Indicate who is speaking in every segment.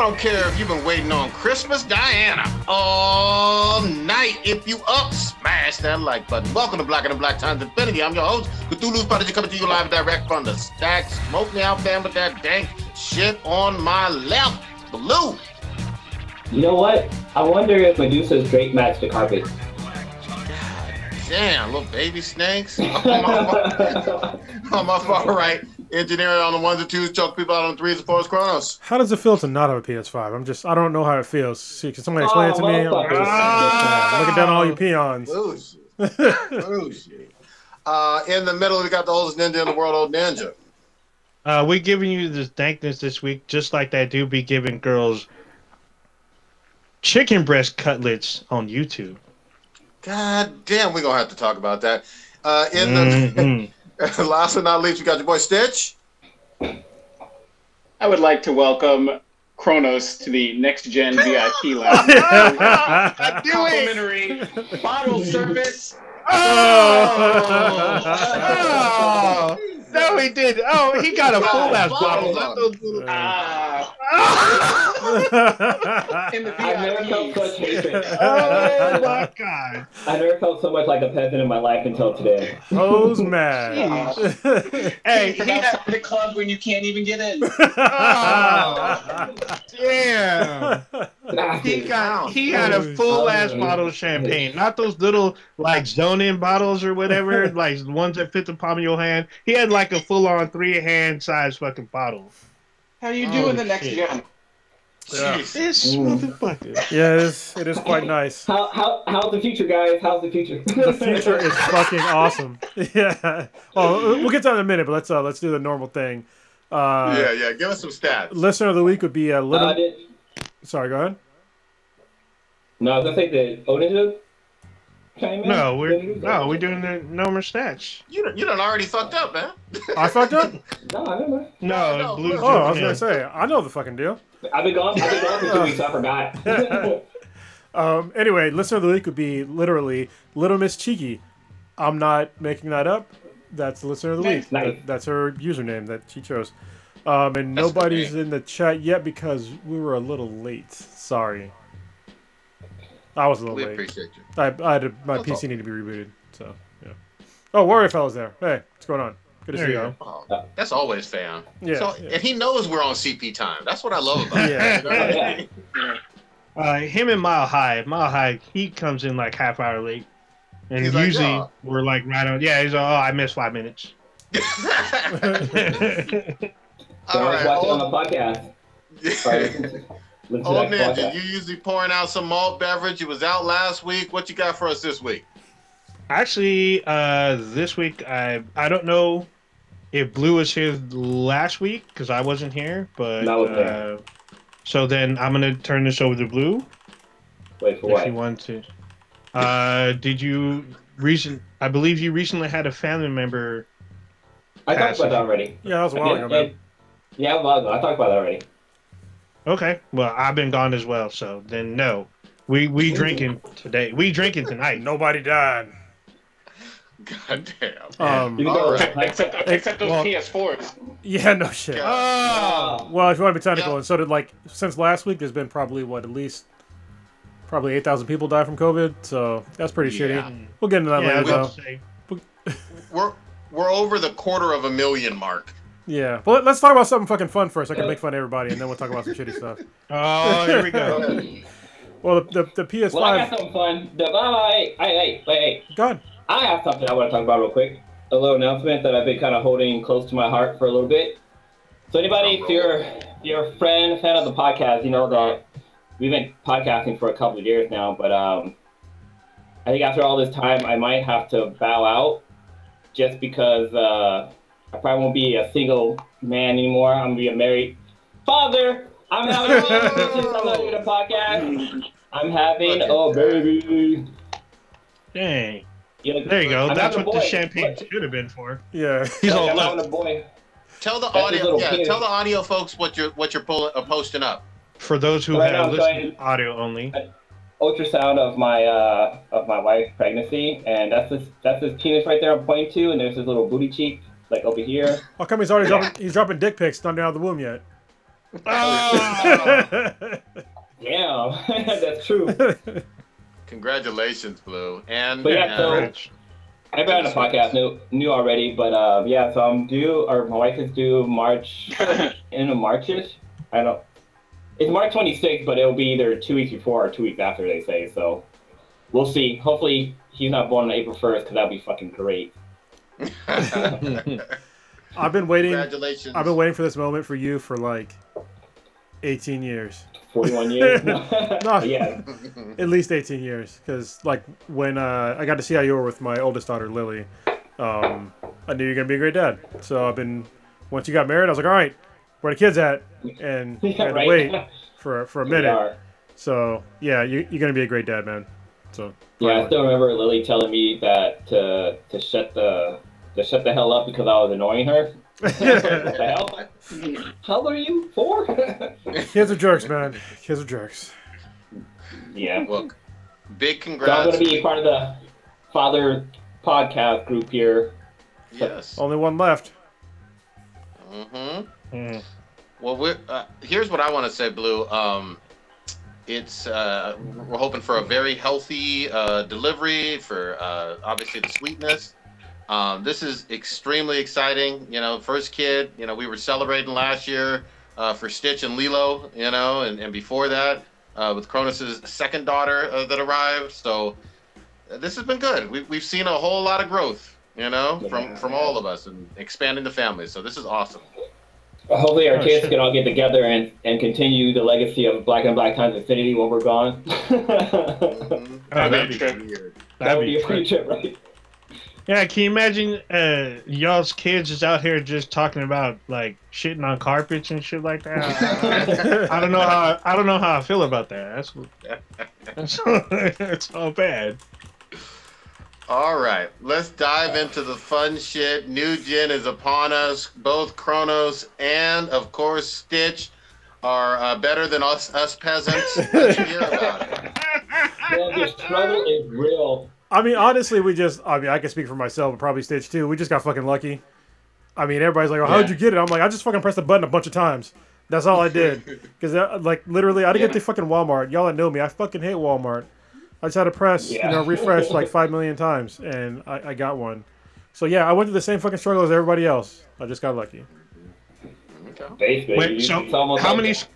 Speaker 1: don't care if you've been waiting on Christmas Diana all night. If you up, smash that like button. Welcome to Black and the Black Times Infinity. I'm your host, Cthulhu's Prodigy, coming to you live direct from the stack. Smoke me out, fam, with that dank shit on my left. Blue.
Speaker 2: You know what? I wonder if Medusa's Drake matched the carpet.
Speaker 1: Damn, little baby snakes. on, my, on oh, my far right, engineering on the ones and twos, choke people out on the threes and fours, Chronos.
Speaker 3: How does it feel to not have a PS5? I'm just, I don't know how it feels. See, can somebody explain it to me? I'm
Speaker 2: motherfucker.
Speaker 1: Ah.
Speaker 3: looking down on all your peons.
Speaker 1: Bullshit. Bullshit. Uh, in the middle, we got the oldest ninja in the world, old ninja.
Speaker 4: Uh, we giving you this dankness this week, just like that dude be giving girls chicken breast cutlets on YouTube.
Speaker 1: God damn, we're gonna have to talk about that. Uh, in the
Speaker 4: Mhm.
Speaker 1: last but not least, we got your boy Stitch.
Speaker 5: I would like to welcome Kronos to the next gen VIP lounge.
Speaker 1: I do
Speaker 5: Complimentary bottle service.
Speaker 4: Oh, oh! No, he did. Oh, he got a full ass bottle. Not those little-
Speaker 5: Ah, in the
Speaker 2: I've never felt
Speaker 5: VIP.
Speaker 2: such hatred.
Speaker 4: Oh my god.
Speaker 2: I never felt so much like a peasant in my life until today.
Speaker 3: Who's mad?
Speaker 4: Hey,
Speaker 5: From
Speaker 4: he had,
Speaker 5: the club when you can't even get in.
Speaker 4: oh, damn. He got he had a full ass bottle of champagne, not those little like zone in bottles or whatever, like the ones that fit the palm of your hand. He had like a full on three hand size fucking bottle.
Speaker 5: How you
Speaker 4: Oh,
Speaker 5: doing the next
Speaker 4: shit.
Speaker 5: gen?
Speaker 1: Jeez.
Speaker 4: This
Speaker 2: Mm.
Speaker 4: motherfucker.
Speaker 3: yeah, it is, it is quite nice.
Speaker 2: How, how, how's the future, guys? How's the future?
Speaker 3: The future is fucking awesome. Yeah. Oh, we'll get to that in a minute, but let's uh, let's do the normal thing. Uh,
Speaker 1: yeah, yeah. Give us some stats.
Speaker 3: Listener of the week would be a little.
Speaker 2: Uh, did,
Speaker 3: Sorry, go ahead.
Speaker 2: no, I was gonna say the Odin chime in?
Speaker 4: No, we're
Speaker 2: Did he-
Speaker 4: no, we're doing the normal stats.
Speaker 1: You done, you done already fucked up, man.
Speaker 3: I fucked up.
Speaker 2: No, I don't know.
Speaker 4: No,
Speaker 1: no,
Speaker 4: blue.
Speaker 1: no.
Speaker 3: Oh, I was gonna say I know the fucking deal.
Speaker 2: I've been gone. I've been gone for two weeks. I forgot.
Speaker 3: Um, anyway, listener of the week would be literally Little Miss Cheeky. I'm not making that up. That's the listener of the
Speaker 5: Nice,
Speaker 3: week.
Speaker 2: nice.
Speaker 3: That- that's her username that she chose. Um, and
Speaker 1: That's
Speaker 3: nobody's in the chat yet because we were a little late. Sorry. I was a little
Speaker 1: We
Speaker 3: late.
Speaker 1: appreciate you.
Speaker 3: I, I had to, my
Speaker 1: That's
Speaker 3: PC
Speaker 1: all.
Speaker 3: needed to be rebooted. So yeah. Oh, Warrior Fellow's there. Hey, what's going on? Good to
Speaker 4: There
Speaker 3: see
Speaker 4: you
Speaker 3: you.
Speaker 4: go.
Speaker 1: Oh, that's always fam.
Speaker 3: Yeah,
Speaker 1: So,
Speaker 3: yeah.
Speaker 1: and he knows we're on CP time. That's what I love about it.
Speaker 3: Yeah.
Speaker 1: You know what I mean?
Speaker 4: Uh, him and Mile High. Mile High, he comes in like half hour late, and
Speaker 1: He's like,
Speaker 4: usually
Speaker 1: "Oh."
Speaker 4: we're like right on. Yeah, he's like, oh, I missed five minutes.
Speaker 2: So
Speaker 1: All
Speaker 2: I was
Speaker 1: right,
Speaker 2: watching on the
Speaker 1: old,
Speaker 2: podcast. Sorry, listen to- listen to
Speaker 1: old
Speaker 2: that
Speaker 1: ninja, you usually pouring out some malt beverage. It was out last week. What you got for us this week?
Speaker 4: Actually, uh, this week I I don't know if Blue was here last week because I wasn't here, but
Speaker 2: No, was
Speaker 4: uh, so then I'm gonna turn this over to Blue
Speaker 2: Wait for
Speaker 4: if you want to. Uh, did you recent? I believe you recently had a family member.
Speaker 2: I talked about that already.
Speaker 3: Yeah, that was a while ago,
Speaker 2: Yeah, yeah, yeah, a while ago. I talked about that already.
Speaker 4: Okay, well I've been gone as well, so then no, we we drinking today. We drinking tonight.
Speaker 3: Nobody died.
Speaker 1: God damn.
Speaker 3: Um,
Speaker 2: You can go
Speaker 1: All
Speaker 2: with
Speaker 1: right.
Speaker 5: Except, except those
Speaker 4: Well-
Speaker 5: PS4s.
Speaker 3: yeah, no shit.
Speaker 1: Yeah.
Speaker 2: Oh.
Speaker 3: Well, if you want to be technical,
Speaker 1: Yeah.
Speaker 3: and so did like since last week, there's been probably what at least probably eight thousand people die from COVID. So that's pretty
Speaker 1: Yeah.
Speaker 3: shitty. We'll get into that
Speaker 4: Yeah,
Speaker 3: later,
Speaker 4: we'll
Speaker 3: though.
Speaker 4: say.
Speaker 1: We're we're over the quarter of a million mark.
Speaker 3: Yeah, but let's talk about something fucking fun first. I can make fun of everybody, and then we'll talk about some shitty stuff.
Speaker 4: Oh, here we go.
Speaker 3: Well, the the, the PS5.
Speaker 2: Well, I got something fun. The, wait, wait, wait, wait, wait.
Speaker 3: God,
Speaker 2: I have something I want to talk about real quick. A little announcement that I've been kind of holding close to my heart for a little bit. So anybody, if you're if you're a friend, fan of the podcast, you know that we've been podcasting for a couple of years now. But um, I think after all this time, I might have to bow out, just because uh, I probably won't be a single man anymore. I'm gonna be a married father. I'm having a baby since I'm not doing a podcast. I'm having a baby.
Speaker 4: Dang.
Speaker 2: Yeah,
Speaker 4: There you go.
Speaker 2: I'm
Speaker 4: That's what the champagne
Speaker 2: Look,
Speaker 4: should have been for.
Speaker 3: yeah.
Speaker 4: He's all
Speaker 2: I'm having a boy.
Speaker 1: Tell the
Speaker 2: That's
Speaker 1: audio. Yeah,
Speaker 2: penis.
Speaker 1: tell the audio folks what you're what you're pulling, uh, posting up.
Speaker 4: For those who
Speaker 2: Right
Speaker 4: have
Speaker 2: now, I'm
Speaker 4: listened audio only.
Speaker 2: ultrasound of my uh, of my wife's pregnancy, and that's this that's his penis right there I'm pointing to, and there's his little booty cheek like over here.
Speaker 3: How come he's already dropping? He's dropping dick pics not out of the womb yet.
Speaker 4: Oh,
Speaker 2: Yeah, that's true.
Speaker 1: Congratulations, Blue. And
Speaker 2: But yeah, so-
Speaker 1: uh,
Speaker 2: I've been on the podcast, knew, knew already, but uh, yeah, so I'm due, or my wife is due March, end of Marchish. I don't. It's March 26th, but it'll be either two weeks before or two weeks after, they say. So we'll see. Hopefully, he's not born on April 1st, because that'd be fucking great.
Speaker 3: I've been waiting.
Speaker 1: congratulations.
Speaker 3: I've been waiting for this moment for you for like 18 years.
Speaker 2: 41 years.
Speaker 3: No.
Speaker 2: yeah.
Speaker 3: At least 18 years. Because, like, when uh, I got to see how you were with my oldest daughter, Lily, um, I knew you were going to be a great dad. So I've been, once you got married, I was like, all right, where the kids at? And I
Speaker 2: Yeah,
Speaker 3: had to
Speaker 2: right.
Speaker 3: wait for, for a minute. So, yeah, you, you're going to be a great dad, man. So,
Speaker 2: Yeah, I still remember Lily telling me that to to shut the to shut the hell up because I was annoying her. what the hell? How old are you? Four?
Speaker 3: kids are jerks, man. Kids are jerks.
Speaker 2: yeah.
Speaker 1: Look, big
Speaker 2: So I'm going to be part of the father podcast group here.
Speaker 1: yes.
Speaker 3: Only one left.
Speaker 1: Mm-hmm.
Speaker 4: Mm.
Speaker 1: Well, we're, uh, here's what I want to say, Blue. Um, it's uh, we're hoping for a very healthy uh, delivery for uh, obviously the sweetness. Um, this is extremely exciting. You know, first kid. You know, we were celebrating last year uh, for Stitch and Lilo. You know, and, and before that uh, with Cronus's second daughter uh, that arrived. So uh, this has been good. We, we've seen a whole lot of growth. You know, from
Speaker 2: Yeah.
Speaker 1: from all of us and expanding the family. So this is awesome.
Speaker 2: Hopefully our
Speaker 3: Oh,
Speaker 2: kids
Speaker 3: shit.
Speaker 2: can all get together and, and continue the legacy of Black and Black Times Infinity when we're gone.
Speaker 1: Mhm.
Speaker 4: Oh, that'd
Speaker 5: that'd
Speaker 4: be
Speaker 5: be
Speaker 1: Weird.
Speaker 2: that would be a
Speaker 4: fun.
Speaker 2: free trip, right?
Speaker 4: Yeah, can you imagine uh, y'all's kids is out here just talking about like shitting on carpets and shit like that? I don't know how I don't know how I feel about that. That's that's, that's all bad.
Speaker 1: All right, let's dive into the fun shit. New Gen is upon us. Both Kronos and, of course, Stitch are uh, better than us, us peasants. Let's hear about it.
Speaker 2: Man, the struggle is real.
Speaker 3: I mean, honestly, we just, I mean, I can speak for myself, but probably Stitch too. We just got fucking lucky. I mean, everybody's like, oh, how'd
Speaker 2: Yeah.
Speaker 3: you get it? I'm like, I just fucking pressed the button a bunch of times. That's all I did. Because, uh, like, literally, I didn't get
Speaker 2: Yeah.
Speaker 3: to fucking Walmart. Y'all that know me, I fucking hate Walmart. I just had to press, you know, refresh like five million times, and I, I got one. So, yeah, I went through the same fucking struggle as everybody else. I just got lucky.
Speaker 2: Basically,
Speaker 4: Wait, so how
Speaker 2: like
Speaker 4: many
Speaker 2: that.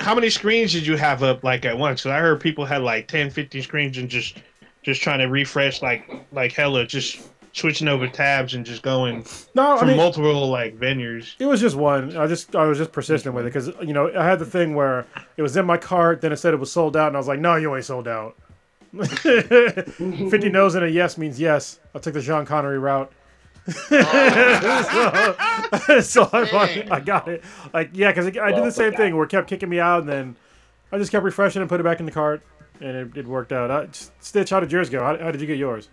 Speaker 4: how many screens did you have up like at once? 'Cause I heard people had like 10, 15 screens and just just trying to refresh like like hella, just switching over tabs and just going
Speaker 3: No, I
Speaker 4: from
Speaker 3: mean,
Speaker 4: multiple like venues.
Speaker 3: It was just one. I just I was just persistent with it because you know I had the thing where it was in my cart, then it said it was sold out, and I was like, no, you ain't sold out. Fifty no's and a yes means yes. I'll take the Sean Connery route. so, so I, fucking- I got it. Like yeah, because I did the same thing where it kept kicking me out, and then I just kept refreshing and put it back in the cart, and it, it worked out. I, Stitch, how did yours go? How, how did you get yours?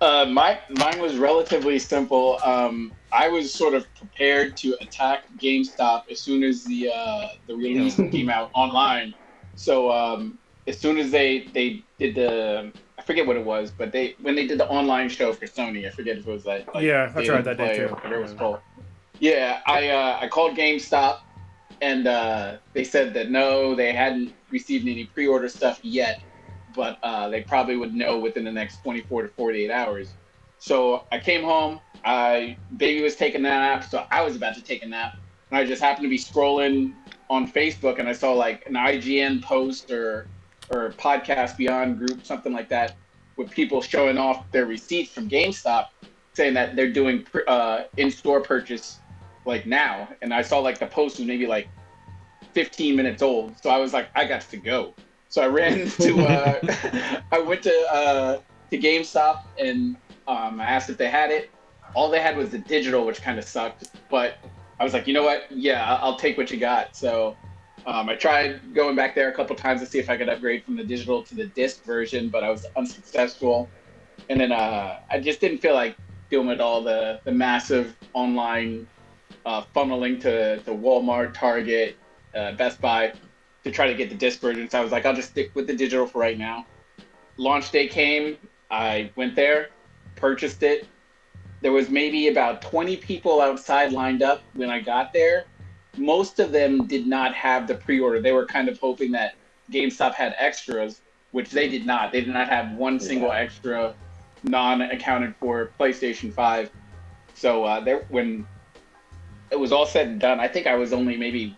Speaker 5: Uh, my mine was relatively simple. Um, I was sort of prepared to attack GameStop as soon as the uh, the release came out online. So um, as soon as they they did the I forget what it was, but they when they did the online show for Sony, I forget if it was like, like
Speaker 3: Yeah, I tried that day too.
Speaker 5: Whatever it was
Speaker 3: Yeah.
Speaker 5: called. Yeah, I uh, I called GameStop, and uh, they said that no, they hadn't received any pre-order stuff yet, but uh, they probably would know within the next 24 to 48 hours. So I came home. I baby was taking a nap, so I was about to take a nap, and I just happened to be scrolling on Facebook, and I saw like an IGN post or or podcast Beyond group, something like that, with people showing off their receipts from GameStop, saying that they're doing uh, in-store purchase like now, and I saw like the post was maybe like 15 minutes old, so I was like, I got to go. So I ran to, uh, I went to uh, to GameStop and um, I asked if they had it. All they had was the digital, which kind of sucked. But I was like, you know what? Yeah, I'll take what you got. So um, I tried going back there a couple times to see if I could upgrade from the digital to the disc version, but I was unsuccessful. And then uh, I just didn't feel like dealing with all the, the massive online uh, funneling to, to Walmart, Target, uh, Best Buy to try to get the disc version. So I was like, I'll just stick with the digital for right now. Launch day came. I went there, purchased it. There was maybe about 20 people outside lined up when I got there. most of them did not have the pre-order. They were kind of hoping that GameStop had extras, which they did not. They did not have one single extra non-accounted for PlayStation Five. So uh, there, when it was all said and done, I think I was only maybe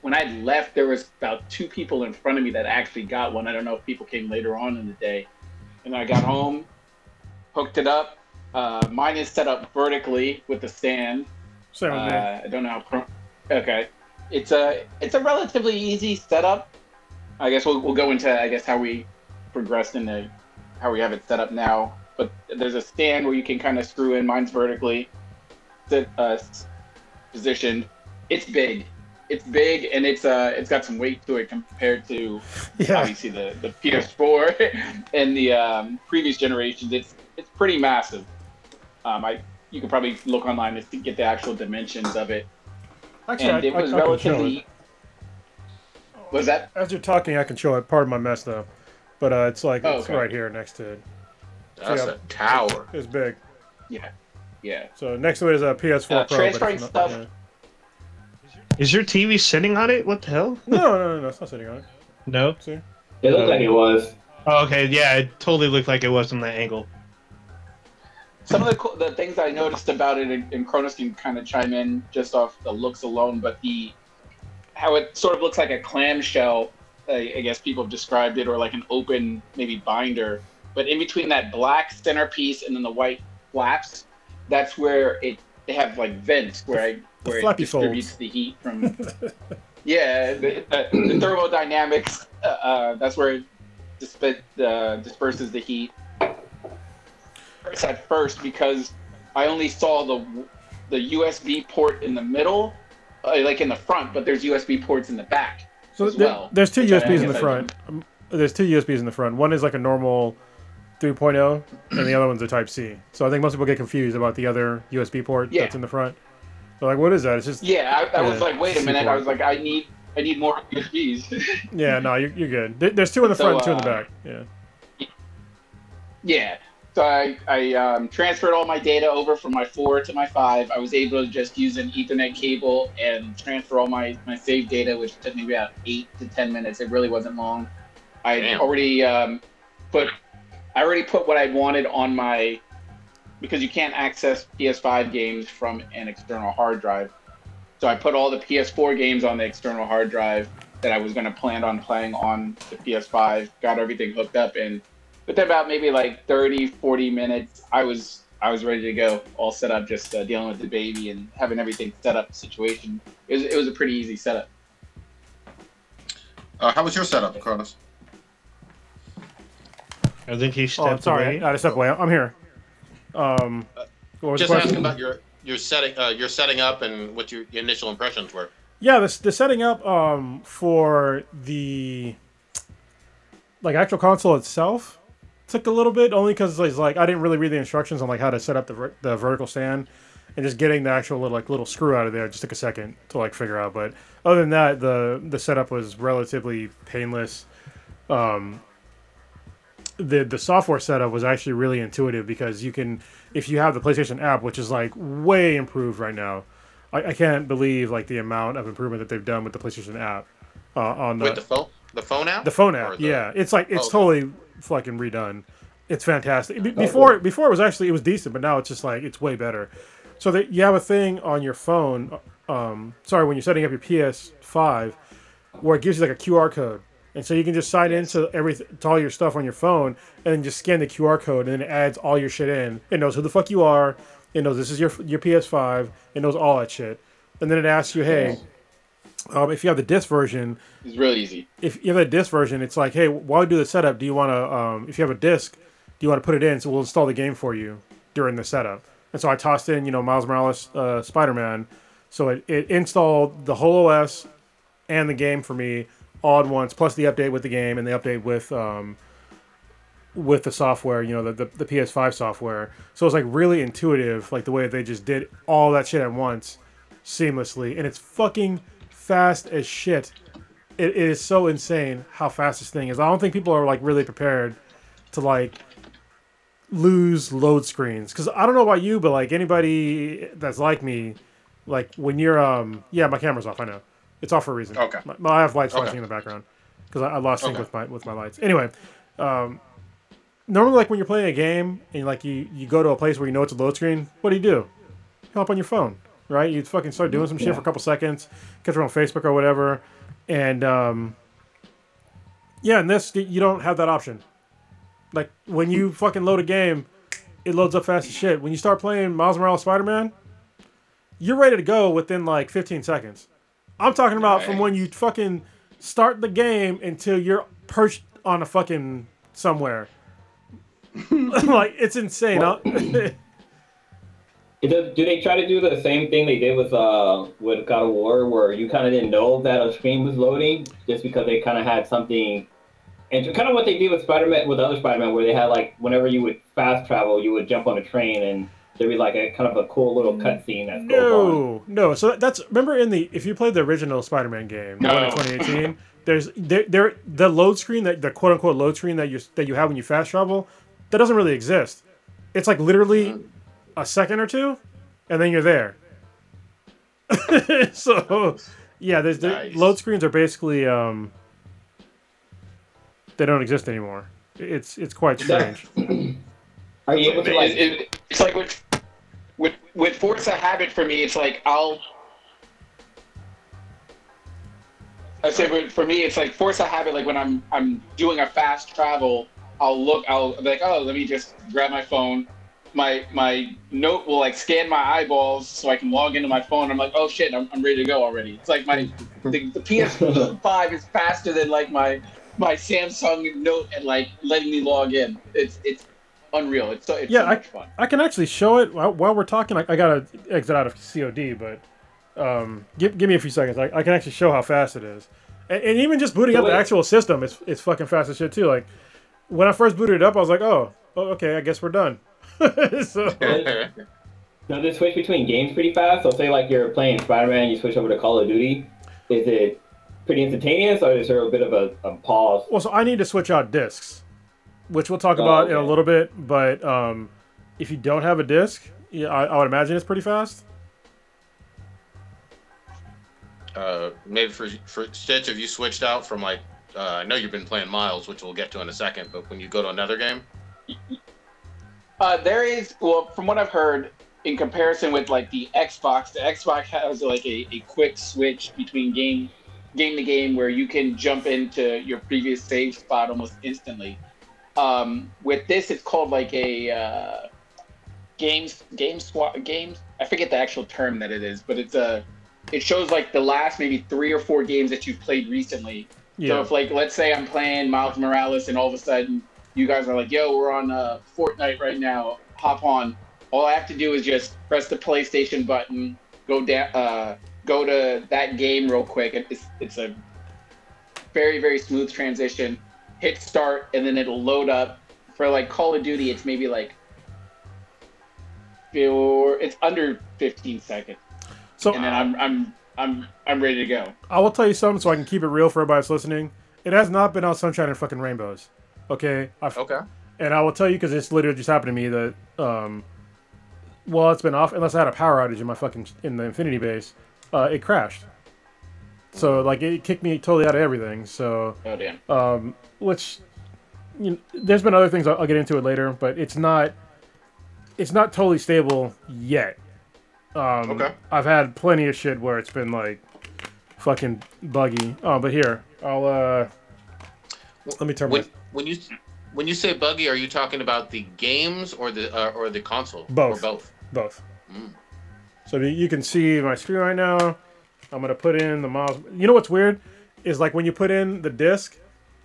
Speaker 5: when I left. There was about two people in front of me that actually got one. I don't know if people came later on in the day. And I got home, hooked it up. Uh, mine is set up vertically with the stand.
Speaker 3: So.
Speaker 5: Uh, I don't know how. Okay, it's a it's a relatively easy setup. I guess we'll we'll go into I guess how we progressed into how we have it set up now. But there's a stand where you can kind of screw in. Mine's vertically sit, uh, positioned. It's big. It's big and it's uh it's got some weight to it compared to
Speaker 3: Yeah.
Speaker 5: obviously the, the PS4 and the um, previous generations. It's it's pretty massive. Um, I you could probably look online to get the actual dimensions of it,
Speaker 3: Actually,
Speaker 5: and
Speaker 3: I,
Speaker 5: it was
Speaker 3: I, I can show
Speaker 5: relatively.
Speaker 3: it.
Speaker 5: Was that?
Speaker 3: As you're talking, I can show it. Pardon my mess, though. But uh, it's like
Speaker 5: Oh,
Speaker 3: it's
Speaker 5: okay.
Speaker 3: right here next to it.
Speaker 1: That's
Speaker 3: Yeah.
Speaker 1: a tower.
Speaker 3: It's big.
Speaker 5: Yeah, yeah.
Speaker 3: So next to it is a PS4
Speaker 5: Uh,
Speaker 3: Pro.
Speaker 5: transferring
Speaker 3: but it's not,
Speaker 5: stuff-
Speaker 3: yeah.
Speaker 4: Is your TV sitting on it? What the hell?
Speaker 3: No, no, no, no, it's not sitting on it.
Speaker 4: No.
Speaker 3: See?
Speaker 2: It looked like it was.
Speaker 4: Oh, okay, yeah, it totally looked like it was from that angle.
Speaker 5: Some of the co- the things I noticed about it, and, and Cronus can kind of chime in just off the looks alone, but the how it sort of looks like a clamshell. I, I guess people have described it, or like an open maybe binder. But in between that black centerpiece and then the white flaps, that's where it they have like vents where I
Speaker 3: The
Speaker 5: where it distributes
Speaker 3: folds.
Speaker 5: the heat from. yeah, the, the, the thermodynamics. Uh, uh, that's where it disp- uh, disperses the heat at first because I only saw the the USB port in the middle, uh, like in the front, but there's USB ports in the back.
Speaker 3: So
Speaker 5: as
Speaker 3: there-
Speaker 5: well,
Speaker 3: there's two USBs in the front. Um, there's two USBs in the front. One is like a normal 3.0, and the other one's a Type C. So I think most people get confused about the other USB port
Speaker 5: Yeah.
Speaker 3: that's in the front. They're like, "What is that?" It's just
Speaker 5: Yeah, I, I was like, wait a minute.
Speaker 3: C-port.
Speaker 5: I was like, I need I need more USBs.
Speaker 3: yeah, no, you're, you're good. There's two in the
Speaker 5: So,
Speaker 3: front, and two in the
Speaker 5: uh,
Speaker 3: back. Yeah.
Speaker 5: yeah. So I, I um, transferred all my data over from my four to my five. I was able to just use an Ethernet cable and transfer all my, my saved data, which took me about eight to ten minutes. It really wasn't long. I
Speaker 1: Damn.
Speaker 5: already um, put I already put what I wanted on my because you can't access PS5 games from an external hard drive. So I put all the PS4 games on the external hard drive that I was going to plan on playing on the PS5. Got everything hooked up, and within about maybe like 30, 40 minutes, I was I was ready to go, all set up, just uh, dealing with the baby and having everything set up. Situation. It was it was a pretty easy setup.
Speaker 1: Uh, how was your setup, Cronus?
Speaker 4: I think he stepped
Speaker 3: Oh, sorry,
Speaker 4: away.
Speaker 3: I just stepped away. I'm here. Um, what was
Speaker 1: Just
Speaker 3: the
Speaker 1: asking about your your setting uh, your setting up and what your, your initial impressions were.
Speaker 3: Yeah, the, the setting up um, for the like actual console itself took a little bit only because it's like I didn't really read the instructions on like how to set up the, ver- the vertical stand and just getting the actual little like little screw out of there just took a second to like figure out. But other than that, the the setup was relatively painless. Um, the the software setup was actually really intuitive because you can if you have the PlayStation app, which is like way improved right now. I, I can't believe like the amount of improvement that they've done with the PlayStation app uh, on the,
Speaker 1: With the phone, the phone app,
Speaker 3: the phone app.
Speaker 1: the-
Speaker 3: yeah, it's like it's
Speaker 1: Oh,
Speaker 3: totally fucking redone. It's fantastic. Be- before before it was actually it was decent, but now it's just like it's way better. So that you have a thing on your phone. Um, sorry, when you're setting up your PS5, where it gives you like a QR code, and so you can just sign into everything to all your stuff on your phone, and then just scan the QR code, and then it adds all your shit in. It knows who the fuck you are. It knows this is your your PS5. It knows all that shit, and then it asks you, hey, um, if you have the disc version,
Speaker 5: It's real easy.
Speaker 3: if you have a disc version, it's like, hey, while we do the setup, do you want to, um, if you have a disc, do you want to put it in? So we'll install the game for you during the setup. And so I tossed in, you know, Miles Morales, uh, Spider Man. So it, it installed the whole OS and the game for me at once, plus the update with the game and the update with um, with the software, you know, the, the, the PS5 software. So it's like really intuitive, like the way they just did all that shit at once seamlessly. And it's fucking fast as shit it, it is so insane how fast this thing is. I don't think people are like really prepared to like lose load screens because I don't know about you, but like anybody that's like me, Like when you're um yeah, my camera's off. I know it's all for a reason.
Speaker 1: Okay.
Speaker 3: My, I have lights
Speaker 1: Okay.
Speaker 3: flashing in the background because I, I lost sync
Speaker 1: Okay.
Speaker 3: with my with my lights. Anyway, um, normally like when you're playing a game and like you you go to a place where you know it's a load screen, what do you do? You hop on your phone, right? You fucking start doing some shit
Speaker 2: Yeah.
Speaker 3: for a couple seconds, catch her on Facebook or whatever, and um, yeah, in this you don't have that option. Like when you fucking load a game, it loads up fast as shit. When you start playing Miles Morales Spider Man, you're ready to go within like 15 seconds. I'm talking about from when you fucking start the game until you're perched on a fucking somewhere. like it's insane.
Speaker 2: Well-? Does, do they try to do the same thing they did with uh with God of War, where you kind of didn't know that a screen was loading just because they kind of had something, and kind of what they did with Spider-Man with other Spider-Man, where they had like whenever you would fast travel, you would jump on a train and there'd be like a kind of a cool little cutscene that's going on.
Speaker 3: no, no. So that's remember in the if you played the original Spider-Man game, the one in 2018. There's there, there the load screen that the quote unquote load screen that you that you have when you fast travel, that doesn't really exist. It's like literally a second or two, and then you're there. so, yeah, there's the load screens are basically um, they don't exist anymore. It's it's quite strange.
Speaker 2: Are you able to like?
Speaker 5: It- it- it's like with with with Forza Habit for me, it's like I'll. I say for me, it's like Forza Habit. Like when I'm I'm doing a fast travel, I'll look. I'll be like, oh, let me just grab my phone. My my note will like scan my eyeballs so I can log into my phone. I'm like, oh shit, I'm, I'm ready to go already. It's like my the, the PS5 is faster than like my my Samsung Note and like letting me log in. It's it's unreal. It's so it's
Speaker 3: Yeah,
Speaker 5: so
Speaker 3: I-
Speaker 5: fun.
Speaker 3: I can actually show it while, while we're talking. I, I gotta exit out of COD, but um, give, give me a few seconds. I, I can actually show how fast it is, and, and even just booting
Speaker 2: So
Speaker 3: up the actual system, it's it's fucking fast as shit too. Like when I first booted it up, I was like, oh, oh okay, I guess we're done. so
Speaker 2: Does it switch between games pretty fast? So say like you're playing Spider-Man, you switch over to Call of Duty. Is it pretty instantaneous, or is there a bit of a, a pause?
Speaker 3: well, so I need to switch out discs, which we'll talk
Speaker 2: Oh,
Speaker 3: about in a little bit. But um, if you don't have a disc, yeah, I, I would imagine it's pretty fast.
Speaker 1: uh, maybe for for Stitch, if you switched out from like, uh, I know you've been playing Miles, which we'll get to in a second, but when you go to another game,
Speaker 5: Uh, there is well, from what I've heard, in comparison with like the Xbox, the Xbox has like a, a quick switch between game game to game where you can jump into your previous save spot almost instantly. Um, with this, it's called like a uh, games game swap games. I forget the actual term that it is, but it's a it shows like the last maybe three or four games that you've played recently.
Speaker 3: Yeah.
Speaker 5: So if like let's say I'm playing Miles Morales and all of a sudden you guys are like, "Yo, we're on uh, Fortnite right now. Hop on." All I have to do is just press the PlayStation button, go down, uh, go to that game real quick. It- It's it's a very very smooth transition. Hit start and then it'll load up. For like Call of Duty, it's maybe like or it's under 15 seconds,
Speaker 3: so
Speaker 5: and then I'm I'm I'm I'm ready to go.
Speaker 3: I will tell you something so I can keep it real for everybody that's listening. It has not been on sunshine and fucking rainbows. Okay, I've,
Speaker 1: okay,
Speaker 3: and I will tell you because it's literally just happened to me that um, well, it's been off unless I had a power outage in my fucking in the Infinity base, uh, it crashed. So like it kicked me totally out of everything. So
Speaker 5: Oh damn.
Speaker 3: um, which you know, there's been other things I'll, I'll get into it later, but it's not it's not totally stable yet. Um,
Speaker 1: Okay.
Speaker 3: I've had plenty of shit where it's been like fucking buggy. Oh, but here I'll uh let me turn my
Speaker 1: when when you when you say buggy, are you talking about the games or the uh, or the console?
Speaker 3: Both.
Speaker 1: Or both.
Speaker 3: both.
Speaker 1: Mm.
Speaker 3: So you can see my screen right now. I'm gonna put in the miles. You know what's weird is like when you put in the disc,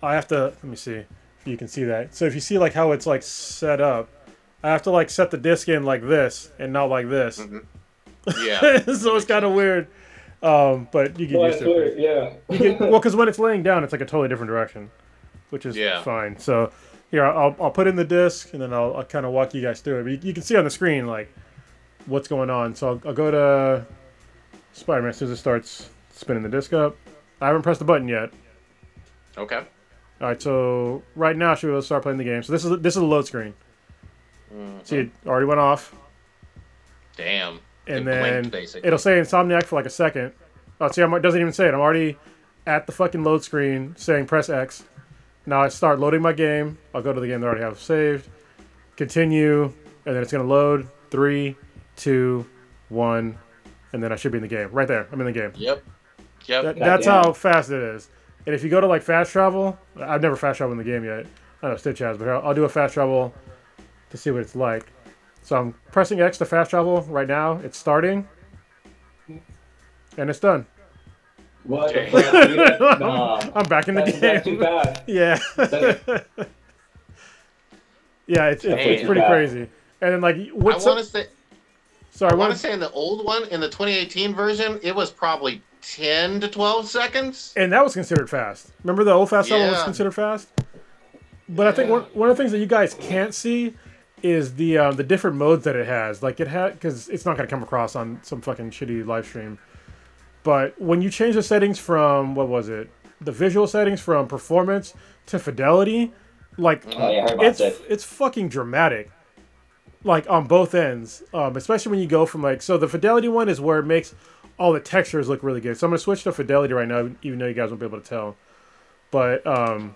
Speaker 3: I have to let me see if you can see that. So if you see like how it's like set up, I have to like set the disc in like this and not like this.
Speaker 1: Mhm. Yeah.
Speaker 3: so it's kind of weird. Um, but you get
Speaker 2: Well,
Speaker 3: used to it.
Speaker 2: yeah.
Speaker 3: You get, well, because when it's laying down, it's like a totally different direction, which is
Speaker 1: Yeah.
Speaker 3: fine. So here, I'll, I'll put in the disc and then I'll, I'll kind of walk you guys through it. But you, you can see on the screen like what's going on. So I'll, I'll go to Spider-Man as soon as it starts spinning the disc up. I haven't pressed the button yet.
Speaker 1: Okay.
Speaker 3: All right, so right now should to start playing the game. So this is this is the load screen.
Speaker 1: Mhm.
Speaker 3: See, it already went off.
Speaker 1: Damn.
Speaker 3: and
Speaker 1: It
Speaker 3: then
Speaker 1: blinked,
Speaker 3: it'll say Insomniac for like a second. Oh, see, I'm, it doesn't even say it. I'm already at the fucking load screen saying press X. Now I start loading my game. I'll go to the game that I already have saved. Continue, and then it's gonna load. Three, two, one, and then I should be in the game. Right there, I'm in the game.
Speaker 1: Yep. Yep.
Speaker 3: That, that's
Speaker 2: Goddamn.
Speaker 3: how fast it is. And if you go to like fast travel, I've never fast traveled in the game yet. I know Stitch has, but I'll, I'll do a fast travel to see what it's like. So I'm pressing X to fast travel right now. It's starting, and it's done.
Speaker 2: What the fuck, dude? Nah.
Speaker 3: I'm back in the
Speaker 2: That's, that's too
Speaker 3: game.
Speaker 2: fast.
Speaker 3: Yeah, yeah, it's, it's, it's
Speaker 1: Damn.
Speaker 3: pretty crazy. And then like,
Speaker 1: I
Speaker 3: what's
Speaker 1: want to say.
Speaker 3: Sorry,
Speaker 1: I want to say in the old one, in the 2018 version, it was probably 10 to 12 seconds.
Speaker 3: and that was considered fast. Remember the old fast travel was considered fast. But I think one, one of the things that you guys can't see is the um, the different modes that it has. Like it had because it's not gonna come across on some fucking shitty live stream. But when you change the settings from what was it, the visual settings from performance to fidelity, like
Speaker 2: Oh yeah, I heard about
Speaker 3: it's
Speaker 2: this.
Speaker 3: it's fucking dramatic like on both ends um, especially when you go from like so the fidelity one is where it makes all the textures look really good so i'm gonna switch to fidelity right now even though you guys won't be able to tell but um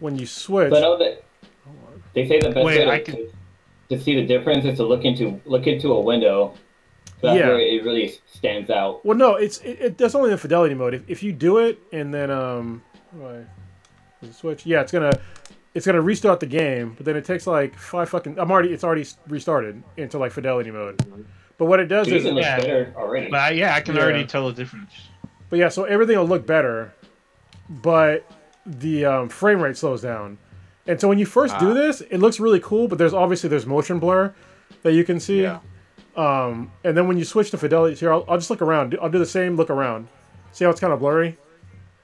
Speaker 3: when you switch
Speaker 2: So I know they say the best
Speaker 4: Wait,
Speaker 2: way to,
Speaker 4: I can-
Speaker 2: to, to see the difference is to look into look into a window. So that's
Speaker 3: Yeah.
Speaker 2: where it really stands out.
Speaker 3: well no it's it, it that's only the fidelity mode if, if you do it and then um how do I- does it switch yeah it's gonna it's gonna restart the game but then it takes like five fucking i'm already it's already restarted into like fidelity mode but what it does
Speaker 2: Dude,
Speaker 3: is
Speaker 2: it
Speaker 4: Yeah.
Speaker 2: better already.
Speaker 4: But I, yeah, I can
Speaker 3: Yeah.
Speaker 4: already tell the difference.
Speaker 3: But yeah, so everything will look better, but the um, frame rate slows down. And so when you first do
Speaker 1: Ah.
Speaker 3: this, it looks really cool, but there's obviously there's motion blur that you can see.
Speaker 1: Yeah.
Speaker 3: Um, and then when you switch to fidelity, here I'll, I'll just look around. I'll do the same look around. See how it's kind of blurry?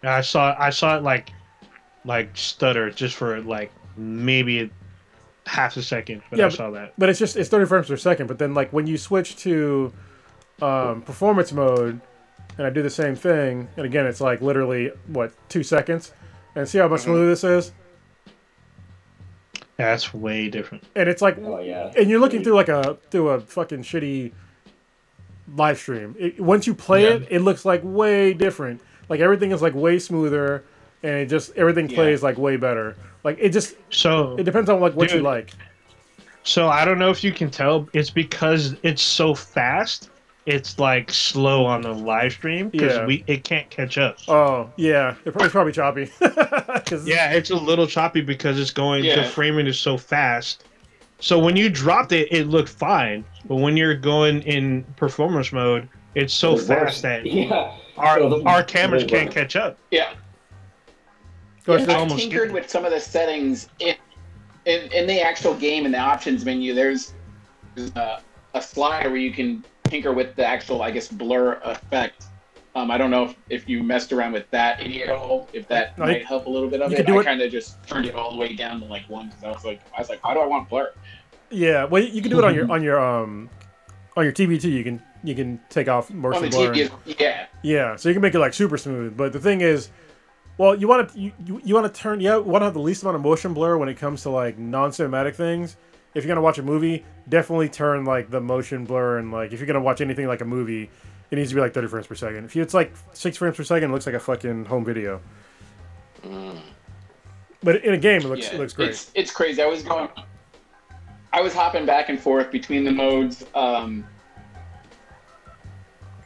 Speaker 4: And I saw I saw it like like stutter just for like maybe half a second, but
Speaker 3: Yeah,
Speaker 4: I
Speaker 3: but-
Speaker 4: saw that.
Speaker 3: But it's just it's 30 frames per second. But then like when you switch to um, performance mode, and I do the same thing, and again it's like literally what two seconds, and see how much smoother this is.
Speaker 4: Yeah, that's way different.
Speaker 3: And it's like
Speaker 2: oh yeah.
Speaker 3: and you're looking through like a through a fucking shitty live stream. It, once you play
Speaker 1: Yeah.
Speaker 3: it, it looks like way different. Like everything is like way smoother, and it just everything
Speaker 1: Yeah.
Speaker 3: plays like way better. Like it just
Speaker 4: So
Speaker 3: it depends on like what you like.
Speaker 4: so I don't know if you can tell. It's because it's so fast. It's like slow on the live stream because
Speaker 3: Yeah.
Speaker 4: we it can't catch up.
Speaker 3: Oh yeah, it probably, it's probably choppy. 'Cause-
Speaker 4: Yeah, it's a little choppy because it's going. The framing is so fast. So when you dropped it, it looked fine. But when you're going in performance mode, it's so
Speaker 2: It's worse.
Speaker 4: fast that
Speaker 2: Yeah.
Speaker 4: our
Speaker 2: So the-
Speaker 4: our cameras can't
Speaker 2: worse.
Speaker 4: catch up.
Speaker 5: Yeah.
Speaker 3: Go ahead,
Speaker 4: It's
Speaker 5: I
Speaker 3: Stitch.
Speaker 4: almost
Speaker 5: tinkered with some of the settings in, in in the actual game in the options menu. There's uh, a slider where you can tinker with the actual, I guess, blur effect. Um, I don't know if, if you messed around with that any at all. If that
Speaker 3: No,
Speaker 5: might
Speaker 3: you-
Speaker 5: help a little bit of it. I kind of just turned it all the way down to like one because I was like, I was like, how do I want blur?
Speaker 3: Yeah, well you can do it on your on your um on your TV too. You can you can take off
Speaker 5: On
Speaker 3: motion
Speaker 5: the
Speaker 3: blur.
Speaker 5: TV, is, yeah,
Speaker 3: Yeah, so you can make it like super smooth. But the thing is, well, you want to you, you, you want to turn yeah want to have the least amount of motion blur when it comes to like non-cinematic things. If you're gonna watch a movie, definitely turn like the motion blur and like if you're gonna watch anything like a movie, it needs to be like 30 frames per second. If you, it's like six frames per second, it looks like a fucking home video. But in a game, it looks
Speaker 5: yeah.
Speaker 3: it looks great.
Speaker 5: It's it's crazy. I was going, I was hopping back and forth between the modes. Um,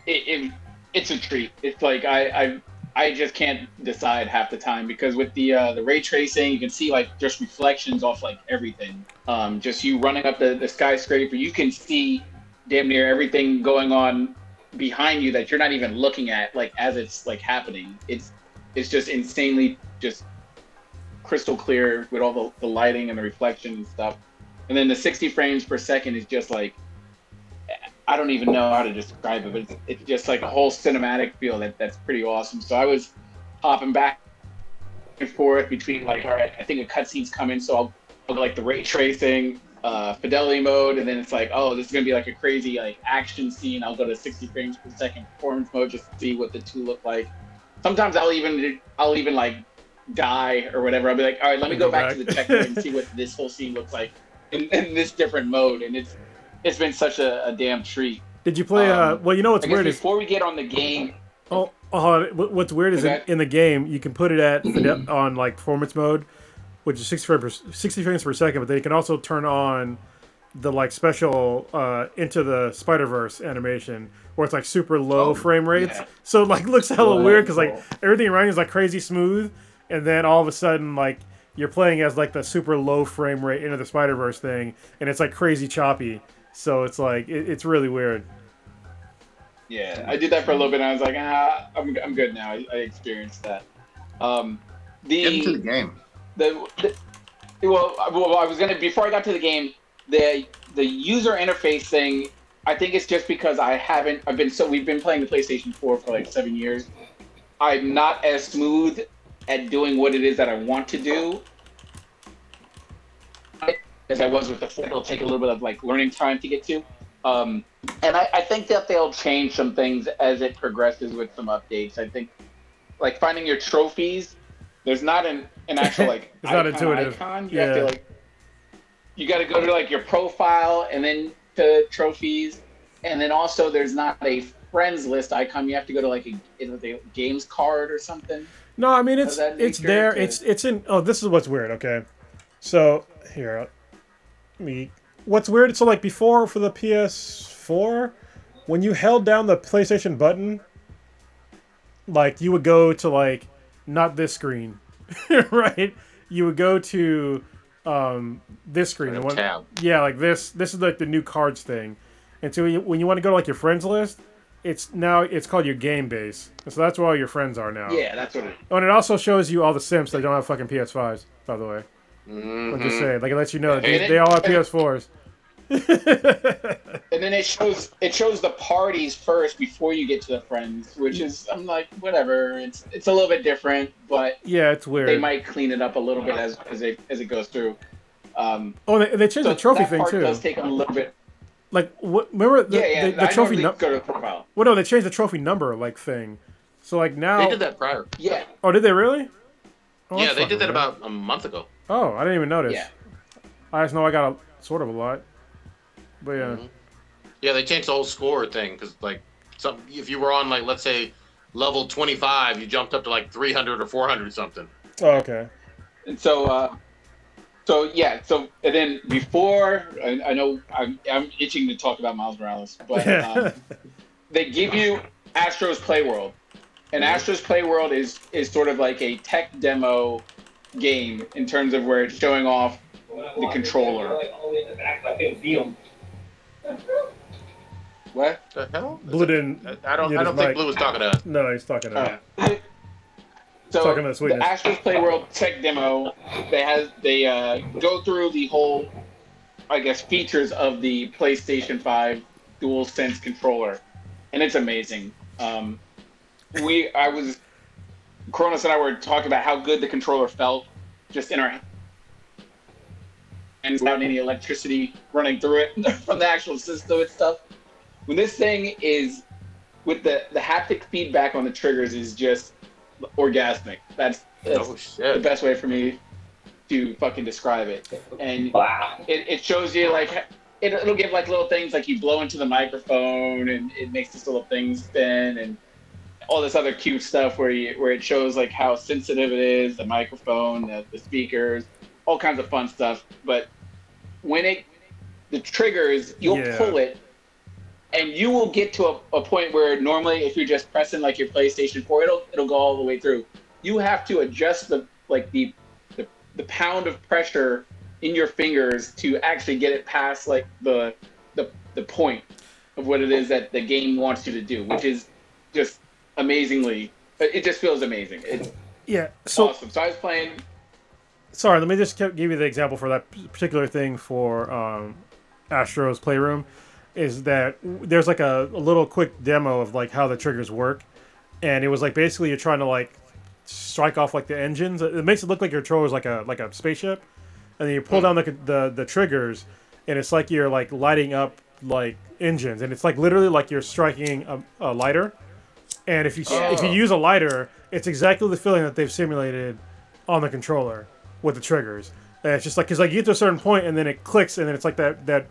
Speaker 5: it, it it's a treat. It's like I I I just can't decide half the time because with the uh, the ray tracing, you can see like just reflections off like everything. Um, just you running up the, the skyscraper, you can see damn near everything going on behind you that you're not even looking at like as it's like happening. It's it's just insanely just crystal clear with all the, the lighting and the reflection and stuff. And then the 60 frames per second is just like I don't even know how to describe it, but it's, it's just like a whole cinematic feel that that's pretty awesome. So I was hopping back and forth between like, all right, I think a cutscene's coming, so I'll, I'll go like the ray tracing, uh, fidelity mode, and then it's like, oh, this is gonna be like a crazy like action scene. I'll go to 60 frames per second performance mode just to see what the two look like. Sometimes I'll even I'll even like die or whatever. I'll be like, all right, let me
Speaker 3: Go
Speaker 5: go back,
Speaker 3: back.
Speaker 5: to the checkpoint and see what this whole scene looks like in, in this different mode. And it's it's been such a, a damn treat.
Speaker 3: Did you play? uh,
Speaker 5: Um,
Speaker 3: well, you know what's weird is
Speaker 5: before we get on the game,
Speaker 3: Oh, oh, what- what's weird is in,
Speaker 5: Okay.
Speaker 3: in the game you can put it at on like performance mode, which is 60 frames, per, 60 frames per second, but then you can also turn on the like special uh, into the Spider Verse animation where it's like super low
Speaker 1: Oh,
Speaker 3: frame rates.
Speaker 5: yeah.
Speaker 3: So it, like looks hella
Speaker 2: Wow,
Speaker 3: weird because like
Speaker 2: cool.
Speaker 3: everything around you is like crazy smooth, and then all of a sudden like you're playing as like the super low frame rate into the Spider Verse thing, and it's like crazy choppy. So it's like it, it's really weird.
Speaker 5: yeah, I did that for a little bit, and I was like, ah, I'm, I'm good now. I, I experienced that. Um, the
Speaker 1: Get into the game.
Speaker 5: the, the well, I- well, I was gonna before I got to the game, the the user interface thing. I think it's just because I haven't. I've been so we've been playing the PlayStation 4 for like seven years. I'm not as smooth at doing what it is that I want to do as I was with the 4. It'll take a little bit of like learning time to get to. Um, and I, I think that they'll change some things as it progresses with some updates. I think like finding your trophies. There's not an, an actual like
Speaker 3: It's not intuitive.
Speaker 5: Icon. You have to
Speaker 3: Yeah.
Speaker 5: like you got to go to like your profile and then to trophies, and then also there's not a friends list icon. You have to go to like a, a games card or something.
Speaker 3: No, I mean it's it's there.
Speaker 5: to-
Speaker 3: It's it's in. Oh, this is what's weird. Okay, so here, me. What's weird? So like before for the PS4, when you held down the PlayStation button, like you would go to like not this screen, right? You would go to um this screen. the one- yeah, like this. This is like the new cards thing. And so when you, when you want to go to like your friends list, it's now it's called your game base. And so that's where all your friends are now.
Speaker 5: Yeah, that's what it.
Speaker 3: Oh, and it also shows you all the Sims that don't have fucking PS5s, by the way. I'm just saying. Like, it lets you know they,
Speaker 5: it-
Speaker 3: they all have PS4s.
Speaker 5: And then it shows it shows the parties first before you get to the friends, which is I'm like whatever. It's it's a little bit different, but
Speaker 3: yeah, it's weird.
Speaker 5: they might clean it up a little bit as as it as it goes through. Um,
Speaker 3: oh, they, they changed
Speaker 5: so
Speaker 3: the trophy
Speaker 5: that
Speaker 3: thing,
Speaker 5: part
Speaker 3: too.
Speaker 5: does take them a little bit.
Speaker 3: Like, what, remember the,
Speaker 5: yeah, yeah.
Speaker 3: the, the
Speaker 5: I
Speaker 3: trophy
Speaker 5: normally
Speaker 3: number?
Speaker 5: go to profile.
Speaker 3: Well, no, they changed the trophy number, like, thing. So, like, now.
Speaker 1: They did that prior.
Speaker 5: Yeah,
Speaker 3: Oh, did they really? Oh,
Speaker 1: yeah, they did that
Speaker 3: weird.
Speaker 1: about a month ago.
Speaker 3: Oh, I didn't even notice.
Speaker 5: yeah.
Speaker 3: I just know I got a sort of a lot. But yeah.
Speaker 1: Mhm. Yeah, they changed the whole score thing because, like, some if you were on like let's say level 25, you jumped up to like 300 or 400 something.
Speaker 3: Oh, okay.
Speaker 5: And so, uh, so yeah. So and then before, I, I know I'm, I'm itching to talk about Miles Morales, but um, they give you Astro's Play World, and Astro's Playworld is is sort of like a tech demo game in terms of where it's showing off the controller. What?
Speaker 1: The hell?
Speaker 3: Blue didn't.
Speaker 1: I don't. I don't think
Speaker 3: mic.
Speaker 1: Blue was talking to.
Speaker 3: No, he's talking to.
Speaker 5: Uh, so
Speaker 3: Talking about
Speaker 5: the
Speaker 3: sweetness.
Speaker 5: Astro's Playworld tech demo, they has they uh, go through the whole, I guess, features of the PlayStation Five DualSense controller, and it's amazing. Um, we I was, Kronos and I were talking about how good the controller felt, just in our and without any electricity running through it from the actual system and stuff. When this thing is with the the haptic feedback on the triggers is just orgasmic. That's, that's
Speaker 1: Oh
Speaker 5: the best way for me to fucking describe it. And
Speaker 2: Wow.
Speaker 5: it, it shows you like it, it'll give like little things like you blow into the microphone and it makes this little thing spin and all this other cute stuff where you where it shows like how sensitive it is, the microphone, the, the speakers, all kinds of fun stuff. But when it the triggers, you'll
Speaker 3: Yeah.
Speaker 5: pull it and you will get to a, a point where normally if you're just pressing like your PlayStation 4, it'll it'll go all the way through. You have to adjust the like the the, the pound of pressure in your fingers to actually get it past like the the the point of what it is that the game wants you to do, which is just amazingly. It just feels amazing. It's
Speaker 3: Yeah. So
Speaker 5: awesome. So I was playing.
Speaker 3: sorry, let me just give you the example for that particular thing for um, Astro's Playroom. Is that there's like a, a little quick demo of like how the triggers work, and it was like basically you're trying to like strike off like the engines. It makes it look like your controller is like a like a spaceship, and then you pull down the the, the triggers, and it's like you're like lighting up like engines, and it's like literally like you're striking a, a lighter. And if you if you
Speaker 1: Oh.
Speaker 3: use a lighter, it's exactly the feeling that they've simulated on the controller with the triggers. And it's just like because like you get to a certain point and then it clicks and then it's like that that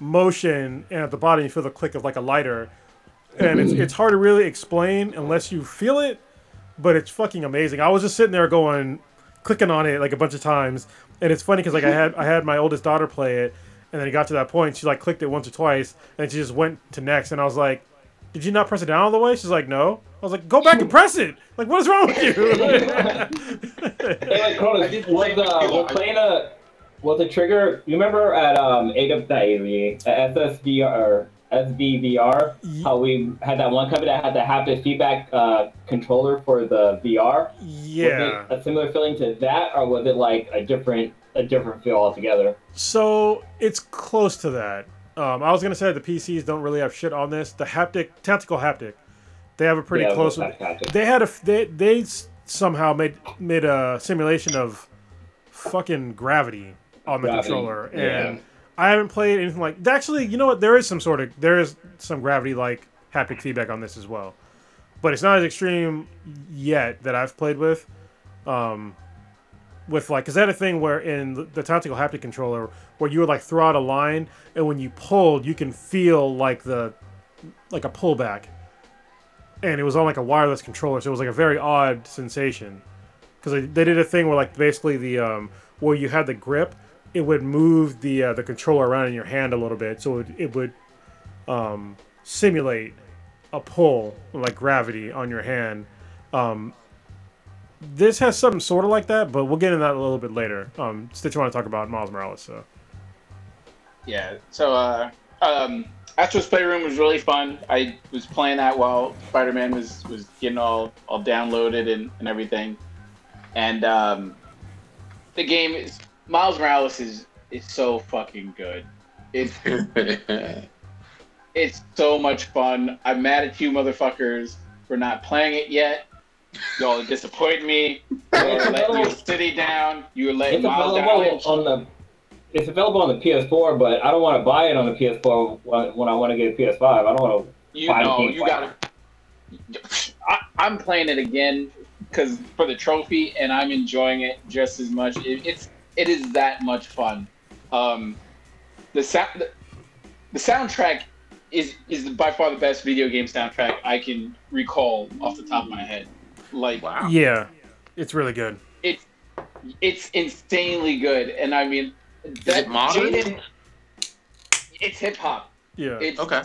Speaker 3: motion, and at the bottom you feel the click of like a lighter, and it's it's hard to really explain unless you feel it, but it's fucking amazing. I was just sitting there going, clicking on it like a bunch of times, and it's funny because like I had I had my oldest daughter play it, and then it got to that point, she like clicked it once or twice, and she just went to next, and I was like, "Did you not press it down all the way?" She's like, "No." I was like, "Go back and press it." Like, what is wrong with you?
Speaker 2: Hey, like, Cronus,
Speaker 5: I the
Speaker 2: was, uh,
Speaker 5: thing.
Speaker 2: was playing a was a trigger? You remember at um AW, AWE, at SSVR or SVVR, how we had that one company that had the haptic feedback uh, controller for the VR.
Speaker 3: yeah.
Speaker 2: Was it a similar feeling to that, or was it like a different a different feel altogether?
Speaker 3: So it's close to that. Um, I was gonna say the PCs don't really have shit on this. The haptic, tactical haptic, they have a pretty
Speaker 2: Yeah,
Speaker 3: close. They had a they they somehow made made a simulation of fucking gravity on the
Speaker 2: Gravity,
Speaker 3: controller, and
Speaker 2: yeah.
Speaker 3: I haven't played anything like. Actually, you know what? There is some sort of there is some gravity like haptic feedback on this as well, but it's not as extreme yet that I've played with. Um, with like, cause that a thing where in the- the tactical haptic controller, where you would like throw out a line, and when you pulled, you can feel like the, like a pullback, and it was on like a wireless controller, so it was like a very odd sensation, because they, they did a thing where like basically the um where you had the grip, it would move the uh, the controller around in your hand a little bit, so it, it would um simulate a pull like gravity on your hand. Um, this has something sort of like that, but we'll get into that a little bit later. Um, Stitch, want to talk about Miles Morales, so
Speaker 5: Yeah. So, uh, um, Astro's Playroom was really fun. I was playing that while Spider Man was, was getting all, all downloaded and, and everything. And um, the game is Miles Morales is is so fucking good. It's it's so much fun. I'm mad at you motherfuckers for not playing it yet. Y'all disappoint me. You're letting your city down. You're letting Miles down.
Speaker 2: on the. It's available on the PS4, but I don't want to buy it on the PS4 when, when I want to get a PS5. I don't want to.
Speaker 5: You
Speaker 2: Fine,
Speaker 5: know, you
Speaker 2: plan.
Speaker 5: gotta. I, I'm playing it again because for the trophy, and I'm enjoying it just as much. It, it's it is that much fun. Um, the sound, the, the soundtrack is is by far the best video game soundtrack I can recall off the top of my head. Like
Speaker 1: wow.
Speaker 3: yeah, it's really good.
Speaker 5: it's it's insanely good, and I mean, that
Speaker 1: it modern?
Speaker 5: Jaden- it's hip hop.
Speaker 3: Yeah,
Speaker 5: It's,
Speaker 1: Okay.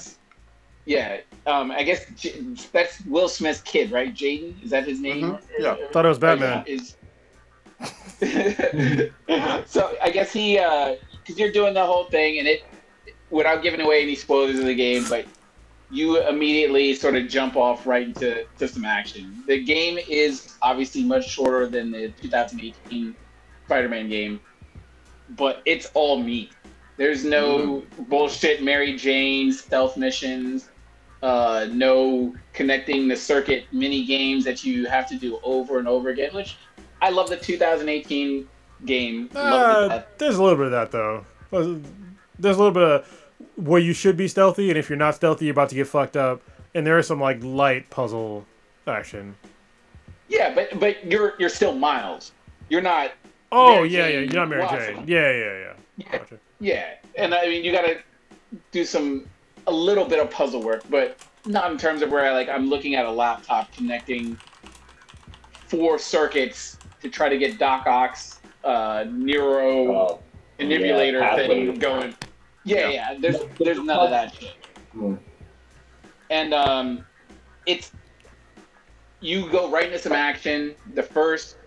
Speaker 5: Yeah. Um, I guess J- that's Will Smith's kid, right? Jaden, is that his name?
Speaker 1: Mhm, yeah.
Speaker 3: Thought it was Batman.
Speaker 5: Is... so I guess he, because you're doing the whole thing, and it, without giving away any spoilers of the game, but you immediately sort of jump off right into to some action. The game is obviously much shorter than the 2018 Spider-Man game, but it's all meat. There's no bullshit Mary Jane stealth missions. Uh, no connecting the circuit mini games that you have to do over and over again. Which I love the 2018 game.
Speaker 3: Uh, there's a little bit of that though. There's a little bit of where you should be stealthy, and if you're not stealthy, you're about to get fucked up. And there is some like light puzzle action.
Speaker 5: Yeah, but but you're you're still Miles. You're not.
Speaker 3: Oh
Speaker 5: Mary
Speaker 3: yeah, yeah, you're not Mary
Speaker 5: Watson.
Speaker 3: Jane. Yeah, yeah, yeah.
Speaker 5: Yeah.
Speaker 3: Gotcha.
Speaker 5: Yeah, and I mean you got to do some a little bit of puzzle work, but not in terms of where I like I'm looking at a laptop connecting four circuits to try to get Doc Ock's uh, Nero
Speaker 2: Oh,
Speaker 5: manipulator
Speaker 2: yeah,
Speaker 5: thing
Speaker 2: pathway.
Speaker 5: going. Yeah, yeah. There's there's none of that shit.
Speaker 2: Hmm.
Speaker 5: And um, it's you go right into some action. The first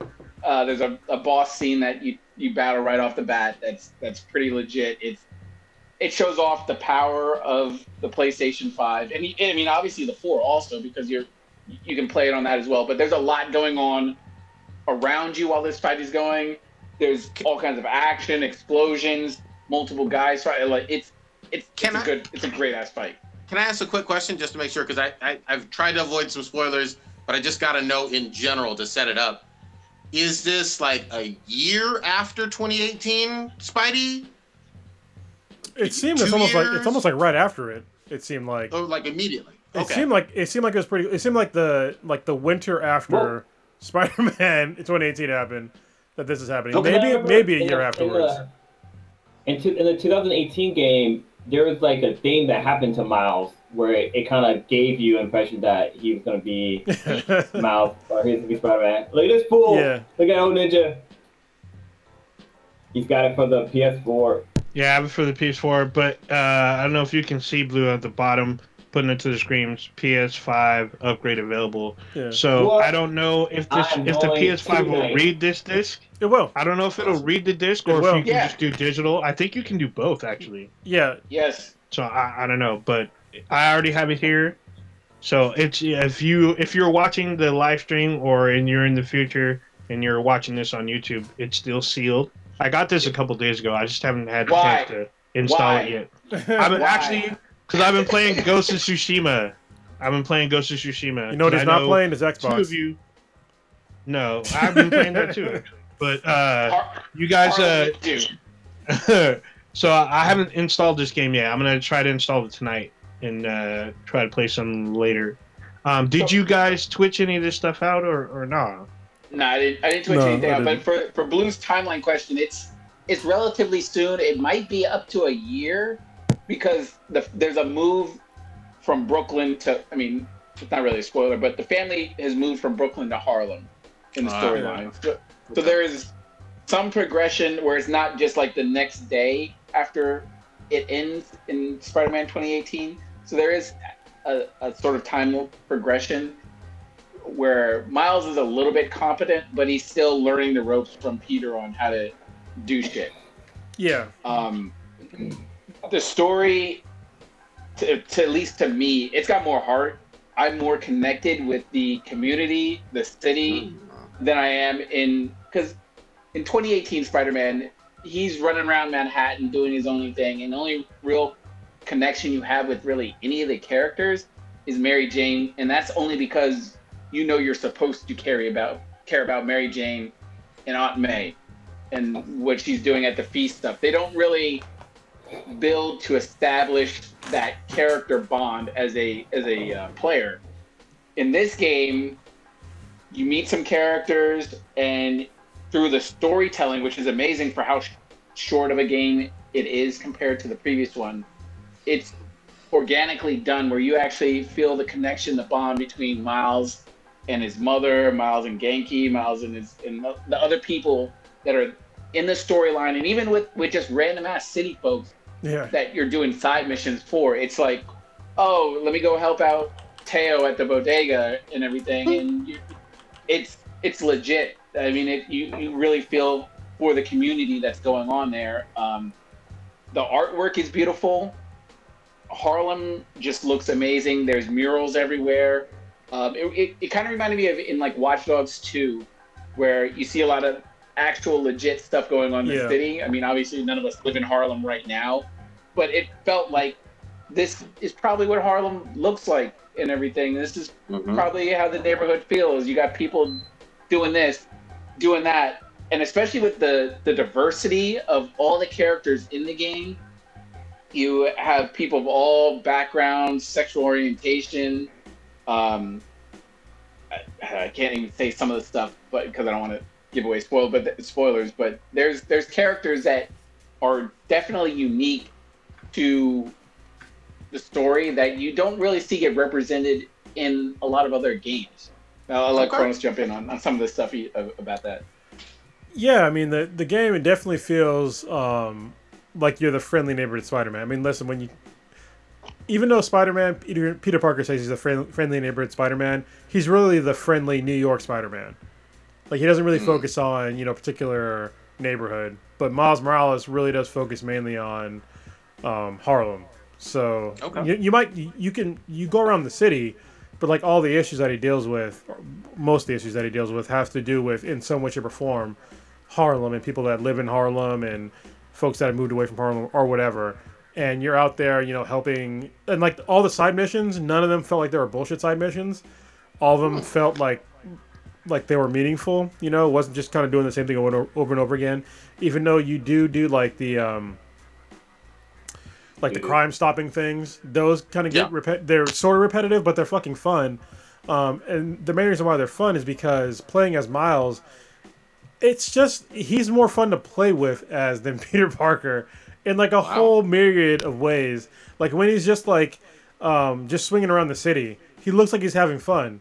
Speaker 5: uh, there's a, a boss scene that you you battle right off the bat. That's that's pretty legit. It's it shows off the power of the PlayStation Five, and you- I mean obviously the four also because you're you can play it on that as well. But there's a lot going on around you while this fight is going. There's all kinds of action, explosions, multiple guys. fight- Like it's it's, it's a
Speaker 1: I-
Speaker 5: good it's a great ass fight.
Speaker 1: Can I ask a quick question just to make sure? Because I, I I've tried to avoid some spoilers, but I just got to know in general to set it up. Is this like a year after 2018 Spidey,
Speaker 3: It seemed
Speaker 1: Two
Speaker 3: it's almost like it's almost like right after it. It seemed like
Speaker 1: or like immediately?
Speaker 3: it
Speaker 1: Okay.
Speaker 3: seemed like it seemed like it was pretty. It seemed like the like the winter after
Speaker 2: Well-
Speaker 3: Spider-Man 2018 happened that this is happening.
Speaker 2: Okay,
Speaker 3: maybe maybe a year
Speaker 2: the-
Speaker 3: afterwards.
Speaker 2: In, the, in, two, in the 2018 game, there was like a thing that happened to Miles where it, it kind of gave you impression that he was gonna be Miles or he was gonna be Spider-Man. Look at this fool!
Speaker 3: Yeah.
Speaker 2: Look at old ninja. He's got it for the PS4.
Speaker 4: Yeah, I have it for the PS4, but uh, I don't know if you can see blue at the bottom, putting it to the screens. PS5 upgrade available.
Speaker 3: yeah.
Speaker 4: So
Speaker 2: What?
Speaker 4: I don't know if this
Speaker 2: I'm
Speaker 4: if the PS5 will
Speaker 2: tonight.
Speaker 4: read this disc.
Speaker 3: It will.
Speaker 4: I don't know if it'll read the disc or if you can
Speaker 5: Yeah.
Speaker 4: just do digital. I think you can do both actually.
Speaker 3: Yeah.
Speaker 5: Yes.
Speaker 4: So I, I don't know, but I already have it here. So it's if you if you're watching the live stream or and you're in the future and you're watching this on YouTube, it's still sealed. I got this a couple days ago. I just haven't had the
Speaker 5: Why?
Speaker 4: chance to install
Speaker 5: Why?
Speaker 4: it yet. I've actually because I've been playing Ghost of Tsushima. I've been playing Ghost of Tsushima.
Speaker 3: you know what he's not
Speaker 4: know
Speaker 3: playing is
Speaker 4: Two
Speaker 3: Xbox.
Speaker 4: of you. No, I've been playing that too. Actually. But uh, you guys, uh, so I haven't installed this game yet. I'm gonna try to install it tonight and uh, try to play some later. Um, did you guys twitch any of this stuff out or, or not?
Speaker 5: No, I didn't. I didn't twitch
Speaker 3: No,
Speaker 5: anything
Speaker 3: I
Speaker 5: out. But for for Blue's timeline question, it's it's relatively soon. It might be up to a year because the, there's a move from Brooklyn to. I mean, it's not really a spoiler, but the family has moved from Brooklyn to Harlem in the
Speaker 1: Ah,
Speaker 5: storyline. So, so there is some progression where it's not just like the next day after it ends in Spider-Man 2018. So there is a, a sort of time progression where Miles is a little bit competent, but he's still learning the ropes from Peter on how to do shit.
Speaker 3: Yeah.
Speaker 5: Um, the story, to, to at least to me, it's got more heart. I'm more connected with the community, the city, mm. than I am in because in 2018 Spider-Man, he's running around Manhattan doing his own thing, and the only real connection you have with really any of the characters is Mary Jane, and that's only because you know you're supposed to care about care about Mary Jane and Aunt May and what she's doing at the feast stuff. They don't really build to establish that character bond as a as a uh, player. In this game, you meet some characters and through the storytelling, which is amazing for how sh- short of a game it is compared to the previous one, it's organically done where you actually feel the connection, the bond between Miles and his mother, Miles and Ganke, Miles and his and the- the other people that are in the storyline, and even with with just random ass city folks
Speaker 3: Yeah.
Speaker 5: that you're doing side missions for. It's like, oh, let me go help out Teo at the bodega and everything, and you, it's it's legit. I mean, it, you you really feel for the community that's going on there. Um, the artwork is beautiful. Harlem just looks amazing. There's murals everywhere. Um, it it, it kind of reminded me of in like Watch Dogs 2, where you see a lot of actual legit stuff going on in
Speaker 3: Yeah.
Speaker 5: the city. I mean, obviously, none of us live in Harlem right now, but it felt like this is probably what Harlem looks like and everything. This is
Speaker 1: Mhm.
Speaker 5: probably how the neighborhood feels. You got people doing this, doing that, and especially with the the diversity of all the characters in the game. You have people of all backgrounds, sexual orientation. Um, I, I can't even say some of the stuff, but because I don't want to give away spoil, but th- spoilers. But there's there's characters that are definitely unique to the story that you don't really see get represented in a lot of other games. I'll, I'll let
Speaker 1: Okay.
Speaker 5: Kronos jump in on, on some of the stuff he, uh, about that.
Speaker 3: Yeah, I mean the the game it definitely feels um, like you're the friendly neighborhood Spider-Man. I mean, listen, when you even though Spider-Man Peter, Peter Parker says he's a friend, friendly neighborhood Spider-Man, he's really the friendly New York Spider-Man. Like he doesn't really focus on you know particular neighborhood, but Miles Morales really does focus mainly on um, Harlem. So
Speaker 1: Okay.
Speaker 3: you, you might you can you go around the city, but like all the issues that he deals with, most of the issues that he deals with have to do with in some way, shape, or form Harlem and people that live in Harlem and folks that have moved away from Harlem or whatever. And you're out there, you know, helping and like all the side missions, none of them felt like they were bullshit side missions. All of them felt like like they were meaningful, you know, it wasn't just kind of doing the same thing over, over and over again. Even though you do do like the um like the crime stopping things, those kind of get
Speaker 1: Yeah.
Speaker 3: they're sort of repetitive, but they're fucking fun. Um, and the main reason why they're fun is because playing as Miles, it's just he's more fun to play with as than Peter Parker, in like a whole myriad of ways. Like when he's just like um, just swinging around the city, he looks like he's having fun.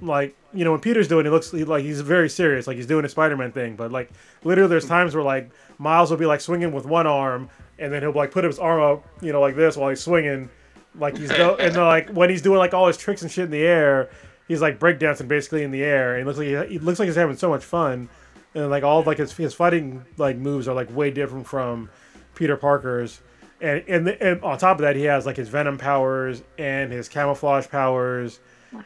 Speaker 3: Like you know when Peter's doing, it looks like he's very serious, like he's doing a Spider-Man thing. But like literally, there's times where like Miles will be like swinging with one arm, and then he'll like put his arm up, you know, like this while he's swinging, like he's go- and like when he's doing like all his tricks and shit in the air, he's like breakdancing basically in the air, and looks like he, he looks like he's having so much fun, and like all like his his fighting like moves are like way different from Peter Parker's, and and, and on top of that he has like his Venom powers and his camouflage powers,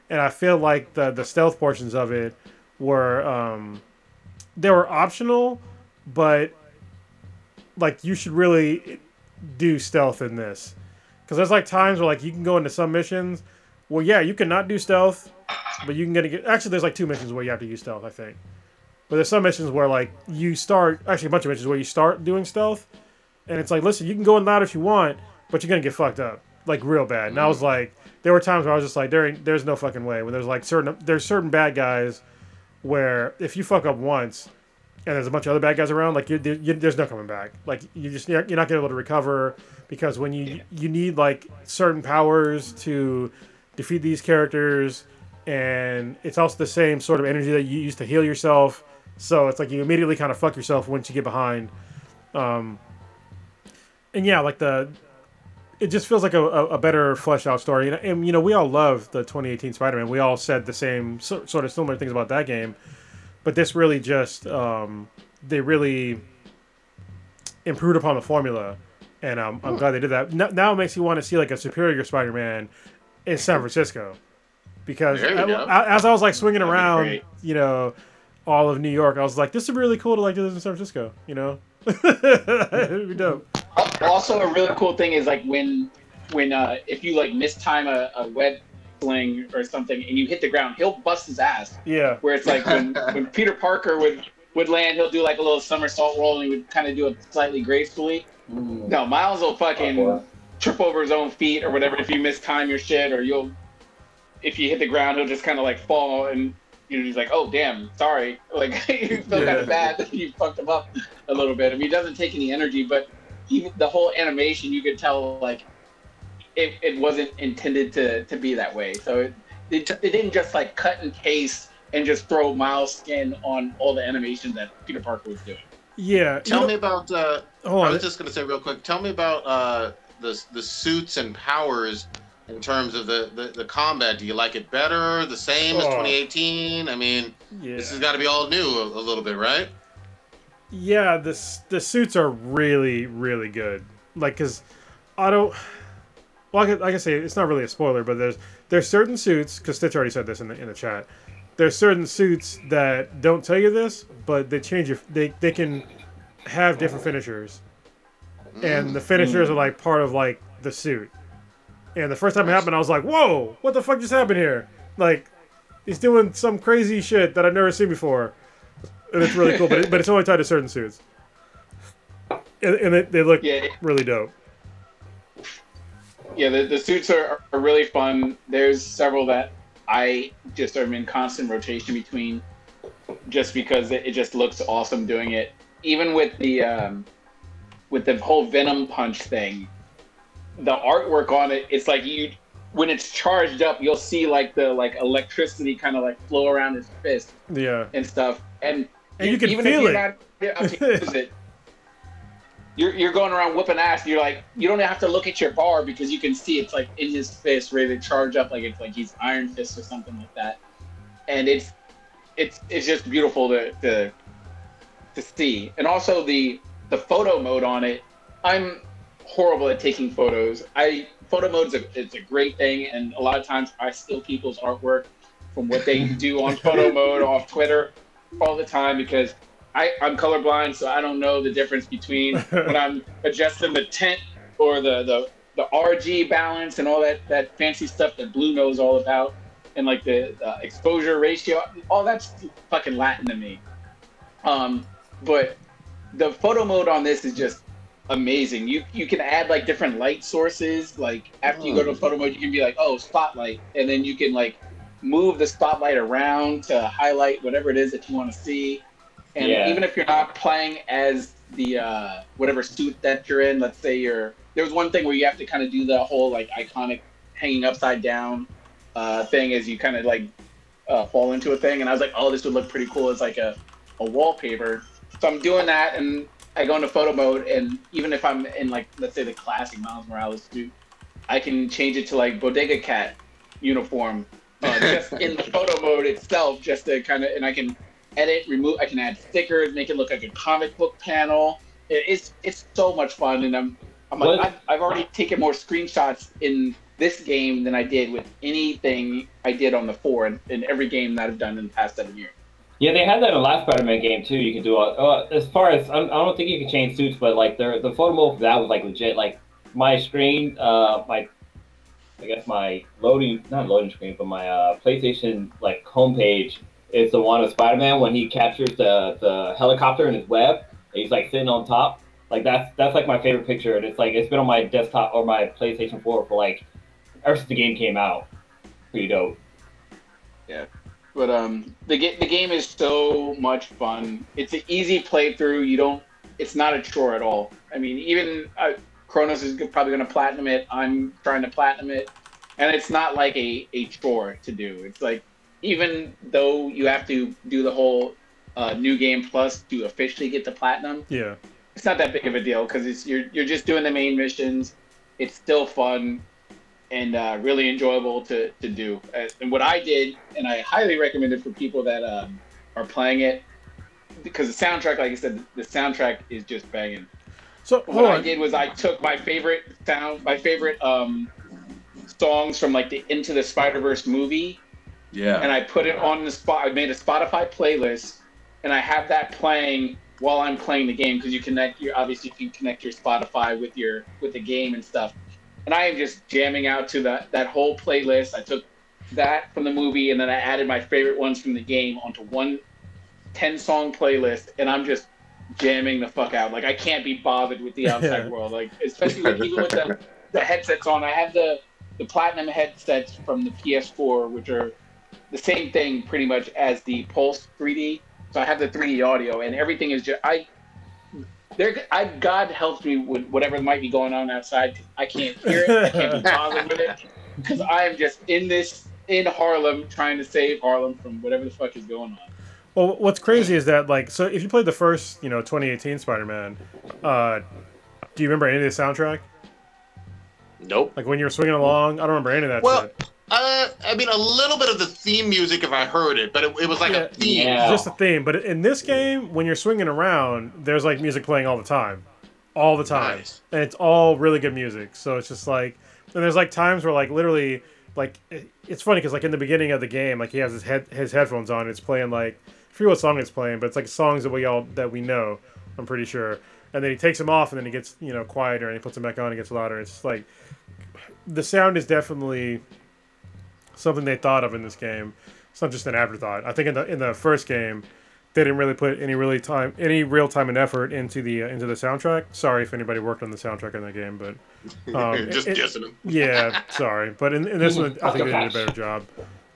Speaker 3: and I feel like the the stealth portions of it were um they were optional, but like you should really do stealth in this. Because there's like times where like you can go into some missions well yeah you cannot do stealth but you can get, get actually there's like two missions where you have to use stealth i think. But there's some missions where like you start actually a bunch of missions where you start doing stealth and it's like listen you can go in loud if you want but you're gonna get fucked up like real bad. And i was like there were times where i was just like there ain't, there's no fucking way when there's like certain there's certain bad guys where if you fuck up once and there's a bunch of other bad guys around, like you, you, there's no coming back. Like you just you're not gonna be able to recover because when you you need like certain powers to defeat these characters, and it's also the same sort of energy that you use to heal yourself. So it's like you immediately kind of fuck yourself once you get behind. Um, and yeah, like the it just feels like a, a, better fleshed out story. And, and you know we all love the 2018 Spider-Man. We all said the same so, sort of similar things about that game but this really just um, they really improved upon the formula, and um, I'm glad they did that. Now, now it makes you want to see like a superior Spider-Man in San Francisco, because I- I- as I was like swinging
Speaker 5: That'd
Speaker 3: around, you know, all of New York, I was like, this would be really cool to like do this in San Francisco, you know. It'd be dope.
Speaker 5: Also, a really cool thing is like when when uh, if you like mistime a, a web sling or something and you hit the ground, he'll bust his ass.
Speaker 3: Yeah.
Speaker 5: Where it's like when, when Peter Parker would would land, he'll do like a little somersault roll and he would kind of do it slightly gracefully. No, Miles will fucking
Speaker 2: Oh,
Speaker 5: trip over his own feet or whatever if you mistime your shit or you'll if you hit the ground he'll just kind of like fall and you know he's like oh damn sorry like you feel kind of bad that you fucked him up a little bit I mean he doesn't take any energy but even the whole animation you could tell like it, it wasn't intended to, to be that way so it, it, it didn't just like cut and paste and just throw Miles skin on all the animation that Peter Parker was doing
Speaker 3: Yeah. you
Speaker 1: Tell
Speaker 3: know-
Speaker 1: me about. Uh,
Speaker 3: Hold
Speaker 1: I
Speaker 3: on.
Speaker 1: was just gonna say real quick. Tell me about uh, the the suits and powers in terms of the, the, the combat. Do you like it better, the same as
Speaker 3: Oh.
Speaker 1: 2018? I mean,
Speaker 3: yeah.
Speaker 1: this has got to be all new a, a little bit, right?
Speaker 3: Yeah, the the suits are really really good. Like, cause I don't. Well, I can, I say it's not really a spoiler, but there's there's certain suits. Cause Stitch already said this in the in the chat. There's certain suits that don't tell you this, but they change your. They they can have different finishers, and the finishers are like part of like the suit. And the first time it happened, I was like, "Whoa! What the fuck just happened here?" Like, he's doing some crazy shit that I've never seen before, and it's really cool. But it, but it's only tied to certain suits, and, and they, they look
Speaker 5: yeah
Speaker 3: really dope.
Speaker 5: yeah, the, the suits are, are really fun. There's several that I just am in constant rotation between, just because it, it just looks awesome doing it. Even with the um, with the whole Venom punch thing, the artwork on it, it's like you when it's charged up, you'll see like the like electricity kind of like flow around his fist
Speaker 3: Yeah,
Speaker 5: and stuff. And
Speaker 3: And you can
Speaker 5: even
Speaker 3: feel
Speaker 5: if you're
Speaker 3: it.
Speaker 5: Not, you it. You're, you're going around whooping ass. You're like you don't have to look at your bar because you can see it's like in his fist, ready to charge up, like it's like he's Iron Fist or something like that. And it's it's it's just beautiful to to to see. And also the the photo mode on it. I'm horrible at taking photos. I photo mode is a, it's a great thing, and a lot of times I steal people's artwork from what they do on photo mode off Twitter all the time because I, I'm colorblind, so I don't know the difference between when I'm adjusting the tint or the, the, the RG balance and all that, that fancy stuff that Blue knows all about, and like the, the exposure ratio. All that's fucking Latin to me. Um, but the photo mode on this is just amazing. You you can add like different light sources. Like after you go to photo mode, you can be like, oh, spotlight, and then you can like move the spotlight around to highlight whatever it is that you want to see. And
Speaker 2: Yeah.
Speaker 5: even if you're not playing as the uh, whatever suit that you're in. Let's say you're there was one thing where you have to kind of do the whole like iconic hanging upside down uh, thing as you kind of like uh, fall into a thing, and I was like, oh, this would look pretty cool as like a, a wallpaper. So I'm doing that, and I go into photo mode, and even if I'm in like let's say the classic Miles Morales suit, I can change it to like Bodega Cat uniform, uh, just in the photo mode itself, just to kind of, and I can edit, remove, I can add stickers, make it look like a comic book panel. It, it's it's so much fun, and I'm I'm like, I've, I've already taken more screenshots in this game than I did with anything I did on the four in, in every game that I've done in the past seven years.
Speaker 2: Yeah, they had that in the last Spider-Man game too. You could do all, uh, as far as I'm, I don't think you can change suits, but like the the photo mode for that was like legit. Like my screen, uh, my I guess my loading not loading screen, but my uh, PlayStation like homepage is the one of Spider-Man when he captures the the helicopter in his web. He's like sitting on top. Like that's that's like my favorite picture, and it's like it's been on my desktop or my PlayStation 4 for like ever since the game came out. Pretty dope.
Speaker 5: Yeah, but um, the the game is so much fun. It's an easy playthrough. You don't. It's not a chore at all. I mean, even Kronos is probably going to platinum it. I'm trying to platinum it, and it's not like a a chore to do. It's like even though you have to do the whole uh, new game plus to officially get the platinum,
Speaker 3: Yeah.
Speaker 5: it's not that big of a deal because it's you're you're just doing the main missions. It's still fun and uh, really enjoyable to, to do. Uh, And what I did, and I highly recommend it for people that um, are playing it, because the soundtrack, like I said, the soundtrack is just banging.
Speaker 3: So
Speaker 5: What
Speaker 3: hold
Speaker 5: I did was I took my favorite sound, my favorite um, songs from like the Into the Spider Verse movie,
Speaker 1: Yeah.
Speaker 5: and I put it on the spot. I made a Spotify playlist, and I have that playing while I'm playing the game because you connect. You obviously you can connect your Spotify with your with the game and stuff. And I am just jamming out to that that whole playlist. I took that from the movie, and then I added my favorite ones from the game onto one 10 song playlist, and I'm just jamming the fuck out. Like I can't be bothered with the outside
Speaker 3: Yeah.
Speaker 5: world. Like especially with, even with the, the headsets on. I have the the platinum headsets from the PS4, which are the same thing pretty much as the Pulse 3D. So I have the 3D audio, and everything is just I. There, I God helps me with whatever might be going on outside. I can't hear it. I can't be bothered with it because I am just in this in Harlem trying to save Harlem from whatever the fuck is going on.
Speaker 3: Well, what's crazy is that like, so if you played the first, you know, 2018 Spider-Man, uh, do you remember any of the soundtrack?
Speaker 1: Nope.
Speaker 3: Like when you were swinging along, I don't remember any of that
Speaker 1: Well. Uh, I mean, a little bit of the theme music if I heard it, but it, it was like
Speaker 3: Yeah.
Speaker 1: a theme.
Speaker 2: Yeah.
Speaker 3: It's just a theme. But in this game, when you're swinging around, there's like music playing all the time, all the time,
Speaker 1: Nice.
Speaker 3: and it's all really good music. So it's just like, and there's like times where like literally, like it's funny because like in the beginning of the game, like he has his head his headphones on, it's playing like I forget what song it's playing, but it's like songs that we all that we know. I'm pretty sure. And then he takes them off, and then he gets you know quieter, and he puts them back on, and gets louder. It's just like the sound is definitely something they thought of in this game. It's not just an afterthought. I think in the in the first game, they didn't really put any really time any real time and effort into the uh, into the soundtrack. Sorry if anybody worked on the soundtrack in that game, but um,
Speaker 1: just
Speaker 3: it-
Speaker 1: guessing them.
Speaker 3: yeah, sorry. But in, in this one, I think they did a better job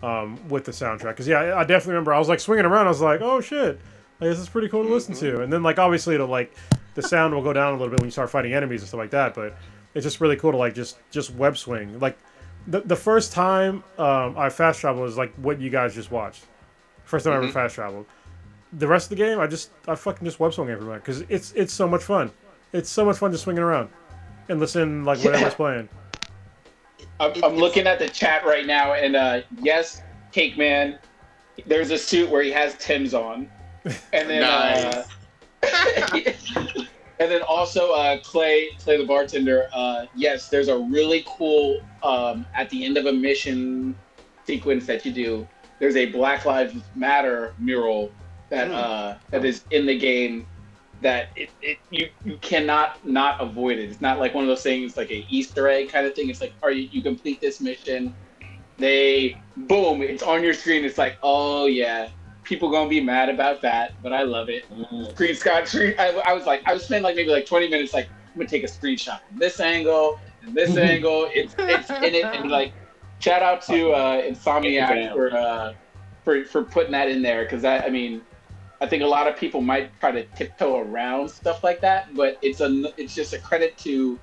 Speaker 3: um, with the soundtrack. Because yeah, I, definitely remember I was like swinging around. I was like, oh shit, like, this is pretty cool to listen to. And then like obviously it'll like the sound will go down a little bit when you start fighting enemies and stuff like that. But it's just really cool to like just just web swing. Like the the first time um, I fast traveled was like what you guys just watched. First time I ever fast traveled. The rest of the game, I just I fucking just web swung everywhere because it's it's so much fun. It's so much fun just swinging around and listen like whatever's
Speaker 5: Yeah.
Speaker 3: playing.
Speaker 5: I'm, I'm looking at the chat right now, and uh, yes, Cake Man, there's a suit where he has Tim's on, and then uh, and then also uh, Clay, Clay the bartender. Uh, yes, there's a really cool um, at the end of a mission sequence that you do. There's a Black Lives Matter mural that
Speaker 1: Hmm.
Speaker 5: uh, that is in the game that it, it you you cannot not avoid it. It's not like one of those things like a Easter egg kind of thing. It's like, are you you complete this mission? They boom, it's on your screen. It's like, oh yeah, people gonna be mad about that, but I love it. Screen Scott, screen, I, I was like, I was spending like maybe like 20 minutes like I'm gonna take a screenshot from this angle and this angle. It's it's in it and like shout out to uh, Insomniac for uh, for for putting that in there because that I mean. I think a lot of people might try to tiptoe around stuff like that, but it's a it's just a credit to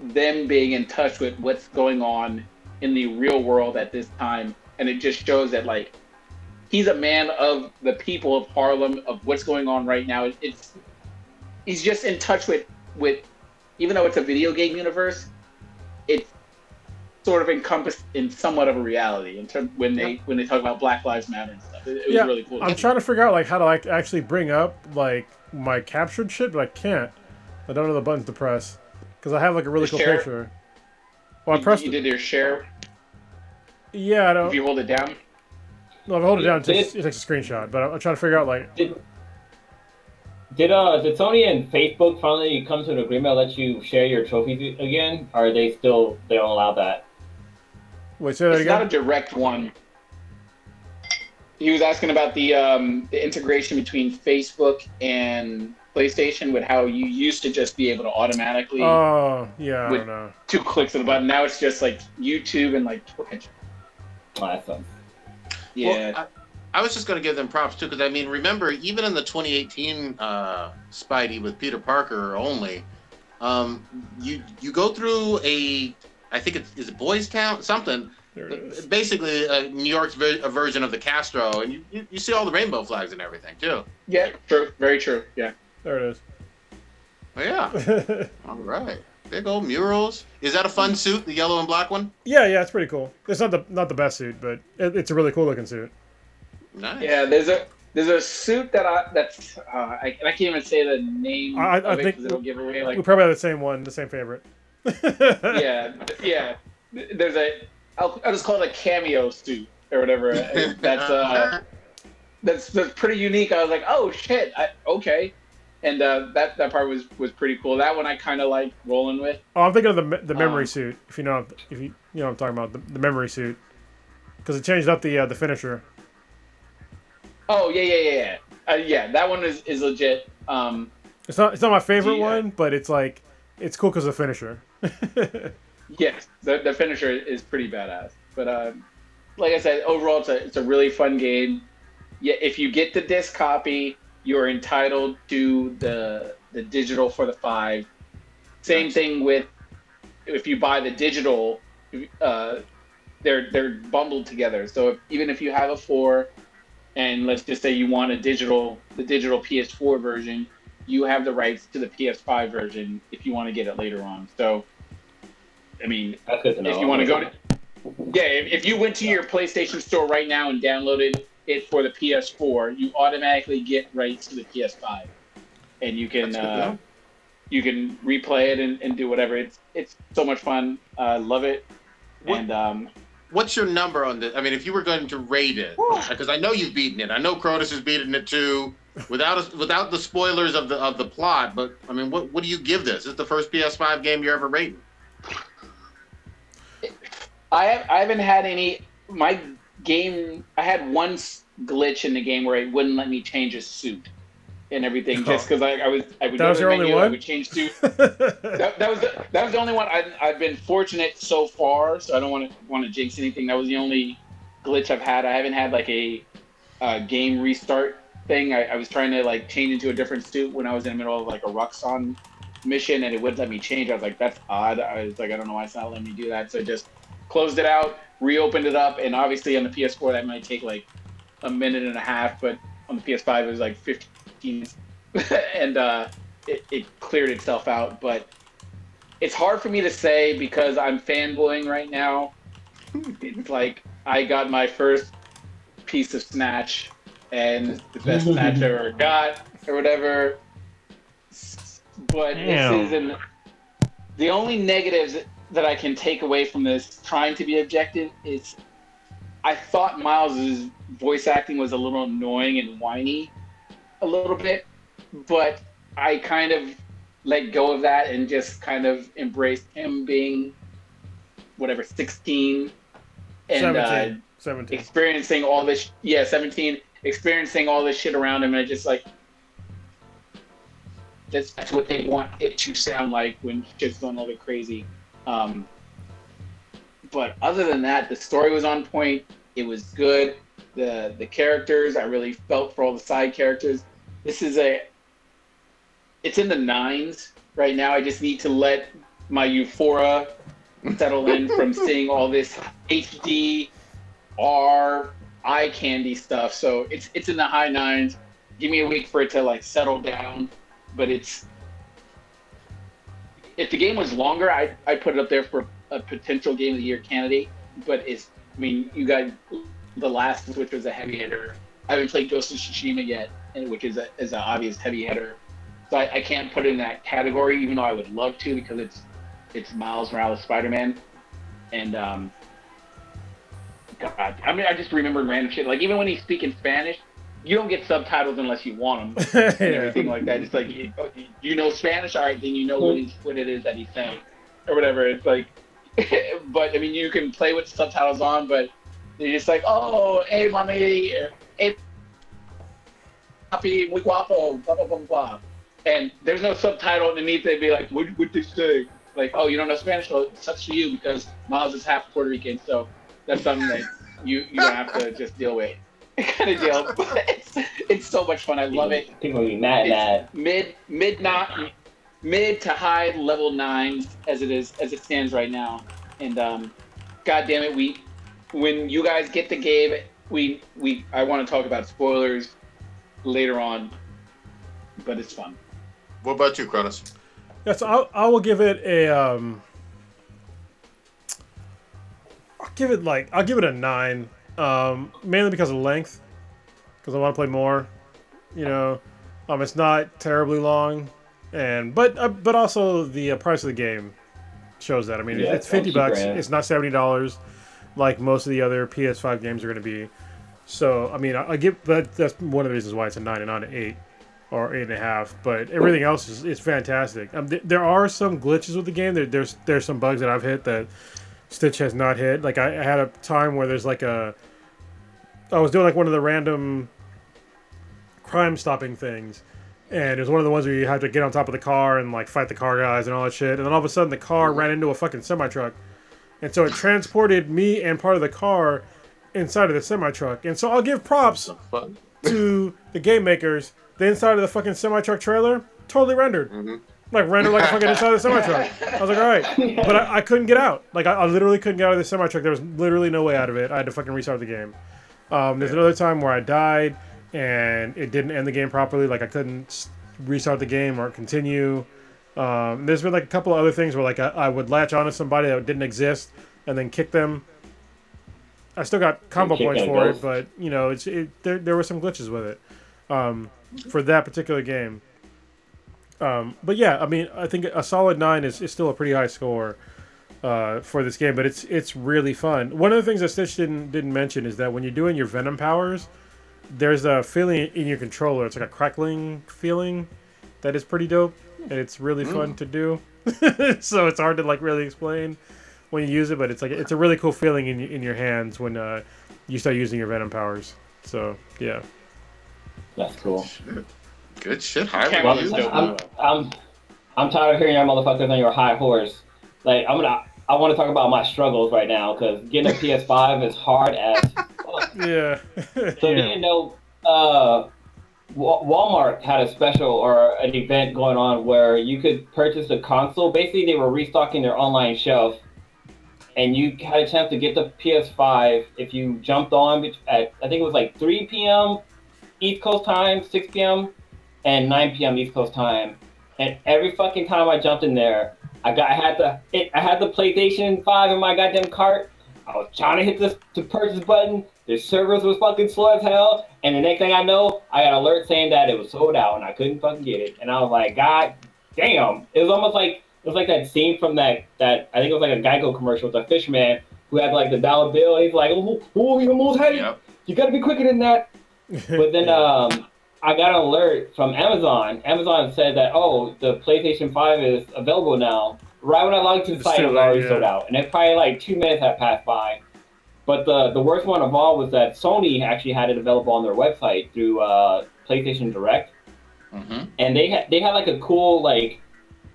Speaker 5: them being in touch with what's going on in the real world at this time, and it just shows that like he's a man of the people of Harlem, of what's going on right now. It's he's just in touch with with even though it's a video game universe, it's sort of encompassed in somewhat of a reality in terms when they when they talk about Black Lives Matter and stuff. It, was
Speaker 3: Yeah,
Speaker 5: really cool.
Speaker 3: I'm trying to figure out like how to like actually bring up like my captured shit, but I can't. I don't know the buttons to press because I have like a really cool
Speaker 5: share-
Speaker 3: picture. Well, I pressed.
Speaker 5: you did your share.
Speaker 3: Yeah, I don't.
Speaker 5: If you hold it down,
Speaker 3: No, if I hold it down, it takes, it takes a screenshot. But I'm, I'm trying to figure out like.
Speaker 2: Did, did uh did Sony and Facebook finally come to an agreement let you share your trophies again? Or are they still they don't allow that?
Speaker 3: Wait, say that
Speaker 5: it's not a direct one. He was asking about the um, the integration between Facebook and PlayStation with how you used to just be able to automatically
Speaker 3: Oh, yeah, I
Speaker 5: With-
Speaker 3: don't know.
Speaker 5: two clicks of the button. Now it's just like YouTube and like Twitch.
Speaker 2: That sucks.
Speaker 5: Yeah.
Speaker 1: Well, I, I was just going to give them props too, because I mean, remember, even in the 2018 uh, Spidey with Peter Parker only, um, you you go through a, I think it's is it Boys Town something,
Speaker 3: There it is.
Speaker 1: basically uh, New York's ver- a version of the Castro, and you, you, you see all the rainbow flags and everything too.
Speaker 5: yeah, true. Very true. Yeah.
Speaker 3: There it is.
Speaker 1: Oh, yeah, all right, big old murals. Is that a fun suit, the yellow and black one?
Speaker 3: yeah, yeah, it's pretty cool. It's not the not the best suit, but it, it's a really cool looking suit.
Speaker 1: Nice.
Speaker 5: Yeah. There's a there's a suit that I that's uh, I, I can't even say the name
Speaker 3: I- I
Speaker 5: of it
Speaker 3: think-
Speaker 5: 'cause it'll give away like
Speaker 3: we probably have the same one, the same favorite.
Speaker 5: yeah, yeah. There's a I'll, I'll just call it a cameo suit or whatever. That's uh, that's that's pretty unique. I was like, oh shit, I, okay, and uh, that that part was was pretty cool. That one I kind of like rolling with.
Speaker 3: Oh, I'm thinking of the the memory
Speaker 5: Um,
Speaker 3: suit. If you know, if you you know, what I'm talking about the, the memory suit, because it changed up the uh, the finisher.
Speaker 5: Oh yeah, yeah, yeah, yeah. Uh, yeah, that one is, is legit. Um,
Speaker 3: It's not it's not my favorite
Speaker 5: Yeah.
Speaker 3: one, but it's like it's cool because of the finisher.
Speaker 5: yes, the, the finisher is pretty badass. But um, like I said, overall, it's a it's a really fun game. Yeah, if you get the disc copy, you're entitled to the the digital for the five. Same thing with if you buy the digital, uh, they're they're bundled together. So if, even if you have a four, and let's just say you want a digital the digital PS4 version, you have the rights to the PS5 version if you want to get it later on. So, I mean,
Speaker 2: That's good to know.
Speaker 5: if you want to go to yeah if, if you went to your playstation store right now and downloaded it for the ps4 you automatically get rights to the ps5 and you can
Speaker 1: That's good to
Speaker 5: uh, you can replay it and, and do whatever it's it's so much fun uh, love it
Speaker 1: What-
Speaker 5: and um
Speaker 1: What's your number on this? I mean, if you were going to rate it, because I know you've beaten it. I know Cronus has beaten it too, without without the spoilers of the of the plot. But I mean, what what do you give this? Is it the first PS5 game you're ever rating?
Speaker 5: I have, I haven't had any my game I had one glitch in the game where it wouldn't let me change a suit and everything just because I, I was I would
Speaker 3: That was your only
Speaker 5: menu, I would change suit that, that was the, that was the only one I, I've been fortunate so far. So I don't want to want to jinx anything. That was the only glitch I've had. I haven't had like a uh, game restart thing. I, I was trying to like change into a different suit when I was in the middle of like a Roxxon mission, and it wouldn't let me change. I was like, that's odd. I was like, I don't know why it's not letting me do that. So just closed it out, reopened it up, and obviously on the PS4 that might take like a minute and a half, but on the PS5 it was like 15 minutes. and uh, it, it cleared itself out. But it's hard for me to say because I'm fanboying right now. It's like I got my first piece of Snatch, and the best Snatch I ever got, or whatever. But
Speaker 4: Damn.
Speaker 5: this isn't. The only negatives that I can take away from this, trying to be objective, is I thought Miles's voice acting was a little annoying and whiny, a little bit, but I kind of let go of that and just kind of embraced him being whatever 16 and uh,
Speaker 3: 17. 17.
Speaker 5: experiencing all this yeah 17 experiencing all this shit around him and I just like that's, that's what they want it to sound like when shit's going a little bit crazy um, but other than that the story was on point it was good the the characters. I really felt for all the side characters. This is a it's in the nines right now. I just need to let my euphoria settle in from seeing all this HD R eye candy stuff. So it's it's in the high nines. Give me a week for it to like settle down, but it's if the game was longer, I I put it up there for a potential game of the year candidate. But it's I mean you got the last which was a heavy hitter. I haven't played Ghost of Tsushima yet, and which is a is an obvious heavy hitter. So I, I can't put it in that category, even though I would love to because it's it's Miles Morales Spider Man, and um, God, I mean I just remember random shit. Like even when he's speaking Spanish, you don't get subtitles unless you want them and
Speaker 3: yeah.
Speaker 5: everything like that. It's like oh, you, you know Spanish, all right, then you know what, he's, what it is that he's saying or whatever. It's like, but I mean you can play with subtitles on, but you're just like, oh, hey, mommy, hey, papi, muy guapo, blah blah blah blah. And there's no subtitle underneath. They'd be like, what what they say? Like, oh, you don't know Spanish? Well, it sucks for you because Miles is half Puerto Rican, so that's something that you you have to just deal with. kind of deal. But it's it's so much fun. I love it.
Speaker 2: People will be mad, mad.
Speaker 5: It's mid mid not mid to high level nines as it is as it stands right now. And um, God damn it, we when you guys get the game, we we I want to talk about spoilers later on, but it's fun.
Speaker 1: What about you, Cronus?
Speaker 3: Yes, I I will give it a um. I'll give it like I'll give it a nine, um, mainly because of length, because I want to play more. You know, um, it's not terribly long, and but uh, but also the uh, price of the game shows that. I mean,
Speaker 2: Yeah,
Speaker 3: it's
Speaker 2: it's
Speaker 3: fifty bucks.
Speaker 2: right?
Speaker 3: It's not seventy dollars, like most of the other PS5 games are going to be. So I mean, I, I give that. That's one of the reasons why it's a nine and not an eight or eight and a half. But everything else is, is fantastic. Um, th- there are some glitches with the game. There, there's there's some bugs that I've hit that Stitch has not hit. Like I, I had a time where there's like a I was doing like one of the random crime stopping things. And it was one of the ones where you had to get on top of the car and like fight the car guys and all that shit. And then all of a sudden the car ran into a fucking semi truck. And so it transported me and part of the car inside of the semi truck. And so I'll give props
Speaker 1: Fun.
Speaker 3: to the game makers. The inside of the fucking semi truck trailer, totally rendered.
Speaker 1: Mhm.
Speaker 3: Like rendered like a fucking inside of the semi truck. I was like, all right, but I, I couldn't get out. Like I, I literally couldn't get out of the semi truck. There was literally no way out of it. I had to fucking restart the game. Um, there's another time where I died and it didn't end the game properly. Like I couldn't restart the game or continue. Um, there's been like a couple of other things where like I, I would latch onto somebody that didn't exist and then kick them. I still got combo points for it, but you know, it's it, there. There were some glitches with it um, for that particular game. Um, but yeah, I mean, I think a solid nine is, is still a pretty high score uh, for this game. But it's it's really fun. One of the things that Stitch didn't didn't mention is that when you're doing your Venom powers, there's a feeling in your controller. It's like a crackling feeling that is pretty dope, and it's really fun to do. so it's hard to like really explain when you use it, but it's like it's a really cool feeling in in your hands when uh, you start using your Venom powers. So yeah.
Speaker 2: That's cool.
Speaker 1: Good shit. High
Speaker 2: Well,
Speaker 5: Well,
Speaker 1: reviews.
Speaker 5: dope.
Speaker 2: I'm, I'm, I'm tired of hearing y'all motherfuckers on your high horse. Like, I'm gonna, I want to talk about my struggles right now because getting a PS5 is hard as fuck.
Speaker 3: Yeah.
Speaker 2: So you didn't know, uh, Walmart had a special or an event going on where you could purchase a console. Basically, they were restocking their online shelf, and you had a chance to get the PS5 if you jumped on at I think it was like 3 p.m. East Coast time, 6 p.m. and 9 p.m. East Coast time. And every fucking time I jumped in there, I got I had the it, I had the PlayStation 5 in my goddamn cart. I was trying to hit the to purchase button. The servers was fucking slow as hell. And the next thing I know, I got an alert saying that it was sold out and I couldn't fucking get it. And I was like, God damn. It was almost like it was like that scene from that that I think it was like a Geico commercial with a fisherman who had like the dollar bill. He's like, oh, oh you almost had it.
Speaker 1: Yep.
Speaker 2: You gotta be quicker than that. But then um, I got an alert from Amazon. Amazon said that oh, the PlayStation 5 is available now. Right when I logged to the site, it was already sold out, and it probably like two minutes had passed by. But the the worst one of all was that Sony actually had it available on their website through uh, PlayStation Direct,
Speaker 1: Mm-hmm.
Speaker 2: and they had they had like a cool like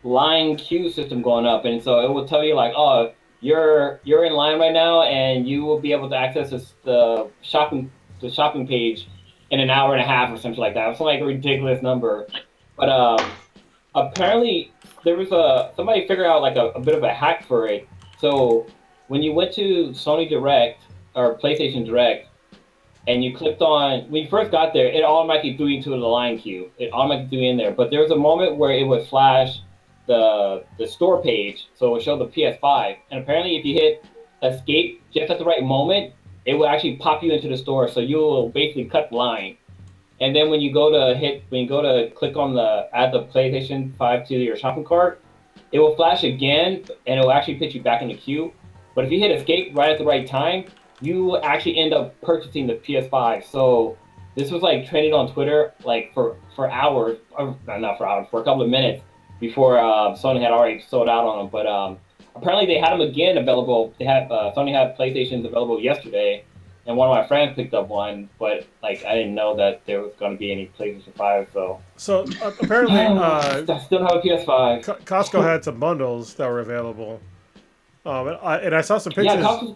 Speaker 2: line queue system going up, and so it will tell you like oh you're you're in line right now, and you will be able to access this, the shopping the shopping page in an hour and a half or something like that. It was like a ridiculous number. But um, apparently there was a somebody figured out like a, a bit of a hack for it. So when you went to Sony Direct or PlayStation Direct, and you clicked on when you first got there, it automatically threw you into the line queue. It automatically threw you in there. But there was a moment where it would flash the the store page, so it would show the PS5. And apparently, if you hit escape just at the right moment, it will actually pop you into the store. So you will basically cut line. And then when you go to hit, when you go to click on the add the PlayStation 5 to your shopping cart, it will flash again, and it will actually put you back in the queue. But if you hit escape right at the right time, you will actually end up purchasing the PS5. So this was like trending on Twitter like for for hours, or not for hours, for a couple of minutes before uh, Sony had already sold out on them. But um, apparently they had them again available. They had uh, Sony had PlayStations available yesterday, and one of my friends picked up one. But like I didn't know that there was going to be any PlayStation Five. So
Speaker 3: So uh, apparently, uh,
Speaker 2: I still have a PS5.
Speaker 3: Co- Costco had some bundles that were available. Um, and I, and I saw some pictures.
Speaker 2: Yeah, Costco,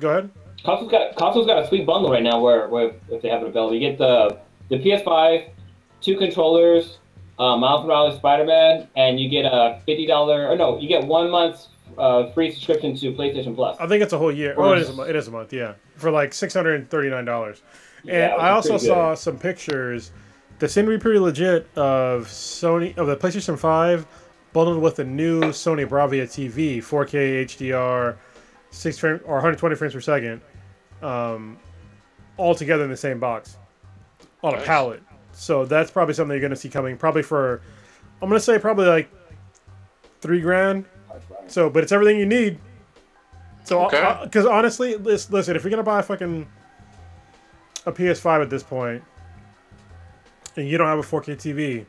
Speaker 3: Go ahead.
Speaker 2: Costco's got Costco's got a sweet bundle right now where, where if they have it available, you get the the PS5, two controllers, uh, Miles Morales Spider-Man, and you get a fifty dollar or no, you get one month's uh, free subscription to PlayStation Plus.
Speaker 3: I think it's a whole year. Oh, it is a month. It is a month. Yeah, for like six hundred and thirty nine dollars. And
Speaker 2: Yeah,
Speaker 3: I also saw some pictures that seem to be pretty legit of Sony of the PlayStation Five bundled with the new Sony Bravia TV, 4K HDR, six frame or 120 frames per second, um, all together in the same box on a pallet. So that's probably something you're going to see coming, probably for, I'm going to say probably like three grand. So, but it's everything you need. So,
Speaker 1: Okay.
Speaker 3: because honestly, listen, if you're gonna buy a fucking a PS5 at this point, and you don't have a 4K TV,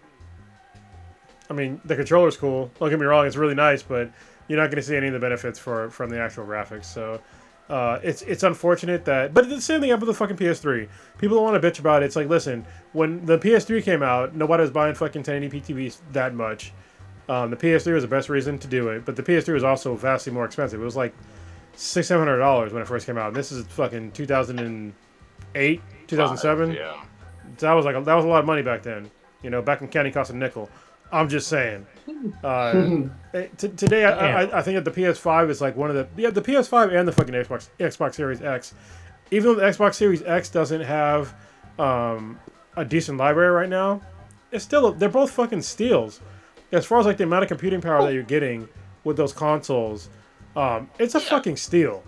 Speaker 3: I mean, the controller's cool. Don't get me wrong; it's really nice, but you're not gonna see any of the benefits for from the actual graphics. So, uh, it's it's unfortunate that, but the same thing happened with the fucking PS3. People don't want to bitch about it. It's like, listen, when the PS3 came out, nobody was buying fucking 1080p TVs that much. Um, the PS3 was the best reason to do it, but the PS3 was also vastly more expensive. It was like six, seven hundred dollars when it first came out. And this is fucking two thousand and eight, two thousand seven.
Speaker 1: Yeah.
Speaker 3: That was like a, that was a lot of money back then. You know, back when candy cost a nickel. I'm just saying. Uh, eh, t- today, I, I, I think that the PS5 is like one of the yeah the PS5 and the fucking Xbox Xbox Series X. Even though the Xbox Series X doesn't have um, a decent library right now, it's still they're both fucking steals. As far as like the amount of computing power that you're getting with those consoles, um, it's a fucking steal.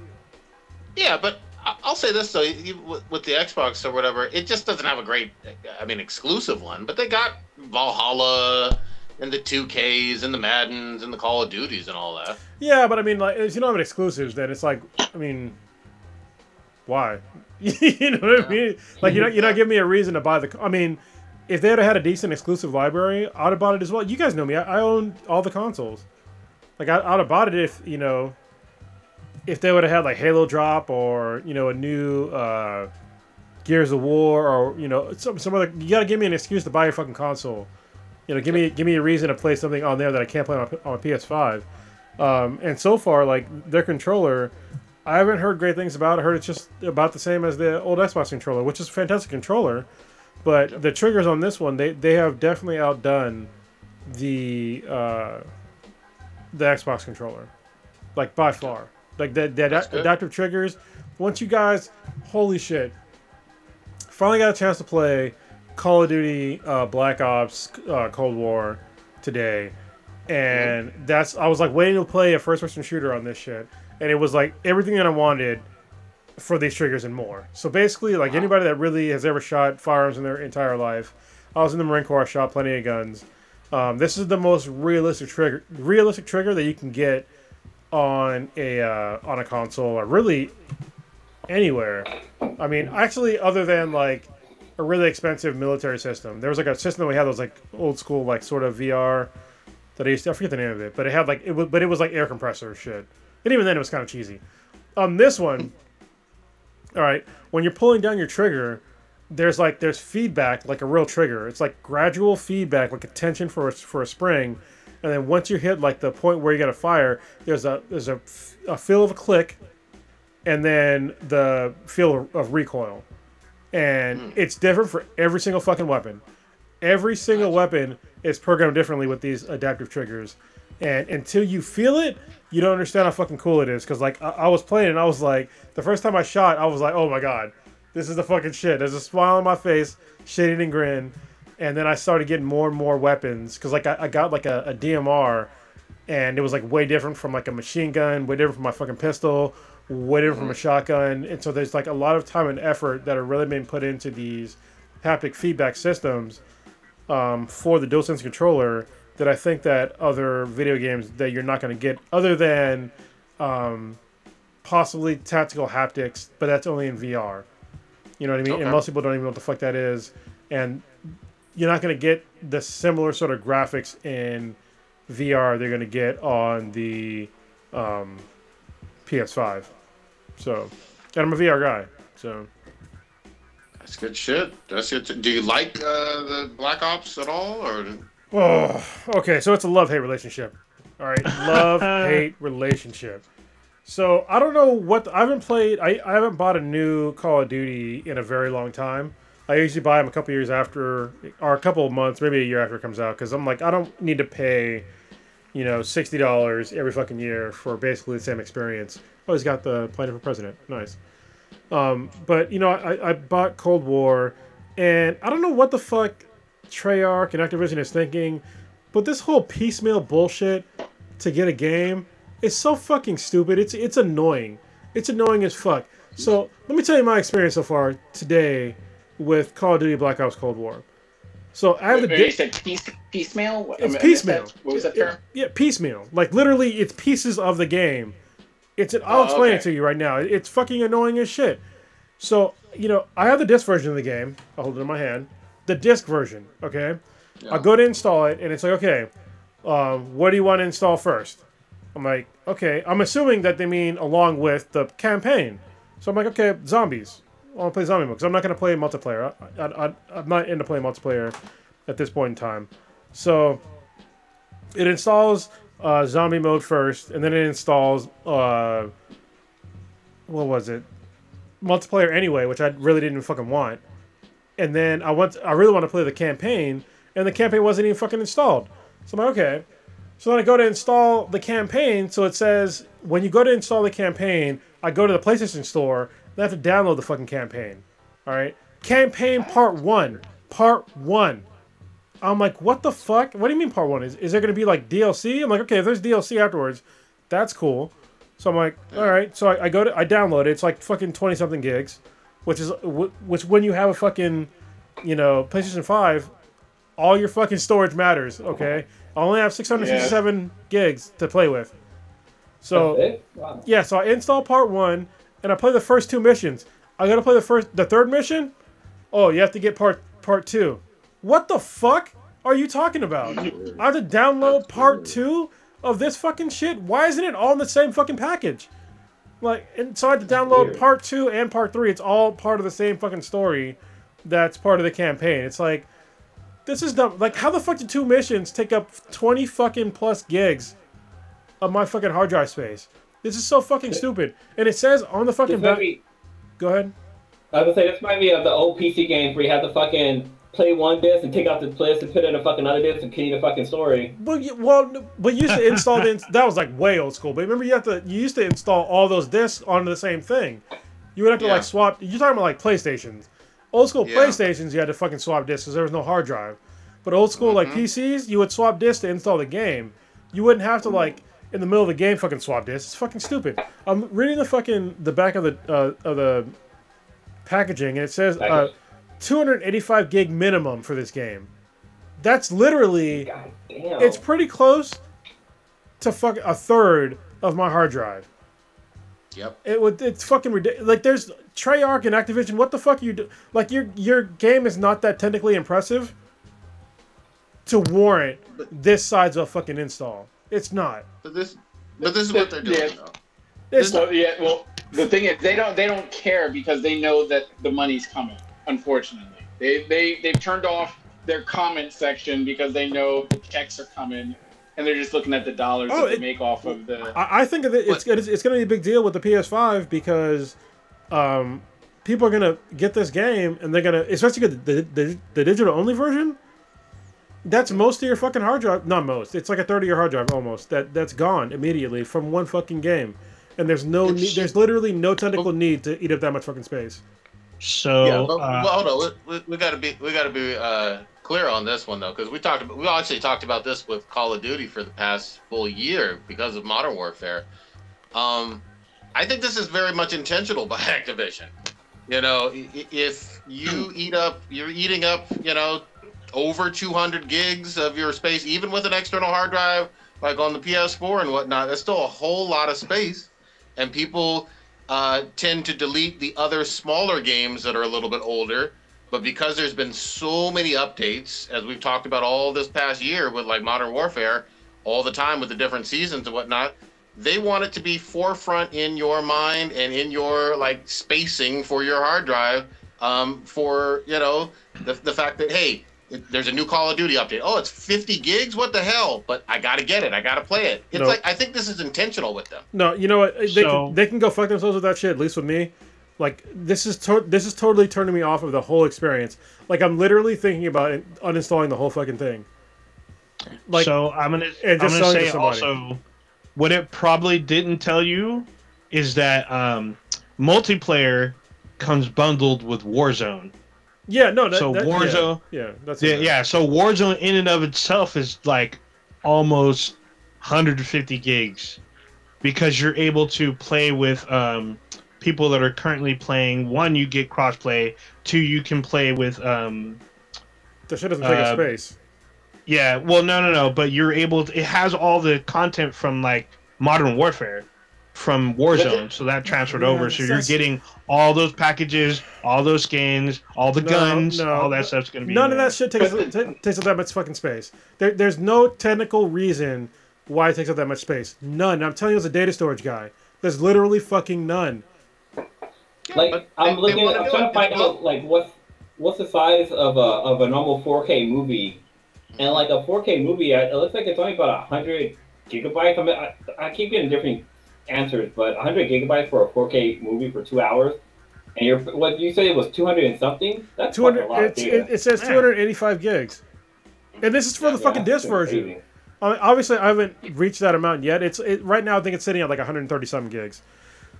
Speaker 1: Yeah, but I'll say this though, you- with, the Xbox or whatever, it just doesn't have a great, I mean, exclusive one. But they got Valhalla and the 2Ks and the Maddens and the Call of Duties and all that.
Speaker 3: Yeah, but I mean, like, if you don't have exclusives, then it's like, I mean, why? you know what I mean? Like, you're not, you're not giving me a reason to buy the. I mean, if they had had a decent exclusive library, I'd have bought it as well. You guys know me; I, I own all the consoles. Like, I, I'd have bought it if you know, if they would have had like Halo drop or you know a new uh, Gears of War or you know some some other. You gotta give me an excuse to buy your fucking console. You know, give me give me a reason to play something on there that I can't play on a, on a PS5. Um, and so far, like their controller, I haven't heard great things about. it. I heard it's just about the same as the old Xbox controller, which is a fantastic controller. But the triggers on this one, they, they have definitely outdone the uh, the Xbox controller, like by far. Like the, the adaptive triggers. Once you guys, holy shit! Finally got a chance to play Call of Duty uh, Black Ops uh, Cold War today, and that's I was like waiting to play a first person shooter on this shit, and it was like everything that I wanted for these triggers and more. So basically, like anybody that really has ever shot firearms in their entire life, I was in the Marine Corps, I shot plenty of guns. Um, this is the most realistic trigger, realistic trigger that you can get on a uh, on a console or really anywhere. I mean, actually, other than like a really expensive military system, there was like a system that we had that was like old school, like sort of VR that I used to, I forget the name of it, but it had like it was, but it was like air compressor shit, and even then it was kind of cheesy. On this one, all right, when you're pulling down your trigger, there's like there's feedback like a real trigger. It's like gradual feedback, like a tension for a, for a spring, and then once you hit like the point where you got to fire, there's a there's a, a feel of a click, and then the feel of, of recoil, and
Speaker 1: Hmm.
Speaker 3: it's different for every single fucking weapon. Every single weapon is programmed differently with these adaptive triggers, and until you feel it, you don't understand how fucking cool it is. Because like I, I was playing, and I was like, the first time I shot, I was like, oh my god, this is the fucking shit. There's a smile on my face, shit and grin, and then I started getting more and more weapons. Because like I, I got like a, a DMR, and it was like way different from like a machine gun, way different from my fucking pistol, way different from a shotgun, and so there's like a lot of time and effort that are really being put into these haptic feedback systems um, for the DualSense controller that I think that other video games that you're not going to get other than um, possibly tactical haptics, but that's only in VR. You know what I mean?
Speaker 1: Okay.
Speaker 3: And most people don't even know what the fuck that is, and you're not going to get the similar sort of graphics in VR they're going to get on the um, PS5. So, and I'm a VR guy, so.
Speaker 1: That's good shit. That's good. Do you like uh, the Black Ops at all, or
Speaker 3: Oh, okay. So it's a love hate relationship. All right, love hate relationship. So I don't know what I haven't played. I, I haven't bought a new Call of Duty in a very long time. I usually buy them a couple years after, or a couple of months, maybe a year after it comes out, because I'm like I don't need to pay, you know, sixty dollars every fucking year for basically the same experience. Oh, he's got the Planet for President. Nice. Um, but you know, I, I bought Cold War, and I don't know what the fuck Treyarch and Activision is thinking, but this whole piecemeal bullshit to get a game is so fucking stupid. It's it's annoying. It's annoying as fuck. So let me tell you my experience so far today with Call of Duty Black Ops Cold War. So I have the
Speaker 5: you
Speaker 3: di-
Speaker 5: said piece, piecemeal.
Speaker 3: It's
Speaker 5: I
Speaker 3: piecemeal.
Speaker 5: that. What was that
Speaker 3: Yeah,
Speaker 5: term?
Speaker 3: Yeah, piecemeal. Like literally, it's pieces of the game. It's an, I'll
Speaker 5: Oh,
Speaker 3: explain
Speaker 5: okay.
Speaker 3: it to you right now. It's fucking annoying as shit. So you know, I have the disc version of the game. I'll hold it in my hand. The disc version. Okay. I go to install it, and it's like, okay, um, what do you want to install first? I'm like, okay. I'm assuming that they mean along with the campaign. So I'm like, okay, zombies. I want to play zombie mode because I'm not going to play multiplayer. I, I, I, I'm not into playing multiplayer at this point in time. So it installs uh, zombie mode first, and then it installs uh, what was it? Multiplayer anyway, which I really didn't fucking want. And then I want, I really want to play the campaign, and the campaign wasn't even fucking installed. So I'm like, okay. So then I go to install the campaign. So it says when you go to install the campaign, I go to the PlayStation Store. And I have to download the fucking campaign. All right, campaign part one, part one. I'm like, what the fuck? What do you mean part one? Is, is there going to be like DLC? I'm like, okay, if there's DLC afterwards, that's cool. So I'm like, all right. So I, I go to, I download it. It's like fucking 20 something gigs, which is, which when you have a fucking, you know, PlayStation 5, all your fucking storage matters, okay? I only have 667 gigs to play with. So,
Speaker 2: oh, Wow.
Speaker 3: yeah, so I install part one and I play the first two missions. I gotta play the first, the third mission. Oh, you have to get part part two. What the fuck are you talking about? I have to download part two of this fucking shit. Why isn't it all in the same fucking package? Like, and so I had to download
Speaker 2: weird.
Speaker 3: part two and part three. It's all part of the same fucking story. That's part of the campaign. It's like, this is dumb. Like, how the fuck did two missions take up twenty fucking plus gigs of my fucking hard drive space? This is so fucking stupid. And it says on the fucking
Speaker 2: This
Speaker 3: back.
Speaker 2: might be,
Speaker 3: Go ahead.
Speaker 2: I was gonna say this might be of the old PC games where you had the fucking play one disc and take out the disc and put in a fucking other disc and continue the fucking story.
Speaker 3: Well, you, well, but you used to install the. That was like way old school. But remember, you have to. You used to install all those discs onto the same thing. You would have to
Speaker 1: Yeah.
Speaker 3: like swap. You're talking about like PlayStations. Old school
Speaker 1: Yeah.
Speaker 3: PlayStations, you had to fucking swap discs because there was no hard drive. But old school like
Speaker 1: Mm-hmm.
Speaker 3: PCs, you would swap discs to install the game. You wouldn't have to like in the middle of the game fucking swap discs. It's fucking stupid. I'm reading the fucking the back of the uh, of the packaging and it says uh,
Speaker 2: Package.
Speaker 3: 285 gig minimum for this game. That's literally
Speaker 2: God damn.
Speaker 3: it's pretty close to fuck a third of my hard drive.
Speaker 1: Yep.
Speaker 3: It would it's fucking ridiculous. Like there's Treyarch and Activision. What the fuck are you do? Like your your game is not that technically impressive to warrant this size of a fucking install. It's not.
Speaker 1: But this, but this is what they're doing.
Speaker 5: Yeah.
Speaker 1: Though.
Speaker 3: It's
Speaker 5: So yeah, well, the thing is, they don't they don't care because they know that the money's coming. Unfortunately, they they they've turned off their comment section because they know the checks are coming, and they're just looking at the dollars
Speaker 3: Oh,
Speaker 5: that they
Speaker 3: it-
Speaker 5: make off of the.
Speaker 3: I, I think that it's, it's it's going to be a big deal with the PS5 because um, people are gonna get this game and they're gonna, especially the the, the, the digital only version. That's most of your fucking hard drive. Not most. It's like a thirty year hard drive almost. That that's gone immediately from one fucking game, and there's no need. There's literally no technical need to eat up that much fucking space.
Speaker 4: So
Speaker 1: yeah, but,
Speaker 4: uh,
Speaker 1: well, hold on. We, we, we got to be we got to be uh, clear on this one though, because we talked about we actually talked about this with Call of Duty for the past full year because of Modern Warfare. Um, I think this is very much intentional by Activision. You know, if you eat up, you're eating up, you know, over 200 gigs of your space, even with an external hard drive, like on the PS4 and whatnot. That's still a whole lot of space, and people uh, tend to delete the other smaller games that are a little bit older. But because there's been so many updates, as we've talked about all this past year with like Modern Warfare, all the time with the different seasons and whatnot, they want it to be forefront in your mind and in your like spacing for your hard drive. Um, for you know the, the fact that hey, it- there's a new Call of Duty update. Oh, it's 50 gigs. What the hell? But I gotta get it. I gotta play it. It's
Speaker 3: No.
Speaker 1: like I think this is intentional with them.
Speaker 3: No, you know what? They
Speaker 4: So-
Speaker 3: can, they can go fuck themselves with that shit. At least with me, like this is to- this is totally turning me off of the whole experience. Like I'm literally thinking about it, uninstalling the whole fucking thing. Like
Speaker 4: so I'm gonna
Speaker 3: and
Speaker 4: I'm
Speaker 3: just
Speaker 4: gonna
Speaker 3: selling to
Speaker 4: say also what it probably didn't tell you is that um, multiplayer comes bundled with Warzone.
Speaker 3: Yeah, no. That,
Speaker 4: so
Speaker 3: that,
Speaker 4: Warzone-
Speaker 3: Yeah, yeah that's
Speaker 4: Yeah, yeah. So Warzone in and of itself is like almost 150 gigs because you're able to play with um, people that are currently playing. One, you get crossplay. Two, you can play with. Um,
Speaker 3: That shit doesn't take
Speaker 4: uh,
Speaker 3: up space.
Speaker 4: yeah, well, no, no, no. But you're able. To, it has all the content from like Modern Warfare, from Warzone. So that transferred
Speaker 3: Yeah,
Speaker 4: over. So you're getting all those packages, all those skins, all the
Speaker 3: No,
Speaker 4: guns,
Speaker 3: no.
Speaker 4: all that stuff's gonna be.
Speaker 3: None
Speaker 4: in
Speaker 3: of that shit takes
Speaker 5: But
Speaker 3: takes up that much fucking space. There, there's no technical reason why it takes up that much space. None. I'm telling you, as a data storage guy, there's literally fucking none.
Speaker 2: Like
Speaker 1: but
Speaker 2: I'm
Speaker 1: they-
Speaker 2: looking,
Speaker 1: they wanna
Speaker 2: I'm trying to find out like what's what's the size of a of a normal 4K movie, and like a 4K movie, uh, it looks like it's only about hundred gigabytes. I mean, I, I keep getting different answers, but 100 gigabytes for a 4K movie for two hours, and you're what you say it was 200 and something. That's
Speaker 3: 200.
Speaker 2: a lot of data.
Speaker 3: it, it says
Speaker 4: Yeah.
Speaker 3: 285 gigs, and this is for the
Speaker 2: Yeah,
Speaker 3: fucking disc version. I mean, obviously, I haven't reached that amount yet. It's it, right now. I think it's sitting at like 130 something gigs,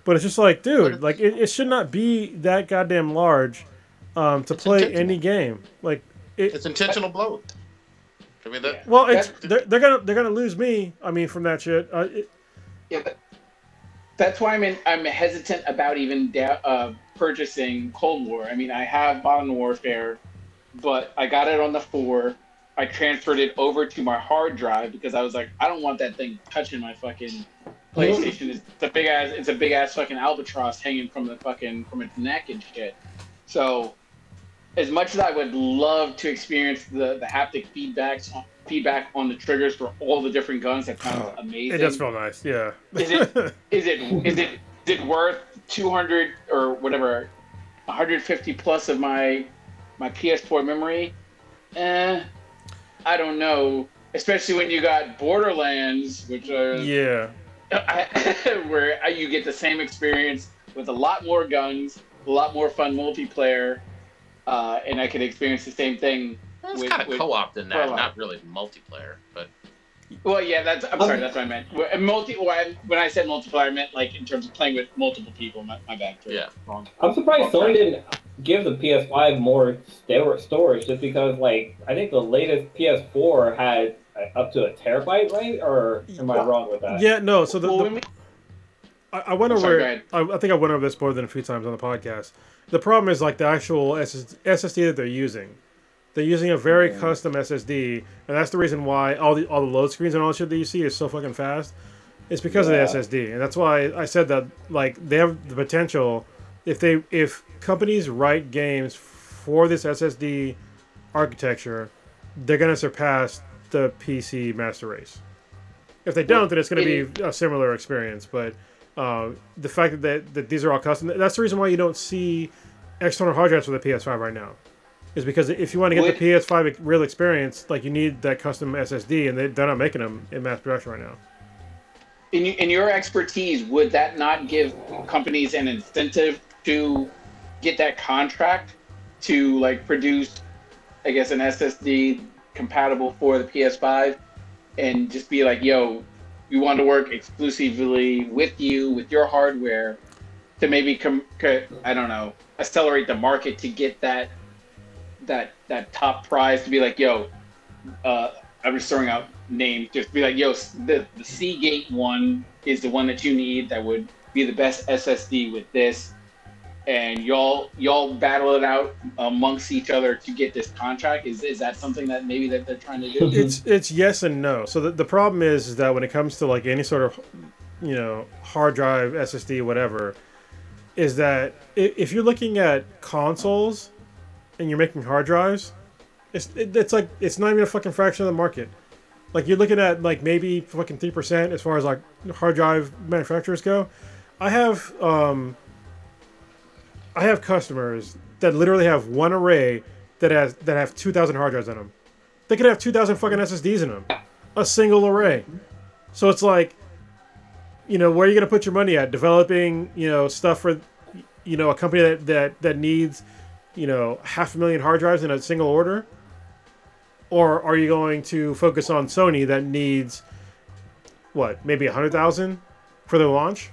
Speaker 3: but it's just like, dude, like it, it should not be that goddamn large um, to play any game. Like, it,
Speaker 1: It's intentional bloat. I mean that.
Speaker 3: well, it's
Speaker 5: That-
Speaker 3: they're, they're gonna they're gonna lose me. I mean, from that shit. Uh, it,
Speaker 5: Yeah, but that's why I'm in, I'm hesitant about even da- uh, purchasing Cold War. I mean, I have Modern Warfare, but I got it on the four. I transferred it over to my hard drive because I was like, I don't want that thing touching my fucking PlayStation. It's a big ass. It's a big ass fucking albatross hanging from the fucking from its neck and shit. So, as much as I would love to experience the the haptic feedbacks feedback on the triggers for all the different guns, that sounds amazing
Speaker 3: it does feel nice. Yeah.
Speaker 5: Is it- is it is it is it worth 200 or whatever 150 plus of my my PS4 memory? Eh, I don't know. Especially when you got Borderlands, which are
Speaker 3: yeah.
Speaker 5: where you get the same experience with a lot more guns, a lot more fun multiplayer, uh, and I could experience the same thing.
Speaker 1: It's
Speaker 5: with-
Speaker 1: kind of
Speaker 5: with-
Speaker 1: co-op in that,
Speaker 5: co-op.
Speaker 1: not really multiplayer, but
Speaker 5: Well, yeah, that's. I'm sorry, that's what I meant. Multi. When when I said multiplayer, I meant like in terms of playing with multiple people. My, my bad.
Speaker 1: Yeah.
Speaker 5: Wrong.
Speaker 2: I'm surprised Sony didn't give the PS5 more storage, just because like I think the latest PS4 had uh, up to a terabyte, right? Or am I wrong with that?
Speaker 3: Yeah. No. So the,
Speaker 5: Well,
Speaker 3: the
Speaker 5: when we-
Speaker 3: I, I went
Speaker 5: I'm
Speaker 3: over.
Speaker 5: sorry.
Speaker 3: I, I think I went over this more than a few times on the podcast. The problem is like the actual SS, SSD that they're using. They're using a very custom SSD, and that's the reason why all the all the load screens and all the shit that you see is so fucking fast. It's because
Speaker 2: Yeah.
Speaker 3: of the SSD, and that's why I said that like they have the potential if they if companies write games for this SSD architecture, they're gonna surpass the PC master race. If they don't, then it's going to be a similar experience. But uh, the fact that, that these are all custom, that's the reason why you don't see external hard drives for the PS5 right now. Is because if you want to get
Speaker 5: Would-
Speaker 3: the PS5 real experience, like you need that custom SSD, and they, they're not making them in mass production right now.
Speaker 5: in, in your expertise, would that not give companies an incentive to get that contract to like produce, I guess, an SSD compatible for the PS5, and just be like, yo, we want to work exclusively with you with your hardware to maybe com- co- I don't know accelerate the market to get that that that top prize to be like, yo, uh, I'm just throwing out names. Just be like, yo, the the Seagate one is the one that you need. That would be the best SSD with this, and y'all y'all battle it out amongst each other to get this contract. Is is that something that maybe that they're trying to do?
Speaker 3: it's it's yes and no. So the, the problem is, is that when it comes to like any sort of you know hard drive, SSD, whatever, is that if you're looking at consoles and you're making hard drives, it's it, it's like it's not even a fucking fraction of the market. Like you're looking at like maybe fucking three percent as far as like hard drive manufacturers go. I have um I have customers that literally have one array that has that have two thousand hard drives in them. They could have two thousand fucking SSDs in them, a single array. So it's like, you know, where are you gonna put your money at? Developing, you know, stuff for, you know, a company that that that needs, you know, half a million hard drives in a single order, or are you going to focus on Sony that needs, what, maybe a hundred thousand for their launch?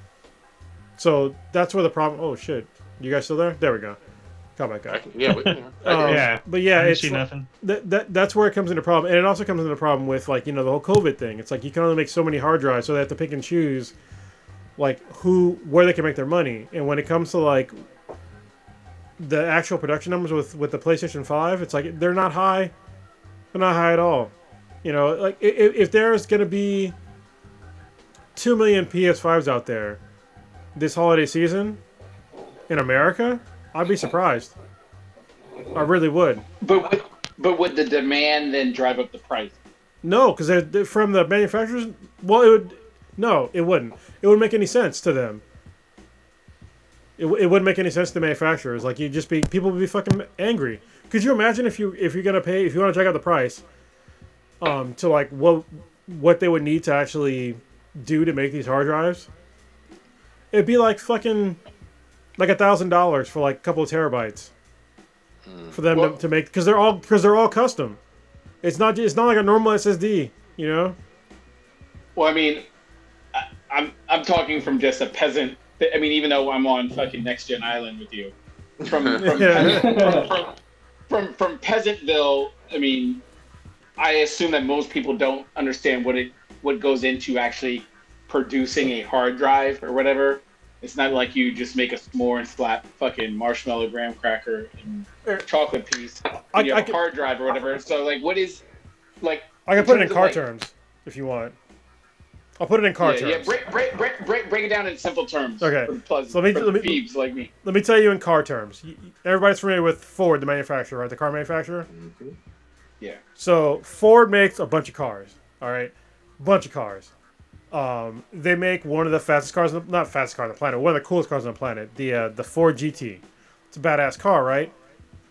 Speaker 3: So that's where the problem. Oh shit, you guys still there? There we go. Come back
Speaker 1: I
Speaker 3: up.
Speaker 1: yeah, we,
Speaker 3: Um.
Speaker 4: Yeah.
Speaker 3: but yeah, it's
Speaker 4: see
Speaker 3: like-
Speaker 4: nothing.
Speaker 3: that, that that's where it comes into problem, and it also comes into problem with like you know the whole COVID thing. It's like you can only make so many hard drives, so they have to pick and choose, like who where they can make their money. And when it comes to like the actual production numbers with with the PlayStation Five, it's like they're not high, they're not high at all. You know, like if, if there's gonna be two million PS5s out there this holiday season in America, I'd be surprised. I really would.
Speaker 5: But would, but would the demand then drive up the price?
Speaker 3: No, because from the manufacturers. Well, it would. No, it wouldn't. It wouldn't make any sense to them. It, it wouldn't make any sense to manufacturers. Like you just be people would be fucking angry. Could you imagine if you if you're gonna pay if you want to check out the price, um, to like what what they would need to actually do to make these hard drives? It'd be like fucking like a thousand dollars for like a couple of terabytes for them
Speaker 5: Well-
Speaker 3: to, to make because they're all because they're all custom. It's not it's not like a normal SSD, you know.
Speaker 5: Well, I mean, I, I'm I'm talking from just a peasant. I mean, even though I'm on fucking Next Gen Island with you, from from,
Speaker 3: Yeah.
Speaker 5: from, from, from from Peasantville. I mean, I assume that most people don't understand what it what goes into actually producing a hard drive or whatever. It's not like you just make a s'more and slap fucking marshmallow graham cracker and chocolate piece
Speaker 3: I-
Speaker 5: in your
Speaker 3: I can-
Speaker 5: hard drive or whatever. So like, what is like?
Speaker 3: I can put it in
Speaker 5: terms
Speaker 3: car
Speaker 5: like-
Speaker 3: terms if you want. I'll put it in car
Speaker 5: yeah, yeah.
Speaker 3: terms.
Speaker 5: Break, break, break, break, break it down in simple terms.
Speaker 3: Okay.
Speaker 5: Plus,
Speaker 3: So let me- let me-
Speaker 5: like me.
Speaker 3: Let me tell you in car terms. Everybody's familiar with Ford, the manufacturer, right? The car manufacturer.
Speaker 5: Yeah.
Speaker 3: So Ford makes a bunch of cars. All right, bunch of cars. Um, they make one of the fastest cars, the, not fastest car on the planet, one of the coolest cars on the planet. The uh, the Ford GT. It's a badass car, right?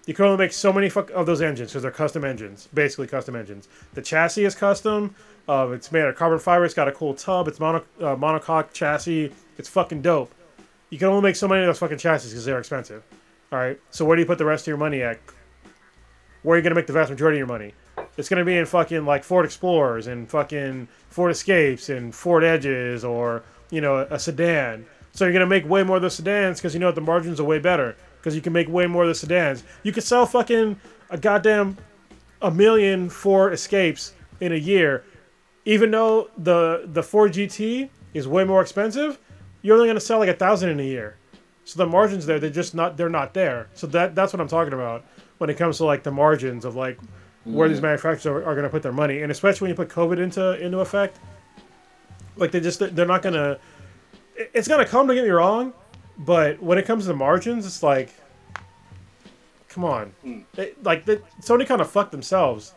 Speaker 3: You can only make so many fuck of those engines because they're custom engines, basically custom engines. The chassis is custom. Uh, it's made of carbon fiber. It's got a cool tub. It's mono, uh, monocoque chassis. It's fucking dope. You can only make so many of those fucking chassis because they're expensive. All right. So where do you put the rest of your money at? Where are you gonna make the vast majority of your money? It's gonna be in fucking like Ford Explorers and fucking Ford Escapes and Ford Edges or you know a sedan. So you're gonna make way more of the sedans because you know the margins are way better because you can make way more of the sedans. You could sell fucking a goddamn a million Ford Escapes in a year, even though the the Ford GT is way more expensive. You're only gonna sell like a thousand in a year. So the margins there, they're just not they're not there. So that that's what I'm talking about when it comes to like the margins of like where these mm-hmm. manufacturers are, are going to put their money, and especially when you put COVID into into effect, like they just they're not going to. It's going to come. Don't get me wrong, but when it comes to the margins, it's like, come on, mm. It- like the, Sony kind of fucked themselves.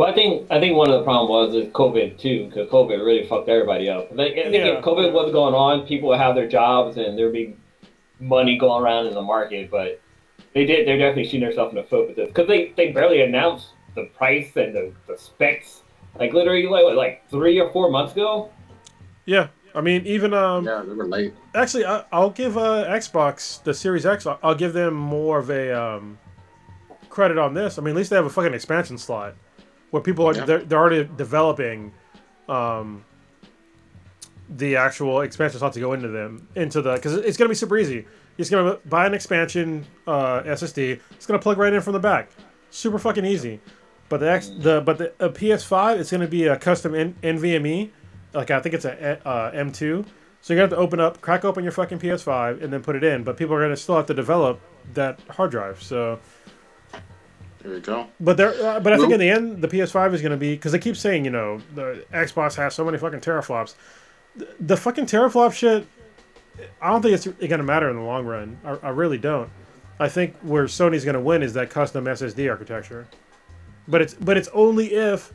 Speaker 2: Well, I think I think one of the problems was is COVID too, because COVID really fucked everybody up. I think, I think
Speaker 3: Yeah.
Speaker 2: if COVID wasn't going on, people would have their jobs and there'd be money going around in the market. But they did. They're definitely shooting themselves in the foot with this because they, they barely announced the price and the, the specs. Like literally, like what, like three or four months ago.
Speaker 3: Yeah, I mean, even um,
Speaker 1: Yeah, they were late.
Speaker 3: actually, I, I'll give uh, Xbox the Series X. I'll, I'll give them more of a um, credit on this. I mean, at least they have a fucking expansion slot where people are
Speaker 1: Yeah.
Speaker 3: they're, they're already developing um, the actual expansion slot to go into them into the because it's gonna be super easy. You're just gonna buy an expansion uh, SSD. It's gonna plug right in from the back. Super fucking easy. But the X, the but the a PS5 it's gonna be a custom N- NVMe. Like I think it's a uh, M2. So you're gonna have to open up, crack open your fucking PS5, and then put it in. But people are gonna still have to develop that hard drive. So,
Speaker 1: There you go.
Speaker 3: but there, uh, but I think in the end, the PS5 is gonna be because they keep saying, you know, the Xbox has so many fucking teraflops. The, the fucking teraflop shit, I don't think it's gonna matter in the long run. I, I really don't. I think where Sony's gonna win is that custom SSD architecture. But it's but it's only if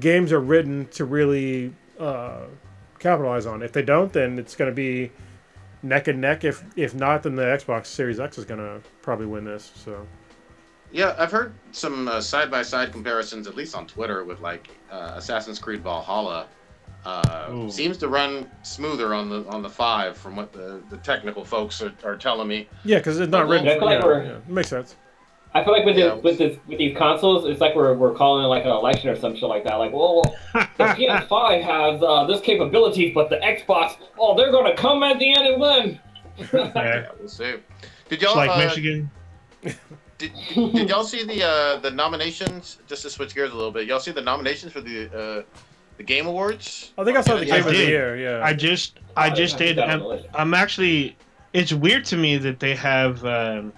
Speaker 3: games are written to really uh, capitalize on. If they don't, then it's going to be neck and neck. If if not, then the Xbox Series X is going to probably win this. So
Speaker 1: Yeah, I've heard some uh, side-by-side comparisons, at least on Twitter, with like uh, Assassin's Creed Valhalla. Uh, seems to run smoother on the on the five, from what the, the technical folks are, are telling me.
Speaker 3: yeah, because it's not written.
Speaker 2: I feel like
Speaker 3: yeah, yeah, it makes sense.
Speaker 2: I feel like with
Speaker 1: Yeah.
Speaker 2: this, with this with these consoles, it's like we're, we're calling it like an election or some shit like that. Like, well, the PS5 has uh, this capability, but the Xbox, oh, they're gonna come at the end and win.
Speaker 4: Yeah.
Speaker 1: Yeah, we'll see. Did y'all
Speaker 4: like
Speaker 1: uh,
Speaker 4: Michigan.
Speaker 1: Did, did, did y'all see the uh, the nominations? Just to switch gears a little bit, y'all see the nominations for the uh, the Game Awards?
Speaker 3: I think I saw the game
Speaker 4: I
Speaker 3: of the year. Yeah.
Speaker 4: I just I
Speaker 2: Oh,
Speaker 4: just
Speaker 2: yeah,
Speaker 4: did.
Speaker 2: that
Speaker 4: I'm. I'm actually. It's weird to me that they have um,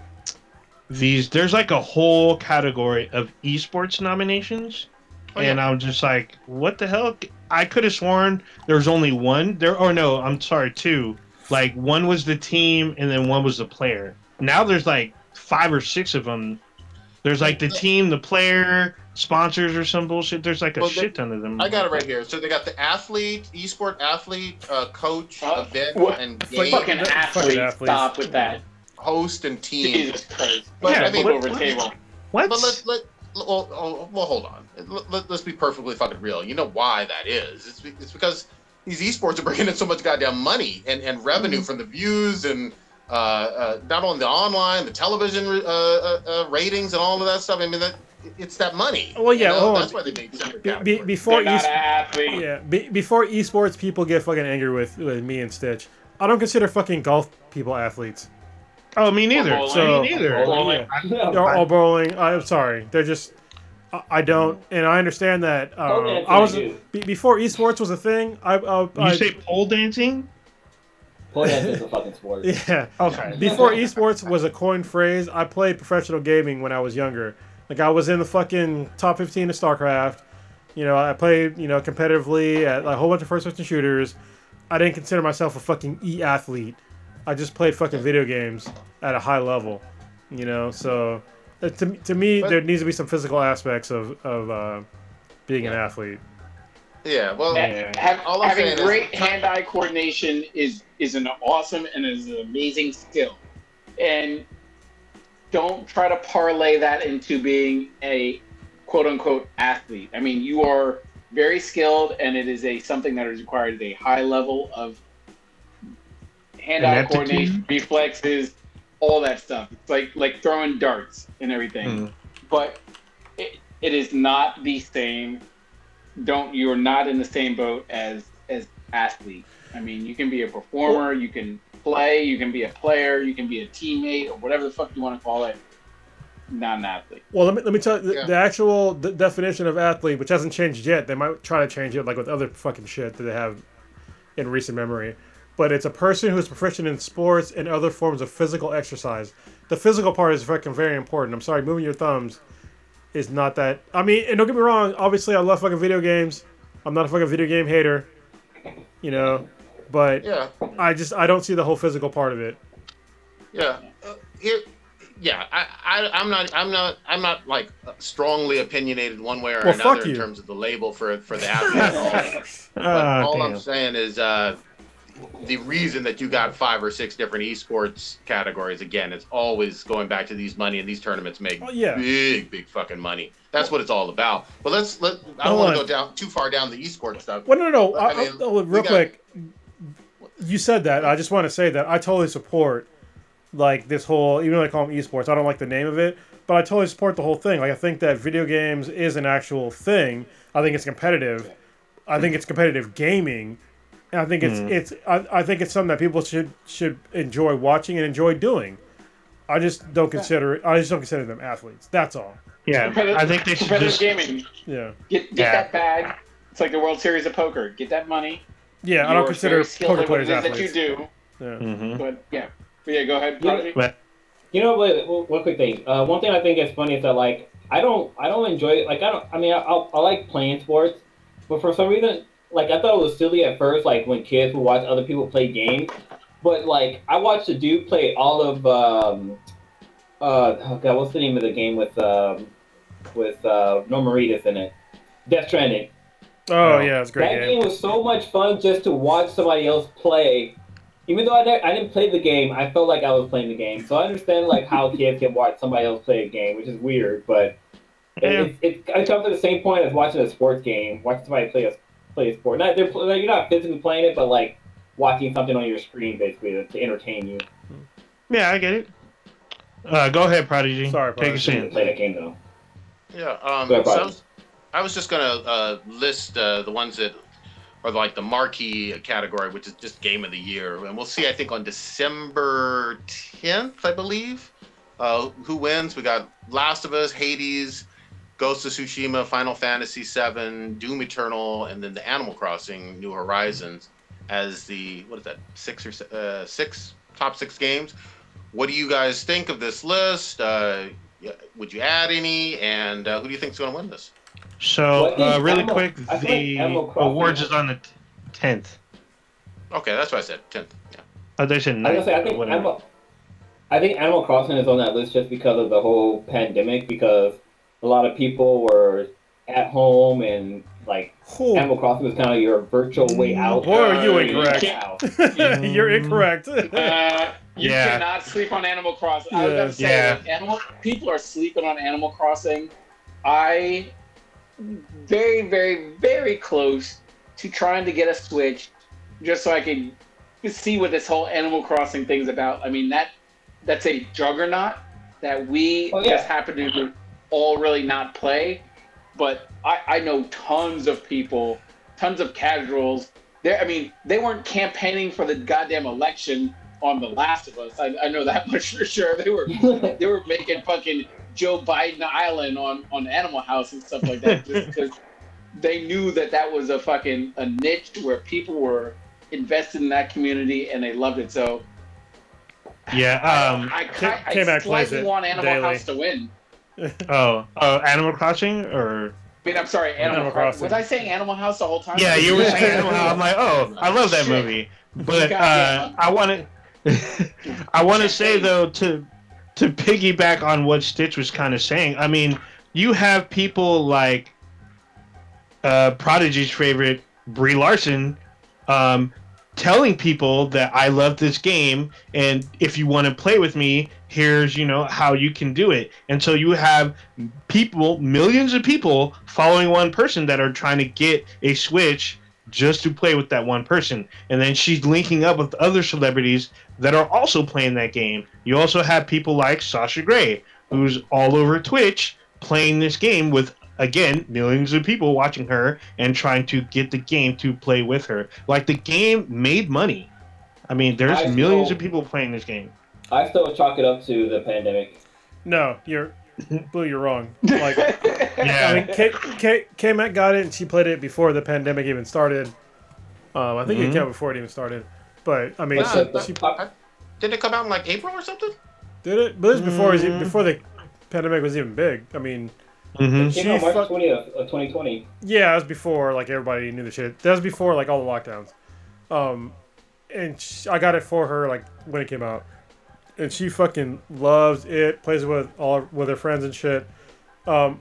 Speaker 4: these. There's like a whole category of esports nominations,
Speaker 1: Oh,
Speaker 4: and
Speaker 1: yeah.
Speaker 4: I'm just like, what the hell? I could have sworn there was only one. There, or no, I'm sorry, two. Like one was the team, and then one was the player. Now there's like five or six of them. There's like the team, the player, sponsors, or some bullshit. There's like a
Speaker 1: Well, they-
Speaker 4: shit ton of them.
Speaker 1: I got it right here. So they got the athlete, esport athlete, uh, coach,
Speaker 5: Uh,
Speaker 1: event,
Speaker 5: what-
Speaker 1: and
Speaker 3: Fuck-
Speaker 1: game
Speaker 5: Fucking
Speaker 3: Fucking
Speaker 5: athlete,
Speaker 3: athletes.
Speaker 5: stop with that.
Speaker 1: host and team.
Speaker 5: Jesus Christ.
Speaker 1: But
Speaker 4: Yeah,
Speaker 1: I mean,
Speaker 5: Flip over table.
Speaker 4: what?
Speaker 1: But let let well, oh, well hold on. Let, let, us be perfectly fucking real. You know why that is? It's, it's because these esports are bringing in so much goddamn money and, and revenue from the views and uh, uh, not only the online, the television uh, uh, uh, ratings and all of that stuff. I mean, that it's that money.
Speaker 3: Well, yeah,
Speaker 1: You know?
Speaker 3: hold on.
Speaker 1: that's why they made separate
Speaker 3: Be, be, before
Speaker 5: They're not
Speaker 3: es-
Speaker 5: an athlete.
Speaker 3: yeah, be, before esports, people get fucking angry with, with me and Stitch. I don't consider fucking golf people athletes.
Speaker 4: Oh, me neither.
Speaker 5: bowling.
Speaker 3: So-
Speaker 4: me neither.
Speaker 5: Bowling.
Speaker 3: Or, or bowling. I'm sorry. They're just. I, I don't, and I understand that.
Speaker 2: Pole
Speaker 3: Um, I was
Speaker 2: I
Speaker 3: be, before esports was a thing. I, I,
Speaker 4: You say pole dancing?
Speaker 2: Pole dance is a fucking sport.
Speaker 3: yeah.
Speaker 4: Okay.
Speaker 3: Before esports was a coined phrase, I played professional gaming when I was younger. Like I was in the fucking top 15 of StarCraft. You know, I played, you know, competitively at like, a whole bunch of first-person shooters. I didn't consider myself a fucking e-athlete. I just played fucking video games at a high level. You know, so uh, to, to me,
Speaker 1: But-
Speaker 3: there needs to be some physical aspects of of uh, being an athlete.
Speaker 1: Yeah, well,
Speaker 4: Yeah.
Speaker 5: Have,
Speaker 1: All I'm
Speaker 5: having
Speaker 1: saying is-
Speaker 5: great hand-eye coordination is is an awesome and is an amazing skill, and don't try to parlay that into being a quote-unquote athlete. I mean, you are very skilled, and it is a something that is required at a high level of hand-eye coordination, reflexes, all that stuff. It's like like throwing darts and everything
Speaker 4: Hmm.
Speaker 5: but it, it is not the same. Don't you're not in the same boat as as athlete. I mean, you can be a performer, you can play, you can be a player, you can be a teammate, or whatever the fuck you want to call it. Not an athlete.
Speaker 3: Well, let me let me tell you the,
Speaker 1: Yeah.
Speaker 3: the actual d- definition of athlete, which hasn't changed yet. They might try to change it, like with other fucking shit that they have in recent memory. But it's a person who is proficient in sports and other forms of physical exercise. The physical part is fucking very important. I'm sorry, moving your thumbs is not that. I mean, and don't get me wrong. Obviously, I love fucking video games. I'm not a fucking video game hater, you know. But
Speaker 1: yeah,
Speaker 3: I just I don't see the whole physical part of it.
Speaker 1: yeah. Uh, here, yeah. I, I, I'm not, I'm not, I'm not like strongly opinionated one way or
Speaker 3: Well,
Speaker 1: another in terms of the label for for the athlete. But
Speaker 4: Ah,
Speaker 1: all. I'm saying is uh, the reason that you got five or six different esports categories again, it's always going back to these money and these tournaments make
Speaker 3: Oh, yeah.
Speaker 1: big, big fucking money. That's what it's all about. But let's let. I don't want to go down too far down the esports stuff.
Speaker 3: Well, no, no, no.
Speaker 1: I
Speaker 3: I,
Speaker 1: mean,
Speaker 3: I, real quick. you said that. I just want to say that I totally support like this whole even though they call them esports. I don't like the name of it, but I totally support the whole thing. Like I think that video games is an actual thing. I think it's competitive. I think it's competitive gaming. And I think it's it's I, I think it's something that people should should enjoy watching and enjoy doing. I just don't consider it. I just don't consider them athletes. That's all.
Speaker 4: Yeah, I think they should
Speaker 5: competitive
Speaker 4: just.
Speaker 5: gaming.
Speaker 3: Yeah.
Speaker 5: Get get
Speaker 4: Yeah.
Speaker 5: that bag. It's like the World Series of Poker. Get that money.
Speaker 3: Yeah, I
Speaker 5: You're
Speaker 3: don't consider
Speaker 5: very skilled
Speaker 3: poker
Speaker 5: at
Speaker 3: players athletes.
Speaker 5: that you do.
Speaker 3: Yeah.
Speaker 4: Mhm.
Speaker 5: But yeah, but yeah. Go ahead,
Speaker 2: Yeah.
Speaker 5: Prodigy.
Speaker 2: You know, wait, wait, one quick thing. Uh, one thing I think is funny is that like I don't, I don't enjoy it. Like I don't, I mean, I, I, I like playing sports, but for some reason, like I thought it was silly at first, like when kids would watch other people play games. But like I watched a dude play all of, um, uh, oh god, what's the name of the game with, um, with uh, Norman Reedus in it? Death Stranding.
Speaker 3: Oh
Speaker 4: No.
Speaker 3: yeah, it's a great
Speaker 2: that
Speaker 3: game.
Speaker 2: game was so much fun just to watch somebody else play. Even though I, ne- I didn't play the game, I felt like I was playing the game. So I understand like how kids can watch somebody else play a game, which is weird, but
Speaker 4: Yeah.
Speaker 2: it, it, it comes to the same point as watching a sports game, watching somebody play a play a sport. Not they're, like, you're not physically playing it, but like watching something on your screen basically to, to entertain you.
Speaker 4: yeah, I get it. Uh, go ahead, Prodigy.
Speaker 3: Sorry,
Speaker 4: Take a
Speaker 3: Prodigy.
Speaker 2: To
Speaker 4: chance.
Speaker 2: play that game though.
Speaker 1: Yeah. Um,
Speaker 2: Go ahead,
Speaker 1: so I was, just gonna uh, list uh, the ones that are like the marquee category, which is just game of the year, and we'll see. I think on December 10th, I believe, uh, who wins. We got Last of Us, Hades, Ghost of Tsushima, Final Fantasy VII, Doom Eternal, and then the Animal Crossing: New Horizons as the what is that six or uh, six top six games. What do you guys think of this list? Uh, would you add any? And uh, who do you think is going to win this?
Speaker 4: So, uh, really
Speaker 2: Animal-
Speaker 4: quick,
Speaker 2: I like
Speaker 4: the awards is on the tenth.
Speaker 1: Okay, that's what I said. Tenth. Yeah.
Speaker 4: Oh, they said
Speaker 2: I
Speaker 4: ninth.
Speaker 2: gonna say I think. Animal, I think Animal Crossing is on that list just because of the whole pandemic. Because a lot of people were at home and like Animal Crossing was kind of your virtual way out.
Speaker 3: Boy, are you
Speaker 5: Uh,
Speaker 3: incorrect.
Speaker 2: Out.
Speaker 3: You're incorrect.
Speaker 5: Uh, you
Speaker 4: Yeah.
Speaker 5: cannot sleep on Animal Crossing. I was gonna say
Speaker 4: Yeah.
Speaker 5: animal people are sleeping on Animal Crossing. I very, very, very close to trying to get a Switch just so I can see what this whole Animal Crossing thing's about. I mean that that's a juggernaut that we
Speaker 2: Oh, yeah.
Speaker 5: just happen to all really not play. But I, I know tons of people, tons of casuals. There, I mean, they weren't campaigning for the goddamn election on The Last of Us. I, I know that much for sure. They were they were making fucking Joe Biden Island on on Animal House and stuff like that just because they knew that that was a fucking a niche where people were invested in that community and they loved it. So
Speaker 4: Yeah. Um.
Speaker 5: I,
Speaker 3: K-
Speaker 5: I, I
Speaker 3: K-Mac plays
Speaker 5: slightly
Speaker 3: it
Speaker 5: want Animal
Speaker 3: daily.
Speaker 5: House to win.
Speaker 4: Oh. Oh. Animal Crossing or.
Speaker 5: I mean, I'm sorry, Animal,
Speaker 3: Animal
Speaker 5: Crossing.
Speaker 3: Crossing.
Speaker 5: Was I saying Animal House the whole time?
Speaker 4: Yeah, you were saying Animal House. I'm like, oh, I love that
Speaker 5: Shit.
Speaker 4: movie. But uh, I want to. I want to say though to to piggyback on what Stitch was kind of saying. I mean, you have people like uh, Prodigy's favorite Brie Larson um, telling people that I love this game, and if you want to play with me, here's you know how you can do it. And so you have people, millions of people following one person that are trying to get a Switch just to play with that one person. And then she's linking up with other celebrities that are also playing that game. You also have people like Sasha Grey, who's all over Twitch playing this game with again millions of people watching her and trying to get the game to play with her. Like the game made money. I mean, there's
Speaker 2: I
Speaker 4: millions
Speaker 2: know.
Speaker 4: of people playing this game.
Speaker 2: I still chalk it up to the pandemic.
Speaker 3: no, you're Blue. You're wrong. Like
Speaker 4: Yeah.
Speaker 3: I mean, K K K Mac got it, and she played it before the pandemic even started. Um, I think
Speaker 4: Mhm.
Speaker 3: it came out before it even started. But I mean,
Speaker 2: What's
Speaker 3: she, she
Speaker 2: the-
Speaker 1: Did it come out in like April or something?
Speaker 3: did it, but this was before it was
Speaker 4: Mhm.
Speaker 3: before the pandemic was even big. I mean,
Speaker 4: hmm
Speaker 2: It came out
Speaker 3: She
Speaker 2: March
Speaker 3: fuck-
Speaker 2: 20th of 2020.
Speaker 3: yeah, it was before like everybody knew the shit. That was before like all the lockdowns. Um, and sh I got it for her like when it came out, and she fucking loves it. Plays it with all with her friends and shit. Um,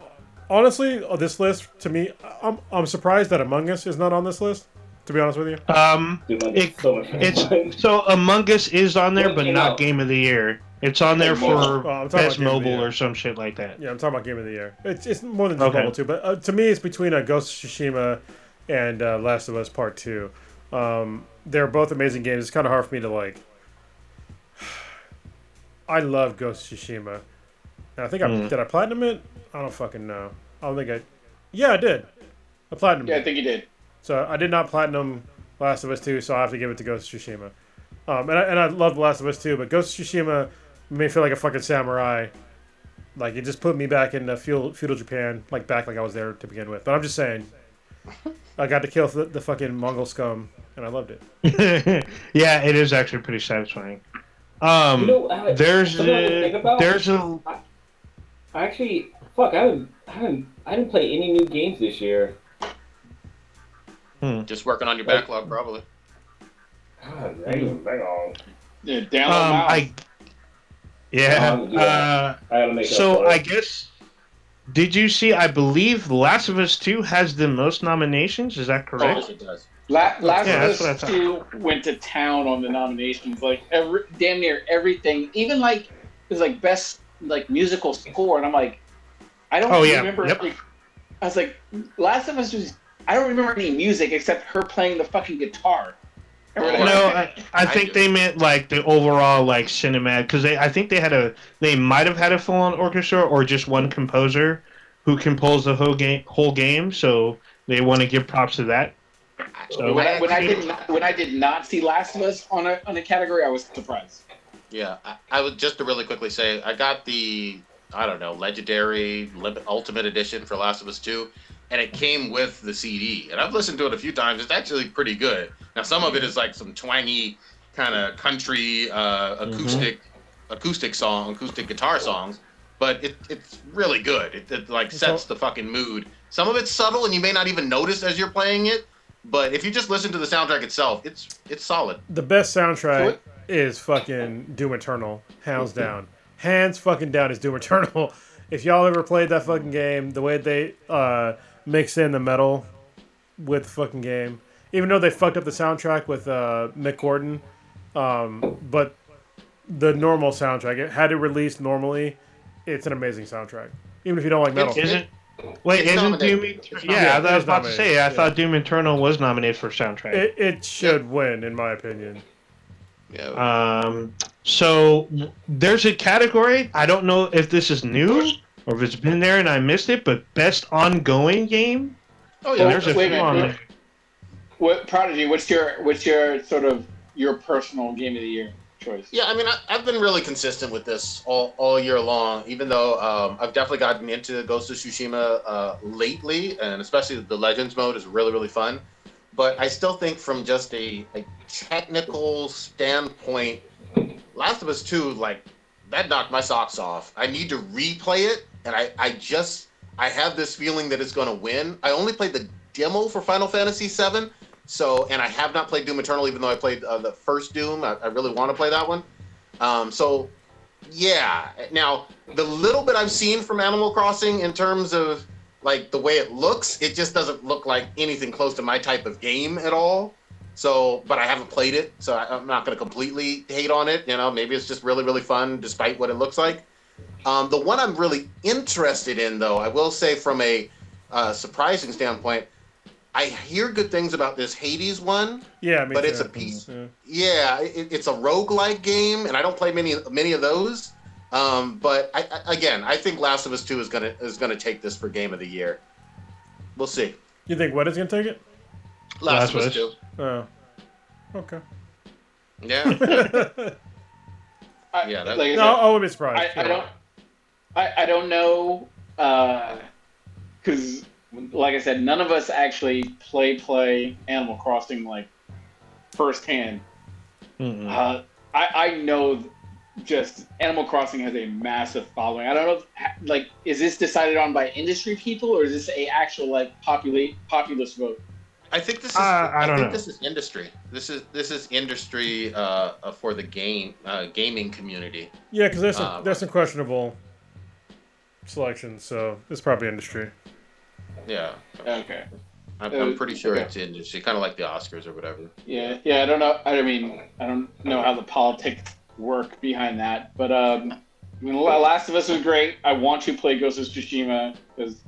Speaker 3: honestly, uh, this list to me, I'm I'm surprised that Among Us is not on this list. To be honest with you.
Speaker 4: Um,
Speaker 2: Dude,
Speaker 4: It-
Speaker 2: so
Speaker 4: it's so Among Us is on there, but not
Speaker 2: out.
Speaker 4: Game of the Year. It's on there for
Speaker 3: Oh,
Speaker 4: Best
Speaker 3: about Game of the
Speaker 4: Mobile or some shit like that.
Speaker 3: Yeah, I'm talking about Game of the Year. It's, it's more than just
Speaker 4: Okay.
Speaker 3: Mobile 2, but uh, to me, it's between uh, Ghost of Tsushima and uh, Last of Us Part 2. Um, they're both amazing games. It's kind of hard for me to like. I love Ghost of Tsushima. And I think I
Speaker 4: Mm.
Speaker 3: did I platinum it. I don't fucking know. I don't think I. Yeah, I did. I platinum.
Speaker 5: Yeah, I think you did.
Speaker 3: So I did not platinum Last of Us 2, so I have to give it to Ghost of Tsushima. Um, and I, and I love Last of Us 2, but Ghost of Tsushima made me feel like a fucking samurai. Like it just put me back in the feudal, feudal Japan, like back like I was there to begin with. But I'm just saying, I got to kill the, the fucking Mongol scum, and I loved it.
Speaker 4: yeah, it is actually pretty satisfying. Um,
Speaker 2: You know, I-
Speaker 4: there's
Speaker 2: something I
Speaker 4: a, there's a
Speaker 2: Actually, fuck, I haven't, I haven't, I didn't play any new games this year. Hmm.
Speaker 1: Just working on your backlog, probably.
Speaker 2: God, dang, hang on.
Speaker 5: Yeah, download
Speaker 4: um
Speaker 5: Miles.
Speaker 4: I yeah
Speaker 2: Um, yeah.
Speaker 4: uh
Speaker 2: I make
Speaker 4: so I guess did you see I believe Last of Us 2 has the most nominations is that correct?
Speaker 1: Oh,
Speaker 4: correct?
Speaker 1: yes, it does.
Speaker 5: La- Last
Speaker 4: Yeah, that's
Speaker 5: of Us 2 went to town on the nominations. Like every damn near everything. Even like it was like best like musical score, and I'm like, I don't
Speaker 4: Oh, yeah.
Speaker 5: remember.
Speaker 4: Yep.
Speaker 5: like, I was like, Last of Us was. I don't remember any music except her playing the fucking guitar. Or.
Speaker 4: No, I, I
Speaker 1: I
Speaker 4: think
Speaker 1: do.
Speaker 4: they meant like the overall like cinematic because they I think they had a they might have had a full on orchestra or just one composer who composed the whole game whole game so they want to give props to that. So-
Speaker 5: when, I, when I did not, when I did not see Last of Us on a on a category, I was surprised.
Speaker 1: Yeah, I, I would just to really quickly say I got the I don't know legendary ultimate edition for Last of Us Two, and it came with the CD, and I've listened to it a few times. It's actually pretty good. Now some of it is like some twangy kind of country uh, acoustic acoustic song, acoustic guitar songs, but it, it's really good. It, it like sets the fucking mood. Some of it's subtle, and you may not even notice as you're playing it. But if you just listen to the soundtrack itself, it's it's solid.
Speaker 3: The best soundtrack is fucking Doom Eternal, hands down. Hands fucking down is Doom Eternal. If y'all ever played that fucking game, the way they uh, mix in the metal with the fucking game, even though they fucked up the soundtrack with uh, Mick Gordon, um, but the normal soundtrack, it had it released normally, it's an amazing soundtrack. Even if you don't like metal.
Speaker 4: Isn't wait
Speaker 1: It's
Speaker 4: isn't
Speaker 1: nominated.
Speaker 4: Doom?
Speaker 1: It's
Speaker 4: Yeah,
Speaker 3: nominated.
Speaker 4: I was
Speaker 3: It's
Speaker 4: about to say. I
Speaker 3: nominated,
Speaker 4: thought Doom Eternal was nominated for soundtrack.
Speaker 3: It, it should win, in my opinion.
Speaker 1: Yeah.
Speaker 4: Um, so there's a category. I don't know if this is new or if it's been there and I missed it, but best ongoing game.
Speaker 1: oh yeah.
Speaker 4: there's a
Speaker 5: wait a
Speaker 4: few
Speaker 5: minute,
Speaker 4: on there.
Speaker 5: What Prodigy? What's your what's your sort of your personal game of the year choice?
Speaker 1: Yeah, I mean, I, I've been really consistent with this all, all year long, even though um, I've definitely gotten into Ghost of Tsushima uh, lately, and especially the Legends mode is really, really fun. But I still think, from just a, a technical standpoint, Last of Us 2, like, that knocked my socks off. I need to replay it, and I, I just, I have this feeling that it's going to win. I only played the demo for Final Fantasy VII, so, and I have not played Doom Eternal, even though I played uh, the first Doom. I, I really want to play that one. Um, so, yeah. Now, the little bit I've seen from Animal Crossing in terms of like the way it looks, it just doesn't look like anything close to my type of game at all. So, but I haven't played it, so I, I'm not going to completely hate on it. You know, maybe it's just really, really fun despite what it looks like. Um, the one I'm really interested in, though, I will say from a uh, surprising standpoint, I hear good things about this Hades one.
Speaker 3: Yeah, me
Speaker 1: But
Speaker 3: too.
Speaker 1: it's a piece.
Speaker 3: Yeah.
Speaker 1: Yeah, it, it's a roguelike game, and I don't play many many of those. Um, but I, I, again, I think Last of Us Two is gonna is gonna take this for Game of the Year. We'll see.
Speaker 3: You think what is gonna take it?
Speaker 1: Last,
Speaker 4: Last
Speaker 1: of Us. Two.
Speaker 3: Oh. Okay.
Speaker 1: Yeah,
Speaker 5: I,
Speaker 1: Yeah, that-
Speaker 5: like
Speaker 3: no,
Speaker 5: said,
Speaker 3: I wouldn't be surprised.
Speaker 5: I, I don't I, I don't know because like I said, none of us actually play play Animal Crossing like firsthand.
Speaker 4: Mm-mm.
Speaker 5: Uh, I I know just Animal Crossing has a massive following. I don't know, if, like, is this decided on by industry people or is this a actual like populate populist vote?
Speaker 1: I think this is.
Speaker 4: Uh, I don't
Speaker 1: think
Speaker 4: know.
Speaker 1: this is industry. This is this is industry uh, uh, for the game uh, gaming community.
Speaker 3: Yeah, because there's some
Speaker 1: Uh,
Speaker 3: there's some questionable selections, so it's probably industry.
Speaker 1: Yeah,
Speaker 5: Okay.
Speaker 1: I'm,
Speaker 5: Uh,
Speaker 1: I'm pretty sure
Speaker 5: okay.
Speaker 1: it's industry, kind of like the Oscars or whatever.
Speaker 5: Yeah, yeah. I don't know. I mean, I don't know how the politics work behind that, but um, I mean, Last of Us was great. I want to play Ghost of Tsushima because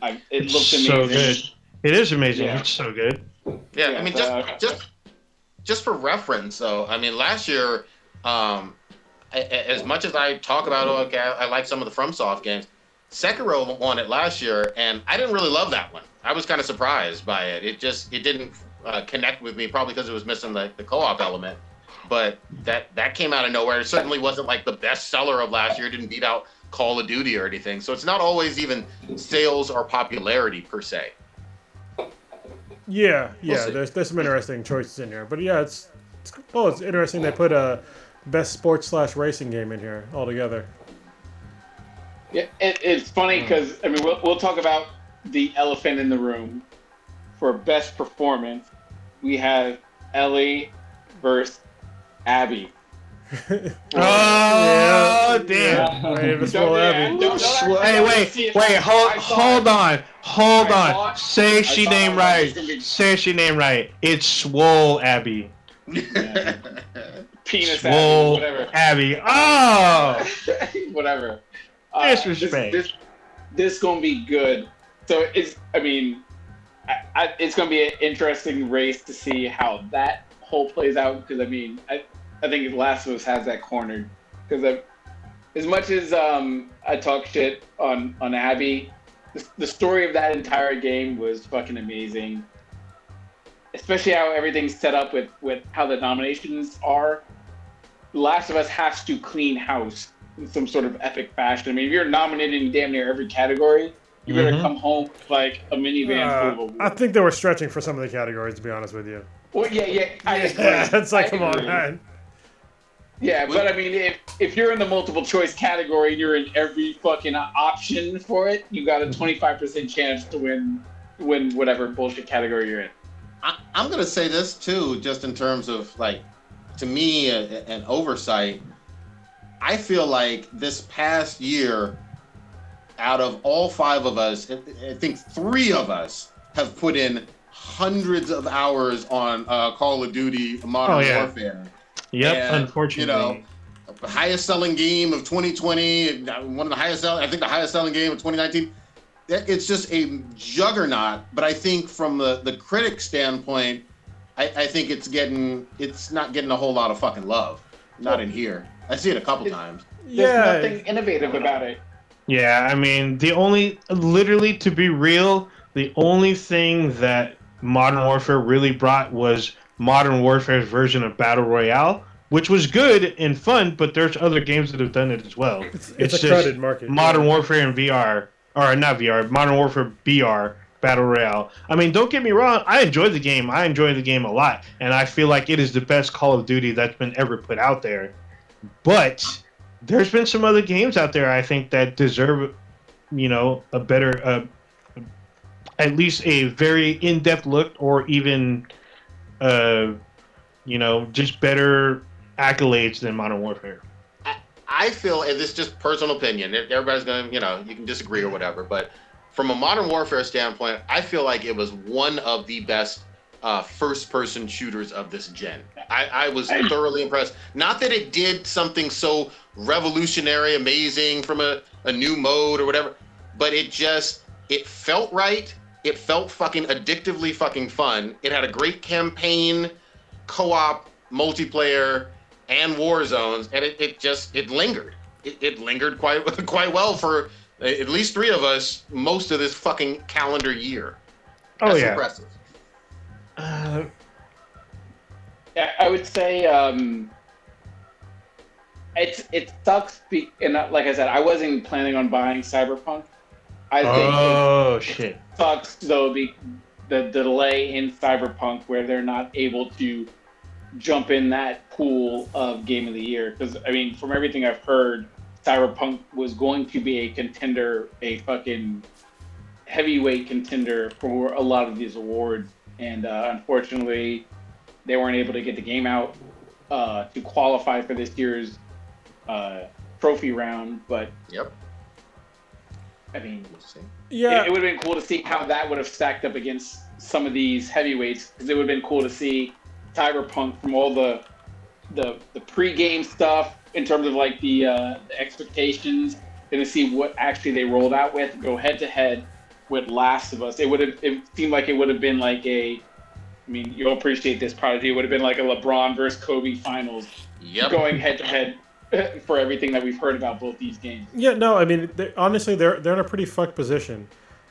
Speaker 5: I it
Speaker 4: It's
Speaker 5: looks amazing.
Speaker 4: so good. It is amazing.
Speaker 5: Yeah.
Speaker 4: It's so good.
Speaker 1: Yeah,
Speaker 5: Yeah,
Speaker 1: I mean,
Speaker 5: but,
Speaker 1: just
Speaker 5: okay.
Speaker 1: just just for reference, though. I mean, last year, um, a- a- as much as I talk about, oh, okay, I, I like some of the FromSoft games. Sekiro won it last year, and I didn't really love that one. I was kind of surprised by it. It just it didn't uh, connect with me, probably because it was missing the, the co-op element. But that that came out of nowhere. It certainly wasn't like the best seller of last year. It didn't beat out Call of Duty or anything. So it's not always even sales or popularity per se.
Speaker 3: Yeah,
Speaker 1: We'll
Speaker 3: yeah. there's there's some interesting choices in here, but yeah, it's, it's oh, it's interesting they put a best sports slash racing game in here altogether.
Speaker 5: Yeah, it, it's funny hmm. because I mean we'll, we'll talk about the elephant in the room for best performance. We have Ellie versus Abby.
Speaker 4: Oh, oh damn!
Speaker 3: Yeah, right, Miss
Speaker 5: Don't- yeah, don't- don't-
Speaker 4: Hey,
Speaker 5: don't
Speaker 4: wait, wait, hold, hold on, hold
Speaker 5: I
Speaker 4: on.
Speaker 5: it.
Speaker 4: Say
Speaker 5: I
Speaker 4: she
Speaker 5: saw
Speaker 4: name
Speaker 5: it.
Speaker 4: right.
Speaker 5: It's gonna be-
Speaker 4: Say she name right. It's Swole Abby.
Speaker 5: Penis
Speaker 4: Swole
Speaker 5: Abby, whatever.
Speaker 4: Abby. Oh,
Speaker 5: whatever. Uh,
Speaker 4: Disrespect.
Speaker 5: This, this, this gonna be good. So it's. I mean, I, I, it's gonna be an interesting race to see how that whole plays out. Because I mean, I, I think Last of Us has that cornered. Because as much as um, I talk shit on on Abby, the, the story of that entire game was fucking amazing. Especially how everything's set up with with how the nominations are. Last of Us has to clean house in some sort of epic fashion. I mean, if you're nominated in damn near every category, you better
Speaker 4: Mhm.
Speaker 5: come home with like a minivan full of
Speaker 3: Uh,
Speaker 5: awards.
Speaker 3: I think they were stretching for some of the categories, to be honest with you.
Speaker 5: Well, yeah, yeah, I agree.
Speaker 3: Yeah, it's like,
Speaker 5: I
Speaker 3: come on, man.
Speaker 5: Yeah, but I mean, if if you're in the multiple choice category and you're in every fucking option for it, you got a 25% chance to win win whatever bullshit category you're in.
Speaker 1: I, I'm gonna say this too, just in terms of like, to me, a, an oversight. I feel like this past year, out of all five of us, I think three of us have put in hundreds of hours on uh, Call of Duty Modern
Speaker 4: Oh, yeah.
Speaker 1: Warfare.
Speaker 4: yep.
Speaker 1: And,
Speaker 4: unfortunately,
Speaker 1: you know, highest selling game of 2020, one of the highest selling, I think the highest selling game of 2019. It's just a juggernaut. But I think from the, the critic standpoint, I, I think it's getting, it's not getting a whole lot of fucking love. Not in here. I see it a couple
Speaker 5: It-
Speaker 1: times.
Speaker 5: There's
Speaker 3: Yeah,
Speaker 5: nothing innovative about it.
Speaker 4: Yeah, I mean, the only, literally, to be real, the only thing that Modern Warfare really brought was Modern Warfare's version of Battle Royale, which was good and fun, but there's other games that have done it as well.
Speaker 3: it's,
Speaker 4: it's
Speaker 3: it's, a
Speaker 4: just
Speaker 3: crowded market.
Speaker 4: Modern Warfare and VR, or not VR, Modern Warfare BR Battle Royale. I mean, don't get me wrong, I enjoy the game. I enjoy the game a lot, and I feel like it is the best Call of Duty that's been ever put out there. But there's been some other games out there I think that deserve, you know, a better, uh, at least a very in-depth look, or even, uh, you know, just better accolades than Modern Warfare.
Speaker 1: I feel, and this is just personal opinion. Everybody's gonna, you know, you can disagree or whatever, but from a modern warfare standpoint, I feel like it was one of the best uh, first-person shooters of this gen. I, I was thoroughly impressed. Not that it did something so revolutionary, amazing from a, a new mode or whatever, but it just it felt right. It felt fucking addictively fucking fun. It had a great campaign, co-op, multiplayer, and war zones, and it, it just it lingered. It, it lingered quite quite well for at least three of us most of this fucking calendar year.
Speaker 4: Oh
Speaker 1: That's
Speaker 4: yeah.
Speaker 1: impressive.
Speaker 4: Uh,
Speaker 5: I would say um, it's it sucks. Be, and uh, like I said, I wasn't planning on buying Cyberpunk. I think it
Speaker 4: oh shit.
Speaker 5: sucks though the the delay in Cyberpunk where they're not able to jump in that pool of game of the year because I mean from everything I've heard Cyberpunk was going to be a contender a fucking heavyweight contender for a lot of these awards and uh, unfortunately they weren't able to get the game out uh, to qualify for this year's uh, trophy round but
Speaker 1: Yep.
Speaker 5: I mean
Speaker 3: Yeah,
Speaker 5: it, would have been cool to see how that would have stacked up against some of these heavyweights because it would have been cool to see Cyberpunk from all the the the pre-game stuff in terms of like the, uh, the expectations and to see what actually they rolled out with go head to head with Last of Us. It would have it seemed like it would have been like a I mean, you'll appreciate this prodigy. It would have been like a LeBron versus Kobe finals,
Speaker 1: Yep.
Speaker 5: going head to head for everything that we've heard about both these games.
Speaker 3: Yeah, no, I mean, they, honestly, they're they're in a pretty fucked position.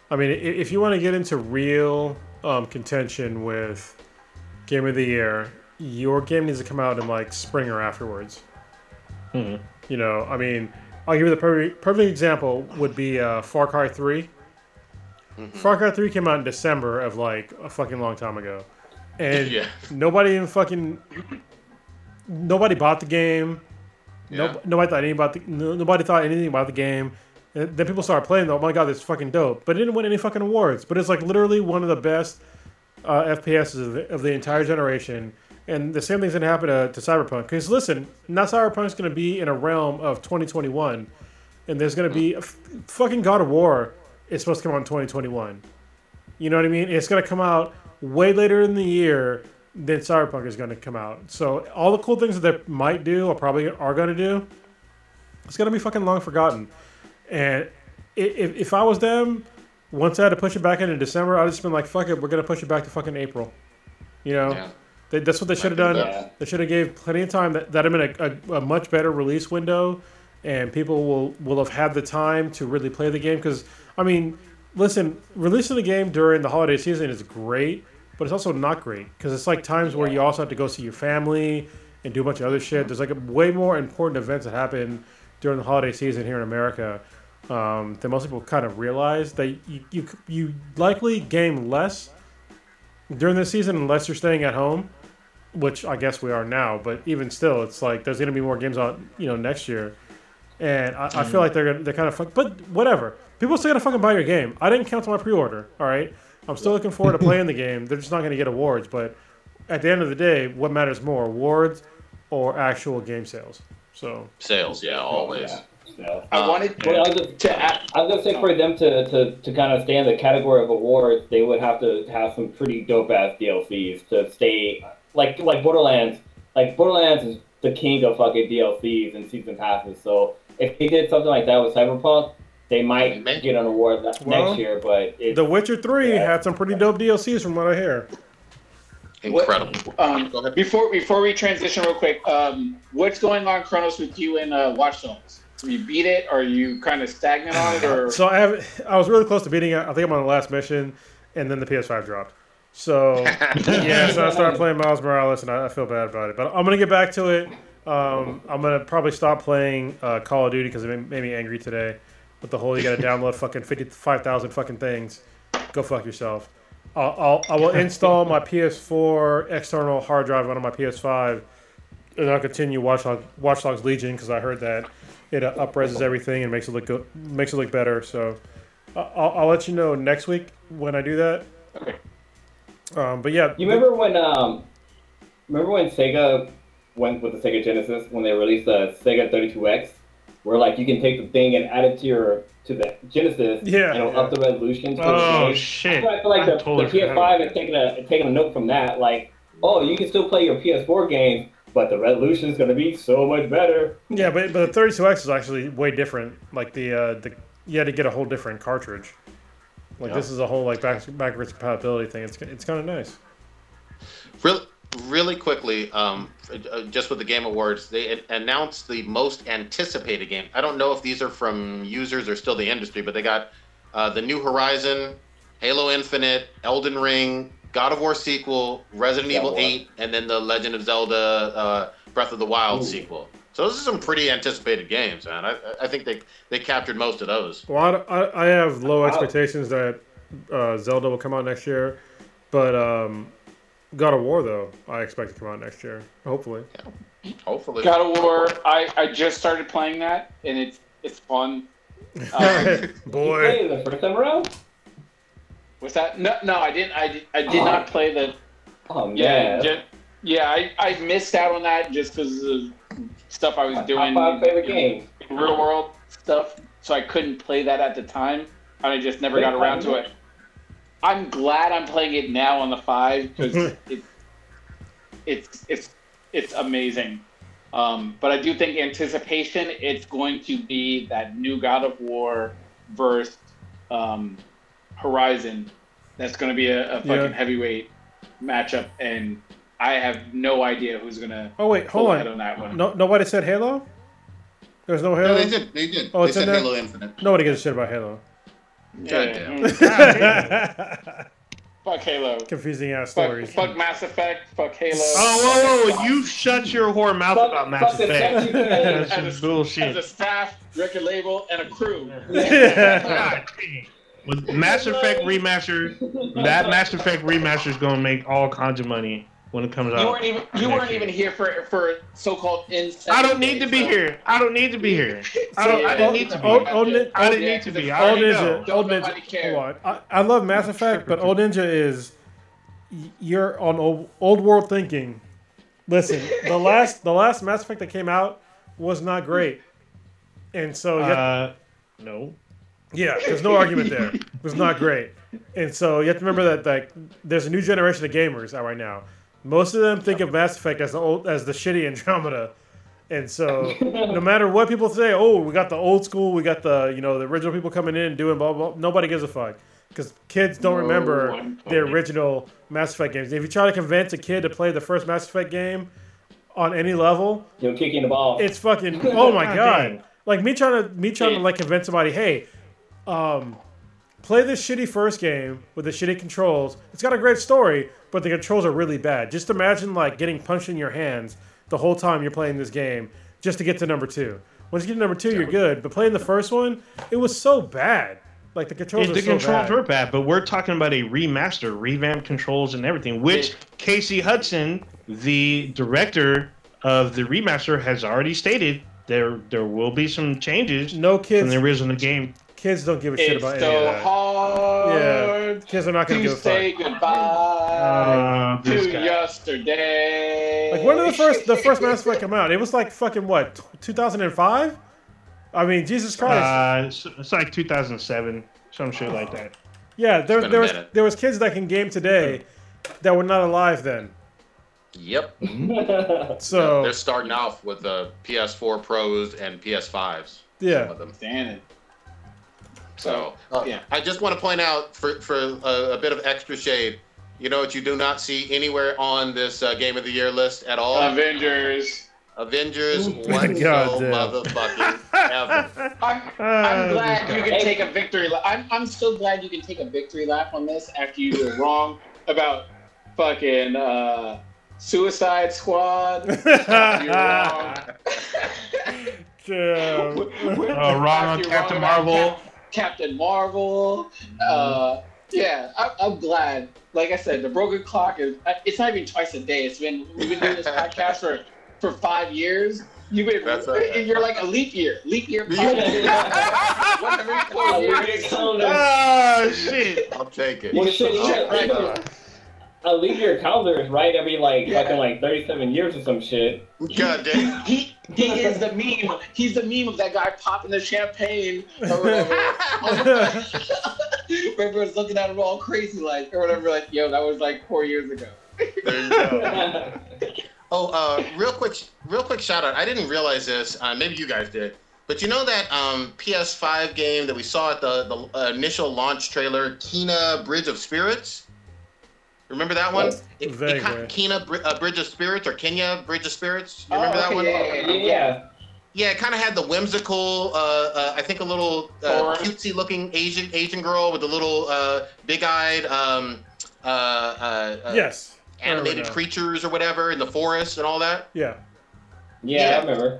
Speaker 3: I mean, if you want to get into real um, contention with game of the year, your game needs to come out in like spring or afterwards.
Speaker 4: Hmm.
Speaker 3: You know, I mean, I'll give you the perfect, perfect example would be uh, Far Cry 3. Far Cry 3 came out in December of like a fucking long time ago. And
Speaker 1: Yeah.
Speaker 3: nobody even fucking nobody bought the game.
Speaker 1: Yeah.
Speaker 3: No, nobody thought anything about the no, nobody thought anything about the game. And then people started playing. Though. Oh my god, this is fucking dope! But it didn't win any fucking awards. But it's like literally one of the best uh, FPSs of the, of the entire generation. And the same thing's gonna happen to, to Cyberpunk. Because listen, now Cyberpunk's gonna be in a realm of 2021, and there's gonna be a f- fucking God of War is supposed to come out in 2021. You know what I mean? It's gonna come out way later in the year than Cyberpunk is gonna come out. So all the cool things that they might do, or probably are gonna do, it's gonna be fucking long forgotten. And if, if I was them, once I had to push it back into December, I'd just been like, fuck it, we're gonna push it back to fucking April. You know,
Speaker 1: Yeah.
Speaker 3: they, that's what they should have done.
Speaker 1: that.
Speaker 3: They should have gave plenty of time. That that have been a, a, a much better release window, and people will will have had the time to really play the game. Because I mean, listen, releasing the game during the holiday season is great, but it's also not great because it's like times where you also have to go see your family and do a bunch of other shit. There's like way more important events that happen during the holiday season here in America um, that most people kind of realize that you, you you likely game less during this season unless you're staying at home, which I guess we are now. But even still, it's like there's going to be more games out, you know, next year, and I, I feel like they're they're kind of fuck. But whatever, people still gonna fucking buy your game. I didn't cancel my pre-order. All right, I'm still looking forward to playing the game. They're just not going to get awards, but at the end of the day, what matters more, awards or actual game sales? So
Speaker 1: Sales, yeah, always.
Speaker 2: Yeah. So,
Speaker 5: I
Speaker 1: Uh,
Speaker 5: wanted
Speaker 2: well, I was
Speaker 5: to add,
Speaker 2: I was gonna say for them to, to, to kind of stay in the category of awards, they would have to have some pretty dope ass DLCs to stay like like Borderlands. Like Borderlands is the king of fucking DLCs and season passes. So if they did something like that with Cyberpunk, they might
Speaker 1: Maybe.
Speaker 2: get an award ne-
Speaker 3: Well,
Speaker 2: next year. But it,
Speaker 3: The Witcher Three
Speaker 2: Yeah.
Speaker 3: had some pretty dope DLCs from what I hear.
Speaker 1: Incredible.
Speaker 5: Um, before before we transition real quick, um, what's going on, Cronus, with you and uh, Watch Dogs? Have you beat it? Are you kind of stagnant on it, or
Speaker 3: So I have I was really close to beating it. I think I'm on the last mission, and then the PS5 dropped. So yeah, so I started playing Miles Morales, and I, I feel bad about it. But I'm gonna get back to it. Um, I'm gonna probably stop playing uh, Call of Duty because it made, made me angry today. With the whole you gotta download fucking 55,000 fucking things. Go fuck yourself. I'll, I'll I will install my PS4 external hard drive onto my PS5, and I'll continue Watch, Dog, Watch Dogs Legion because I heard that it uh, upreses everything and makes it look good, makes it look better. So I- I'll, I'll let you know next week when I do that.
Speaker 5: Okay.
Speaker 3: Um, but yeah,
Speaker 2: You remember when um, remember when Sega went with the Sega Genesis when they released the Sega 32X, where like you can take the thing and add it to your to the Genesis,
Speaker 3: Yeah,
Speaker 2: and it'll
Speaker 3: yeah.
Speaker 2: up the resolution. to the
Speaker 4: Oh
Speaker 2: game.
Speaker 4: shit!
Speaker 2: I feel like the,
Speaker 4: totally
Speaker 2: the PS5
Speaker 4: about
Speaker 2: is taking a taking a note from that. Like, oh, you can still play your PS4 games, but the resolution is going to be so much better.
Speaker 3: yeah, but but the 32X is actually way different. Like the uh, the you had to get a whole different cartridge. Like this is a whole like back, backwards compatibility thing. It's it's kind of nice.
Speaker 1: Really, really quickly, um, uh, just with the Game Awards, they announced the most anticipated game. I don't know if these are from users or still the industry, but they got uh, the New Horizon, Halo Infinite, Elden Ring, God of War sequel, Resident
Speaker 2: Yeah,
Speaker 1: Evil
Speaker 2: what?
Speaker 1: 8, and then the Legend of Zelda uh, Breath of the Wild
Speaker 2: Ooh.
Speaker 1: sequel. So those are some pretty anticipated games, man. I, I think they they captured most of those.
Speaker 3: Well, I, I, I have low
Speaker 2: Wow.
Speaker 3: expectations that uh, Zelda will come out next year, but um, God of War though I expect to come out next year. Hopefully. Yeah.
Speaker 1: Hopefully.
Speaker 5: God of War? I, I just started playing that, and it's it's fun. Um,
Speaker 2: You
Speaker 3: Boy.
Speaker 2: played it the first time around?
Speaker 5: what's that? No, no, I didn't. I, did, I did not play the.
Speaker 2: Oh man,
Speaker 5: Yeah, ju- yeah. I, I missed out on that just because of stuff I was
Speaker 2: my top
Speaker 5: doing.
Speaker 2: five favorite
Speaker 5: in
Speaker 2: games.
Speaker 5: Real world stuff, so I couldn't play that at the time, and I just never got around to it. I'm glad I'm playing it now on the five because it, it's it's it's amazing. Um, but I do think anticipation, it's going to be that new God of War versus um, Horizon. That's going to be a, a fucking
Speaker 3: Yeah.
Speaker 5: heavyweight. matchup, and I have no idea who's gonna
Speaker 3: Oh wait,
Speaker 5: pull
Speaker 3: hold on.
Speaker 5: on that one.
Speaker 3: No, nobody said Halo. There's no Halo.
Speaker 1: No, they did. They did.
Speaker 3: Oh,
Speaker 1: they
Speaker 3: it's in
Speaker 1: said
Speaker 3: there?
Speaker 1: Halo Infinite.
Speaker 3: Nobody gives a shit about Halo.
Speaker 1: Goddamn.
Speaker 5: Mm, Fuck Halo.
Speaker 3: Confusing ass
Speaker 5: Fuck,
Speaker 3: stories.
Speaker 5: fuck Mass Effect. Fuck Halo.
Speaker 4: Oh, whoa, whoa, you shut your whore mouth
Speaker 2: Fuck-
Speaker 4: about Mass Effect.
Speaker 2: sexy face.
Speaker 4: That's just
Speaker 5: As a staff, record label, and a crew.
Speaker 4: God. With Mass Effect remaster, that Mass Effect remaster is gonna make all kinds of money when it comes
Speaker 5: You
Speaker 4: out.
Speaker 5: weren't even you weren't even here for for so-called insect.
Speaker 4: I don't need to be here. I don't need to be here. I don't. I didn't need to be.
Speaker 3: Old, old, Nin-
Speaker 4: I didn't need to be.
Speaker 3: Old Ninja. Old Ninja. Hold on. I, I love Mass Effect, but Old Ninja is you're on old, old world thinking. Listen, the last the last Mass Effect that came out was not great, and so you have-
Speaker 4: Uh, no.
Speaker 3: yeah, there's no argument there. It was not great, and so you have to remember that like there's a new generation of gamers out right now. Most of them think of Mass Effect as the old as the shitty Andromeda. And so, no matter what people say, oh, we got the old school, we got the you know the original people coming in and doing blah blah. blah. Nobody gives a fuck because kids don't remember the original Mass Effect games. If you try to convince a kid to play the first Mass Effect game on any level,
Speaker 2: You're kicking the ball.
Speaker 3: it's fucking oh my
Speaker 4: God
Speaker 3: god. Like me trying to me trying to like convince somebody, hey, um, play this shitty first game with the shitty controls. It's got a great story, but the controls are really bad. Just imagine like getting punched in your hands the whole time you're playing this game just to get to number two. Once you get to number two, you're good. But playing the first one, it was so bad. Like the controls
Speaker 4: Yeah,
Speaker 3: are
Speaker 4: the
Speaker 3: so
Speaker 4: controls
Speaker 3: bad.
Speaker 4: were bad, but we're talking about a remaster, revamped controls and everything. Which Casey Hudson, the director of the remaster, has already stated there there will be some changes
Speaker 3: no kids.
Speaker 4: from the original game.
Speaker 3: Kids don't give a shit
Speaker 5: It's
Speaker 3: about any of that.
Speaker 5: hard
Speaker 3: Kids are not gonna
Speaker 5: to
Speaker 3: give a fuck.
Speaker 5: say goodbye
Speaker 4: Uh,
Speaker 5: to yesterday.
Speaker 3: Like when did the first the first Mass Effect come out? It was like fucking what, 2005? I mean, Jesus Christ.
Speaker 4: Uh, it's, it's like 2007, some shit like that.
Speaker 3: yeah, there,
Speaker 1: been a
Speaker 3: there was
Speaker 1: minute.
Speaker 3: there was kids that can game today that were not alive then.
Speaker 1: Yep.
Speaker 3: So
Speaker 1: They're starting off with the PS4 Pros and PS5s. Some
Speaker 3: yeah,
Speaker 1: of them.
Speaker 5: Standing.
Speaker 1: So
Speaker 5: Oh yeah.
Speaker 1: I just want to point out for for a, a bit of extra shade. You know what you do not see anywhere on this uh, Game of the Year list at all?
Speaker 5: Avengers.
Speaker 1: Avengers
Speaker 3: God
Speaker 1: one so motherfucking ever.
Speaker 5: I'm, I'm glad you can take a victory lap. I'm, I'm still glad you can take a victory lap on this after you were wrong about fucking uh, Suicide Squad. You're wrong.
Speaker 3: Damn.
Speaker 4: Uh, wrong on
Speaker 5: You're
Speaker 4: Captain
Speaker 5: about
Speaker 4: Marvel.
Speaker 5: Cap- Captain Marvel. Uh, yeah, I, I'm glad. Like I said, the broken clock is. uh, It's not even twice a day. It's been we've been doing this podcast for for five years. You've been.
Speaker 1: That's right.
Speaker 5: You're like a leap year. Leap year.
Speaker 2: Yeah.
Speaker 5: Once every four
Speaker 2: Oh,
Speaker 5: years.
Speaker 2: leap year calendar.
Speaker 4: Oh shit!
Speaker 1: I'll take it.
Speaker 2: Well, shit,
Speaker 5: Shit,
Speaker 2: yeah.
Speaker 5: right.
Speaker 2: A leap year calendar is right every like
Speaker 5: Yeah.
Speaker 2: fucking like 37 years or some shit.
Speaker 1: God damn.
Speaker 5: He he is the meme. He's the meme of that guy popping the champagne or whatever. Everyone's looking at him all crazy like or whatever. Like, yo, that was like four years ago.
Speaker 1: There you go. Oh, uh, real quick, real quick shout out. I didn't realize this. Uh, maybe you guys did, but you know that um, PS5 game that we saw at the the uh, initial launch trailer, Kena Bridge of Spirits. Remember that one?
Speaker 2: What?
Speaker 1: It, it,
Speaker 3: Vaguely.
Speaker 1: Kena uh, Bridge of Spirits or Kenya Bridge of Spirits. You remember
Speaker 5: Oh,
Speaker 1: that one?
Speaker 5: yeah, yeah,
Speaker 2: yeah.
Speaker 1: Yeah, it kind of had the whimsical, uh, uh, I think a little uh, cutesy-looking Asian Asian girl with the little uh, big-eyed um, uh, uh, uh,
Speaker 3: yes.
Speaker 1: Animated creatures or whatever in the forest and all that.
Speaker 3: Yeah.
Speaker 2: Yeah,
Speaker 1: Yeah.
Speaker 2: I remember.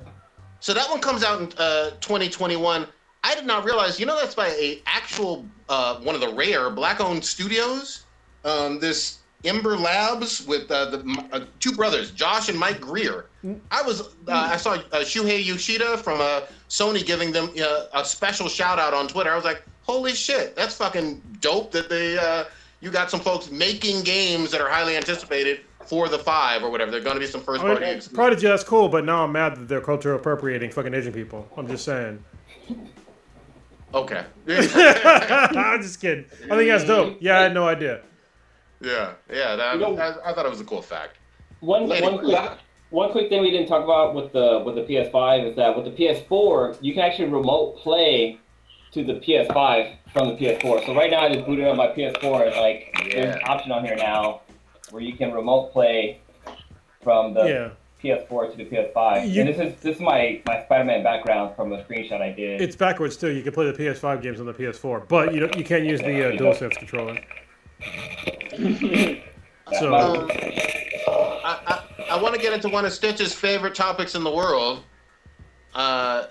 Speaker 1: So that one comes out in uh, 2021. I did not realize. You know, that's by a actual uh, one of the rare black-owned studios. Um, this Ember Labs with uh, the uh, two brothers, Josh and Mike Grier. I was uh, I saw uh, Shuhei Yoshida from uh, Sony giving them uh, a special shout out on Twitter. I was like, holy shit, that's fucking dope that they uh, you got some folks making games that are highly anticipated for the five or whatever. They're going to be some first
Speaker 3: I
Speaker 1: party
Speaker 3: mean,
Speaker 1: games.
Speaker 3: Prodigy, that's cool, but now I'm mad that they're culture appropriating fucking Asian people. I'm just saying.
Speaker 1: Okay.
Speaker 3: I'm just kidding. I think that's dope. Yeah, I had no idea.
Speaker 1: Yeah, yeah. That,
Speaker 2: You know-
Speaker 1: I, I thought it was a cool fact.
Speaker 2: One
Speaker 1: Lady,
Speaker 2: one quick one quick thing we didn't talk about with the with the PS5 is that with the PS4 you can actually remote play to the PS5 from the PS4. So right now I just booted up my PS4 and like there's an option on here now where you can remote play from the
Speaker 3: yeah,
Speaker 2: PS4 to the PS5.
Speaker 3: You-
Speaker 2: and this is this is my, my Spider-Man background from a screenshot I did.
Speaker 3: it's backwards too. You can play the PS5 games on the PS4, but you don't, you can't use the uh, DualSense controller. So
Speaker 1: Um, I, I, I want to get into one of Stitch's favorite topics in the world. Uh,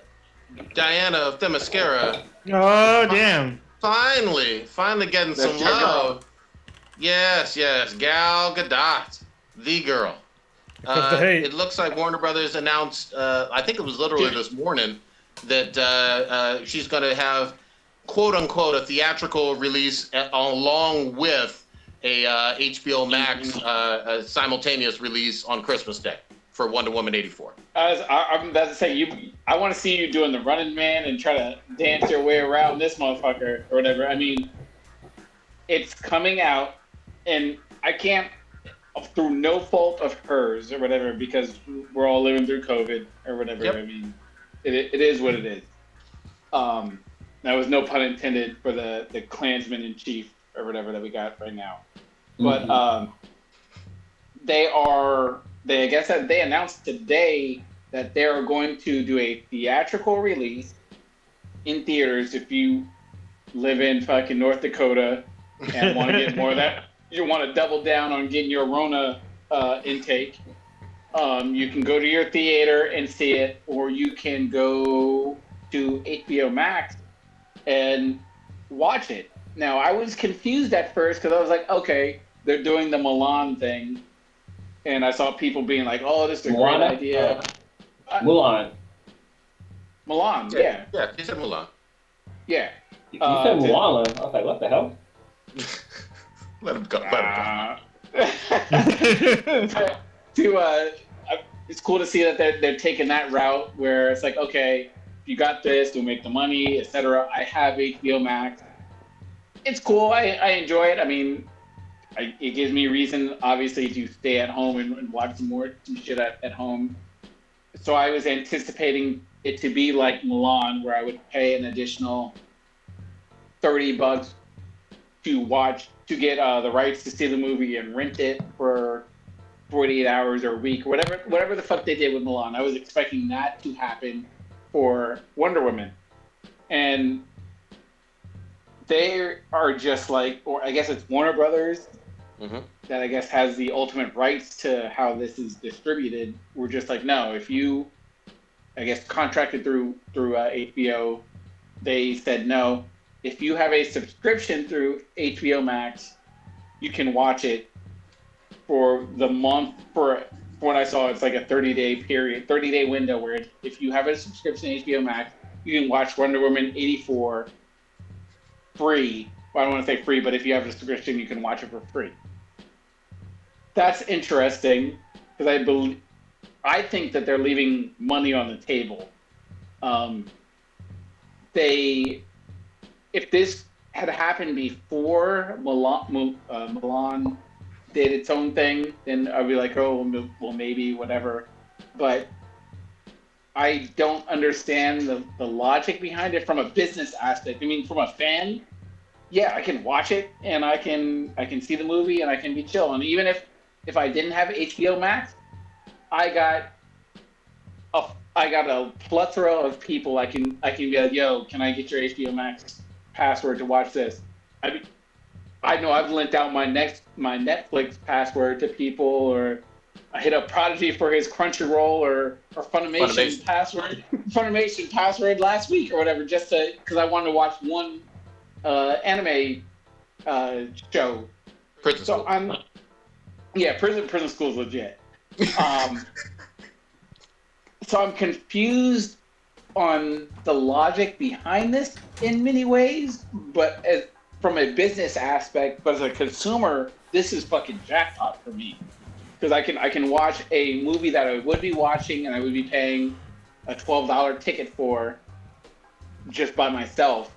Speaker 1: Diana of Themyscira
Speaker 4: Oh damn!
Speaker 1: finally, finally getting
Speaker 5: That's
Speaker 1: some
Speaker 5: your girl.
Speaker 1: love. Yes, yes, Gal Gadot, the girl.
Speaker 3: comes
Speaker 1: Uh,
Speaker 3: the
Speaker 1: it looks like Warner Brothers announced, uh, I think it was literally this morning, that uh, uh, she's going to have, quote unquote, a theatrical release along with a uh, HBO Max uh, a simultaneous release on Christmas Day for Wonder Woman 84.
Speaker 5: I was, I, I'm about to say you. I want to see you doing the running man and try to dance your way around this motherfucker or whatever. I mean, it's coming out, and I can't, through no fault of hers or whatever, because we're all living through COVID or whatever.
Speaker 1: Yep.
Speaker 5: I mean, it, it is what it is. Um, that was no pun intended for the the Klansman in chief or whatever that we got right now. But
Speaker 2: Mhm.
Speaker 5: um, they are they I guess that they announced today that they are going to do a theatrical release in theaters if you live in fucking North Dakota and want to get more of that you want to double down on getting your Rona uh, intake. Um, you can go to your theater and see it, or you can go to HBO Max and watch it. Now, I was confused at first because I was like, okay, they're doing the Milan thing. And I saw people being like, oh, this is a great idea.
Speaker 2: Mulan.
Speaker 5: Milan, yeah,
Speaker 1: Yeah, he said Milan.
Speaker 5: yeah.
Speaker 2: You
Speaker 5: Uh,
Speaker 2: said
Speaker 5: to-
Speaker 2: Mulan. I was like, what the hell?
Speaker 1: Let him go. Let him
Speaker 5: Uh, to uh, it's cool to see that they're, they're taking that route where it's like, okay, you got this, you'll make the money, etc. I have HBO Max. It's cool. I, I enjoy it. I mean, I, it gives me reason, obviously, to stay at home and, and watch some more some shit at, at home. So I was anticipating it to be like Milan, where I would pay an additional thirty bucks to watch to get uh, the rights to see the movie and rent it for 48 hours or a week whatever whatever the fuck they did with Milan. I was expecting that to happen for Wonder Woman. And they are just like or I guess it's Warner Brothers
Speaker 1: Mhm.
Speaker 5: that I guess has the ultimate rights to how this is distributed. We're just like no, if you I guess contracted through through uh, HBO, they said no. If you have a subscription through HBO Max, you can watch it for the month. For for what I saw, it's like a 30 day period, 30 day window where if you have a subscription to HBO Max, you can watch Wonder Woman 84 free. Well, I don't want to say free, but if you have a subscription, you can watch it for free. That's interesting because I believe I think that they're leaving money on the table. Um, they, if this had happened before Milan, uh, Milan did its own thing, then I'd be like, oh, well, maybe whatever. But I don't understand the, the logic behind it from a business aspect. I mean, from a fan, yeah, I can watch it and I can I can see the movie and I can be chill. And even if if I didn't have HBO Max, I got a I got a plethora of people I can I can be like, yo, can I get your HBO Max password to watch this? I mean, I know I've lent out my next my Netflix password to people, or I hit up Prodigy for his Crunchyroll or or Funimation,
Speaker 1: Funimation.
Speaker 5: password Funimation password last week or whatever, just to because I wanted to watch one uh, anime uh, show
Speaker 1: Prison
Speaker 5: so
Speaker 1: School.
Speaker 5: I'm, yeah, prison prison school's legit. Um, so I'm confused on the logic behind this in many ways, but as, from a business aspect, but as a consumer, this is fucking jackpot for me because I can I can watch a movie that I would be watching and I would be paying a twelve dollar ticket for just by myself.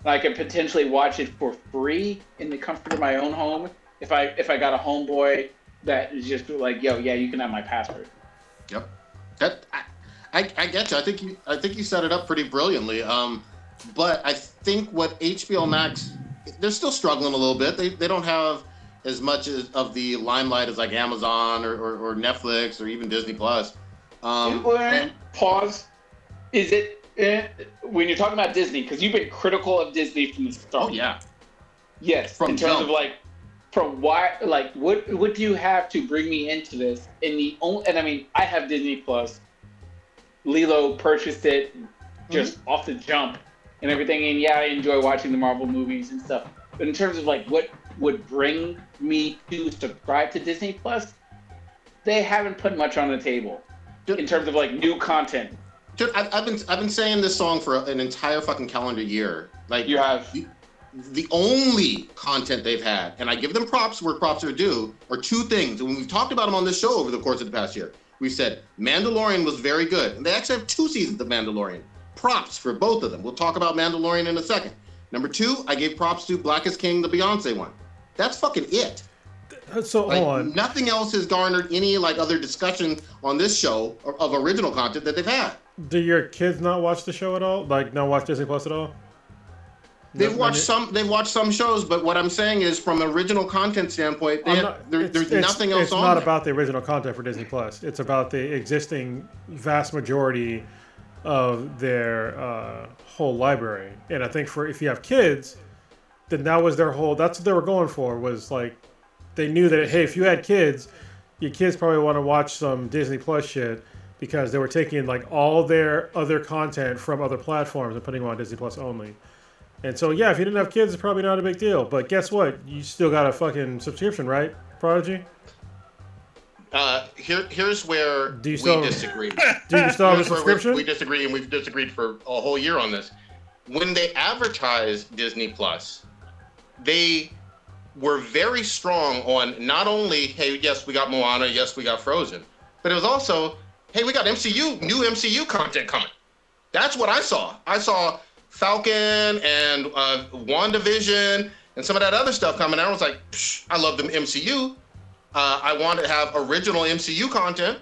Speaker 5: And I could potentially watch it for free in the comfort of my own home if I if I got a homeboy that is just like, yo, yeah, you can have my password.
Speaker 1: Yep. That I, I, I get you. I think you I think you set it up pretty brilliantly. Um, but I think what HBO Max they're still struggling a little bit. They, they don't have as much as of the limelight as like Amazon or, or, or Netflix or even Disney Plus. Um, and-
Speaker 5: Pause. Is it eh, when you're talking about Disney? Because you've been critical of Disney from the start.
Speaker 1: oh yeah,
Speaker 5: Yes,
Speaker 1: From
Speaker 5: in terms of like, from why, like, what, what do you have to bring me into this? And the only, and I mean, I have Disney Plus. Lilo purchased it just
Speaker 1: Mm-hmm.
Speaker 5: off the jump and everything. And yeah, I enjoy watching the Marvel movies and stuff. But in terms of like what would bring me to subscribe to Disney Plus, they haven't put much on the table
Speaker 1: Dude.
Speaker 5: in terms of like new content.
Speaker 1: Dude, I've, I've been I've been saying this song for an entire fucking calendar year. Like
Speaker 5: You have
Speaker 1: the, the only content they've had, and I give them props where props are due, are two things. And we've talked about them on this show over the course of the past year. We said Mandalorian was very good, and they actually have two seasons of Mandalorian. Props for both of them. We'll talk about Mandalorian in a second. Number two, I gave props to Black is King, the Beyonce one. That's fucking it.
Speaker 3: So
Speaker 1: Like
Speaker 3: hold on.
Speaker 1: nothing else has garnered any like other discussion on this show of, of original content that they've had.
Speaker 3: Do your kids not watch the show at all? Like, not watch Disney Plus at all?
Speaker 1: They've watched some. They've watched some shows, but what I'm saying is, from an original content standpoint, they
Speaker 3: I'm
Speaker 1: have,
Speaker 3: not-
Speaker 1: there,
Speaker 3: it's-
Speaker 1: there's
Speaker 3: it's-
Speaker 1: nothing else
Speaker 3: It's
Speaker 1: on.
Speaker 3: not
Speaker 1: there.
Speaker 3: about the original content for Disney Plus. It's about the existing vast majority of their uh, whole library. And I think for if you have kids, then that was their whole. That's what they were going for. Was like they knew that hey, if you had kids, your kids probably want to watch some Disney Plus shit because they were taking like all their other content from other platforms and putting them on Disney Plus only. And so yeah, if you didn't have kids, it's probably not a big deal. But guess what? You still got a fucking subscription, right, Prodigy?
Speaker 1: Uh, here, here's where
Speaker 3: Do you
Speaker 1: we disagree.
Speaker 3: Do you still have a
Speaker 1: we-
Speaker 3: subscription?
Speaker 1: We, disagree, and we've disagreed for a whole year on this. When they advertised Disney Plus, they were very strong on not only, hey, yes, we got Moana, yes, we got Frozen, but it was also, hey, we got MCU, new MCU content coming. That's what I saw. I saw Falcon and uh, WandaVision and some of that other stuff coming. I was like, I love the MCU. Uh, I wanted to have original MCU content.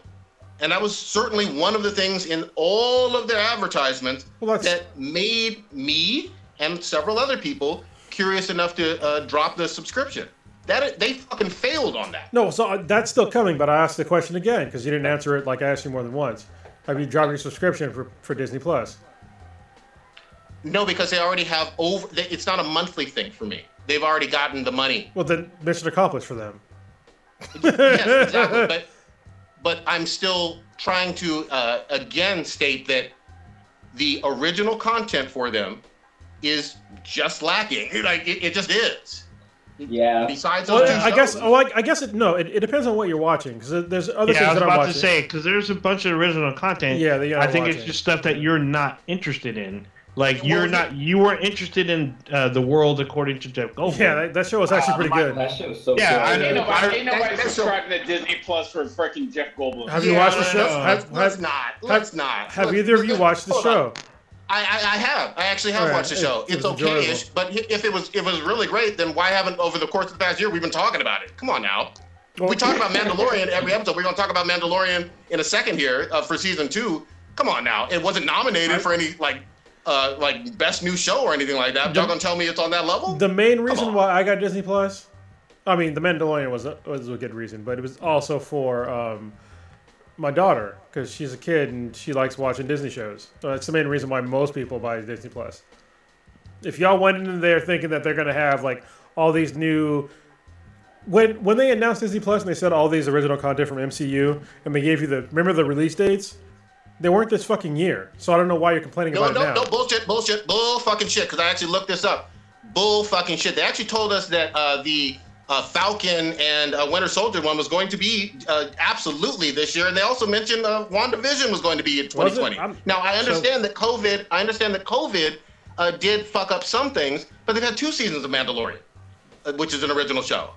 Speaker 1: And that was certainly one of the things in all of their advertisements
Speaker 3: Well,
Speaker 1: that made me and several other people curious enough to uh, drop the subscription. That they fucking failed on that.
Speaker 3: no. So uh, that's still coming. But I asked the question again because you didn't answer it like I asked you more than once. Have you dropped your subscription for, for Disney Plus?
Speaker 1: No, because they already have over. They, it's not a monthly thing for me. They've already gotten the money.
Speaker 3: Well, then mission accomplished for them.
Speaker 1: yes, exactly. But but I'm still trying to uh, again state that the original content for them is just lacking. Like it, it just is.
Speaker 2: Yeah.
Speaker 1: Besides
Speaker 3: Well,
Speaker 1: two
Speaker 3: I guess.
Speaker 1: shows.
Speaker 3: Oh, I, I guess it. No, it, it depends on what you're watching because there's other
Speaker 4: Yeah, I
Speaker 3: things
Speaker 4: was
Speaker 3: that I'm
Speaker 4: about
Speaker 3: watching.
Speaker 4: to say because there's a bunch of original content.
Speaker 3: Yeah, that you're
Speaker 4: I think
Speaker 3: watching.
Speaker 4: it's just stuff that you're not interested in. Like
Speaker 1: Well,
Speaker 4: you're
Speaker 1: yeah.
Speaker 4: not, you weren't interested in uh, the world according to Jeff Goldblum.
Speaker 3: Yeah, that, that show was actually
Speaker 2: Uh,
Speaker 3: pretty
Speaker 2: my-
Speaker 3: good.
Speaker 2: That show was so
Speaker 4: Yeah,
Speaker 2: good.
Speaker 4: I
Speaker 5: Ain't
Speaker 4: know.
Speaker 5: nobody, ain't
Speaker 1: that-
Speaker 5: nobody
Speaker 1: that's so-
Speaker 5: subscribing to Disney Plus for freaking Jeff Goldblum.
Speaker 3: Have you watched the
Speaker 1: no,
Speaker 3: show?
Speaker 1: no,
Speaker 3: Have-
Speaker 1: let's, let's
Speaker 3: have-
Speaker 1: not. Let's not.
Speaker 3: Have
Speaker 1: Let's-
Speaker 3: either of you watched the
Speaker 1: show? on. I, I, I have. I actually have
Speaker 3: Alright,
Speaker 1: watched the show.
Speaker 3: it-
Speaker 1: It's
Speaker 3: it
Speaker 1: okay-ish, but if it was if it was really great, then why haven't over the course of the past year we've been talking about it? Come on now. we talk about Mandalorian every episode. We're gonna talk about Mandalorian in a second here uh, for season two. Come on now. It wasn't nominated for any like uh like best new show or anything like that. Y'all gonna tell me it's on that level?
Speaker 3: The main reason why I got Disney Plus, I mean, The Mandalorian was a, was a good reason, but it was also for um, my daughter because she's a kid and she likes watching Disney shows. So that's the main reason why most people buy Disney Plus. If y'all went in there thinking that they're gonna have like all these new when when they announced Disney Plus and they said all these original content from MCU and they gave you the remember the release dates, they weren't this fucking year. So I don't know why you're complaining
Speaker 1: No,
Speaker 3: about
Speaker 1: no,
Speaker 3: it now.
Speaker 1: no, bullshit, bullshit, bull fucking shit. Because I actually looked this up. Bull fucking shit. They actually told us that uh, the uh, Falcon and uh, Winter Soldier one was going to be uh, absolutely this year, and they also mentioned uh, WandaVision was going to be in 2020. Now I understand that COVID. I understand that COVID uh, did fuck up some things, but they've had two seasons of Mandalorian, uh, which is an original show.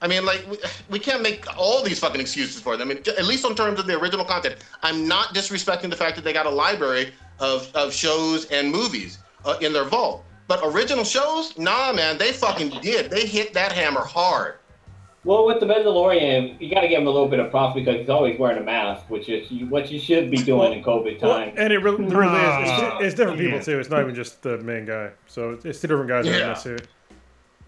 Speaker 1: I mean, like, we, we can't make all these fucking excuses for them. I mean, at least in terms of the original content. I'm not disrespecting the fact that they got a library of, of shows and movies uh, in their vault. But original shows, nah, man, they fucking did. They hit that hammer hard.
Speaker 2: Well, with the Mandalorian, you got to give him a little bit of props because he's always wearing a mask, which is what you should be doing in COVID
Speaker 3: Well,
Speaker 2: time.
Speaker 3: and it really, really is. It's, it's different people
Speaker 4: Yeah.
Speaker 3: too. It's not even just the main guy. So it's two different guys in that suit.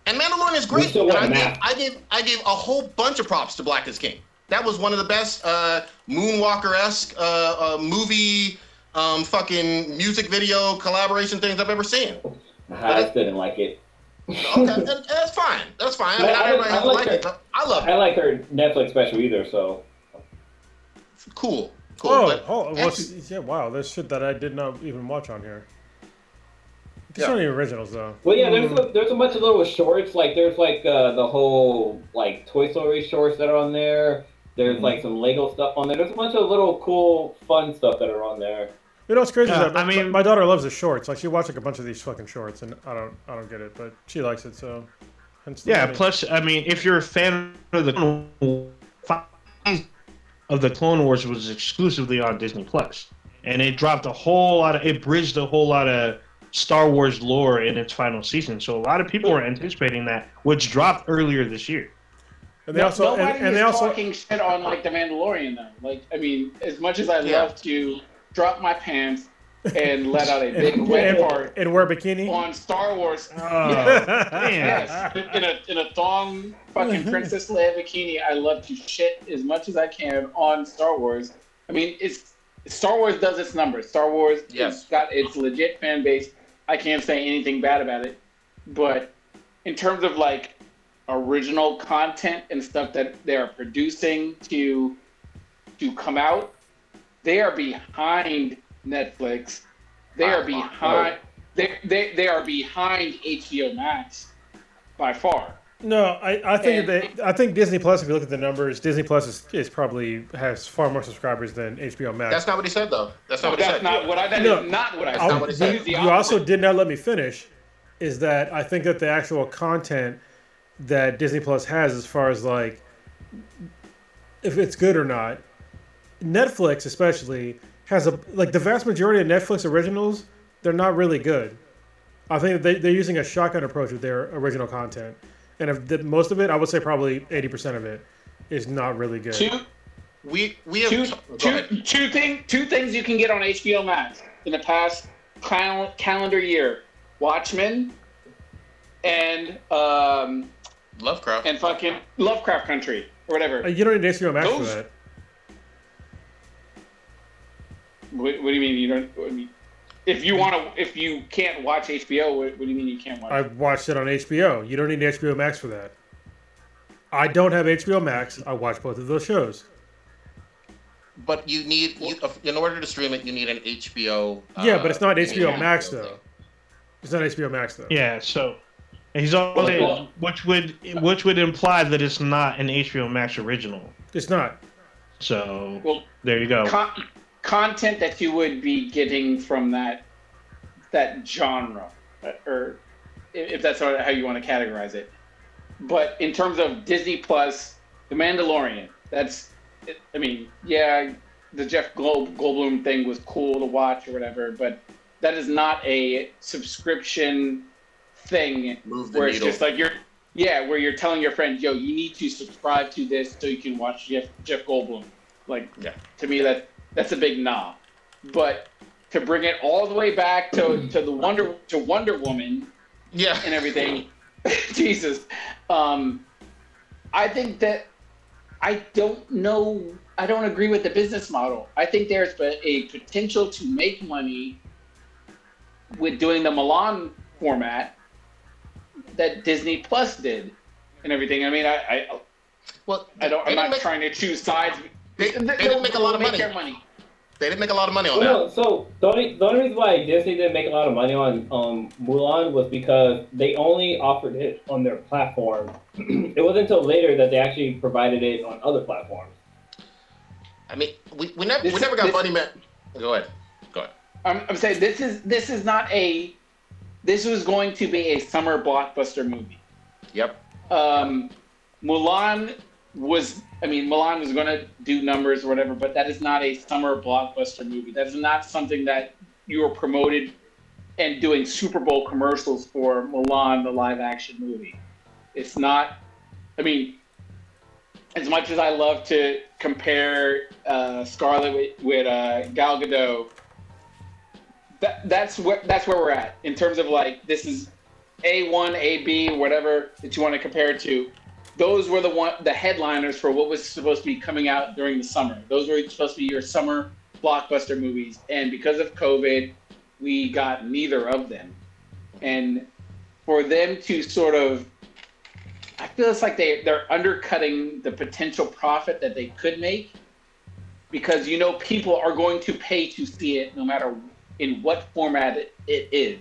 Speaker 1: And Mandalorian is great. And
Speaker 2: want
Speaker 1: I,
Speaker 2: a
Speaker 1: gave. I gave I gave a whole bunch of props to Black is King. That was one of the best uh, Moonwalker esque uh, uh, movie, um, fucking music video collaboration things I've ever seen.
Speaker 2: I just didn't like it.
Speaker 1: Okay, that- that's fine. That's fine. I mean,
Speaker 2: I-
Speaker 1: not
Speaker 2: I- I like
Speaker 1: like
Speaker 2: her.
Speaker 1: it, I love
Speaker 2: I like her Netflix special either, so
Speaker 1: Cool, cool.
Speaker 3: Oh, oh well,
Speaker 1: actually-
Speaker 3: yeah, wow, there's shit that I did not even watch on here. There's
Speaker 1: Yeah.
Speaker 3: aren't originals though.
Speaker 2: Well, yeah, there's a, there's a bunch of little shorts. Like there's like uh, the whole like Toy Story shorts that are on there. There's
Speaker 3: Mm-hmm.
Speaker 2: like some Lego stuff on there. There's a bunch of little cool, fun stuff that are on there.
Speaker 3: You know what's crazy?
Speaker 4: Yeah,
Speaker 3: is that
Speaker 4: I
Speaker 3: my-
Speaker 4: mean-
Speaker 3: my daughter loves the shorts. Like she watched like a bunch of these fucking shorts, and I don't, I don't get it, but she likes it. So, hence the
Speaker 4: Yeah.
Speaker 3: money.
Speaker 4: Plus, I mean, if you're a fan of the of the Clone Wars, was exclusively on Disney Plus, and it dropped a whole lot of, it bridged a whole lot of Star Wars lore in its final season. So a lot of people were anticipating that, which dropped earlier this year.
Speaker 3: and they
Speaker 5: No-
Speaker 3: also,
Speaker 5: nobody
Speaker 3: and, and
Speaker 5: is
Speaker 3: they also,
Speaker 5: talking shit on like the Mandalorian though. Like, I mean, as much as I
Speaker 1: Yeah.
Speaker 5: love to drop my pants and let out a
Speaker 3: and,
Speaker 5: big wet
Speaker 3: and,
Speaker 5: fart
Speaker 3: and wear a bikini.
Speaker 5: on Star Wars,
Speaker 4: Oh,
Speaker 5: yes, in a in a thong fucking Princess Leia bikini, I love to shit as much as I can on Star Wars. I mean, it's Star Wars does its numbers. Star Wars
Speaker 1: Yes.
Speaker 5: has got its legit fan base. I can't say anything bad about it, but in terms of like original content and stuff that they are producing to to come out, they are behind Netflix. They are behind. They, they, they are behind HBO Max by far.
Speaker 3: No, I, I think
Speaker 5: And-
Speaker 3: that they, I think Disney Plus. If you look at the numbers, Disney Plus is, is probably has far more subscribers than HBO Max.
Speaker 1: That's not what he said, though. That's not what he
Speaker 5: That's
Speaker 1: said.
Speaker 5: not what I. That is
Speaker 3: No.
Speaker 5: not what I
Speaker 1: That's
Speaker 5: said.
Speaker 1: not what he
Speaker 3: you,
Speaker 1: said.
Speaker 3: You also did not let me finish. Is that I think that the actual content that Disney Plus has, as far as like if it's good or not, Netflix especially has a like the vast majority of Netflix originals. They're not really good. I think they, they're using a shotgun approach with their original content, and if the, most of it, I would say probably eighty percent of it is not really good.
Speaker 5: two
Speaker 1: We we have
Speaker 5: two
Speaker 1: t-
Speaker 5: two two thing two things you can get on HBO Max in the past cal- calendar year: Watchmen and um
Speaker 1: Lovecraft.
Speaker 5: and fucking Lovecraft Country or whatever.
Speaker 3: Uh, You don't need HBO Max for that.
Speaker 5: What, what do you mean you don't? I mean, if you want to, if you can't watch HBO, what, what do you mean you can't watch?
Speaker 3: I watched it on HBO. You don't need HBO Max for that. I don't have HBO Max. I watch both of those shows.
Speaker 1: But you need, you, in order to stream it, you need an HBO.
Speaker 3: yeah,
Speaker 1: uh,
Speaker 3: but it's not HBO
Speaker 5: yeah.
Speaker 3: Max
Speaker 1: thing.
Speaker 3: though. It's not HBO Max though.
Speaker 4: Yeah, so he's all saying, which would which would imply that it's not an HBO Max original.
Speaker 3: It's not.
Speaker 4: So
Speaker 5: Well,
Speaker 4: there you go.
Speaker 5: Con- content that you would be getting from that that genre, or if if that's how you want to categorize it. But in terms of Disney Plus, The Mandalorian, that's, I mean, yeah, the Jeff Gold, Goldblum thing was cool to watch or whatever, but that is not a subscription thing
Speaker 1: Move the
Speaker 5: where it's just like you're yeah where you're telling your friend yo you need to subscribe to this so you can watch jeff, jeff goldblum like
Speaker 1: Yeah.
Speaker 5: to me that that's a big nah but to bring it all the way back to, to the wonder to wonder woman
Speaker 1: yeah.
Speaker 5: and everything jesus um i think that i don't know i don't agree with the business model. I think there's a a potential to make money with doing the Mulan format that disney plus did and everything. I mean i i,
Speaker 1: Well,
Speaker 5: I don't i'm not
Speaker 1: make,
Speaker 5: trying to choose sides
Speaker 1: They- they
Speaker 5: They'll-
Speaker 1: didn't make a lot of money.
Speaker 5: money
Speaker 1: They didn't make a lot of money on
Speaker 2: Well,
Speaker 1: that.
Speaker 2: no, so the only, the only reason why Disney didn't make a lot of money on um, Mulan was because they only offered it on their platform. it wasn't until later that they actually provided it on other platforms.
Speaker 1: I mean, we, we never
Speaker 5: This
Speaker 1: we
Speaker 5: is-
Speaker 1: never got
Speaker 5: this-
Speaker 1: money, man. Go ahead. Go ahead.
Speaker 5: I'm, I'm saying this is this is not a this was going to be a summer blockbuster movie.
Speaker 1: Yep.
Speaker 5: Um, Mulan was I mean Mulan was going to do numbers or whatever, but that is not a summer blockbuster movie. That is not something that you are promoted and doing Super Bowl commercials for Mulan, the live action movie. It's not. I mean, as much as I love to compare uh, Scarlett with, with uh, Gal Gadot, that, that's where that's where we're at in terms of like this is A1, AB, whatever that you want to compare it to, those were the one the headliners for what was supposed to be coming out during the summer. Those were supposed to be your summer blockbuster movies, and because of COVID, we got neither of them. And for them to sort of, I feel it's like they they're undercutting the potential profit that they could make, because you know people are going to pay to see it no matter in what format it, it is.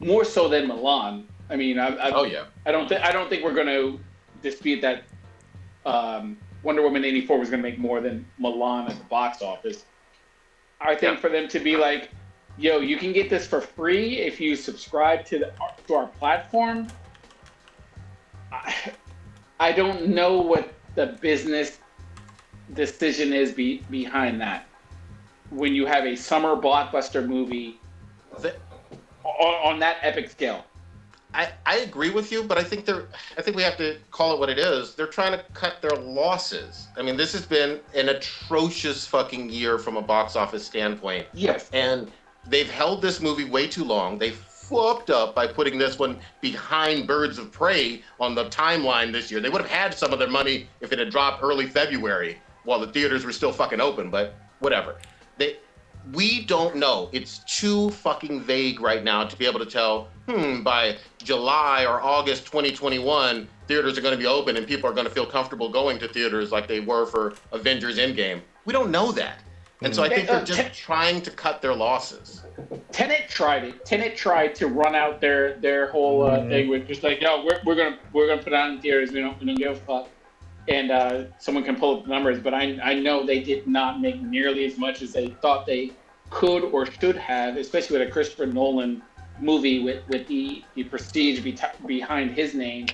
Speaker 5: More so than Mulan. I mean, I, I,
Speaker 1: Oh yeah.
Speaker 5: I don't think I don't think we're going to dispute that um, Wonder Woman eighty four was going to make more than Mulan at the box office. I think
Speaker 1: Yeah.
Speaker 5: for them to be like, "Yo, you can get this for free if you subscribe to the to our platform." I, I don't know what the business decision is be, behind that. When you have a summer blockbuster movie on, on that epic scale.
Speaker 1: I, I agree with you, but I think they're I think we have to call it what it is. They're trying to cut their losses. I mean, this has been an atrocious fucking year from a box office standpoint.
Speaker 5: Yes.
Speaker 1: And they've held this movie way too long. They fucked up by putting this one behind Birds of Prey on the timeline this year. They would have had some of their money if it had dropped early February while the theaters were still fucking open, but whatever. They we don't know. It's too fucking vague right now to be able to tell, hmm, by July or August 2021, theaters are going to be open and people are going to feel comfortable going to theaters like they were for Avengers Endgame. We don't know that. And so I think
Speaker 5: Uh,
Speaker 1: they're just trying to cut their losses.
Speaker 5: Tenet tried it. Tenet tried to run out their their whole uh,
Speaker 3: Mhm.
Speaker 5: thing with just like, yo, we're, we're gonna we're gonna put it out in theaters. We don't we don't give a fuck. And uh, someone can pull up the numbers, but I I know they did not make nearly as much as they thought they could or should have, especially with a Christopher Nolan movie with with the the prestige be behind his name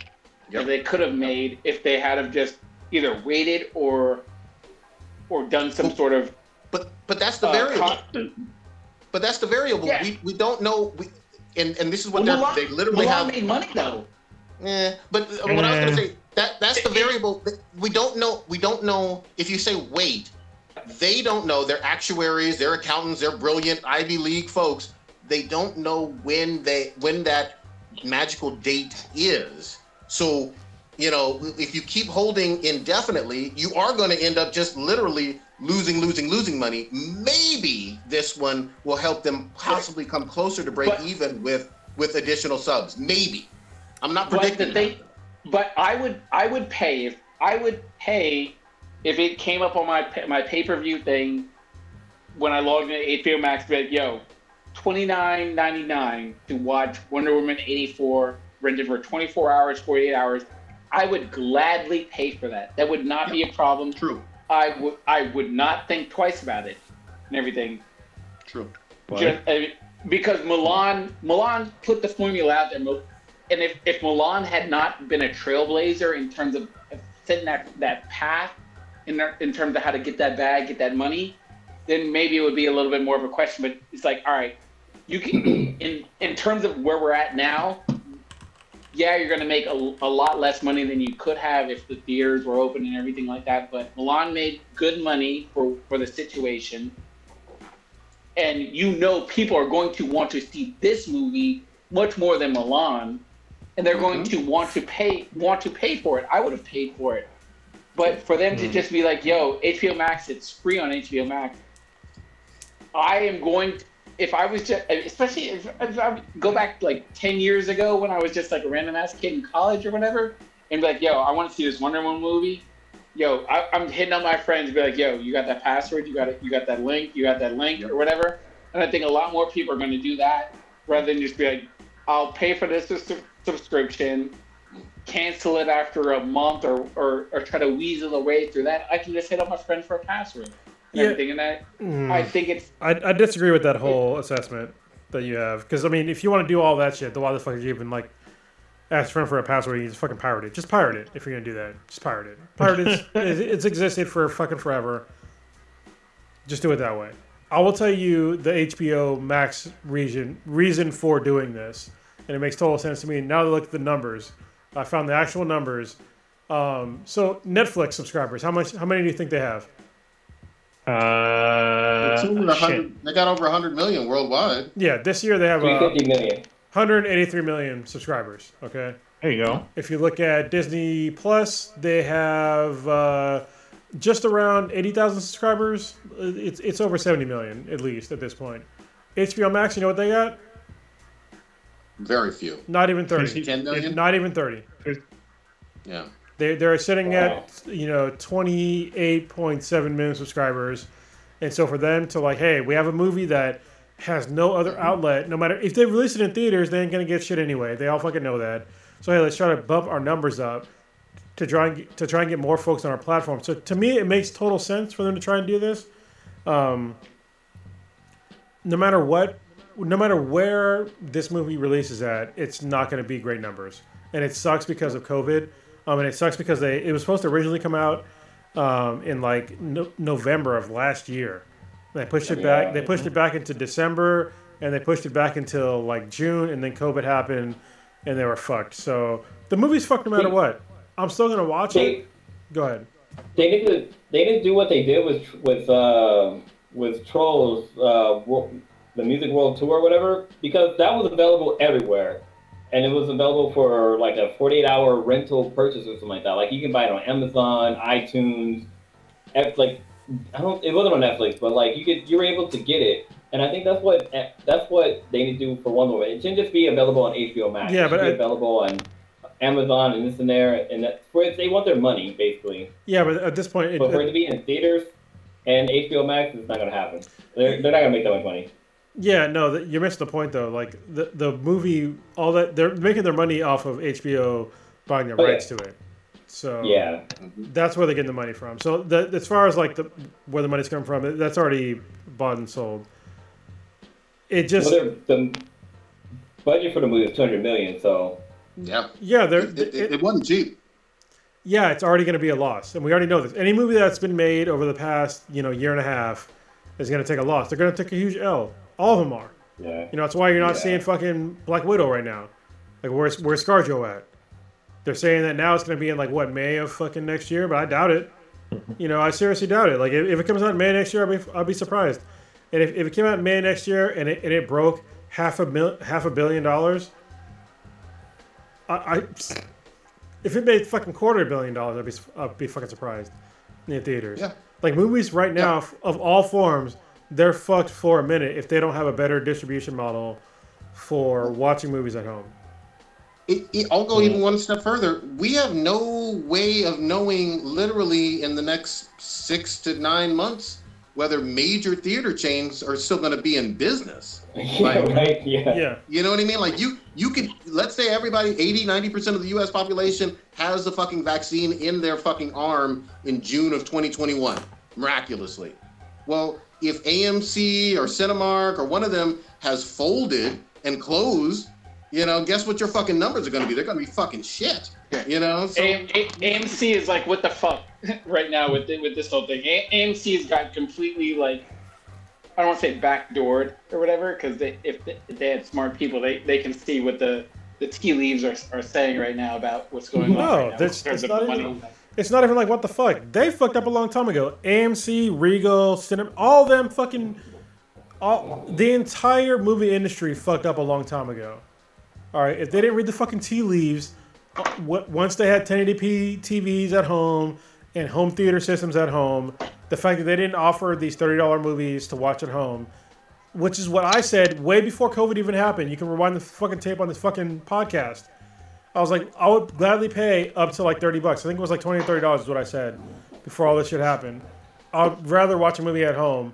Speaker 1: Yep.
Speaker 5: that they could have made if they had have just either waited or or done some
Speaker 1: Well,
Speaker 5: sort of
Speaker 1: But but that's the
Speaker 5: uh,
Speaker 1: variable.
Speaker 5: con-
Speaker 1: but that's the variable.
Speaker 5: Yeah.
Speaker 1: We, we don't know. We, and, and this is what
Speaker 5: Well,
Speaker 1: they're,
Speaker 5: Mulan-
Speaker 1: they literally
Speaker 5: Mulan
Speaker 1: have.
Speaker 5: made money though.
Speaker 1: Yeah, but uh, what I was
Speaker 4: Eh.
Speaker 1: gonna say that that's the variable. We don't know. We don't know if you say wait. They don't know. They're actuaries, they're accountants, they're brilliant Ivy League folks. They don't know when they when that magical date is. So, you know, if you keep holding indefinitely, you are going to end up just literally losing, losing, losing money. Maybe this one will help them possibly come closer to break
Speaker 5: But-
Speaker 1: even with with additional subs. Maybe. I'm not
Speaker 5: But
Speaker 1: predicting.
Speaker 5: the thing, but I would I would pay if I would pay if it came up on my my pay per view thing when I logged into HBO Max. Like, yo, twenty nine ninety nine to watch Wonder Woman eighty four rented for twenty four hours, forty eight hours. I would gladly pay for that. That would not be a problem.
Speaker 1: True.
Speaker 5: I would I would not think twice about it and everything.
Speaker 1: True.
Speaker 5: Just, uh, because Mulan Mulan put the formula out there, and if, if Mulan had not been a trailblazer in terms of setting that, that path, in in terms of how to get that bag, get that money, then maybe it would be a little bit more of a question. But it's like, all right, you can in in terms of where we're at now. Yeah, you're going to make a, a lot less money than you could have if the theaters were open and everything like that. But Mulan made good money for, for the situation and you know people are going to want to see this movie much more than Mulan, and they're going mm-hmm. to want to pay want to pay for it. I would have paid for it, but for them to mm. just be like, "Yo, HBO Max, it's free on HBO Max," I am going. To, if I was just, especially if, if I go back like ten years ago when I was just like a random ass kid in college or whatever, and be like, "Yo, I want to see this Wonder Woman movie." Yo, I, I'm hitting up my friends, and be like, "Yo, you got that password? You got it? You got that link? You got that link or whatever?" And I think a lot more people are going to do that rather than just be like, "I'll pay for this sus- subscription, cancel it after a month, or, or or try to weasel away through that." I can just hit up my friend for a password and
Speaker 3: Yeah.
Speaker 5: everything, and that
Speaker 3: Mm.
Speaker 5: I think it's
Speaker 3: I, I disagree with that whole assessment that you have because I mean, if you want to do all that shit, then why the fuck are you even like ask friend for a password? You just fucking pirate it. Just pirate it if you're gonna do that. Just pirate it. Pirate it. it's, it's existed for fucking forever. Just do it that way. I will tell you the HBO Max reason reason for doing this, and it makes total sense to me. Now that I look at the numbers, I found the actual numbers. Um, so Netflix subscribers, how much? How many do you think they have?
Speaker 4: Uh,
Speaker 1: It's over a
Speaker 4: shit.
Speaker 1: they got over 100 million worldwide.
Speaker 3: Yeah, this year they have uh,
Speaker 2: 350 million.
Speaker 3: 183 million subscribers. Okay.
Speaker 4: There you go.
Speaker 3: If you look at Disney Plus, they have uh, just around 80,000 subscribers. It's it's over 70 million at least at this point. HBO Max, you know what they got?
Speaker 1: Very few.
Speaker 3: Not even 30.
Speaker 1: 10 million?
Speaker 3: Not even 30.
Speaker 1: Yeah.
Speaker 3: They they're sitting
Speaker 2: Wow.
Speaker 3: at you know 28.7 million subscribers, and so for them to like, hey, we have a movie that has no other outlet. No matter if they release it in theaters, they ain't gonna get shit anyway. They all fucking know that. So hey, let's try to bump our numbers up to try and get, to try and get more folks on our platform. So to me, it makes total sense for them to try and do this. Um, no matter what, no matter where this movie releases at, it's not going to be great numbers, and it sucks because of COVID. Um, and it sucks because they it was supposed to originally come out um, in like no, November of last year. They pushed it back. They pushed it back into December, and they pushed it back until like June, and then COVID happened, and they were fucked. So the movie's fucked no matter what. I'm still gonna watch
Speaker 2: They,
Speaker 3: it. Go ahead.
Speaker 2: they didn't they didn't do what they did with with uh, with Trolls uh, the Music World Tour or whatever because that was available everywhere, and it was available for like a 48 hour rental purchase or something like that. Like you can buy it on Amazon, iTunes, F, like I don't it wasn't on Netflix, but like you could you were able to get it. And I think that's what that's what they need to do for Wonder Woman. It shouldn't just be available on HBO Max.
Speaker 3: Yeah,
Speaker 2: it should
Speaker 3: but
Speaker 2: be available on Amazon and this and there, and that, for it, they want their money basically.
Speaker 3: Yeah, but at this point, it,
Speaker 2: But for it to be in theaters and HBO Max, it's not gonna happen. They're, they're not gonna make that much money.
Speaker 3: Yeah, no, you're missing the point though. Like the the movie, all that they're making their money off of HBO buying the
Speaker 2: Oh, yeah.
Speaker 3: rights to it. So
Speaker 2: Yeah,
Speaker 3: that's where they're getting the money from. So the, as far as like the where the money's coming from, that's already bought and sold. It just
Speaker 2: well, the budget for the movie is 200 million, so
Speaker 1: Yeah.
Speaker 3: yeah, they're
Speaker 1: It, it,
Speaker 3: it-
Speaker 1: it wasn't cheap.
Speaker 3: yeah, it's already going to be a loss, and we already know this. Any movie that's been made over the past you know year and a half is going to take a loss. They're going to take a huge L. All of them are.
Speaker 2: yeah.
Speaker 3: You know, that's why you're not
Speaker 2: Yeah.
Speaker 3: seeing fucking Black Widow right now. Like, where's where's ScarJo at? They're saying that now it's going to be in like what May of fucking next year, but I doubt it. You know, I seriously doubt it. Like, if, if it comes out in May next year, I'll be I'll be surprised. And if, if it came out in May next year and it, and it broke half a mil, half a billion dollars, I, I if it made fucking quarter billion dollars, I'd be I'd be fucking surprised in the theaters.
Speaker 1: Yeah.
Speaker 3: Like movies right now f of all forms, they're fucked for a minute if they don't have a better distribution model for watching movies at home.
Speaker 1: It, it, I'll go even mm. one step further. We have no way of knowing literally in the next six to nine months whether major theater chains are still going to be in business.
Speaker 2: yeah, right. Yeah.
Speaker 3: Yeah.
Speaker 1: You know what I mean? Like you, you could let's say everybody, 80, 90 percent of the U.S. population has the fucking vaccine in their fucking arm in June of 2021, miraculously. Well, if AMC or Cinemark or one of them has folded and closed, you know, guess what your fucking numbers are going to be? They're going to be fucking shit. You know, so
Speaker 5: A- A- AMC is like, what the fuck right now with the, with this whole thing. A- AMC's got completely like, I don't want to say backdoored or whatever, because they, if, they, if they had smart people, they, they can see what the, the tea leaves are, are saying right now about what's going on.
Speaker 3: No,
Speaker 5: right now
Speaker 3: there's-
Speaker 5: in terms
Speaker 3: it's not
Speaker 5: money.
Speaker 3: even- It's not even like what the fuck. They fucked up a long time ago. AMC, Regal, Cinema, all them fucking, all the entire movie industry fucked up a long time ago. All right, if they didn't read the fucking tea leaves, w- Uh, once they had 1080p TVs at home and home theater systems at home, the fact that they didn't offer these $30 movies to watch at home, which is what I said way before COVID even happened. You can rewind the fucking tape on this fucking podcast. I was like, I would gladly pay up to like 30 bucks. I think it was like 20 or 30 dollars is what I said before all this shit happened. I'd rather watch a movie at home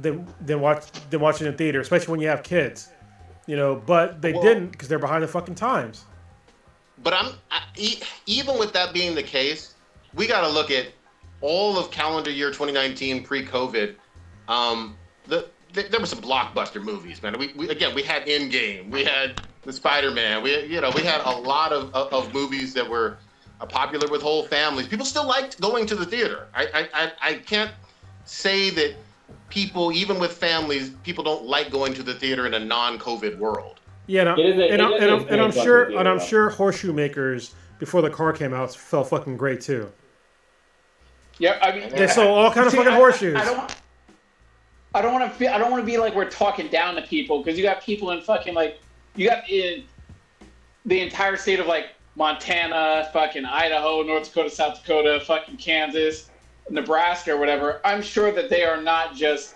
Speaker 3: than than watch than watching in theater, especially when you have kids. You know, but they
Speaker 1: Well-
Speaker 3: didn't because they're behind the fucking times.
Speaker 1: But I'm I, even with that being the case, we got to look at all of calendar year 2019 pre-COVID. Um, the, th- there were some blockbuster movies, man. We, we again we had Endgame, we had the Spider-Man, we you know we had a lot of, of, of movies that were uh, popular with whole families. People still liked going to the theater. I I, I, I can't say that people even with families people don't like going to the theater in a non-COVID world.
Speaker 3: Yeah, and, I-
Speaker 2: It is a-
Speaker 3: and,
Speaker 2: it
Speaker 3: I-
Speaker 2: is
Speaker 3: and, I'm, and I'm sure and I'm sure horseshoe makers before the car came out felt fucking great too.
Speaker 5: Yeah, I mean,
Speaker 3: They sold all kind of
Speaker 5: See,
Speaker 3: fucking
Speaker 5: I-
Speaker 3: horseshoes.
Speaker 5: I, don't. I don't want to feel. I don't want to be like we're talking down to people because you got people in fucking like you got in the entire state of like Montana, fucking Idaho, North Dakota, South Dakota, fucking Kansas, Nebraska, or whatever. I'm sure that they are not just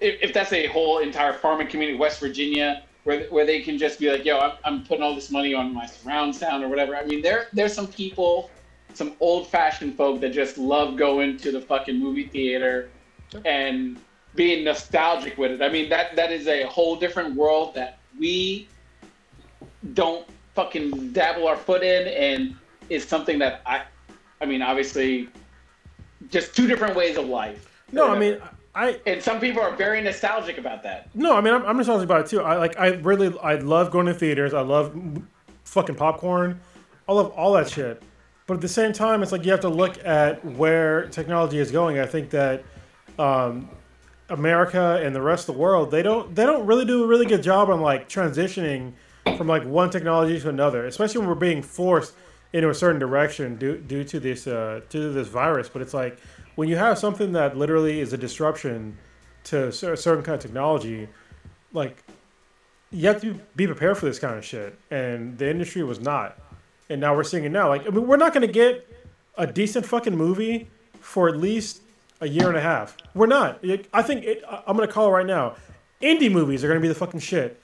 Speaker 5: if, if that's a whole entire farming community, West Virginia, where where they can just be like, yo, I'm, I'm putting all this money on my surround sound or whatever. I mean, there there's some people, some old fashioned folk that just love going to the fucking movie theater and being nostalgic with it. I mean, that that is a whole different world that we don't fucking dabble our foot in, and is something that I, I mean, obviously, just two different ways of life.
Speaker 3: No, I mean, I
Speaker 5: And some people are very nostalgic about that.
Speaker 3: no, I mean, I'm, I'm nostalgic about it too. I like, I really, I love going to theaters. I love fucking popcorn. I love all that shit. But at the same time, it's like you have to look at where technology is going. I think that um, America and the rest of the world they don't they don't really do a really good job on like transitioning from like one technology to another, especially when we're being forced into a certain direction due due to this uh, due to this virus. But it's like when you have something that literally is a disruption to a certain kind of technology, like you have to be prepared for this kind of shit, and the industry was not. And now we're seeing it now. Like I mean, we're not going to get a decent fucking movie for at least a year and a half. We're not. I think it, I'm going to call it right now. Indie movies are going to be the fucking shit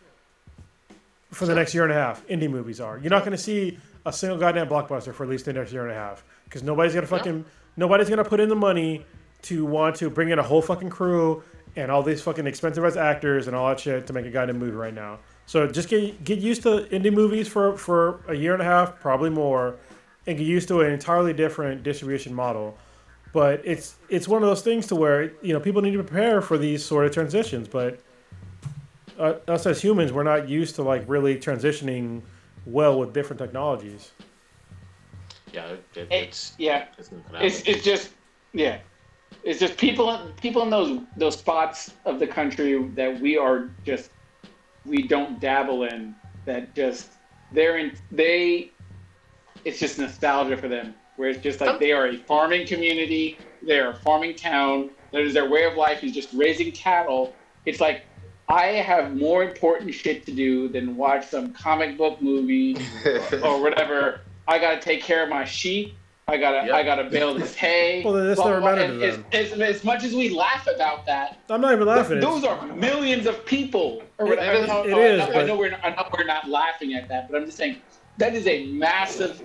Speaker 3: for the next year and a half. Indie movies are. You're not going to see a single goddamn blockbuster for at least the next year and a half because nobody's going to fucking nobody's to put in the money to want to bring in a whole fucking crew and all these fucking expensive ass actors and all that shit to make a goddamn movie right now. So just get get used to indie movies for for a year and a half, probably more, and get used to an entirely different distribution model. But it's it's one of those things to where you know people need to prepare for these sort of transitions. But uh, us as humans, we're not used to like really transitioning well with different technologies.
Speaker 1: Yeah, it, it,
Speaker 5: It-
Speaker 1: it's
Speaker 5: yeah,
Speaker 1: it's not gonna
Speaker 5: it's it's just yeah, it's just people people in those those spots of the country that we are just we don't dabble in that just they're in they it's just nostalgia for them. Where it's just like oh. they are a farming community they are a farming town that is their way of life is just raising cattle. It's like i have more important shit to do than watch some comic book movie or whatever. I gotta take care of my sheep. I gotta
Speaker 1: Yep.
Speaker 5: I gotta bale this hay.
Speaker 3: Well, that's
Speaker 5: blah,
Speaker 3: never
Speaker 5: blah, blah.
Speaker 3: mattered to
Speaker 5: And As, as, as much as we laugh about that,
Speaker 3: I'm not even laughing.
Speaker 5: those
Speaker 3: It's-
Speaker 5: are millions of people. Or
Speaker 3: It-
Speaker 5: whatever.
Speaker 3: it-
Speaker 5: I,
Speaker 3: it
Speaker 5: know,
Speaker 3: is,
Speaker 5: I, know,
Speaker 3: but-
Speaker 5: I know we're not, I know we're not laughing at that, but I'm just saying that is a massive,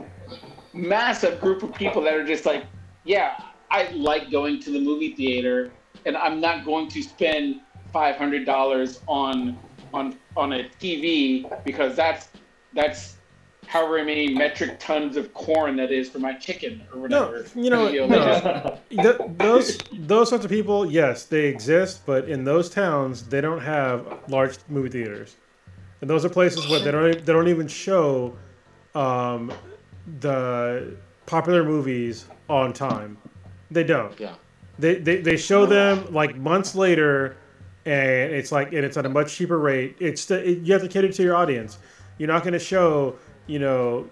Speaker 5: massive group of people that are just like, yeah, I like going to the movie theater, and I'm not going to spend five hundred dollars on on on a TV because that's that's however many metric tons of corn that is for my chicken or whatever.
Speaker 3: No,
Speaker 5: whatever.
Speaker 3: you know, no.
Speaker 5: just-
Speaker 3: Th- those those sorts of people, yes, they exist, but in those towns, they don't have large movie theaters, and those are places where they don't they don't even show um, the popular movies on time. They don't.
Speaker 1: Yeah.
Speaker 3: They, they they show them like months later, and it's like and it's at a much cheaper rate. It's the, it, you have to cater to your audience. You're not going to show you know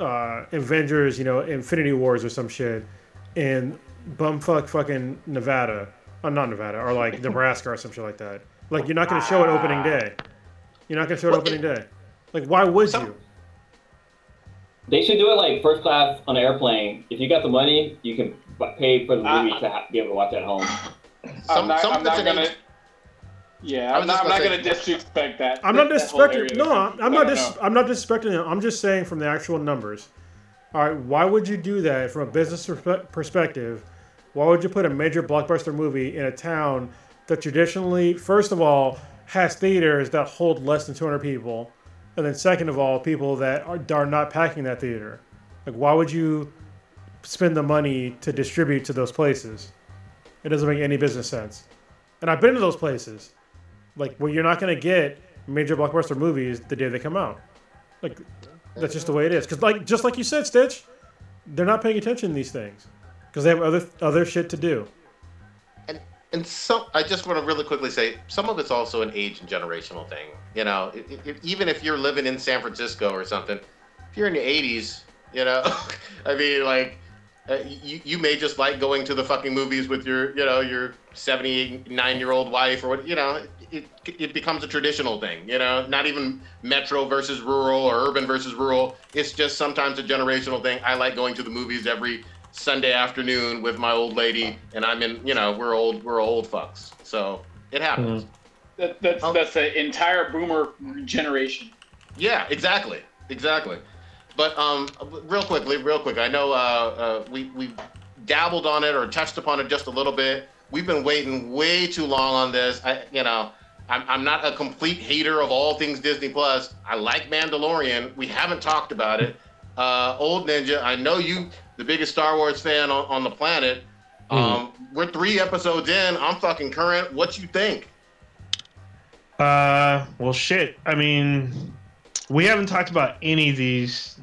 Speaker 3: uh, Avengers, you know Infinity Wars or some shit in bumfuck fucking Nevada, or not Nevada, or like Nebraska or some shit like that. Like you're not going to show it opening day. You're not going to show it
Speaker 1: Well,
Speaker 3: opening day. Like why would
Speaker 1: Some-
Speaker 3: you?
Speaker 2: They should do it like first class on an airplane. If you got the money, you can pay for the
Speaker 5: Uh,
Speaker 2: movie to ha- be able to watch at home.
Speaker 1: Some,
Speaker 5: I'm not, I'm
Speaker 1: of it's
Speaker 5: not gonna.
Speaker 1: age-
Speaker 5: Yeah,
Speaker 1: I
Speaker 5: I'm not, I'm not
Speaker 1: gonna
Speaker 5: gonna disrespect that.
Speaker 3: I'm not disrespecting.
Speaker 5: area.
Speaker 3: No, I'm, I'm
Speaker 5: I
Speaker 3: not. Dis,
Speaker 5: know.
Speaker 3: I'm not disrespecting them. I'm just saying from the actual numbers. All right, why would you do that from a business perspe- perspective? Why would you put a major blockbuster movie in a town that traditionally, first of all, has theaters that hold less than 200 people, and then second of all, people that are, are not packing that theater? Like, why would you spend the money to distribute to those places? It doesn't make any business sense. And I've been to those places like where you're not going to get major blockbuster movies the day they come out. Like that's just the way it is. Because like just like you said, Stitch, they're not paying attention to these things because they have other other shit to do.
Speaker 1: and and some I just want to really quickly say some of it's also an age and generational thing. You know, i i even if you're living in San Francisco or something, if you're in your 80s, you know, I mean, like. Uh, you, you may just like going to the fucking movies with your you know your 79 year old wife or what you know it it becomes a traditional thing. You know, not even metro versus rural or urban versus rural. It's just sometimes a generational thing. I like going to the movies every Sunday afternoon with my old lady, and I'm in. You know, we're old. We're old fucks. So it happens.
Speaker 5: That, that's
Speaker 1: Oh.
Speaker 5: that's the entire boomer generation.
Speaker 1: Yeah, exactly, exactly. But um, real quickly, real quick. I know uh, uh, we we dabbled on it or touched upon it just a little bit. We've been waiting way too long on this. I, you know, I'm I'm not a complete hater of all things Disney Plus. I like Mandalorian. We haven't talked about it. Uh, Old Ninja, I know you, the biggest Star Wars fan on, on the planet. Um, we're three episodes in. I'm fucking current. What you think?
Speaker 4: Uh, well, shit. I mean, we haven't talked about any of these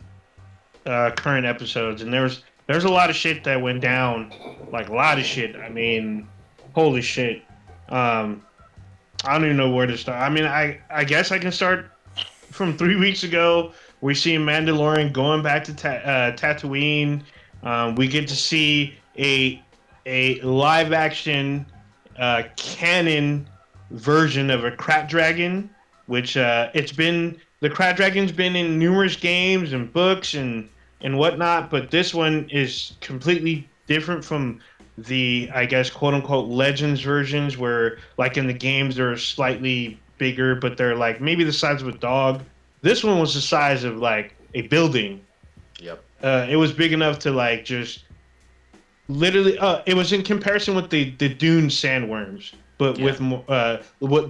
Speaker 4: uh, current episodes, and there's there's a lot of shit that went down, like a lot of shit. I mean, holy shit. Um, I don't even know where to start. I mean, I I guess I can start from three weeks ago. We see Mandalorian going back to ta- uh, Tatooine. Um, we get to see a a live action uh, canon version of a Krayt Dragon, which uh, it's been the Krayt Dragon's been in numerous games and books and and whatnot, but this one is completely different from the I guess quote unquote legends versions where like in the games they're slightly bigger, but they're like maybe the size of a dog. This one was the size of like a building.
Speaker 1: Yep.
Speaker 4: Uh, it was big enough to like just literally. Uh, it was in comparison with the the dune sandworms, but
Speaker 1: Yeah.
Speaker 4: with mo- uh,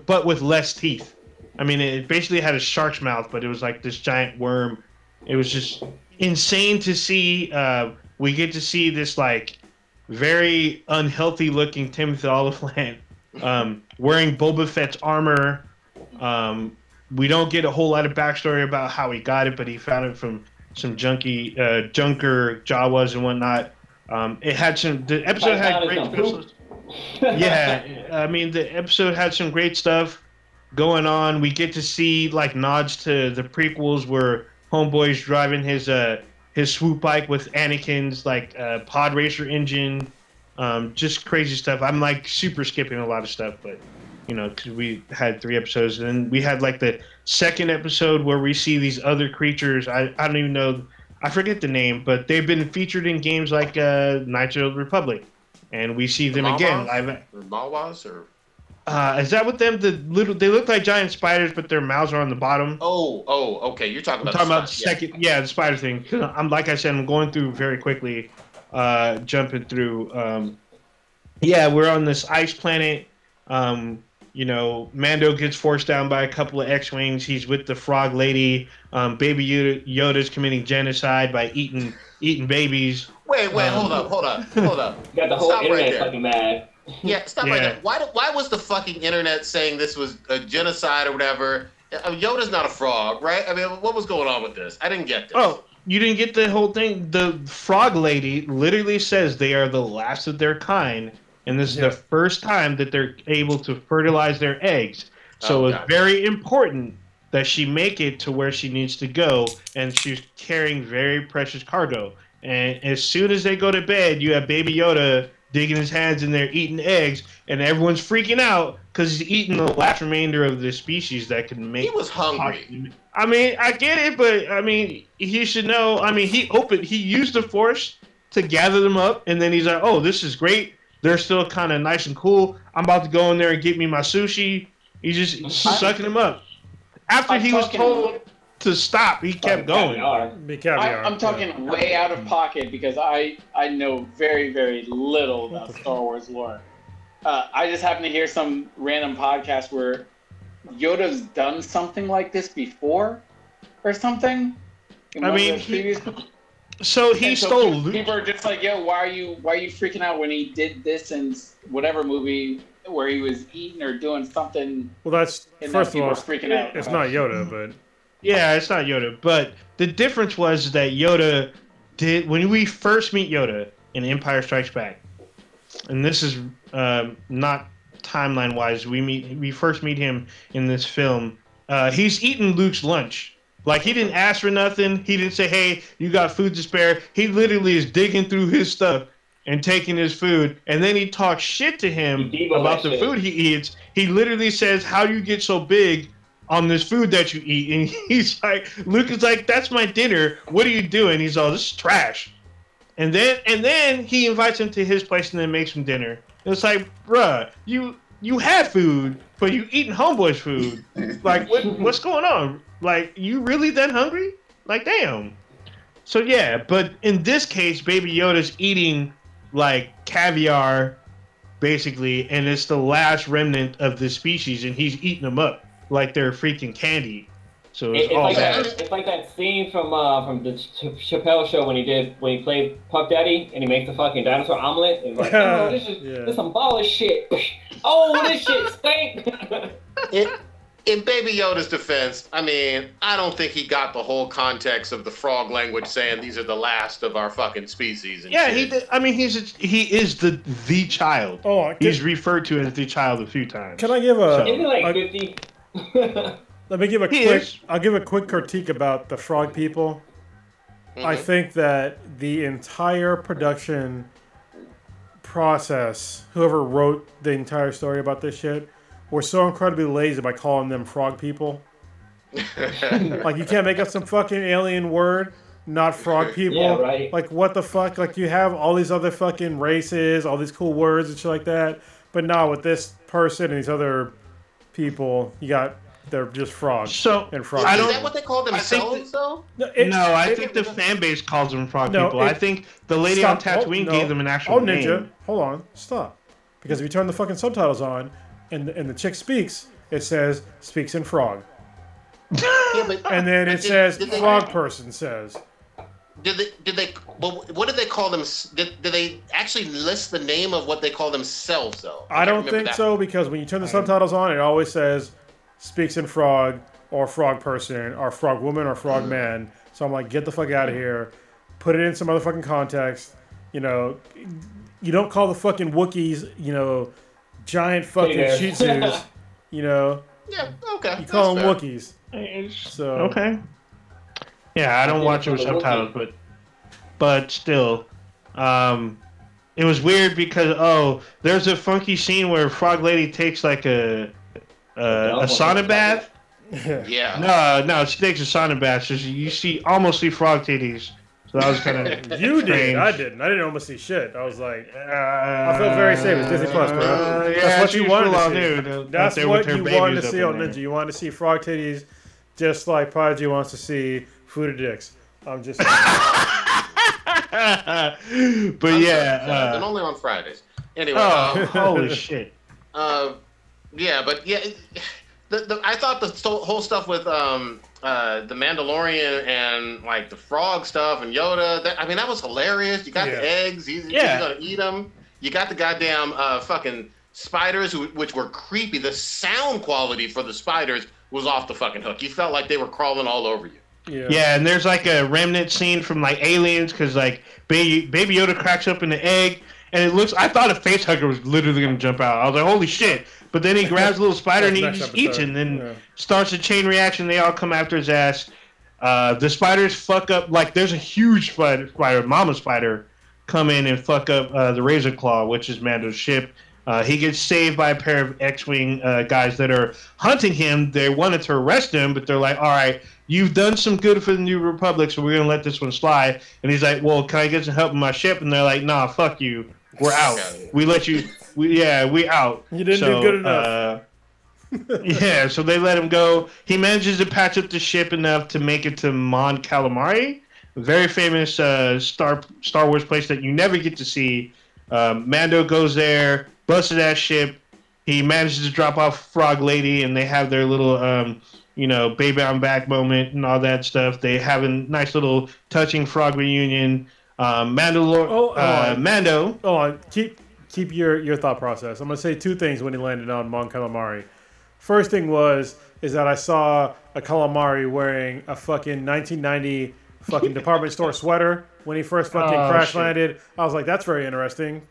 Speaker 4: but with less teeth. I mean, it basically had a shark's mouth, but it was like this giant worm. It was just insane to see. Uh, we get to see this like very unhealthy looking Timothy Olyphant um, wearing Boba Fett's armor. Um, we don't get a whole lot of backstory about how he got it, but he found it from some junky, uh, junker Jawas and whatnot. Um, it had some. The episode had great special. yeah, I mean the episode had some great stuff going on. We get to see like nods to the prequels where Homeboy's driving his uh his swoop bike with Anakin's like uh, pod racer engine. Um, just crazy stuff. I'm like super skipping a lot of stuff, but you know, because we had three episodes, and then we had like the second episode where we see these other creatures. I, I don't even know, I forget the name, but they've been featured in games like uh, the Republic, and we see them again.
Speaker 1: Or Mawas or
Speaker 4: uh, is that with them? The little they look like giant spiders, but their mouths are on the bottom.
Speaker 1: oh oh okay. You're talking about
Speaker 4: I'm
Speaker 1: about
Speaker 4: talking
Speaker 1: the
Speaker 4: about the
Speaker 1: stuff, yeah.
Speaker 4: second, yeah. the spider thing. I'm like I said, I'm going through very quickly, uh, jumping through. Um, yeah, we're on this ice planet. Um, you know, Mando gets forced down by a couple of X-wings. He's with the Frog Lady. Um, Baby Yoda, Yoda's committing genocide by eating eating babies.
Speaker 1: Wait, wait,
Speaker 4: Um,
Speaker 1: hold up, hold up, hold up.
Speaker 2: Got the whole
Speaker 1: Stop
Speaker 2: internet
Speaker 1: there.
Speaker 2: fucking mad.
Speaker 1: Yeah, stop right
Speaker 4: Yeah.
Speaker 1: there. Why, do- why was the fucking internet saying this was a genocide or whatever? I mean, Yoda's not a frog, right? I mean, what was going on with this? I didn't get this.
Speaker 4: Oh, you didn't get the whole thing. The frog lady literally says they are the last of their kind, and this is
Speaker 3: Yeah.
Speaker 4: the first time that they're able to fertilize their eggs. So
Speaker 1: Oh,
Speaker 4: it's
Speaker 1: gotcha.
Speaker 4: very important that she make it to where she needs to go, and she's carrying very precious cargo. And as soon as they go to bed, you have Baby Yoda digging his hands in there, eating eggs, and everyone's freaking out because he's eating the last remainder of the species that can make
Speaker 1: he was hungry.
Speaker 4: I mean, I get it, but I mean, he should know. I mean, he opened, he used the force to gather them up, and then he's like, "Oh, this is great. They're still kind of nice and cool. I'm about to go in there and get me my sushi." He's just sucking them up. After
Speaker 5: I'm
Speaker 4: he was told to stop, he kept going.
Speaker 2: Caviar.
Speaker 3: Be
Speaker 5: I,
Speaker 3: caviar.
Speaker 5: I'm talking way out of pocket because I I know very very little about Star Wars lore. Uh, I just happened to hear some random podcast where Yoda's done something like this before, or something.
Speaker 4: I mean, he- So he
Speaker 5: and
Speaker 4: stole
Speaker 5: pe-
Speaker 4: Luke.
Speaker 5: People are just like, "Yo, why are you why are you freaking out when he did this in whatever movie where he was eating or doing something?"
Speaker 3: well, that's first of all,
Speaker 5: freaking out.
Speaker 3: it's not Yoda, but
Speaker 4: Yeah, it's not Yoda. But the difference was that Yoda did when we first meet Yoda in Empire Strikes Back, and this is um, not timeline wise. We meet we first meet him in this film. Uh, he's eating Luke's lunch. Like he didn't ask for nothing. He didn't say, "Hey, you got food to spare." He literally is digging through his stuff and taking his food, and then he talks shit to him about the
Speaker 2: shit.
Speaker 4: food he eats. he literally says, "How do you get so big on this food that you eat?" And he's like, Luke is like, "That's my dinner. What are you doing?" He's all, "This is trash." And then and then he invites him to his place and then makes him dinner. And it's like, bruh, you you had food, but you eating homeboy's food. Like, what what's going on? Like, you really that hungry? Like, damn. So yeah, but in this case, Baby Yoda's eating like caviar, basically, and it's the last remnant of the species, and he's eating them up like they're freaking candy. So it's
Speaker 2: It- it's,
Speaker 4: all
Speaker 2: like
Speaker 4: bad.
Speaker 2: that, it's like that scene from uh, from the Ch- Chappelle show when he did when he played Puff Daddy and he makes the fucking dinosaur omelet and like, oh, this is
Speaker 3: Yeah.
Speaker 2: this some baller shit. oh, this shit stink.
Speaker 1: In, in Baby Yoda's defense, I mean, I don't think he got the whole context of the frog language saying these are the last of our fucking species. And
Speaker 4: Yeah,
Speaker 1: shit.
Speaker 4: he. Did, I mean, he's a, he is the the child.
Speaker 3: Oh, can,
Speaker 4: He's referred to as the child a few times.
Speaker 3: can I give a?
Speaker 2: Isn't it like
Speaker 3: a-
Speaker 2: fifty?
Speaker 3: Let me give a
Speaker 4: He
Speaker 3: quick.
Speaker 4: is.
Speaker 3: I'll give a quick critique about the frog people. I
Speaker 1: Mhm.
Speaker 3: think that the entire production process, whoever wrote the entire story about this shit, were so incredibly lazy by calling them frog people. Like you can't make up some fucking alien word, not frog people.
Speaker 2: Yeah, right.
Speaker 3: Like what the fuck? Like you have all these other fucking races, all these cool words and shit like that, but not with this person and these other people. You got they're just frogs
Speaker 4: So
Speaker 3: and frog.
Speaker 4: I
Speaker 1: Is
Speaker 4: don't-
Speaker 1: that what they call
Speaker 4: I think
Speaker 1: themselves, though?
Speaker 3: No, it-
Speaker 4: no, I
Speaker 3: it-
Speaker 4: think the fan base calls them frog
Speaker 3: No,
Speaker 4: people.
Speaker 3: it-
Speaker 4: I think the lady
Speaker 3: Stop.
Speaker 4: on oh, Tatooine
Speaker 3: Oh, no.
Speaker 4: gave them an oh, actual
Speaker 3: Oh, Ninja,
Speaker 4: name.
Speaker 3: hold on, stop. Because if you turn the fucking subtitles on, and the, and the chick speaks, it says speaks in frog,
Speaker 1: Yeah, but,
Speaker 3: and then
Speaker 1: but
Speaker 3: it
Speaker 1: did-
Speaker 3: says
Speaker 1: did they-
Speaker 3: frog person says.
Speaker 1: Did they? Did they? Well, what did they call them? Did, did they actually list the name of what they call themselves, though?
Speaker 3: I
Speaker 1: can't
Speaker 3: don't think
Speaker 1: that.
Speaker 3: so because when you turn the subtitles on, it always says speaks in frog or frog person or frog woman or frog
Speaker 1: Mm.
Speaker 3: man. So I'm like, get the fuck out of here. Put it in some other fucking context. You know, you don't call the fucking Wookiees, you know, giant fucking
Speaker 2: bears.
Speaker 3: Shih Tzus. You know,
Speaker 1: Yeah. Okay.
Speaker 3: you call them
Speaker 1: that's
Speaker 3: Wookiees. So
Speaker 4: Okay. Yeah, I don't watch it with
Speaker 2: it's for the
Speaker 4: subtitles, but but still, um, it was weird because oh, there's a funky scene where Frog Lady takes like a a, a sauna bath.
Speaker 1: Yeah.
Speaker 4: No, no, she takes a sauna bath, so you see almost see frog titties. So that was kind of
Speaker 3: You did. I didn't. I didn't almost see shit. I was like,
Speaker 4: I
Speaker 3: felt very safe. It's Disney Plus, bro.
Speaker 4: Uh, yeah,
Speaker 3: That's what you wanted to see.
Speaker 4: nude, uh,
Speaker 3: that's what you wanted to see on
Speaker 4: there.
Speaker 3: Ninja. You wanted to see frog titties, just like Prodigy wants to see food of dicks. I'm just.
Speaker 4: but
Speaker 1: I'm
Speaker 4: yeah,
Speaker 1: sorry, and
Speaker 4: uh,
Speaker 1: only on Fridays. Anyway.
Speaker 4: oh,
Speaker 1: um,
Speaker 4: holy shit!
Speaker 1: Uh, yeah, but yeah, the, the I thought the whole stuff with um uh the Mandalorian and like the frog stuff and Yoda. That, I mean, that was hilarious. You got
Speaker 3: Yeah.
Speaker 1: the eggs. He's,
Speaker 4: Yeah.
Speaker 1: he's gonna eat them. You got the goddamn uh fucking spiders, who, which were creepy. The sound quality for the spiders was off the fucking hook. You felt like they were crawling all over you.
Speaker 3: Yeah.
Speaker 4: Yeah, and there's like a remnant scene from like Aliens because like baby Baby Yoda cracks up in the egg, and it looks. I thought a face hugger was literally gonna jump out. I was like, holy shit! But then he grabs a little spider and he just eats it, and then
Speaker 3: Yeah.
Speaker 4: starts a chain reaction. They all come after his ass. Uh, the spiders fuck up. Like there's a huge spider, spider, mama spider, come in and fuck up uh, the Razor Claw, which is Mando's ship. Uh, he gets saved by a pair of X-wing uh, guys that are hunting him. They wanted to arrest him, but they're like, "All right, you've done some good for the New Republic, so we're gonna let this one slide." And he's like, "Well, can I get some help with my ship?" And they're like, "Nah, fuck you. We're out. We let you. We yeah, we out."
Speaker 3: You didn't
Speaker 4: So,
Speaker 3: do good enough.
Speaker 4: Uh, yeah, so they let him go. He manages to patch up the ship enough to make it to Mon Calamari, a very famous uh, Star Star Wars place that you never get to see. Um, Mando goes there, busts that ship. He manages to drop off Frog Lady, and they have their little, um, you know, baby I'm back moment and all that stuff. They have a nice little touching frog reunion. Um, Mandalor-
Speaker 3: Oh,
Speaker 4: uh,
Speaker 3: oh.
Speaker 4: Mando.
Speaker 3: Hold on. Keep keep your, your thought process. I'm gonna say two things when he landed on Mon Calamari. First thing was is that I saw a calamari wearing a fucking 1990 fucking department store sweater when he first fucking
Speaker 4: Oh,
Speaker 3: crash
Speaker 4: shit.
Speaker 3: landed. I was like, that's very interesting.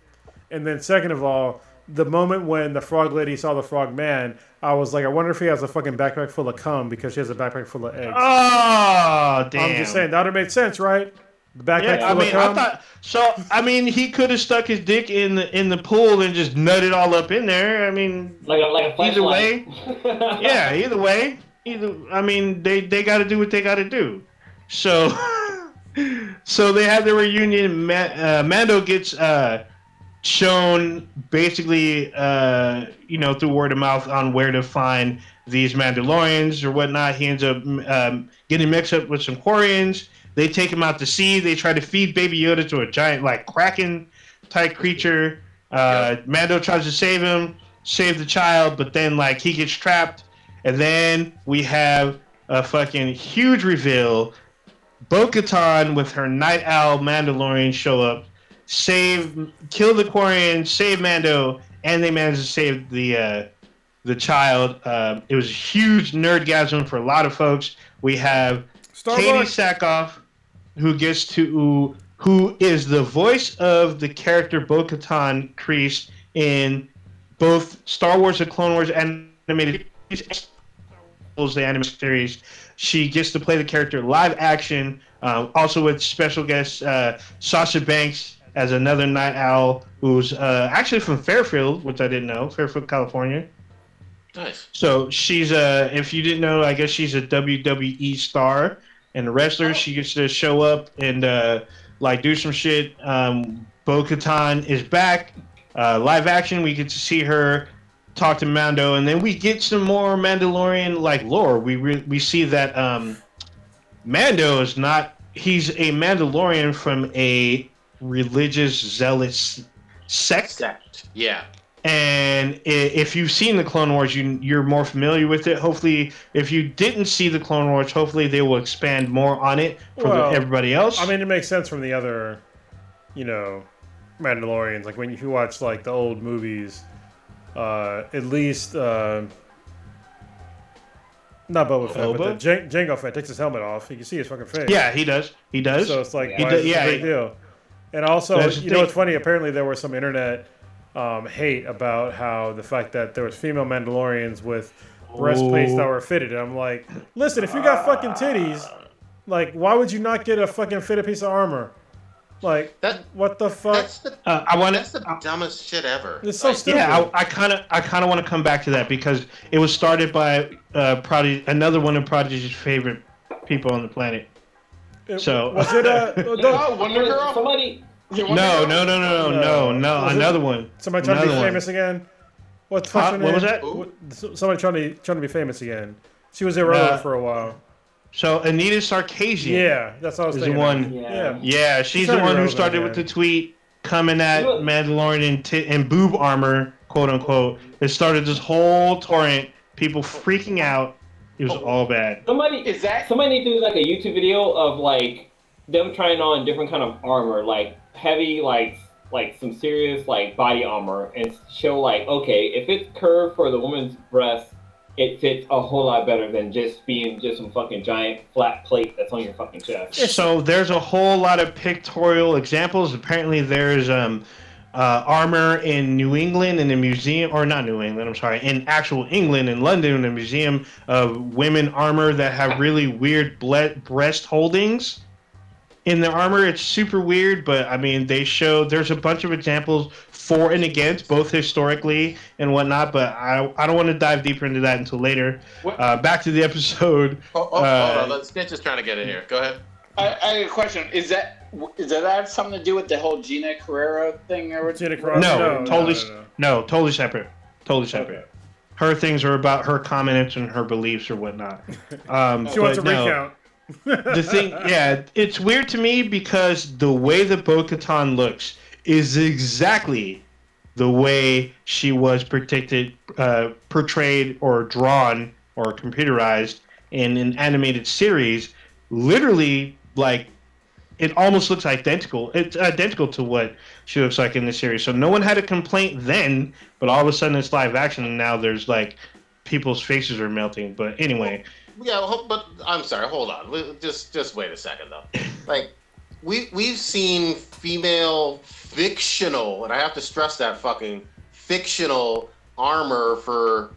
Speaker 3: And then second of all, the moment when the frog lady saw the frog man, I was like, I wonder if he has a fucking backpack full of cum because she has a backpack full of eggs.
Speaker 4: Oh, damn.
Speaker 3: I'm just saying that would make sense, right? The backpack
Speaker 4: Yeah, I
Speaker 3: full of
Speaker 4: mean, I
Speaker 3: cum?
Speaker 4: thought so. I mean, he could have stuck his dick in the in the pool and just nutted all up in there. I mean,
Speaker 2: Like a like a
Speaker 4: Either way, yeah. Either way, either. I mean, they they got to do what they got to do. So, so they have their reunion. Ma- uh, Mando gets uh, shown basically, uh, you know, through word of mouth on where to find these Mandalorians or whatnot. He ends up um, getting mixed up with some Quarrens. They take him out to sea. They try to feed Baby Yoda to a giant, like kraken type creature. Uh, Mando tries to save him, save the child, but then like he gets trapped. And then we have a fucking huge reveal. Bo-Katan with her Nite Owl Mandalorian show up, save, kill the Quarren, save Mando, and they manage to save the uh, the child. Uh, it was a huge nerdgasm for a lot of folks. We have
Speaker 3: Katee.
Speaker 4: Sackhoff, who gets to who is the voice of the character Bo-Katan Kryze in both Star Wars: The Clone Wars animated series, the animated series. She gets to play the character live action, uh, also with special guest uh, Sasha Banks as another Nite Owl who's uh, actually from Fairfield, which I didn't know, Fairfield, California.
Speaker 1: Nice.
Speaker 4: So she's a, if you didn't know, I guess she's a WWE star and a wrestler. She gets to show up and uh, like do some shit. Um, Bo Katan is back, uh, live action. We get to see her talk to Mando, and then we get some more Mandalorian like lore. We re- we see that um, Mando is not. He's a Mandalorian from a religious zealous sect.
Speaker 1: Sect. Yeah.
Speaker 4: And if you've seen the Clone Wars, you you're more familiar with it. Hopefully, if you didn't see the Clone Wars, hopefully they will expand more on it for
Speaker 3: Well,
Speaker 4: the, everybody else.
Speaker 3: I mean, it makes sense from the other, you know, Mandalorians. Like when you watch like the old movies, uh, at least uh, not Boba Fett, but the Jan- Jango Fett takes his helmet off. You can see his fucking face.
Speaker 4: yeah, he does. He does.
Speaker 3: So it's like,
Speaker 2: He
Speaker 3: why
Speaker 4: does-
Speaker 3: is
Speaker 4: yeah,
Speaker 3: a big
Speaker 4: he-
Speaker 3: deal? And also,
Speaker 4: That's the
Speaker 3: you know, it's funny. Apparently, there was some internet um, hate about how the fact that there was female Mandalorians with breastplates that were fitted. And I'm like, listen, if you got fucking titties, like, why would you not get a fucking fitted piece of armor? Like,
Speaker 1: That
Speaker 3: what the fuck?
Speaker 1: that's the
Speaker 4: uh, I want
Speaker 1: that's
Speaker 4: to.
Speaker 1: the dumbest shit ever.
Speaker 3: It's so
Speaker 1: Like,
Speaker 3: stupid.
Speaker 4: Yeah, I kind of, I kind of want to come back to that because it was started by uh, Prodigy, another one of Prodigy's favorite people on the planet.
Speaker 3: It-
Speaker 4: so-
Speaker 3: was it uh, don't-
Speaker 5: Oh, Wonder Girl.
Speaker 2: Somebody.
Speaker 5: Is it Wonder
Speaker 4: No, no, no, no, no, no, no,
Speaker 3: Was it-
Speaker 4: another one.
Speaker 3: somebody trying to be
Speaker 4: Another one.
Speaker 3: famous again? What the
Speaker 4: Huh?
Speaker 3: fuck's her
Speaker 4: What was that?
Speaker 3: What- Somebody trying to trying to be famous again. She was irrelevant
Speaker 4: Uh,
Speaker 3: for a while.
Speaker 4: So Anita Sarkeesian.
Speaker 3: Yeah, that's what I was
Speaker 4: Is the
Speaker 3: thinking.
Speaker 4: one-
Speaker 2: Yeah.
Speaker 3: Yeah.
Speaker 4: Yeah, she's
Speaker 3: Trying
Speaker 4: the one who
Speaker 3: relevant
Speaker 4: started with the tweet coming at
Speaker 2: You
Speaker 4: Mandalorian in, t- in boob armor, quote unquote. It started this whole torrent, people freaking out. It was all bad.
Speaker 2: Somebody
Speaker 5: Is that
Speaker 2: Somebody need to do like a YouTube video of like them trying on different kind of armor, like heavy, like like some serious like body armor, and show like okay, if it's curved for the woman's breast, it fits a whole lot better than just being just some fucking giant flat plate that's on your fucking chest.
Speaker 4: So there's a whole lot of pictorial examples. Apparently, there's um, uh, armor in New England in a museum, or not New England, I'm sorry, in actual England, in London, in a museum of women armor that have really weird ble- breast holdings in their armor. It's super weird, but I mean, they show there's a bunch of examples for and against, both historically and whatnot. But I, I don't want to dive deeper into that until later. Uh, back to the episode.
Speaker 1: Oh, oh,
Speaker 4: Uh,
Speaker 1: hold on. Let's Stitch is trying to get in here. Go ahead.
Speaker 5: I, I have a question. Is that does that have something to do with the whole Gina Carrera thing? Or
Speaker 3: Gina Carano?
Speaker 4: No,
Speaker 3: no,
Speaker 4: totally,
Speaker 3: no, no.
Speaker 4: no, totally separate. Totally separate. Her things are about her comments and her beliefs or whatnot. Um,
Speaker 3: She wants a
Speaker 4: no,
Speaker 3: recount.
Speaker 4: The thing, yeah, it's weird to me because the way that Bo-Katan looks is exactly the way she was predicted, uh, portrayed, or drawn, or computerized in an animated series. Literally, like it almost looks identical. It's identical to what she looks like in the series. So no one had a complaint then, but all of a sudden it's live action, and now there's like people's faces are melting. But anyway,
Speaker 1: Yeah, but I'm sorry. Hold on. Just just wait a second though. Like we we've seen female fictional, and I have to stress that fucking fictional armor for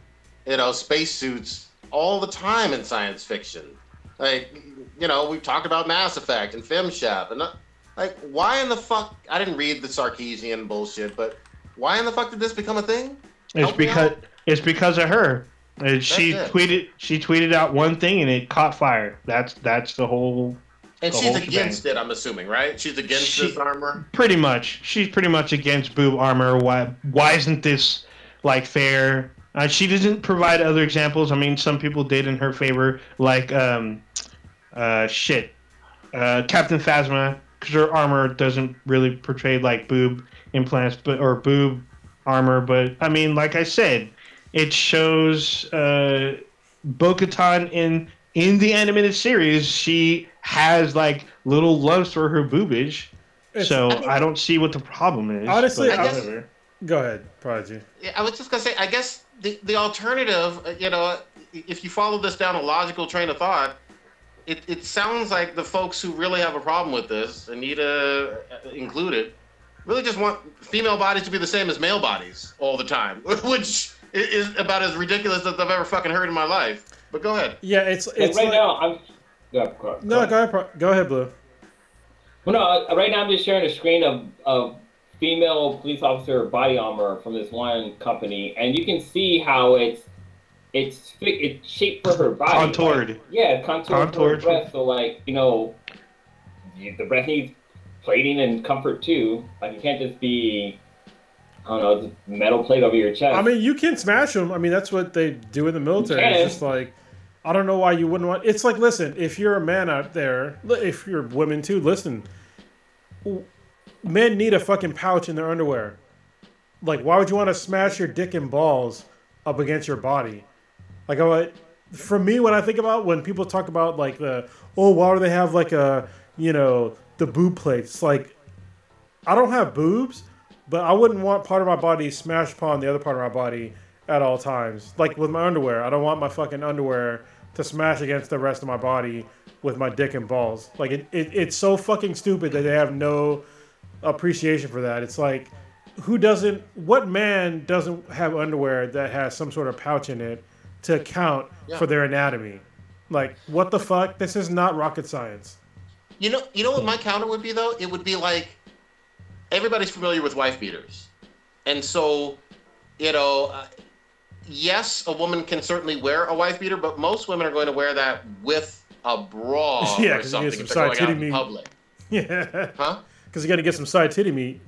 Speaker 1: you know spacesuits all the time in science fiction. Like you know we've talked about Mass Effect and FemShep, and uh, Like, why in the fuck? I didn't read the Sarkeesian bullshit, but why in the fuck did this become a thing?
Speaker 4: It's
Speaker 1: Help
Speaker 4: because it's because of her. And she
Speaker 1: it.
Speaker 4: tweeted she tweeted out one thing and it caught fire. That's that's the whole
Speaker 1: And
Speaker 4: The
Speaker 1: she's
Speaker 4: whole
Speaker 1: against it, I'm assuming, right? She's against
Speaker 4: She-
Speaker 1: this armor.
Speaker 4: pretty much. She's pretty much against boob armor. Why why isn't this like fair? Uh, she doesn't provide other examples. I mean, some people did in her favor, like um, uh, shit, uh, Captain Phasma, because her armor doesn't really portray like boob implants, but or boob armor. But I mean, like I said, it shows uh, Bo-Katan in in the animated series. She has like little lumps for her boobage.
Speaker 3: It's-
Speaker 4: so
Speaker 1: I mean-
Speaker 4: I don't see what the problem is.
Speaker 3: Honestly,
Speaker 4: but
Speaker 1: I guess-
Speaker 4: whatever.
Speaker 3: Go ahead, Prodigy.
Speaker 1: Yeah, I was just gonna say, I guess the the alternative, uh, you know, if you follow this down a logical train of thought, it, it sounds like the folks who really have a problem with this, Anita uh, included, really just want female bodies to be the same as male bodies all the time, which is about as ridiculous as I've ever fucking heard in my life. But go ahead.
Speaker 3: Yeah, it's
Speaker 2: Like,
Speaker 3: it's
Speaker 2: right
Speaker 3: like,
Speaker 2: now, I'm. Yeah, go-
Speaker 3: no.
Speaker 2: go
Speaker 3: Go ahead, go ahead, Blue.
Speaker 2: Well, no, uh, right now I'm just sharing a screen of, of female police officer body armor from this one company, and you can see how it's it's it's shaped for her body.
Speaker 4: Contoured.
Speaker 2: Like, yeah, contoured, for
Speaker 4: Contoured.
Speaker 2: her breast. So like you know, the breast needs plating and comfort too. Like you can't just be. I don't know, just metal plate over your chest.
Speaker 3: I mean, you can smash them. I mean, that's what they do in the military. It's just like, I don't know why you wouldn't want. It's like, listen, if you're a man out there, if you're women too, listen. Men need a fucking pouch in their underwear. Like, why would you want to smash your dick and balls up against your body? Like, I, for me, when I think about when people talk about like the, oh, why do they have like a, you know, the boob plates? Like, I don't have boobs, but I wouldn't want part of my body smashed upon the other part of my body at all times. Like with my underwear, I don't want my fucking underwear to smash against the rest of my body with my dick and balls. Like it, it it's so fucking stupid that they have no appreciation for that. It's like who doesn't what man doesn't have underwear that has some sort of pouch in it to account
Speaker 1: Yeah.
Speaker 3: for their anatomy? Like what the fuck? This is not rocket science.
Speaker 1: You know, you know what my counter would be though? It would be like everybody's familiar with wife beaters, and so you know, uh, yes, a woman can certainly wear a wife beater, but most women are going to wear that with a bra
Speaker 3: Yeah,
Speaker 1: or
Speaker 3: 'cause you get
Speaker 1: something
Speaker 3: some
Speaker 1: if they're going
Speaker 3: side
Speaker 1: out
Speaker 3: titty
Speaker 1: in
Speaker 3: meat.
Speaker 1: public,
Speaker 3: Yeah.
Speaker 1: huh?
Speaker 3: Because you got to get some side titty meat.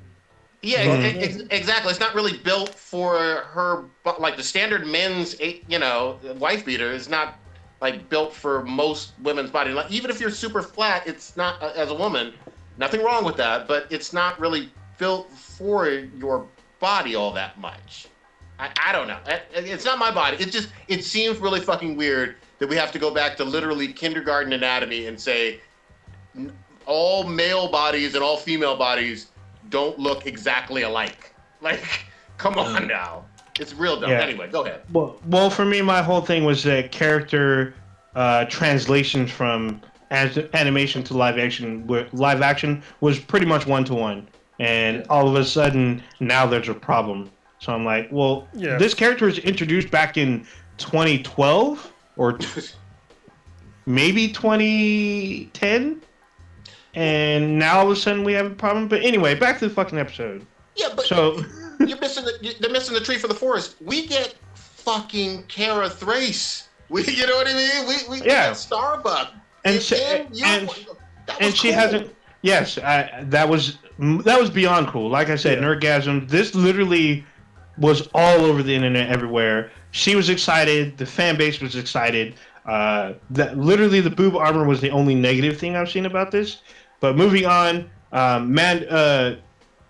Speaker 1: Yeah,
Speaker 4: Mhm.
Speaker 1: ex- ex- exactly. It's not really built for her, like the standard men's, you know, wife beater is not like built for most women's body. Like even if you're super flat, it's not uh, as a woman. Nothing wrong with that, but it's not really built for your body all that much. I, I don't know. It's not my body. It just it seems really fucking weird that we have to go back to literally kindergarten anatomy and say all male bodies and all female bodies don't look exactly alike. Like, come on now. It's real dumb.
Speaker 4: Yeah.
Speaker 1: Anyway, go ahead.
Speaker 4: Well, well, for me, my whole thing was that character uh, translations from as animation to live action. were- Live action was pretty much one to one, and all of a sudden now there's a problem. So I'm like, well,
Speaker 3: Yeah.
Speaker 4: this character was introduced back in 2012 or t- maybe 2010, and now all of a sudden we have a problem. But anyway, back to the fucking episode.
Speaker 1: Yeah, but
Speaker 4: So.
Speaker 1: you're missing the they're missing the tree for the forest. We get fucking Kara Thrace. We, you know what I mean? We, we
Speaker 4: Yeah.
Speaker 1: get Starbuck.
Speaker 4: And
Speaker 1: And,
Speaker 4: she-
Speaker 1: you-
Speaker 4: and- and she
Speaker 1: cool.
Speaker 4: hasn't. Yes, I, that was that was beyond cool. Like I said,
Speaker 3: Yeah.
Speaker 4: Nerdgasm. This literally was all over the internet, everywhere. She was excited. The fan base was excited. Uh, that literally the boob armor was the only negative thing I've seen about this. But moving on, um, Man, uh,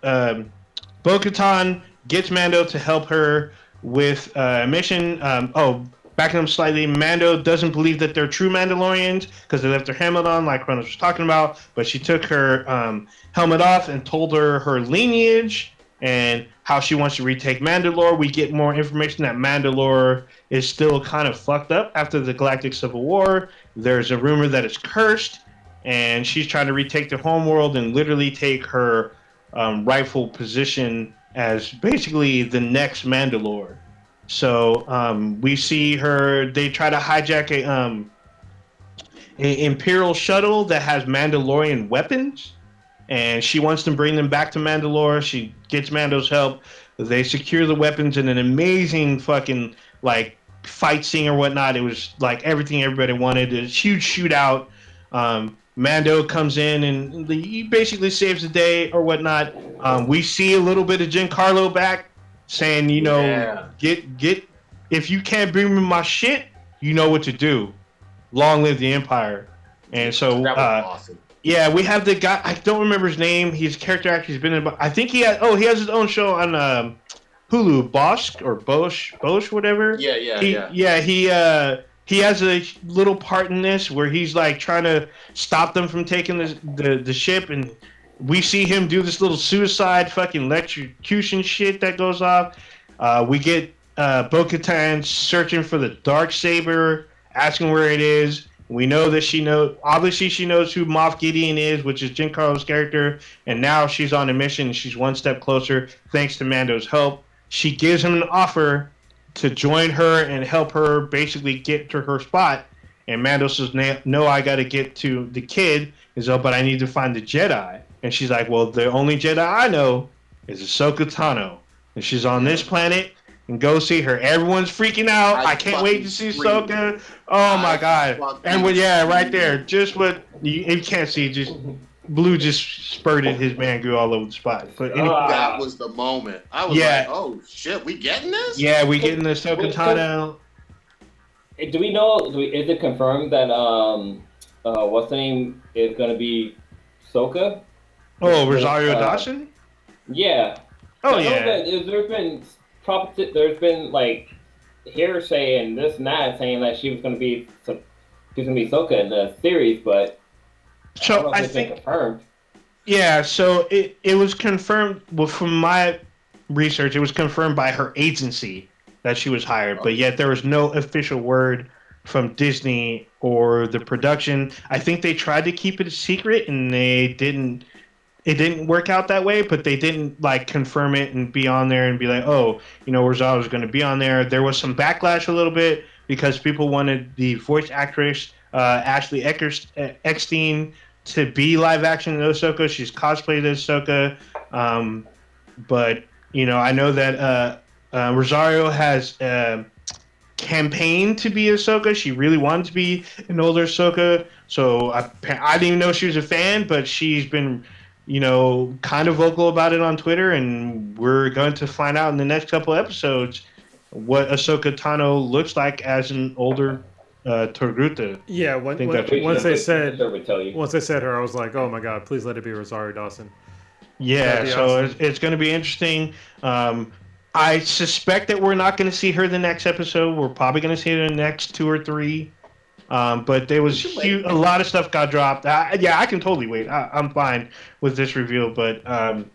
Speaker 4: um, Bo-Katan gets Mando to help her with uh, a mission. Um, oh, backing up slightly, Mando doesn't believe that they're true Mandalorians because they left their helmet on, like Cronus was talking about. But she took her um, helmet off and told her her lineage and how she wants to retake Mandalore. We get more information that Mandalore is still kind of fucked up after the Galactic Civil War. There's a rumor that it's cursed, and she's trying to retake the homeworld and literally take her um, rightful position as basically the next Mandalore. So um, we see her. They try to hijack a um, Imperial shuttle that has Mandalorian weapons, and she wants to bring them back to Mandalore. She gets Mando's help. They secure the weapons in an amazing fucking like fight scene or whatnot. It was like everything everybody wanted. A huge shootout. Um, Mando comes in and he basically saves the day or whatnot. Um, we see a little bit of Giancarlo back saying, you know,
Speaker 1: Yeah.
Speaker 4: get get if you can't bring me my shit, you know what to do. Long live the Empire. And so uh,
Speaker 1: awesome.
Speaker 4: yeah, we have the guy. I don't remember his name. He's a character actor. He's been in. I think he had. Oh, he has his own show on um, Hulu. Bosch or Bosch, Bosch, whatever.
Speaker 1: Yeah, yeah,
Speaker 4: he,
Speaker 1: yeah.
Speaker 4: He uh, he has a little part in this where he's like trying to stop them from taking the the, the ship, and we see him do this little suicide fucking electrocution shit that goes off. Uh, we get uh, searching for the dark saber, asking where it is. We know that she knows. Obviously, she knows who Moff Gideon is, which is Giancarlo's character. And now she's on a mission. She's one step closer, thanks to Mando's help. She gives him an offer to join her and help her basically get to her spot. And Mando says, "No, I got to get to the kid." Is oh, but I need to find the Jedi. And she's like, "Well, the only Jedi I know is Ahsoka Tano, and she's on this planet." And go see her. Everyone's freaking out.
Speaker 1: I
Speaker 4: I, can't wait to see. Ahsoka. Oh my
Speaker 1: I
Speaker 4: god!
Speaker 1: fucking
Speaker 4: And yeah, right there, just what you, you can't see. Just Blue just spurted his mango all over the spot. But any-
Speaker 2: Ah.
Speaker 1: that was the moment. I was
Speaker 4: Yeah.
Speaker 1: like, oh shit, we getting this?
Speaker 4: yeah, we getting the Ahsoka Tano.
Speaker 2: Eh, Do we know? Do we, is it confirmed that um, uh, what's the name is gonna be Soka?
Speaker 4: Oh, Rosario
Speaker 2: Uh,
Speaker 4: Dawson.
Speaker 2: Yeah.
Speaker 4: Oh
Speaker 2: I know
Speaker 4: yeah.
Speaker 2: that there's- there's been prop- there's been like hearsay and this and that saying that she was gonna be so- she gonna be Soka in the series, but I don't
Speaker 4: So I
Speaker 2: been
Speaker 4: think
Speaker 2: confirmed.
Speaker 4: Yeah, so it, it was confirmed well from my research, it was confirmed by her agency that she was hired, but yet there was no official word from Disney or the production. I think they tried to keep it a secret and they didn't it didn't work out that way, but they didn't like confirm it and be on there and be like, oh, you know, Rosales is going to be on there. There was some backlash a little bit because people wanted the voice actress uh, Ashley Eckstein to be live action Ahsoka. She's cosplayed Ahsoka, um, but you know, I know that uh, uh, Rosario has uh, campaigned to be Ahsoka. She really wanted to be an older Ahsoka, so I, I didn't even know she was a fan, but she's been, you know, kind of vocal about it on Twitter, and we're going to find out in the next couple episodes what Ahsoka Tano looks like as an older uh, Togruta.
Speaker 3: Yeah, when,
Speaker 4: think
Speaker 3: when-
Speaker 4: that's what
Speaker 3: once they said
Speaker 2: Sure would tell you.
Speaker 3: once they said her, I was like, oh my god, please let it be Rosario Dawson.
Speaker 4: Yeah, so
Speaker 3: awesome.
Speaker 4: it's, it's going to be interesting. Um, I suspect that we're not going to see her the next episode. We're probably going to see her in the next two or three. Um, but there was
Speaker 1: You
Speaker 4: hu- a lot of stuff got dropped. I, yeah, I can totally wait. I, I'm fine with this reveal, but um,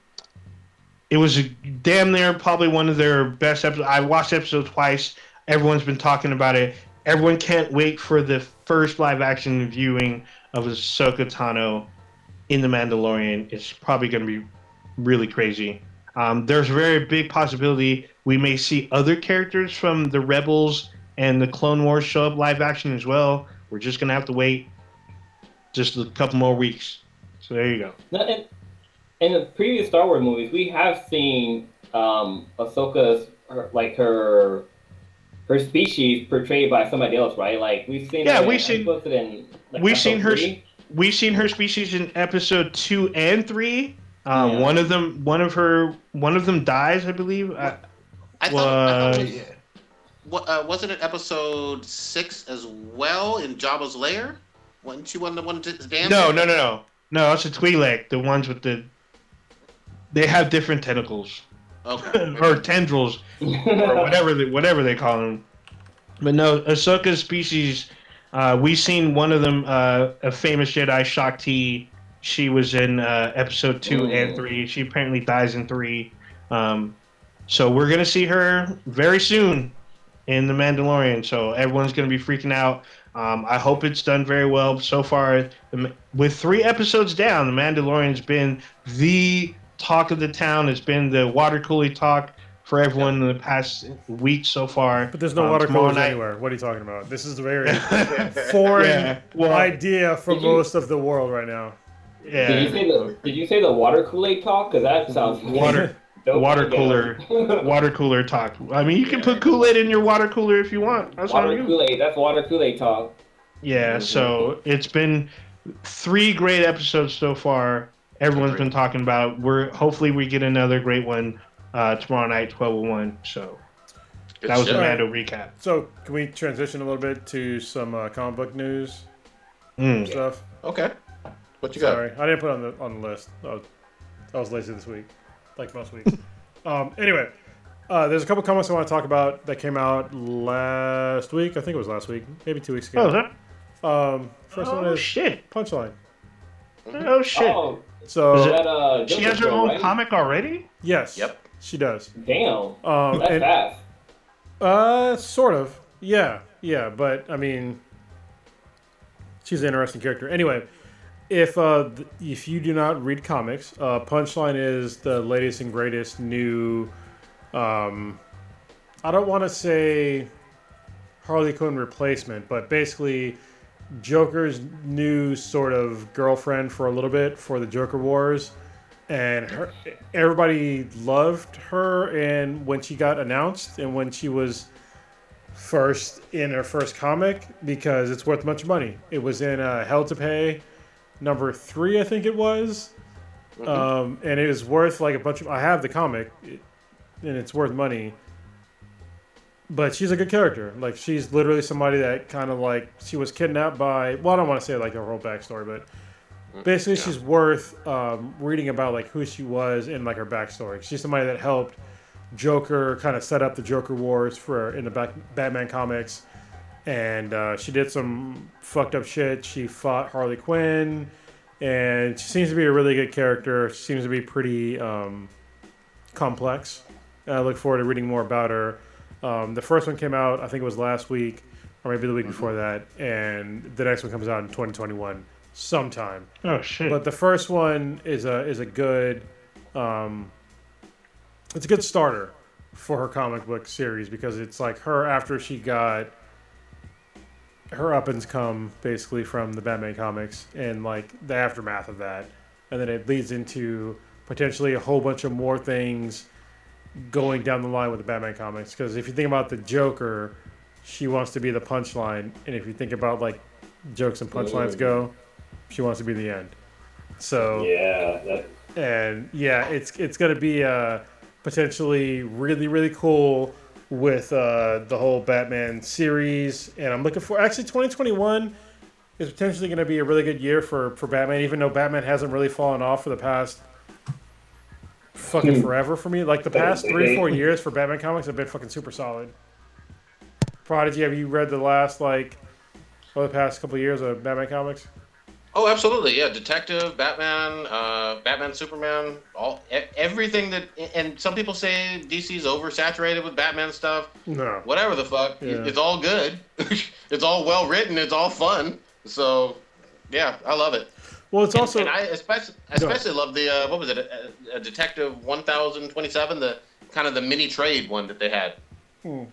Speaker 4: it was a damn near probably one of their best episodes. I watched the episode twice. Everyone's been talking about it. Everyone can't wait for the first live action viewing of Ahsoka Tano in The Mandalorian. It's probably going to be really crazy. Um, there's a very big possibility we may see other characters from the Rebels and the Clone Wars show up live action as well. We're just going to have to wait just a couple more weeks. So there you go.
Speaker 2: In, the previous Star Wars movies, we have seen um, Ahsoka's her, like her her species portrayed by somebody else, right? Like we've seen.
Speaker 4: Yeah, we've seen-
Speaker 2: in, like,
Speaker 4: we've seen her-
Speaker 2: three.
Speaker 4: We've seen her species in episode two and three. Um,
Speaker 2: Yeah.
Speaker 4: One of them, one of her, one of them dies, I believe.
Speaker 1: I thought, I thought
Speaker 4: Was-
Speaker 1: it was, what, uh, wasn't it episode six as well in Jabba's lair? Wasn't she one of the one to damn?
Speaker 4: no, no, no, no, no. It's a Twi'lek, the ones with the. They have different tentacles
Speaker 1: Okay.
Speaker 4: or tendrils or whatever they, whatever they call them. But no, Ahsoka's species. Uh, we seen one of them, uh, a famous Jedi, Shaak Ti. She was in uh, episode two
Speaker 2: Mm.
Speaker 4: and three. She apparently dies in three. Um, so we're gonna see her very soon in the Mandalorian. So everyone's gonna be freaking out. Um, I hope it's done very well so far. With three episodes down, the Mandalorian's been the talk of the town. It's been the water cooler talk for everyone in the past week so far.
Speaker 3: But there's no
Speaker 4: Um,
Speaker 3: water
Speaker 4: tomorrow
Speaker 3: coolers
Speaker 4: night-
Speaker 3: anywhere. What are you talking about? This is a very foreign
Speaker 4: Yeah, well,
Speaker 3: idea for
Speaker 2: you-
Speaker 3: most of the world right now. Yeah.
Speaker 2: Did you say the Did you say the water Kool Aid talk? Because that sounds
Speaker 4: water
Speaker 2: dope.
Speaker 4: water cooler water cooler talk. I mean, you can put Kool Aid in your water cooler if you want. That's
Speaker 2: water
Speaker 4: you.
Speaker 2: Kool Aid. That's water Kool Aid talk.
Speaker 4: Yeah, so it's been three great episodes so far. Everyone's been talking about. We're hopefully we get another great one uh, tomorrow night, twelve oh one. So
Speaker 1: Good
Speaker 4: that was
Speaker 1: shit.
Speaker 4: the Mando recap.
Speaker 3: So can we transition a little bit to some uh, comic book news
Speaker 4: Mm.
Speaker 3: stuff?
Speaker 1: Okay. What you got?
Speaker 3: Sorry, I didn't put it on the on the list. I was, I was lazy this week, like most weeks. um, anyway, uh, there's a couple comics I want to talk about that came out last week. I think it was last week, maybe two weeks ago.
Speaker 4: Oh, is
Speaker 3: ago.
Speaker 4: that?
Speaker 3: Um, first one
Speaker 4: Oh
Speaker 3: is
Speaker 4: shit!
Speaker 3: Punchline.
Speaker 4: Oh shit!
Speaker 2: Oh,
Speaker 3: So
Speaker 4: Is
Speaker 2: that uh,
Speaker 4: she has her own
Speaker 2: right?
Speaker 4: comic already.
Speaker 3: yes,
Speaker 1: Yep.
Speaker 3: She does.
Speaker 2: Damn,
Speaker 3: Um,
Speaker 2: that's
Speaker 3: and,
Speaker 2: fast.
Speaker 3: uh, sort of, yeah, yeah, but I mean, she's an interesting character. Anyway, if uh, if you do not read comics, uh, Punchline is the latest and greatest new. Um, I don't want to say Harley Quinn replacement, but basically Joker's new sort of girlfriend for a little bit for the Joker Wars, and her, everybody loved her. And when she got announced, and when she was first in her first comic, because it's worth a bunch of money. It was in uh, Hell to Pay, number three, I think it was, um, and it is worth like a bunch of. I have the comic, and it's worth money. But she's a good character. Like she's literally somebody that kind of like she was kidnapped by. Well, I don't want to say like her whole backstory, but basically
Speaker 1: yeah.
Speaker 3: she's worth um, reading about like who she was and like her backstory. She's somebody that helped Joker kind of set up the Joker Wars for in the back, Batman comics, and uh, she did some fucked up shit. She fought Harley Quinn, and she seems to be a really good character. She seems to be pretty um, complex. And I look forward to reading more about her. Um, the first one came out, I think it was last week, or maybe the week before that, and the next one comes out in 2021 sometime.
Speaker 4: Oh shit!
Speaker 3: But the first one is a is a good, um, it's a good starter for her comic book series because it's like her after she got her up and come basically from the Batman comics and like the aftermath of that, and then it leads into potentially a whole bunch of more things going down the line with the Batman comics. Because if you think about the Joker, she wants to be the punchline, and if you think about like jokes and punchlines go, she wants to be the end. So
Speaker 2: Yeah, that,
Speaker 3: and yeah, it's it's gonna be uh, potentially really really cool with uh, the whole Batman series, and I'm looking for actually 2021 is potentially gonna be a really good year for for Batman, even though Batman hasn't really fallen off for the past fucking forever for me. Like the past three four years for Batman comics have been fucking super solid. Prodigy, have you read the last like over the past couple of years of Batman comics?
Speaker 1: Oh, absolutely. Yeah, Detective, Batman, uh, Batman, Superman, all e- everything that. And some people say DC's oversaturated with Batman stuff.
Speaker 3: No.
Speaker 1: Whatever the fuck,
Speaker 3: Yeah.
Speaker 1: it's all good. it's all well written. It's all fun. So, yeah, I love it.
Speaker 3: Well, it's
Speaker 1: And-
Speaker 3: also
Speaker 1: and, I especially especially love the uh, what was it, uh, uh, Detective One Thousand Twenty Seven, the kind of the mini trade one that they had
Speaker 3: Hmm.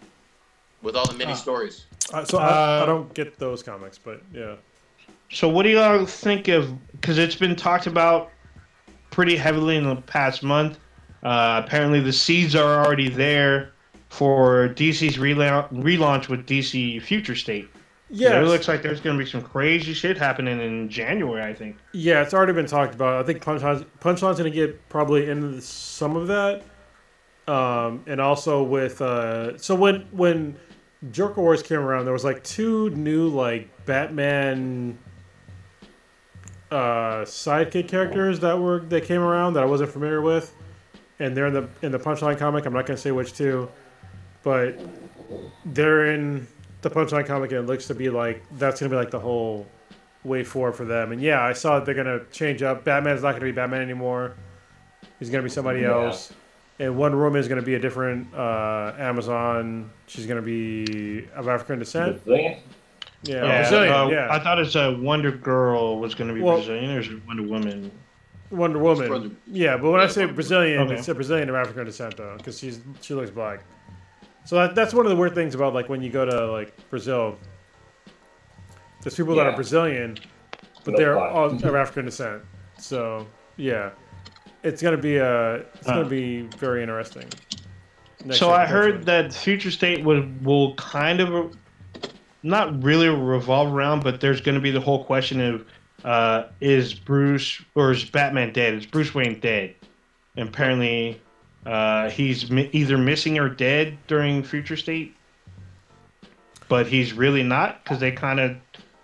Speaker 1: with all the mini
Speaker 3: Ah.
Speaker 1: stories.
Speaker 3: Uh, so I, I
Speaker 4: Uh,
Speaker 3: don't get those comics, but yeah.
Speaker 4: So what do y'all think of? Because it's been talked about pretty heavily in the past month. Uh, apparently, the seeds are already there for DC's rela- relaunch with DC Future State.
Speaker 3: Yeah,
Speaker 4: it looks like there's going to be some crazy shit happening in January. I think.
Speaker 3: yeah, it's already been talked about. I think Punchline's, Punchline's going to get probably into some of that, um, and also with uh, so when when Joker Wars came around, there was like two new like Batman uh, sidekick characters that were that came around that I wasn't familiar with, and they're in the in the Punchline comic. I'm not going to say which two, but they're in the Punchline comic, and it looks to be like that's going to be like the whole way forward for them. And yeah, I saw that they're going to change up. Batman's not going to be Batman anymore. He's going to be somebody
Speaker 2: Yeah.
Speaker 3: else. And Wonder Woman is going to be a different uh, Amazon. She's going to be of African descent.
Speaker 2: Brazilian?
Speaker 3: Yeah, Brazilian.
Speaker 4: uh,
Speaker 3: yeah,
Speaker 4: I thought it's a Wonder Girl was going to be
Speaker 3: Well-
Speaker 4: Brazilian, or is it Wonder Woman?
Speaker 3: Wonder Woman.
Speaker 1: for
Speaker 3: Yeah, but when I say
Speaker 1: Wonder-
Speaker 3: Brazilian,
Speaker 4: Okay.
Speaker 3: it's a Brazilian of African descent though, because she's she looks black. So that, that's one of the weird things about like when you go to like Brazil. There's people that are Brazilian, but
Speaker 2: No
Speaker 3: they're
Speaker 2: black.
Speaker 3: all of African descent. So yeah, it's gonna be uh, it's
Speaker 4: Huh.
Speaker 3: gonna be very interesting. Next
Speaker 4: so
Speaker 3: year,
Speaker 4: I heard that Future State would will kind of not really revolve around, but there's going to be the whole question of uh, is Bruce or is Batman dead? Is Bruce Wayne dead? And apparently, uh, he's mi- either missing or dead during Future State, but he's really not because they kind of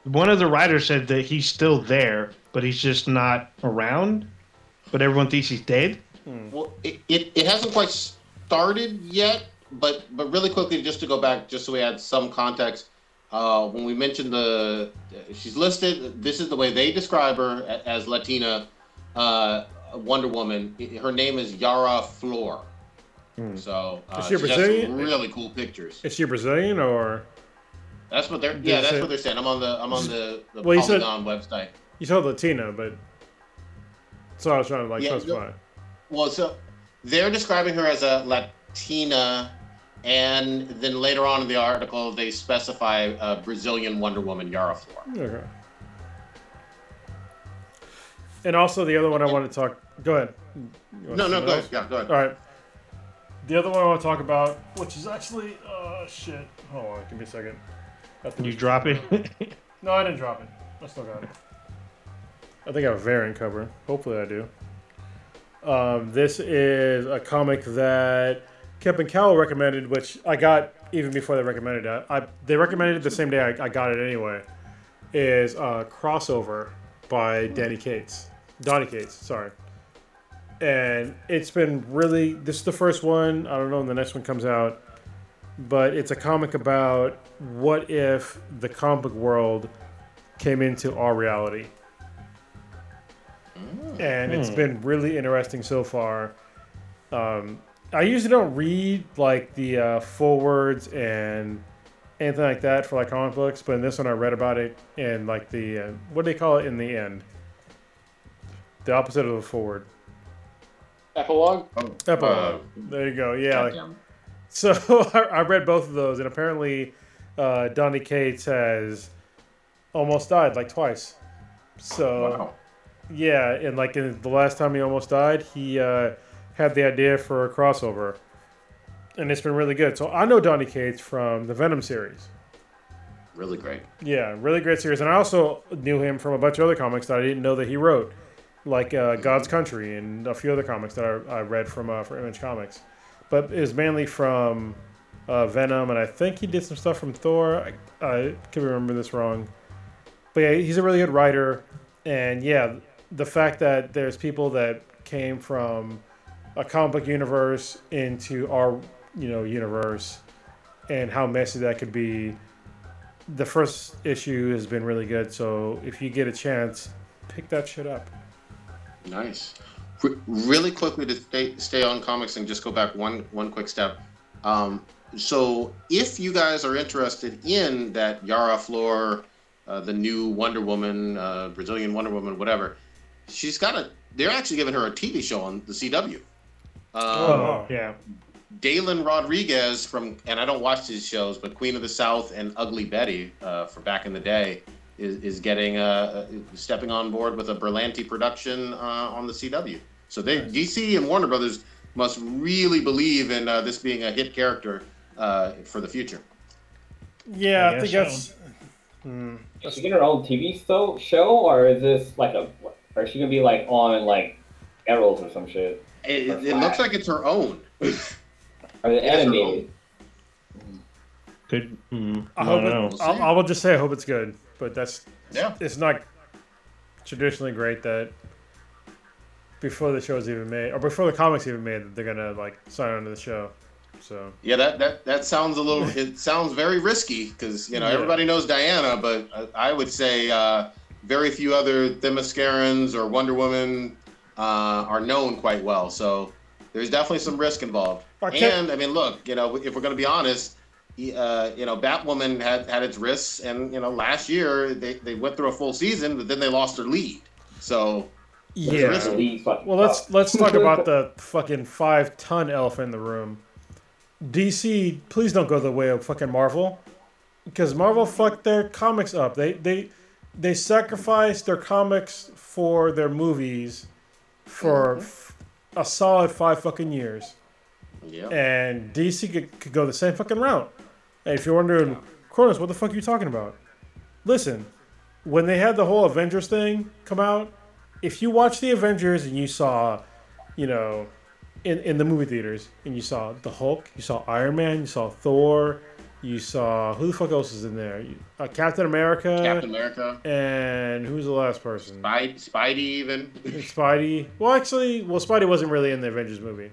Speaker 4: one of the writers said that he's still there, but he's just not around. But everyone thinks he's dead.
Speaker 1: Well, it, it, it hasn't quite started yet, but but really quickly, just to go back, just so we had some context. Uh, when we mentioned the, she's listed. This is the way they describe her as Latina uh, Wonder Woman. Her name is Yara Flor.
Speaker 3: Hmm.
Speaker 1: So uh,
Speaker 3: Is she a
Speaker 1: she's
Speaker 3: Brazilian?
Speaker 1: really cool pictures.
Speaker 3: Is she Brazilian or
Speaker 1: That's what they're. Yeah, that's what they're saying. I'm on the. I'm on the, the
Speaker 3: Well, you said-
Speaker 1: website.
Speaker 3: you told Latina, but so I was trying to like
Speaker 1: Yeah,
Speaker 3: specify.
Speaker 1: Well, so they're describing her as a Latina, and then later on in the article they specify a Brazilian Wonder Woman, Yara Flor.
Speaker 3: Okay. And also the other one I want to talk. Go ahead.
Speaker 1: No, no, go ahead. Yeah, go ahead.
Speaker 3: All right. The other one I want to talk about, which is actually, uh, shit. Hold on, give me a second. I
Speaker 4: You drop it.
Speaker 3: No, I didn't drop it. I still got it. I think I have a variant cover. Hopefully, I do. Um, this is a comic that Kevin Cowell recommended, which I got even before they recommended it. I, they recommended it the same day I, I got it anyway. Is uh, crossover by Danny Cates, Donny Cates. Sorry. And it's been really. This is the first one. I don't know when the next one comes out, but it's a comic about what if the comic book world came into our reality. And it's been really interesting so far. Um, I usually don't read like the uh, forwards and anything like that for like comic books, but in this one I read about it and like the uh, what do they call it in the end? The opposite of the forward.
Speaker 5: Epilogue.
Speaker 3: Epilogue.
Speaker 1: Uh,
Speaker 3: there you go. Yeah. like- so I, I read both of those, and apparently, uh, Donny Cates has almost died like twice. So
Speaker 1: Wow.
Speaker 3: yeah, and like in the last time he almost died, he uh, had the idea for a crossover, and it's been really good. So I know Donny Cates from the Venom series.
Speaker 1: Really great.
Speaker 3: Yeah, really great series, and I also knew him from a bunch of other comics that I didn't know that he wrote, like uh, God's Country and a few other comics that I, I read from uh, for Image Comics. But it was mainly from uh, Venom, and I think he did some stuff from Thor. I, I could remember this wrong, but yeah, he's a really good writer, and yeah, the fact that there's people that came from a comic book universe into our you know universe, and how messy that could be the first issue has been really good. So if you get a chance, pick that shit up.
Speaker 1: Nice. Re- really quickly to stay, stay on comics and just go back one one quick step. Um, so if you guys are interested in that Yara Flor, uh, the new Wonder Woman, uh, Brazilian Wonder Woman, whatever, she's got a. They're actually giving her a TV show on the CW. Um,
Speaker 3: Oh.
Speaker 4: yeah.
Speaker 1: Dalen Rodriguez from, and I don't watch these shows, but Queen of the South and Ugly Betty uh, for back in the day is, is getting uh, uh, stepping on board with a Berlanti production uh, on the CW. So they DC and Warner Brothers must really believe in uh, this being a hit character uh, for the future.
Speaker 3: Yeah,
Speaker 4: I
Speaker 3: I, think
Speaker 4: guess
Speaker 3: that's. Hmm.
Speaker 2: Is she getting her own TV so, show, or is this like a, or is she gonna be like on like Arrows or some shit?
Speaker 1: It,
Speaker 2: Or
Speaker 1: it looks like it's her own.
Speaker 2: Are they
Speaker 1: Yes,
Speaker 2: animated?
Speaker 4: Could. Mm,
Speaker 3: I
Speaker 4: I
Speaker 3: hope
Speaker 4: don't
Speaker 3: it,
Speaker 4: know.
Speaker 1: We'll.
Speaker 3: I, I will just say I hope it's good, but that's
Speaker 1: Yeah.
Speaker 3: it's not traditionally great that before the show's even made or before the comics even made that they're gonna like sign on to the show. So
Speaker 1: Yeah, that, that that sounds a little. It sounds very risky because you know
Speaker 3: Yeah.
Speaker 1: everybody knows Diana, but I, I would say uh, very few other Themyscirans or Wonder Woman uh, are known quite well. So there's definitely some risk involved.
Speaker 3: Okay.
Speaker 1: And I mean, look, you know, if we're going to be honest, uh, you know, Batwoman had had its risks, and you know, last year they, they went through a full season, but then they lost their lead. So
Speaker 3: yeah.
Speaker 1: risk.
Speaker 3: Well, let's let's talk about the fucking five ton elephant in the room. DC, please don't go the way of fucking Marvel, because Marvel fucked their comics up. They they they sacrificed their comics for their movies for f- a solid five fucking years.
Speaker 1: Yeah.
Speaker 3: And DC could, could go the same fucking route. And if you're wondering, Cronus, what the fuck are you talking about? Listen, when they had the whole Avengers thing come out, if you watch the Avengers and you saw, you know, in, in the movie theaters, and you saw the Hulk, you saw Iron Man, you saw Thor, you saw who the fuck else is in there? Uh, Captain America,
Speaker 1: Captain America,
Speaker 3: and who's the last person?
Speaker 1: Spidey, Spidey even.
Speaker 3: Spidey. Well, actually, well, Spidey wasn't really in the Avengers movie.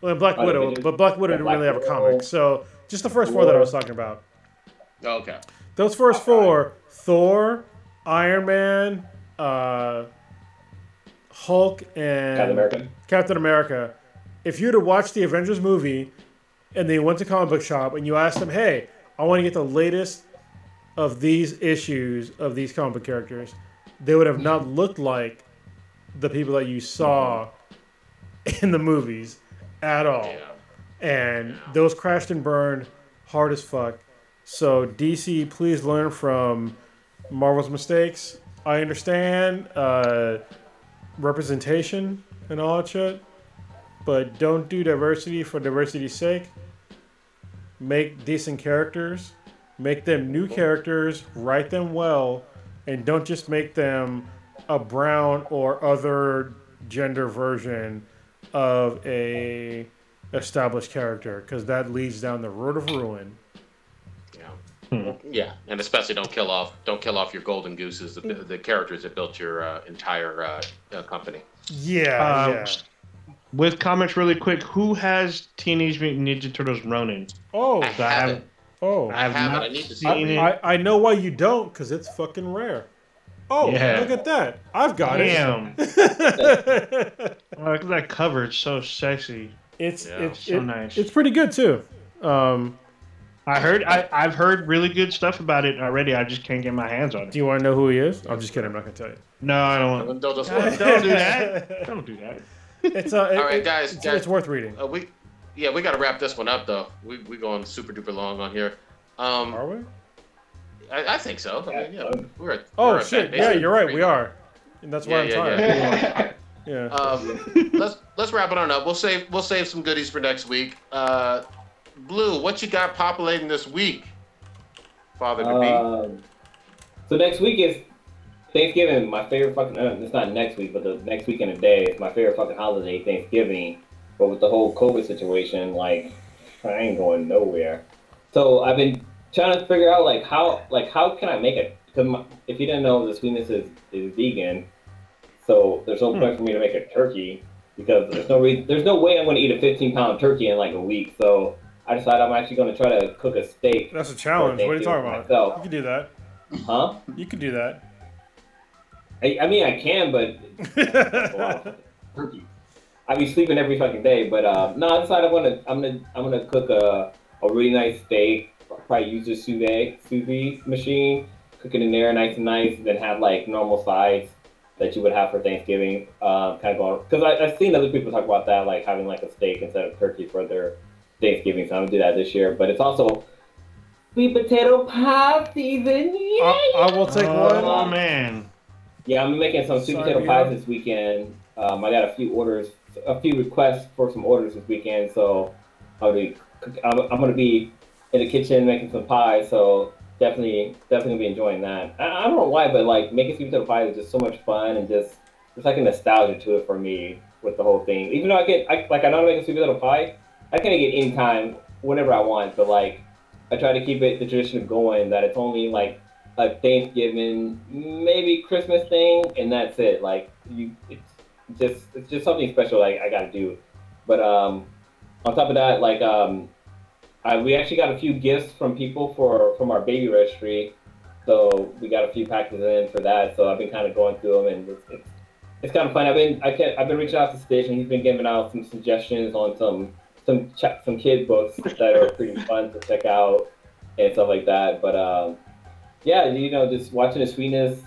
Speaker 3: Well, Black
Speaker 2: Spidey
Speaker 3: Widow, but Black Widow didn't
Speaker 2: Black
Speaker 3: really have a comic. So just the first four that I was talking about.
Speaker 1: okay.
Speaker 3: Those first four: Thor, Iron Man, uh, Hulk, and
Speaker 2: Captain America.
Speaker 3: Captain America. If you'd have watched the Avengers movie and they went to comic book shop and you asked them, "Hey, I want to get the latest of these issues of these comic book characters," they would have not looked like the people that you saw in the movies at all.
Speaker 1: Yeah.
Speaker 3: And those crashed and burned hard as fuck. So DC, please learn from Marvel's mistakes. I understand uh, representation and all that shit, but don't do diversity for diversity's sake. Make decent characters, make them new characters, write them well, and don't just make them a brown or other gender version of a established character because that leads down the road of ruin.
Speaker 1: Yeah. Yeah, and especially don't kill off don't kill off your golden gooses, the, the characters that built your uh, entire uh, uh, company.
Speaker 3: Yeah,
Speaker 4: Um,
Speaker 3: yeah.
Speaker 4: With comments really quick, who has Teenage Mutant Ninja Turtles Ronin?
Speaker 3: Oh,
Speaker 1: I
Speaker 4: I
Speaker 1: haven't.
Speaker 4: haven't,
Speaker 3: oh.
Speaker 4: I have
Speaker 1: haven't.
Speaker 4: not
Speaker 1: I need to see
Speaker 4: seen
Speaker 1: it.
Speaker 4: it.
Speaker 3: I, I know why you don't because it's fucking rare. Oh,
Speaker 4: Yeah.
Speaker 3: look at that! I've got
Speaker 4: Damn.
Speaker 3: it.
Speaker 4: Oh, look at that cover. It's so sexy.
Speaker 3: it's
Speaker 1: Yeah.
Speaker 3: it's
Speaker 4: So
Speaker 3: it-
Speaker 4: nice.
Speaker 3: It's pretty good too. Um,
Speaker 4: I heard. I, I've heard really good stuff about it already. I just can't get my hands on it.
Speaker 3: do you want to know who he is? I'm just kidding. I'm not gonna tell you.
Speaker 4: No, I don't want.
Speaker 1: Don't just-
Speaker 4: Don't do that. Don't do that.
Speaker 3: It's uh, it-
Speaker 1: All right,
Speaker 3: it-
Speaker 1: guys,
Speaker 3: It's,
Speaker 1: guys.
Speaker 3: it's worth reading.
Speaker 1: Uh, we, yeah, we got to wrap this one up though. We we going super duper long on here. Um,
Speaker 3: Are we?
Speaker 1: I, I think so. I mean, yeah, we're at,
Speaker 3: Oh
Speaker 1: we're
Speaker 3: shit!
Speaker 1: that
Speaker 3: Yeah, you're right. We are, and that's why
Speaker 1: Yeah,
Speaker 3: I'm
Speaker 1: yeah,
Speaker 3: tired. Yeah.
Speaker 1: Um, let's let's wrap it on up. We'll save we'll save some goodies for next week. Uh, Blue, what you got populating this week, Father to be?
Speaker 2: Um, so next week is Thanksgiving. My favorite fucking. Uh, it's not next week, but the next weekend a day is my favorite fucking holiday, Thanksgiving. But with the whole COVID situation, like I ain't going nowhere. So I've been trying to figure out like how like how can I make it? Because if you didn't know, the sweetness is, is vegan. So there's no point for me to make a turkey because there's no reason, there's no way I'm going to eat a 15 pound turkey in like a week. So I decided I'm actually going to try to cook a steak.
Speaker 3: That's a challenge. What are you talking about?
Speaker 2: Thanksgiving
Speaker 3: You can do that.
Speaker 2: Huh?
Speaker 3: You can do that.
Speaker 2: I, I mean, I can, but a lot turkey. I be sleeping every fucking day, but uh, no, I decided I'm gonna I'm gonna I'm gonna cook a, a really nice steak. Probably use a sous vide sous vide machine, cook it in there nice and nice, and then have like normal sides that you would have for Thanksgiving. Uh, kind of going because I've seen other people talk about that, like having like a steak instead of turkey for their Thanksgiving. So I'm gonna do that this year. But it's also sweet potato pie season. Yay!
Speaker 3: I, I will take
Speaker 4: oh
Speaker 3: one.
Speaker 4: man.
Speaker 2: Yeah, I'm making some sweet potato pies this weekend. Um, I got a few orders, a few requests for some orders this weekend, so I'll be, I'm, I'm gonna be in the kitchen making some pies. So definitely, definitely be enjoying that. I, I don't know why, but like making sweet potato pies is just so much fun and just it's like a nostalgia to it for me with the whole thing. Even though I get, I, like I know to make a sweet potato pie, I can make it anytime, whenever I want. But like, I try to keep it the tradition of going that it's only like a Thanksgiving, maybe Christmas thing, and that's it. Like you, it's just it's just something special. Like I gotta do. But um, on top of that, like um, I, we actually got a few gifts from people for from our baby registry. So we got a few packages in for that. So I've been kind of going through them, and it's, it's, it's kind of fun. I've been I can, I've been reaching out to Stitch, and he's been giving out some suggestions on some some ch- some kid books that are pretty fun to check out and stuff like that. But um, yeah, you know, just watching the sweetness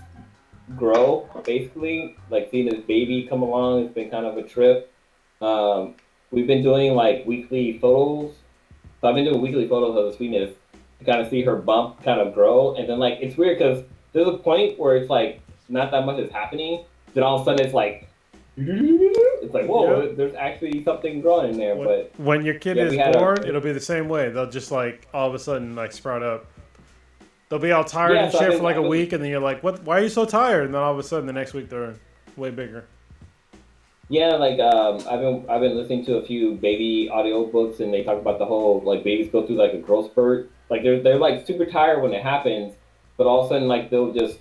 Speaker 2: grow, basically, like seeing this baby come along, it's been kind of a trip. Um, we've been doing like weekly photos. So I've been doing weekly photos of the sweetness to kind of see her bump kind of grow, and then like it's weird because there's a point where it's like not that much is happening, then all of a sudden it's like. It's like whoa, there's actually something growing in there,
Speaker 3: When,
Speaker 2: but
Speaker 3: when your kid
Speaker 2: Yeah,
Speaker 3: is
Speaker 2: had a-
Speaker 3: born, it'll be the same way. They'll just like all of a sudden like sprout up. They'll be all tired
Speaker 2: Yeah,
Speaker 3: and
Speaker 2: so
Speaker 3: shit for like a
Speaker 2: I've
Speaker 3: week, and then you're like, "What? Why are you so tired?" And then all of a sudden, the next week they're way bigger.
Speaker 2: Yeah, like um, I've been I've been listening to a few baby audiobooks and they talk about the whole like babies go through like a growth spurt. Like they're they're like super tired when it happens, but all of a sudden like they'll just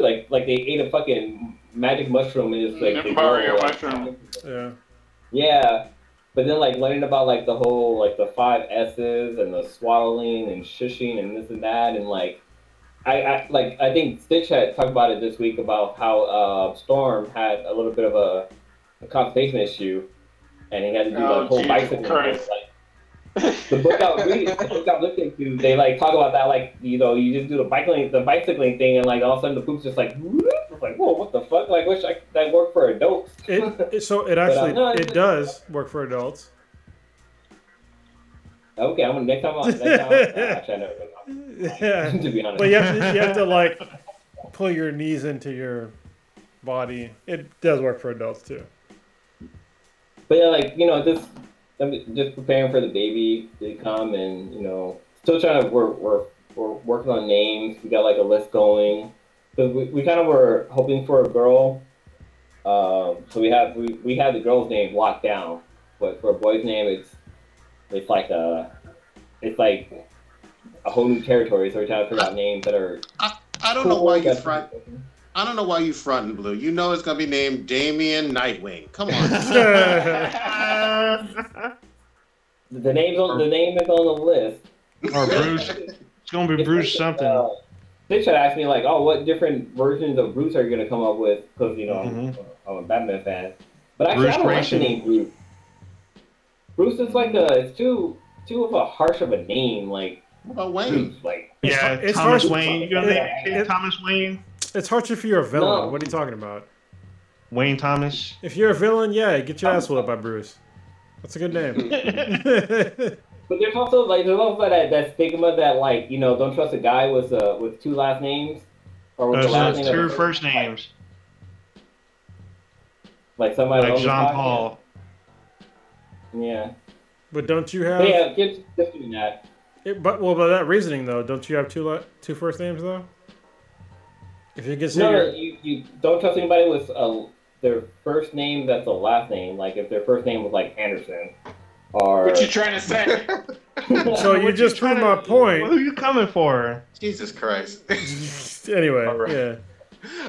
Speaker 2: like like they ate a fucking magic mushroom and just like they
Speaker 5: Mario
Speaker 2: grow, like,
Speaker 5: mushroom.
Speaker 3: Yeah.
Speaker 2: Yeah, but then like learning about like the whole like the five S's and the swaddling and shushing and this and that and like I, I like I think Stitch had talked about it this week about how uh, Storm had a little bit of a, a constipation issue and he had to do
Speaker 5: Oh,
Speaker 2: the whole bicycle.
Speaker 5: Christ.
Speaker 2: Like, the book I was reading, the book I was listening to, they like talk about that like you know you just do the bicycling the bicycling thing and like all of a sudden the poop's just like it's like whoa what the fuck like wish I that worked for adults.
Speaker 3: It, it so it
Speaker 2: uh,
Speaker 3: actually
Speaker 2: no,
Speaker 3: it does work for adults.
Speaker 2: Okay, I'm gonna next time. I'll, next time I'll, actually, I never.
Speaker 3: yeah.
Speaker 2: to be honest.
Speaker 3: But you have to you have to like pull your knees into your body. It does work for adults too.
Speaker 2: But yeah, like you know, just I'm just preparing for the baby to come, and you know, still trying to work. We're we're working on names. We got like a list going because we, we kind of were hoping for a girl. Um, so we have we, we have the girl's name locked down, but for a boy's name, it's it's like a it's like a whole new territory. So we're trying to figure out names that are.
Speaker 1: I I don't know why you front. I don't know why you fronting blue. You know it's gonna be named Damien Nightwing. Come on.
Speaker 2: The names on the name is on the list.
Speaker 4: or Bruce. It's gonna be Bruce something.
Speaker 2: Uh, they should ask me like, oh, what different versions of Bruce are you gonna come up with? Because you know I'm, mm-hmm. I'm a Batman fan. But actually,
Speaker 4: Bruce
Speaker 2: I don't like
Speaker 4: Grayson.
Speaker 2: the name Bruce. Bruce is like a it's too too of a harsh of a name. Like
Speaker 1: What about Wayne?
Speaker 2: Bruce, like
Speaker 4: Yeah,
Speaker 3: it's
Speaker 4: Thomas
Speaker 3: hard-
Speaker 4: Wayne. You gonna
Speaker 2: it-
Speaker 4: name
Speaker 3: it-
Speaker 4: Thomas Wayne?
Speaker 3: It's hard if you're a villain.
Speaker 2: No.
Speaker 3: What are you talking about?
Speaker 4: Wayne Thomas.
Speaker 3: If you're a villain, yeah, get your ass whipped by Bruce. That's a good name.
Speaker 2: But there's also like there's also that, that stigma that like you know don't trust a guy with uh with two last names or with
Speaker 4: Those
Speaker 2: the last
Speaker 4: are
Speaker 2: name of
Speaker 4: first names,
Speaker 2: like somebody
Speaker 4: like Jean Paul.
Speaker 2: Yeah,
Speaker 3: but don't you have?
Speaker 2: but yeah, just just doing that.
Speaker 3: It, but well, by that reasoning though, don't you have two la- two first names though? If you consider,
Speaker 2: No, you, you don't trust anybody with a, their first name that's a last name. Like if their first name was like Anderson, or
Speaker 5: What you trying to say?
Speaker 3: so you
Speaker 4: What
Speaker 3: just
Speaker 4: trying
Speaker 3: proved my
Speaker 4: to-
Speaker 3: point.
Speaker 4: Who you coming for?
Speaker 1: Jesus Christ.
Speaker 3: anyway,
Speaker 1: All right.
Speaker 3: yeah.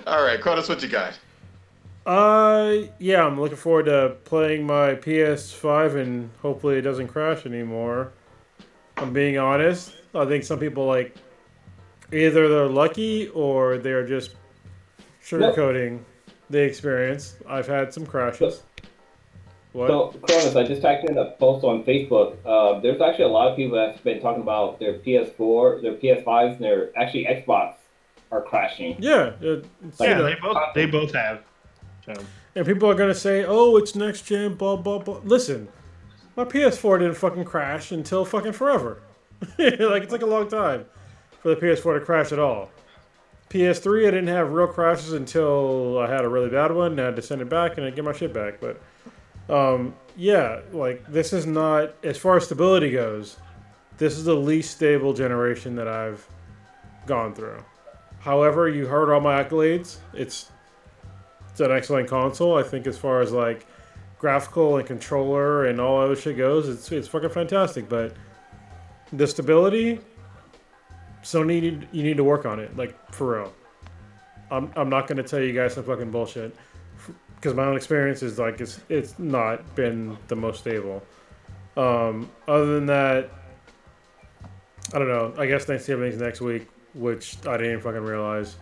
Speaker 1: All right, Cronus, what you got?
Speaker 3: Uh, yeah, I'm looking forward to playing my PS5 and hopefully it doesn't crash anymore. I'm being honest. I think some people like either they're lucky or they're just sugarcoating the experience. I've had some crashes. What?
Speaker 2: So, Cronus, I just typed in a post on Facebook. Uh, there's actually a lot of people that's been talking about their PS4, their PS5s, and their actually Xbox are crashing.
Speaker 3: yeah, it, it's,
Speaker 2: Like,
Speaker 4: Yeah, they both they both have. So
Speaker 3: and people are gonna say, "Oh, it's next gen." Blah blah blah. Listen, my PS4 didn't fucking crash until fucking forever. like it took a long time for the PS4 to crash at all. PS3, I didn't have real crashes until I had a really bad one. And I had to send it back and I get my shit back. But um, yeah, like this is not as far as stability goes. This is the least stable generation that I've gone through. However, you heard all my accolades. It's it's an excellent console. I think as far as like graphical and controller and all other shit goes, it's it's fucking fantastic. But the stability, Sony, need, you need to work on it, like for real. I'm I'm not gonna tell you guys some fucking bullshit, because my own experience is like it's it's not been the most stable. Um, other than that, I don't know. I guess Thanksgiving's next week, which I didn't fucking realize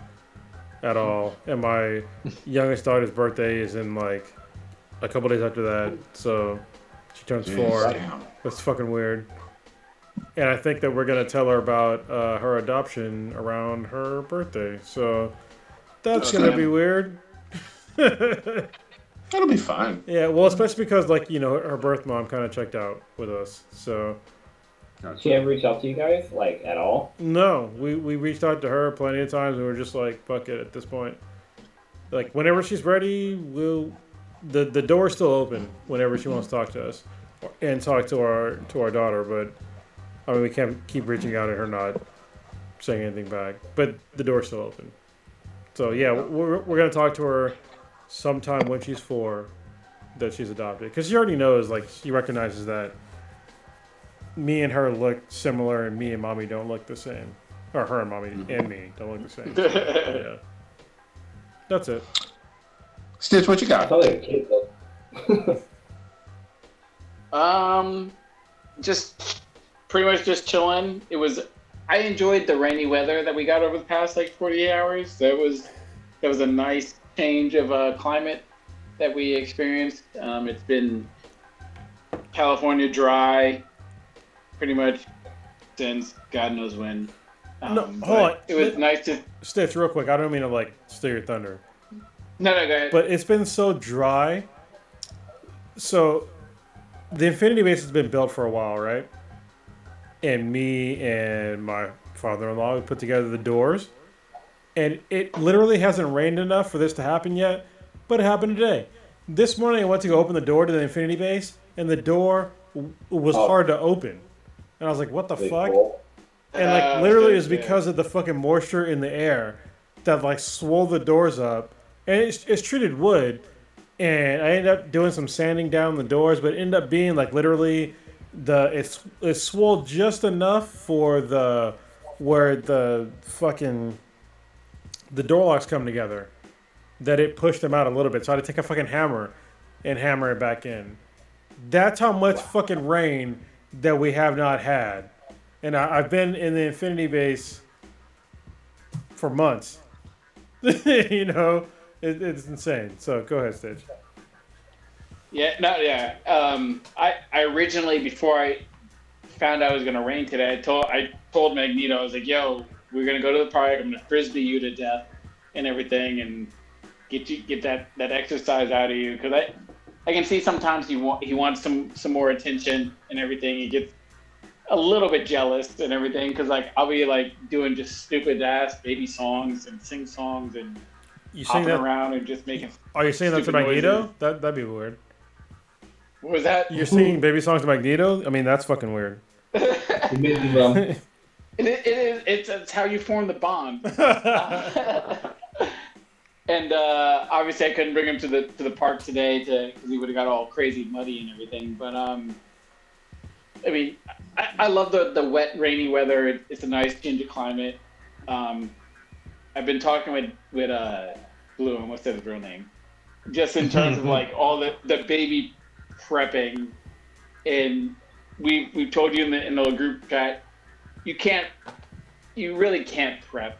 Speaker 3: at all. And my youngest daughter's birthday is in like a couple days after that, so she turns four. That's fucking weird. And I think that we're gonna tell her about uh, her adoption around her birthday, so that's gonna be weird.
Speaker 1: That'll be fine.
Speaker 3: yeah, well, especially because like you know her birth mom kind of checked out with us, so
Speaker 2: She ever reach out to you guys, like at all?
Speaker 3: No, we, we reached out to her plenty of times and we are just like, fuck it at this point. Like whenever she's ready, we'll the the door's still open whenever she wants to talk to us and talk to our to our daughter, but I mean we can't keep reaching out and her not saying anything back. But the door's still open. So yeah, we're, we're gonna talk to her sometime when she's four that she's adopted because she already knows like she recognizes that me and her look similar and me and mommy don't look the same or her and mommy and me don't look the same So, yeah that's it
Speaker 1: Stitch, what you
Speaker 2: I
Speaker 1: got?
Speaker 2: thought they were kids though.
Speaker 5: Um, just pretty much just chilling. It was. I enjoyed the rainy weather that we got over the past like 48 hours. That was that was a nice change of uh, climate that we experienced. Um, it's been California dry, pretty much since God knows when. Um,
Speaker 3: No, hold on.
Speaker 5: It was nice to.
Speaker 3: stitch real quick i don't mean to like steal your thunder
Speaker 5: No, no, go ahead.
Speaker 3: but it's been so dry so the infinity base has been built for a while right and me and my father-in-law put together the doors and it literally hasn't rained enough for this to happen yet but it happened today. This morning i went to go open the door to the infinity base and the door w- was
Speaker 2: Oh.
Speaker 3: hard to open. And i was like what the
Speaker 2: They
Speaker 3: fuck?
Speaker 2: cool.
Speaker 3: and like
Speaker 5: Uh,
Speaker 3: literally
Speaker 5: yeah,
Speaker 3: it's because of the fucking moisture in the air that like swole the doors up. And it's, it's treated wood and i ended up doing some sanding down the doors but it ended up being like literally the it's it swole just enough for the where the fucking the door locks come together that it pushed them out a little bit so i had to take a fucking hammer and hammer it back in that's how much fucking rain that we have not had and I, I've been in the Infinity Base for months. you know, it, it's insane. So go ahead, Stitch.
Speaker 5: Yeah, no, yeah. Um, I, I originally before I found out it was gonna rain today, I told I told Magneto I was like, "Yo, we're gonna go to the park. I'm gonna frisbee you to death and everything, and get you get that that exercise out of you." Because I I can see sometimes he want he wants some some more attention and everything. He gets a little bit jealous and everything because like I'll be like doing just stupid ass baby songs and sing songs and
Speaker 3: You saying
Speaker 5: hopping
Speaker 3: that?
Speaker 5: around and just making.
Speaker 3: Are you saying that to Magneto?
Speaker 5: noises.
Speaker 3: That that'd be weird.
Speaker 5: What was that?
Speaker 3: You're singing baby songs to Magneto? I mean, that's fucking weird.
Speaker 2: You made me,
Speaker 5: It, it is. It's, it's how you form the bond. and uh, obviously, I couldn't bring him to the to the park today because he would have got all crazy muddy and everything. But um, I mean, I, I love the the wet, rainy weather. It, it's a nice change of climate. Um, I've been talking with with uh, Blue, and what's his real name? Just in terms of like all the the baby prepping, and we we told you in the in the group chat, you can't, you really can't prep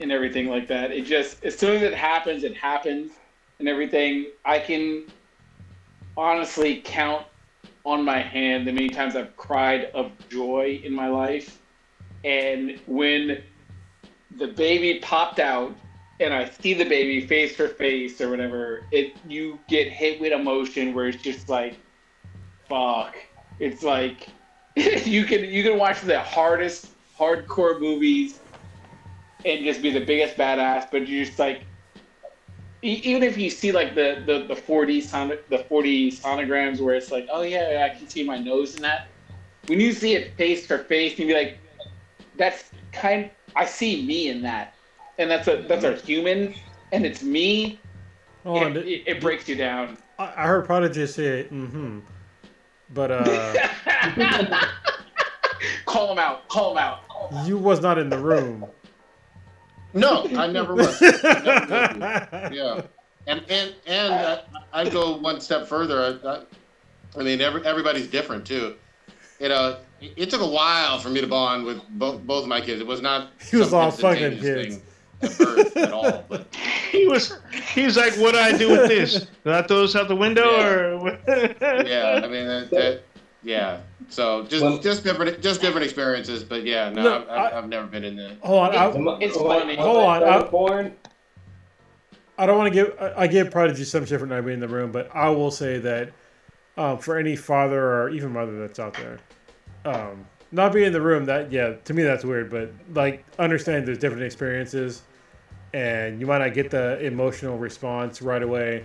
Speaker 5: and everything like that. It just as soon as it happens, it happens, and everything. I can honestly count on my hand the many times I've cried of joy in my life, and when the baby popped out and I see the baby face for face or whatever, it you get hit with emotion where it's just like, fuck. It's like you can you can watch the hardest hardcore movies and just be the biggest badass, but you're just like even if you see like the the the 4D son the 4D sonograms where it's like, oh yeah, I can see my nose in that. When you see it face for face, you'd be like, that's kind. I see me in that, and that's a that's a human, and it's me.
Speaker 3: Hold on,
Speaker 5: it, it, it breaks you down.
Speaker 3: I I heard Prodigy say mm-hmm. But uh,
Speaker 5: call him out. Call him out.
Speaker 3: you was not in the room.
Speaker 1: No, I never was. I never yeah, and and and uh, I go one step further. I, I, I mean, every, everybody's different too. You know, it, it took a while for me to bond with both both of my kids. It was not.
Speaker 3: He was all fucking kids.
Speaker 1: thing At birth at all, but
Speaker 4: He was. He's like, "What do I do with this? Do I throw this out the window
Speaker 1: Yeah.
Speaker 4: or?"
Speaker 1: yeah, I mean that, that yeah. So just
Speaker 2: Well-
Speaker 1: just different just different experiences, but yeah, no,
Speaker 3: No,
Speaker 1: I've, I've,
Speaker 3: I-
Speaker 1: I've never been in the.
Speaker 3: Hold on, I,
Speaker 5: It's
Speaker 2: When-
Speaker 5: funny.
Speaker 3: Hold on, I-
Speaker 2: born,
Speaker 3: I don't want to give I, I give Prodigy some shit for not being in the room, but I will say that um, for any father or even mother that's out there, um, not being in the room that yeah to me that's weird but like understand there's different experiences and you might not get the emotional response right away.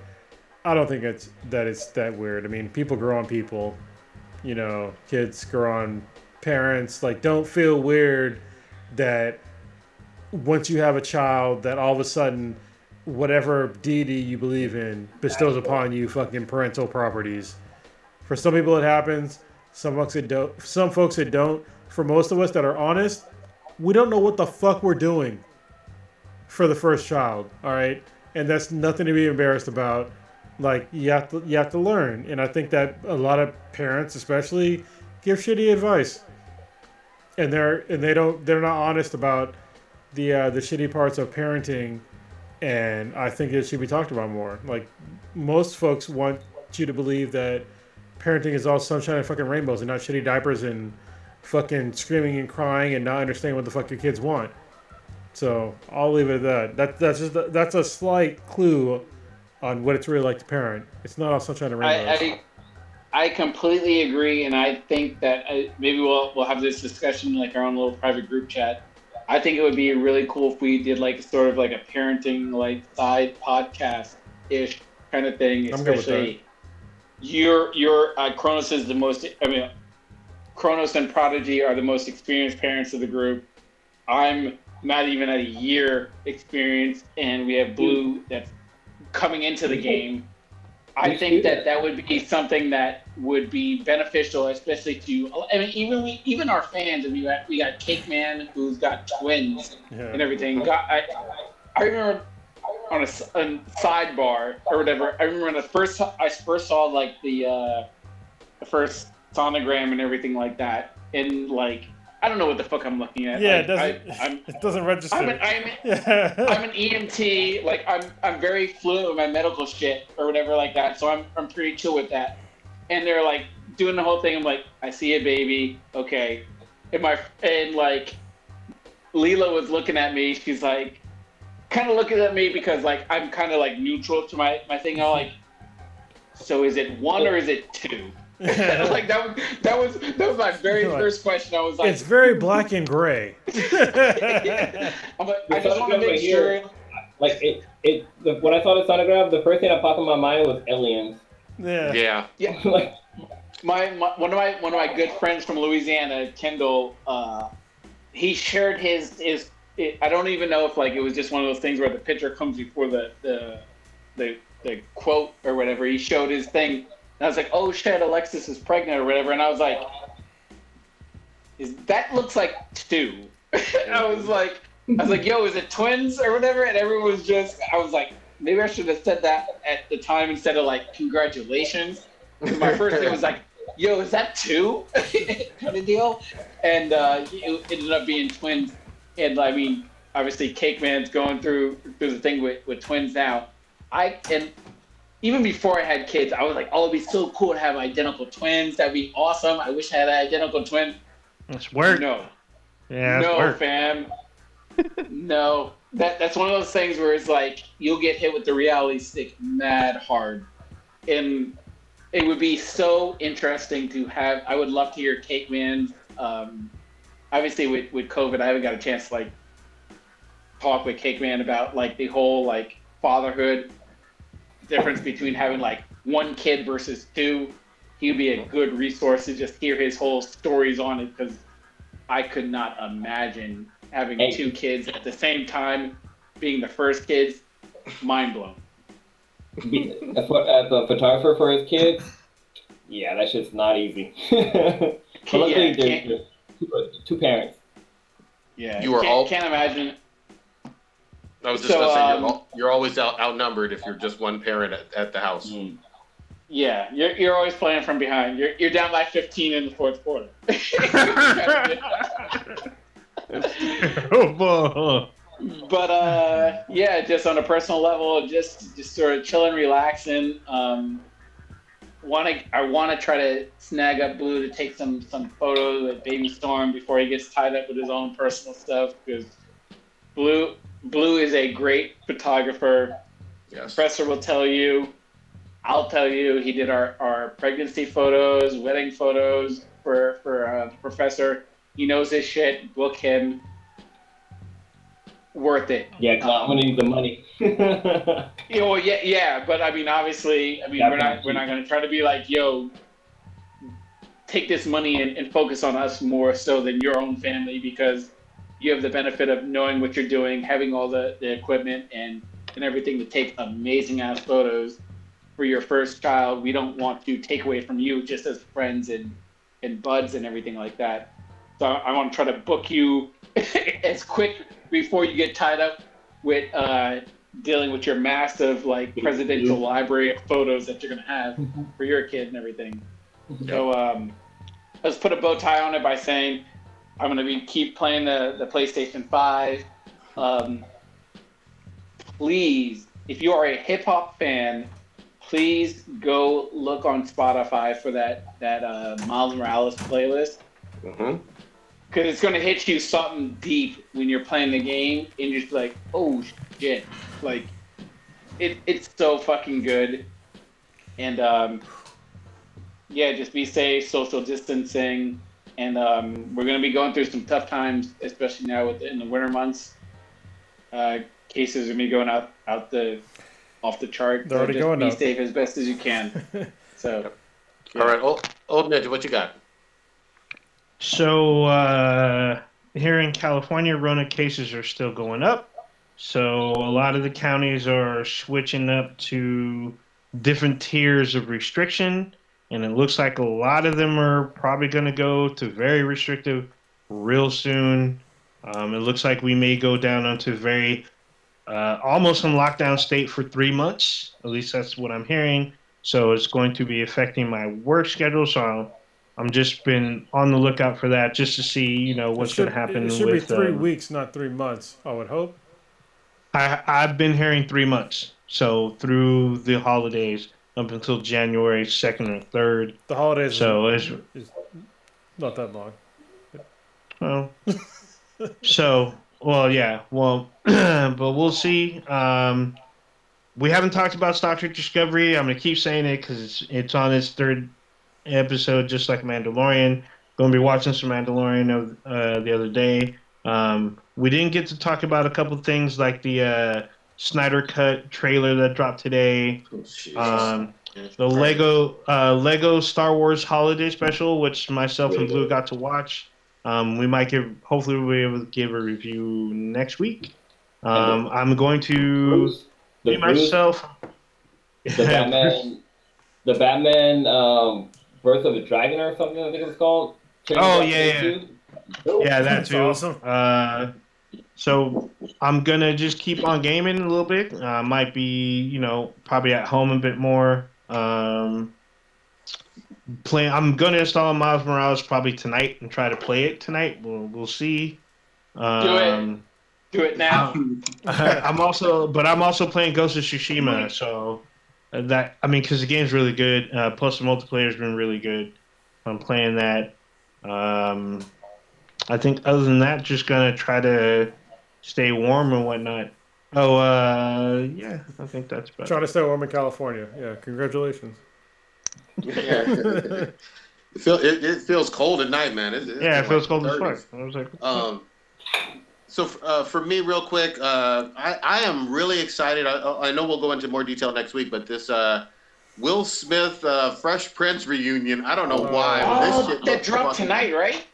Speaker 3: I don't think it's that it's that weird. I mean people grow on people. You know kids grow on parents. Like don't feel weird that once you have a child that all of a sudden whatever deity you believe in bestows upon you fucking parental properties. For some people it happens. Some folks that don't. Some folks that don't. For most of us that are honest, we don't know what the fuck we're doing for the first child. All right, and that's nothing to be embarrassed about. Like you have to you have to learn, and I think that a lot of parents, especially, give shitty advice, and they're and they don't they're not honest about the uh, the shitty parts of parenting, and I think it should be talked about more. Like most folks want you to believe that parenting is all sunshine and fucking rainbows and not shitty diapers and fucking screaming and crying and not understanding what the fuck your kids want. So I'll leave it at that. That that's just that's a slight clue on what it's really like to parent. It's not all sunshine and rainbows.
Speaker 5: I, I, I completely agree, and I think that I, maybe we'll we'll have this discussion in like our own little private group chat. I think it would be really cool if we did like sort of like a parenting like side podcast ish kind of thing,
Speaker 3: I'm
Speaker 5: especially your your uh, Cronus is the most. I mean, Cronus and Prodigy are the most experienced parents of the group. I'm not even at a year experience, and we have Blue that's coming into the game. I think that that would be something that would be beneficial, especially to. I mean, even we, even our fans. And we got we got Cake Man who's got twins
Speaker 3: Yeah.
Speaker 5: and everything. Got I, I remember on a sidebar or whatever. I remember the first I first saw like the uh, the first sonogram and everything like that, and like I don't know what the fuck I'm looking at.
Speaker 3: Yeah,
Speaker 5: Like,
Speaker 3: it doesn't.
Speaker 5: I, I'm
Speaker 3: it doesn't register.
Speaker 5: I'm an, I'm,
Speaker 3: yeah.
Speaker 5: I'm an EMT. Like I'm I'm very fluent with my medical shit or whatever like that. So I'm I'm pretty chill with that. And they're like doing the whole thing. I'm like, I see a baby. Okay. And my and like, Leela was looking at me. She's like, kind of looking at me because like I'm kind of like neutral to my my thing. I'm like, so is it one or is it two? like that was that was that was my very
Speaker 3: Like,
Speaker 5: first question. I was like,
Speaker 3: it's very black and gray.
Speaker 5: I'm like, I just want to make sure.
Speaker 2: Like it, it. The, when I saw the sonogram, the first thing that popped in my mind was aliens.
Speaker 3: yeah.
Speaker 1: Yeah.
Speaker 5: Yeah.
Speaker 2: like,
Speaker 5: my, my one of my one of my good friends from Louisiana, Kendall, uh, he shared his his. It, I don't even know if like it was just one of those things where the picture comes before the the the, the quote or whatever. He showed his thing, and I was like, "Oh shit, Alexis is pregnant or whatever," and I was like, "Is that looks like two?" I was like, "I was like, yo, is it twins or whatever?" And everyone was just, I was like, maybe I should have said that at the time instead of like, congratulations. my first thing was like, "Yo, is that two? kind of deal." And uh, it ended up being twins. And I mean, obviously, Cake Man's going through through the thing with, with twins now. I and even before I had kids, I was like, "Oh, it'd be so cool to have identical twins. That'd be awesome. I wish I had an identical twin."
Speaker 4: That's work.
Speaker 5: No,
Speaker 4: Yeah,
Speaker 5: no,
Speaker 4: work.
Speaker 5: fam. no, that that's one of those things where it's like you'll get hit with the reality stick mad hard, and it would be so interesting to have. I would love to hear Cake Man. Um, obviously, with with COVID, I haven't got a chance to like talk with Cake Man about like the whole like fatherhood difference between having like one kid versus two. He'd be a good resource to just hear his whole stories on it because I could not imagine having
Speaker 2: Hey.
Speaker 5: two kids at the same time, being the first kids. Mind blown.
Speaker 2: as, what, as a photographer for his kids, yeah, that shit's not easy. but luckily,
Speaker 5: Yeah,
Speaker 2: there's, there's two, two parents.
Speaker 5: Yeah,
Speaker 1: You are
Speaker 5: can't,
Speaker 1: all-
Speaker 5: can't imagine.
Speaker 1: I was just
Speaker 5: So,
Speaker 1: gonna say
Speaker 5: um,
Speaker 1: you're, al- you're always out, outnumbered if you're just one parent at, at the house.
Speaker 2: Mm.
Speaker 5: Yeah, you're, you're always playing from behind. You're, you're down by 15 in the fourth quarter.
Speaker 4: oh boy.
Speaker 5: but uh, yeah, just on a personal level, just just sort of chilling, relaxing. Um, want to I want to try to snag up Blue to take some some photos with Baby Storm before he gets tied up with his own personal stuff because Blue Blue is a great photographer.
Speaker 1: Yes.
Speaker 5: Professor will tell you. I'll tell you. He did our, our pregnancy photos, wedding photos for for uh, Professor. He knows his shit. Book him. Worth it.
Speaker 2: Yeah, 'cause I'm gonna need the money.
Speaker 5: You know, yeah, yeah, but I mean, obviously, I mean, we're not we're not gonna try to be like, yo, take this money and, and focus on us more so than your own family because you have the benefit of knowing what you're doing, having all the, the equipment and and everything to take amazing ass photos for your first child. We don't want to take away from you just as friends and and buds and everything like that. So I, I want to try to book you as quick before you get tied up with uh, dealing with your massive like presidential library of photos that you're gonna have for your kid and everything. So um, let's put a bow tie on it by saying I'm gonna be keep playing the, the PlayStation Five. Um, please, if you are a hip hop fan, please go look on Spotify for that that uh, Miles Morales playlist
Speaker 1: Mm-hmm.
Speaker 5: because it's gonna hit you something deep when you're playing the game and you're just like, oh shit, like it it's so fucking good, and um, yeah, just be safe, social distancing, and um, we're gonna be going through some tough times, especially now with in the winter months. Uh, cases are gonna be going out out the off the chart.
Speaker 3: They're
Speaker 5: so
Speaker 3: already
Speaker 5: just
Speaker 3: going
Speaker 5: be
Speaker 3: up.
Speaker 5: safe as best as you can. So.
Speaker 1: All right, old, old ninja, what you got?
Speaker 4: So uh, here in California, Rona cases are still going up. So a lot of the counties are switching up to different tiers of restriction, and it looks like a lot of them are probably going to go to very restrictive real soon. Um, it looks like we may go down onto very uh, almost in lockdown state for three months. At least that's what I'm hearing. So it's going to be affecting my work schedule. So I'll, I'm just been on the lookout for that just to see, you know, what's going to happen
Speaker 3: It should
Speaker 4: with.
Speaker 3: be three
Speaker 4: um,
Speaker 3: weeks, not three months. I would hope.
Speaker 4: I I've been hearing three months. So through the holidays up until January second or third.
Speaker 3: The holidays
Speaker 4: So
Speaker 3: is,
Speaker 4: it's
Speaker 3: is not that long.
Speaker 4: well. so well, yeah, well, but we'll see. Um, we haven't talked about Star Trek Discovery. I'm gonna keep saying it because it's it's on its third episode, just like Mandalorian. Going to be watching some Mandalorian of, uh, the other day. Um, we didn't get to talk about a couple things like the uh, Snyder Cut trailer that dropped today. Um, the Lego uh, Lego Star Wars Holiday Special, which myself and Blue got to watch. Um, we might give, hopefully, we'll be able to give a review next week. Um, I'm going to
Speaker 2: Bruce, the
Speaker 4: be
Speaker 2: Bruce,
Speaker 4: myself.
Speaker 2: the Batman, the Batman um, Birth of a Dragon or something. I think it was called.
Speaker 4: Oh, yeah, yeah. yeah, that
Speaker 3: That's
Speaker 4: too.
Speaker 3: awesome.
Speaker 4: Uh, so I'm gonna just keep on gaming a little bit. Uh, might be, you know, probably at home a bit more. Um, playing. I'm gonna install Miles Morales probably tonight and try to play it tonight. We'll we'll see. Um,
Speaker 5: Do it Do it now.
Speaker 4: I'm also, but I'm also playing Ghost of Tsushima. So uh, that I mean, because the game's really good. Uh, plus the multiplayer's been really good. I'm playing that. Um, I think other than that, just gonna try to stay warm and whatnot. Oh, uh, yeah, I think that's about.
Speaker 3: Trying to stay warm in California. Yeah, congratulations.
Speaker 1: Yeah. it, feel, it, it feels cold at night, man. It, it's
Speaker 4: Yeah, it
Speaker 1: like
Speaker 4: feels cold as
Speaker 1: 30s.
Speaker 4: fuck. I was like,
Speaker 1: Um, so uh, for me, real quick, uh, I, I am really excited. I, I know we'll go into more detail next week, but this uh, Will Smith uh, Fresh Prince reunion, I don't know why. but this
Speaker 5: Oh,
Speaker 1: shit
Speaker 5: that
Speaker 1: looks
Speaker 5: dropped tonight, right?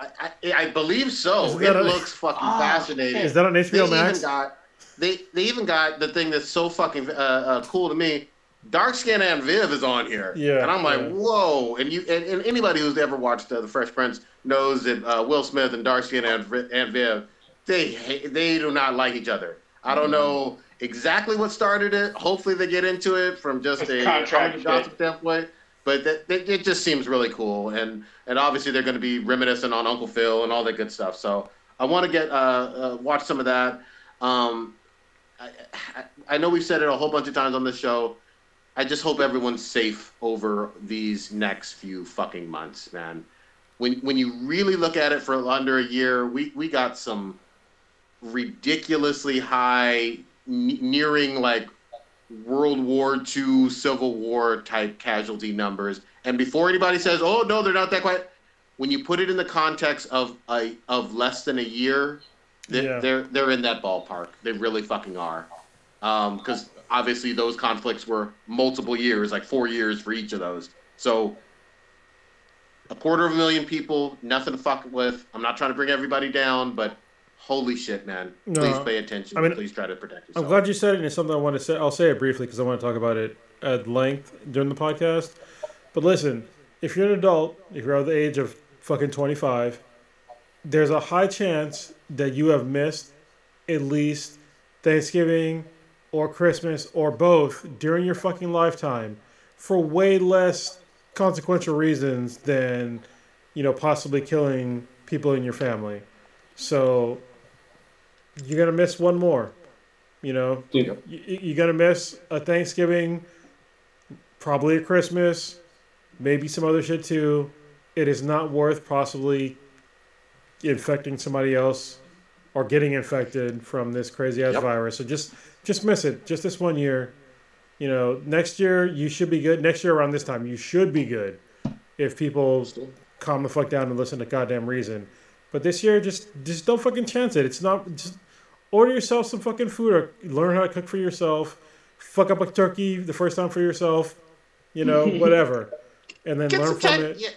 Speaker 1: I, I, I believe so. It
Speaker 3: a-
Speaker 1: looks fucking
Speaker 5: Oh,
Speaker 1: fascinating.
Speaker 3: Is that on
Speaker 1: They
Speaker 3: HBO
Speaker 1: even
Speaker 3: Max?
Speaker 1: got they they even got the thing that's so fucking uh, uh, cool to me. Dark Skin and Viv is on here.
Speaker 3: Yeah,
Speaker 1: And I'm like,
Speaker 3: yeah.
Speaker 1: whoa. And you and, and anybody who's ever watched uh, The Fresh Prince knows that uh, Will Smith and Dark Skin and, and Viv, they they do not like each other. I don't know exactly what started it. Hopefully they get into it from just
Speaker 5: It's
Speaker 1: a
Speaker 5: contract
Speaker 1: comedy standpoint. But that, it just seems really cool, and and obviously they're going to be reminiscent on Uncle Phil and all that good stuff. So I want to get uh, uh, watch some of that. Um, I, I, know we've said it a whole bunch of times on this show. I just hope everyone's safe over these next few fucking months, man. When when you really look at it for under a year, we we got some ridiculously high, nearing like World War II, Civil War type casualty numbers. And before anybody says, "Oh no, they're not that quite," when you put it in the context of a of less than a year, they,
Speaker 3: Yeah.
Speaker 1: they're they're in that ballpark. They really fucking are. Um, because obviously those conflicts were multiple years, like four years for each of those. So a quarter of a million people, nothing to fuck with. I'm not trying to bring everybody down, but holy shit, man!
Speaker 3: No.
Speaker 1: Please pay attention.
Speaker 3: I mean,
Speaker 1: Please try to protect yourself.
Speaker 3: I'm glad you said it. and It's something I want to say. I'll say it briefly because I want to talk about it at length during the podcast. But listen, if you're an adult, if you're of the age of fucking 25, there's a high chance that you have missed at least Thanksgiving or Christmas or both during your fucking lifetime for way less consequential reasons than, you know, possibly killing people in your family. So you're gonna miss one more. You know,
Speaker 2: Dude,
Speaker 3: you, you're gonna miss a Thanksgiving, probably a Christmas, maybe some other shit too. It is not worth possibly infecting somebody else or getting infected from this crazy ass
Speaker 1: Yep.
Speaker 3: virus. So just just miss it. Just this one year. You know, next year you should be good. Next year around this time you should be good. If people calm the fuck down and listen to goddamn reason. But this year just just don't fucking chance it. It's not just order yourself some fucking food or learn how to cook for yourself. Fuck up a turkey the first time for yourself. You know, whatever. And then
Speaker 1: Get
Speaker 3: learn
Speaker 1: some,
Speaker 3: from
Speaker 1: Chi-
Speaker 3: it.
Speaker 1: yeah.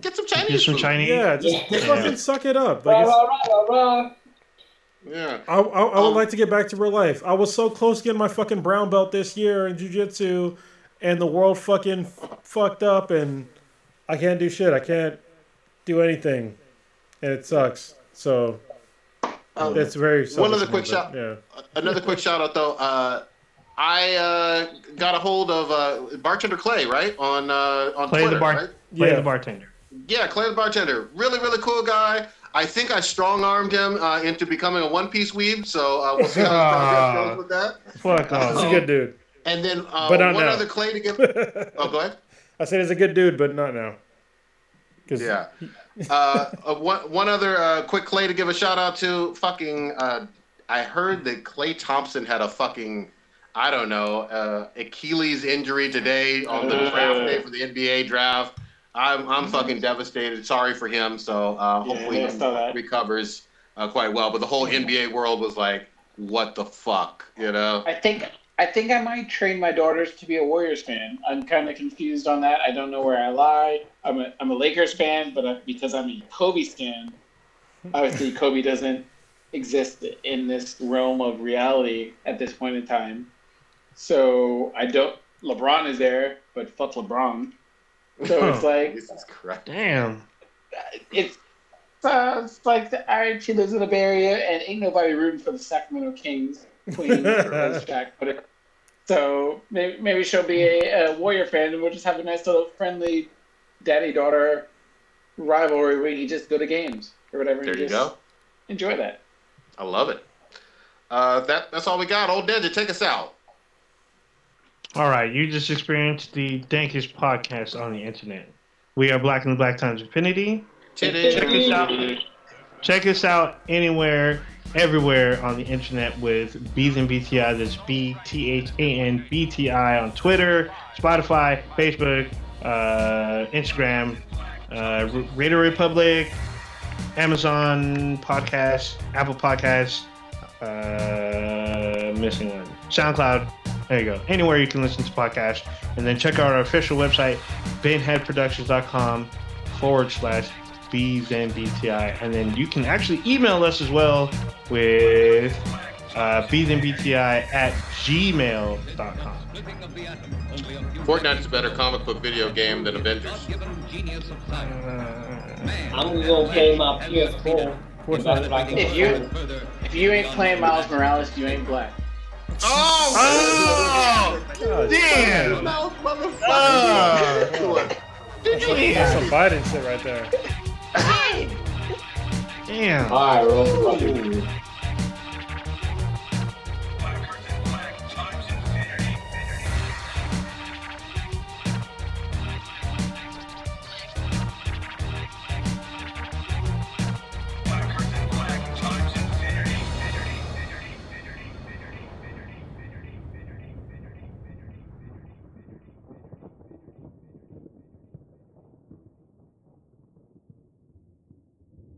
Speaker 1: Get some Chinese
Speaker 4: Get some
Speaker 1: food.
Speaker 4: Chinese.
Speaker 3: Yeah, just,
Speaker 2: Yeah.
Speaker 3: just fucking suck it up. Like
Speaker 2: rah, rah, rah, rah.
Speaker 1: Yeah.
Speaker 3: I, I, I would
Speaker 1: Um,
Speaker 3: like to get back to real life. I was so close to getting my fucking brown belt this year in jujitsu, and the world fucking f- fucked up, and I can't do shit. I can't do anything, and it sucks. So
Speaker 1: Um,
Speaker 3: it's very.
Speaker 1: One other
Speaker 3: of me,
Speaker 1: quick
Speaker 3: but,
Speaker 1: shout-
Speaker 3: Yeah.
Speaker 1: Another quick shout out though. Uh, I uh, got a hold of uh, bartender Clay right on uh, on
Speaker 4: Play
Speaker 1: Twitter.
Speaker 4: the bar.
Speaker 1: right?
Speaker 4: Play
Speaker 3: Yeah.
Speaker 4: the bartender.
Speaker 1: Yeah, Clay the bartender. Really, really cool guy. I think I strong armed him uh, into becoming a one piece weeb. So uh, we'll see how the progress goes with that.
Speaker 4: Fuck
Speaker 3: He's a good dude.
Speaker 1: And then uh,
Speaker 3: But not
Speaker 1: one
Speaker 3: now.
Speaker 1: other Clay to give. Oh, go ahead.
Speaker 3: I said he's a good dude, but not now. 'Cause-
Speaker 1: Yeah. Uh, uh, one, one other uh, quick Clay to give a shout out to. Fucking, uh, I heard that Klay Thompson had a fucking, I don't know, uh, Achilles injury today on the draft day for the NBA draft. I'm, I'm fucking devastated. Sorry for him. So uh,
Speaker 5: Yeah,
Speaker 1: hopefully
Speaker 5: I
Speaker 1: he recovers uh, quite well. But the whole NBA world was like, what the fuck, you know?
Speaker 5: I think I think I might train my daughters to be a Warriors fan. I'm kind of confused on that. I don't know where I lie. I'm a I'm a Lakers fan, but I, because I'm a Kobe stan, obviously Kobe doesn't exist in this realm of reality at this point in time. So I don't. LeBron is there, but fuck LeBron. So it's like
Speaker 1: Jesus Christ.
Speaker 4: Damn.
Speaker 5: it's uh, it's like the Irish she lives in the Bay Area and ain't nobody rooting for the Sacramento Kings Queens as Shaq put it. So maybe, maybe she'll be a, a Warrior fan and we'll just have a nice little friendly daddy daughter rivalry where you just go to games or whatever.
Speaker 1: There you go.
Speaker 5: Enjoy that.
Speaker 1: I love it. Uh, that that's all we got. Old Dead, take us out.
Speaker 4: All right, you just experienced the dankest podcast on the internet. We are Black and the Black Times Infinity. Check us out. Check us out anywhere, everywhere on the internet with B's and BTI. That's B T H A N B T I on Twitter, Spotify, Facebook, uh, Instagram, uh, Radio Republic, Amazon Podcast, Apple Podcasts, uh, missing one, SoundCloud. There you go. Anywhere you can listen to podcasts. And then check out our official website, benheadproductions.com forward slash BZNBTI. And BTI and then you can actually email us as well with uh, BZNBTI at gmail.com.
Speaker 1: Fortnite's a better comic book video game than Avengers.
Speaker 2: I'm gonna play my PS4.
Speaker 3: course
Speaker 2: That's
Speaker 3: not.
Speaker 2: what I can
Speaker 5: If you- If you ain't playing Miles Morales, you ain't black.
Speaker 1: Oh!
Speaker 3: God,
Speaker 4: Damn!
Speaker 1: Mouth, motherfucker.
Speaker 4: Oh.
Speaker 3: That's some Biden shit right there.
Speaker 4: Damn.
Speaker 2: Alright, bro.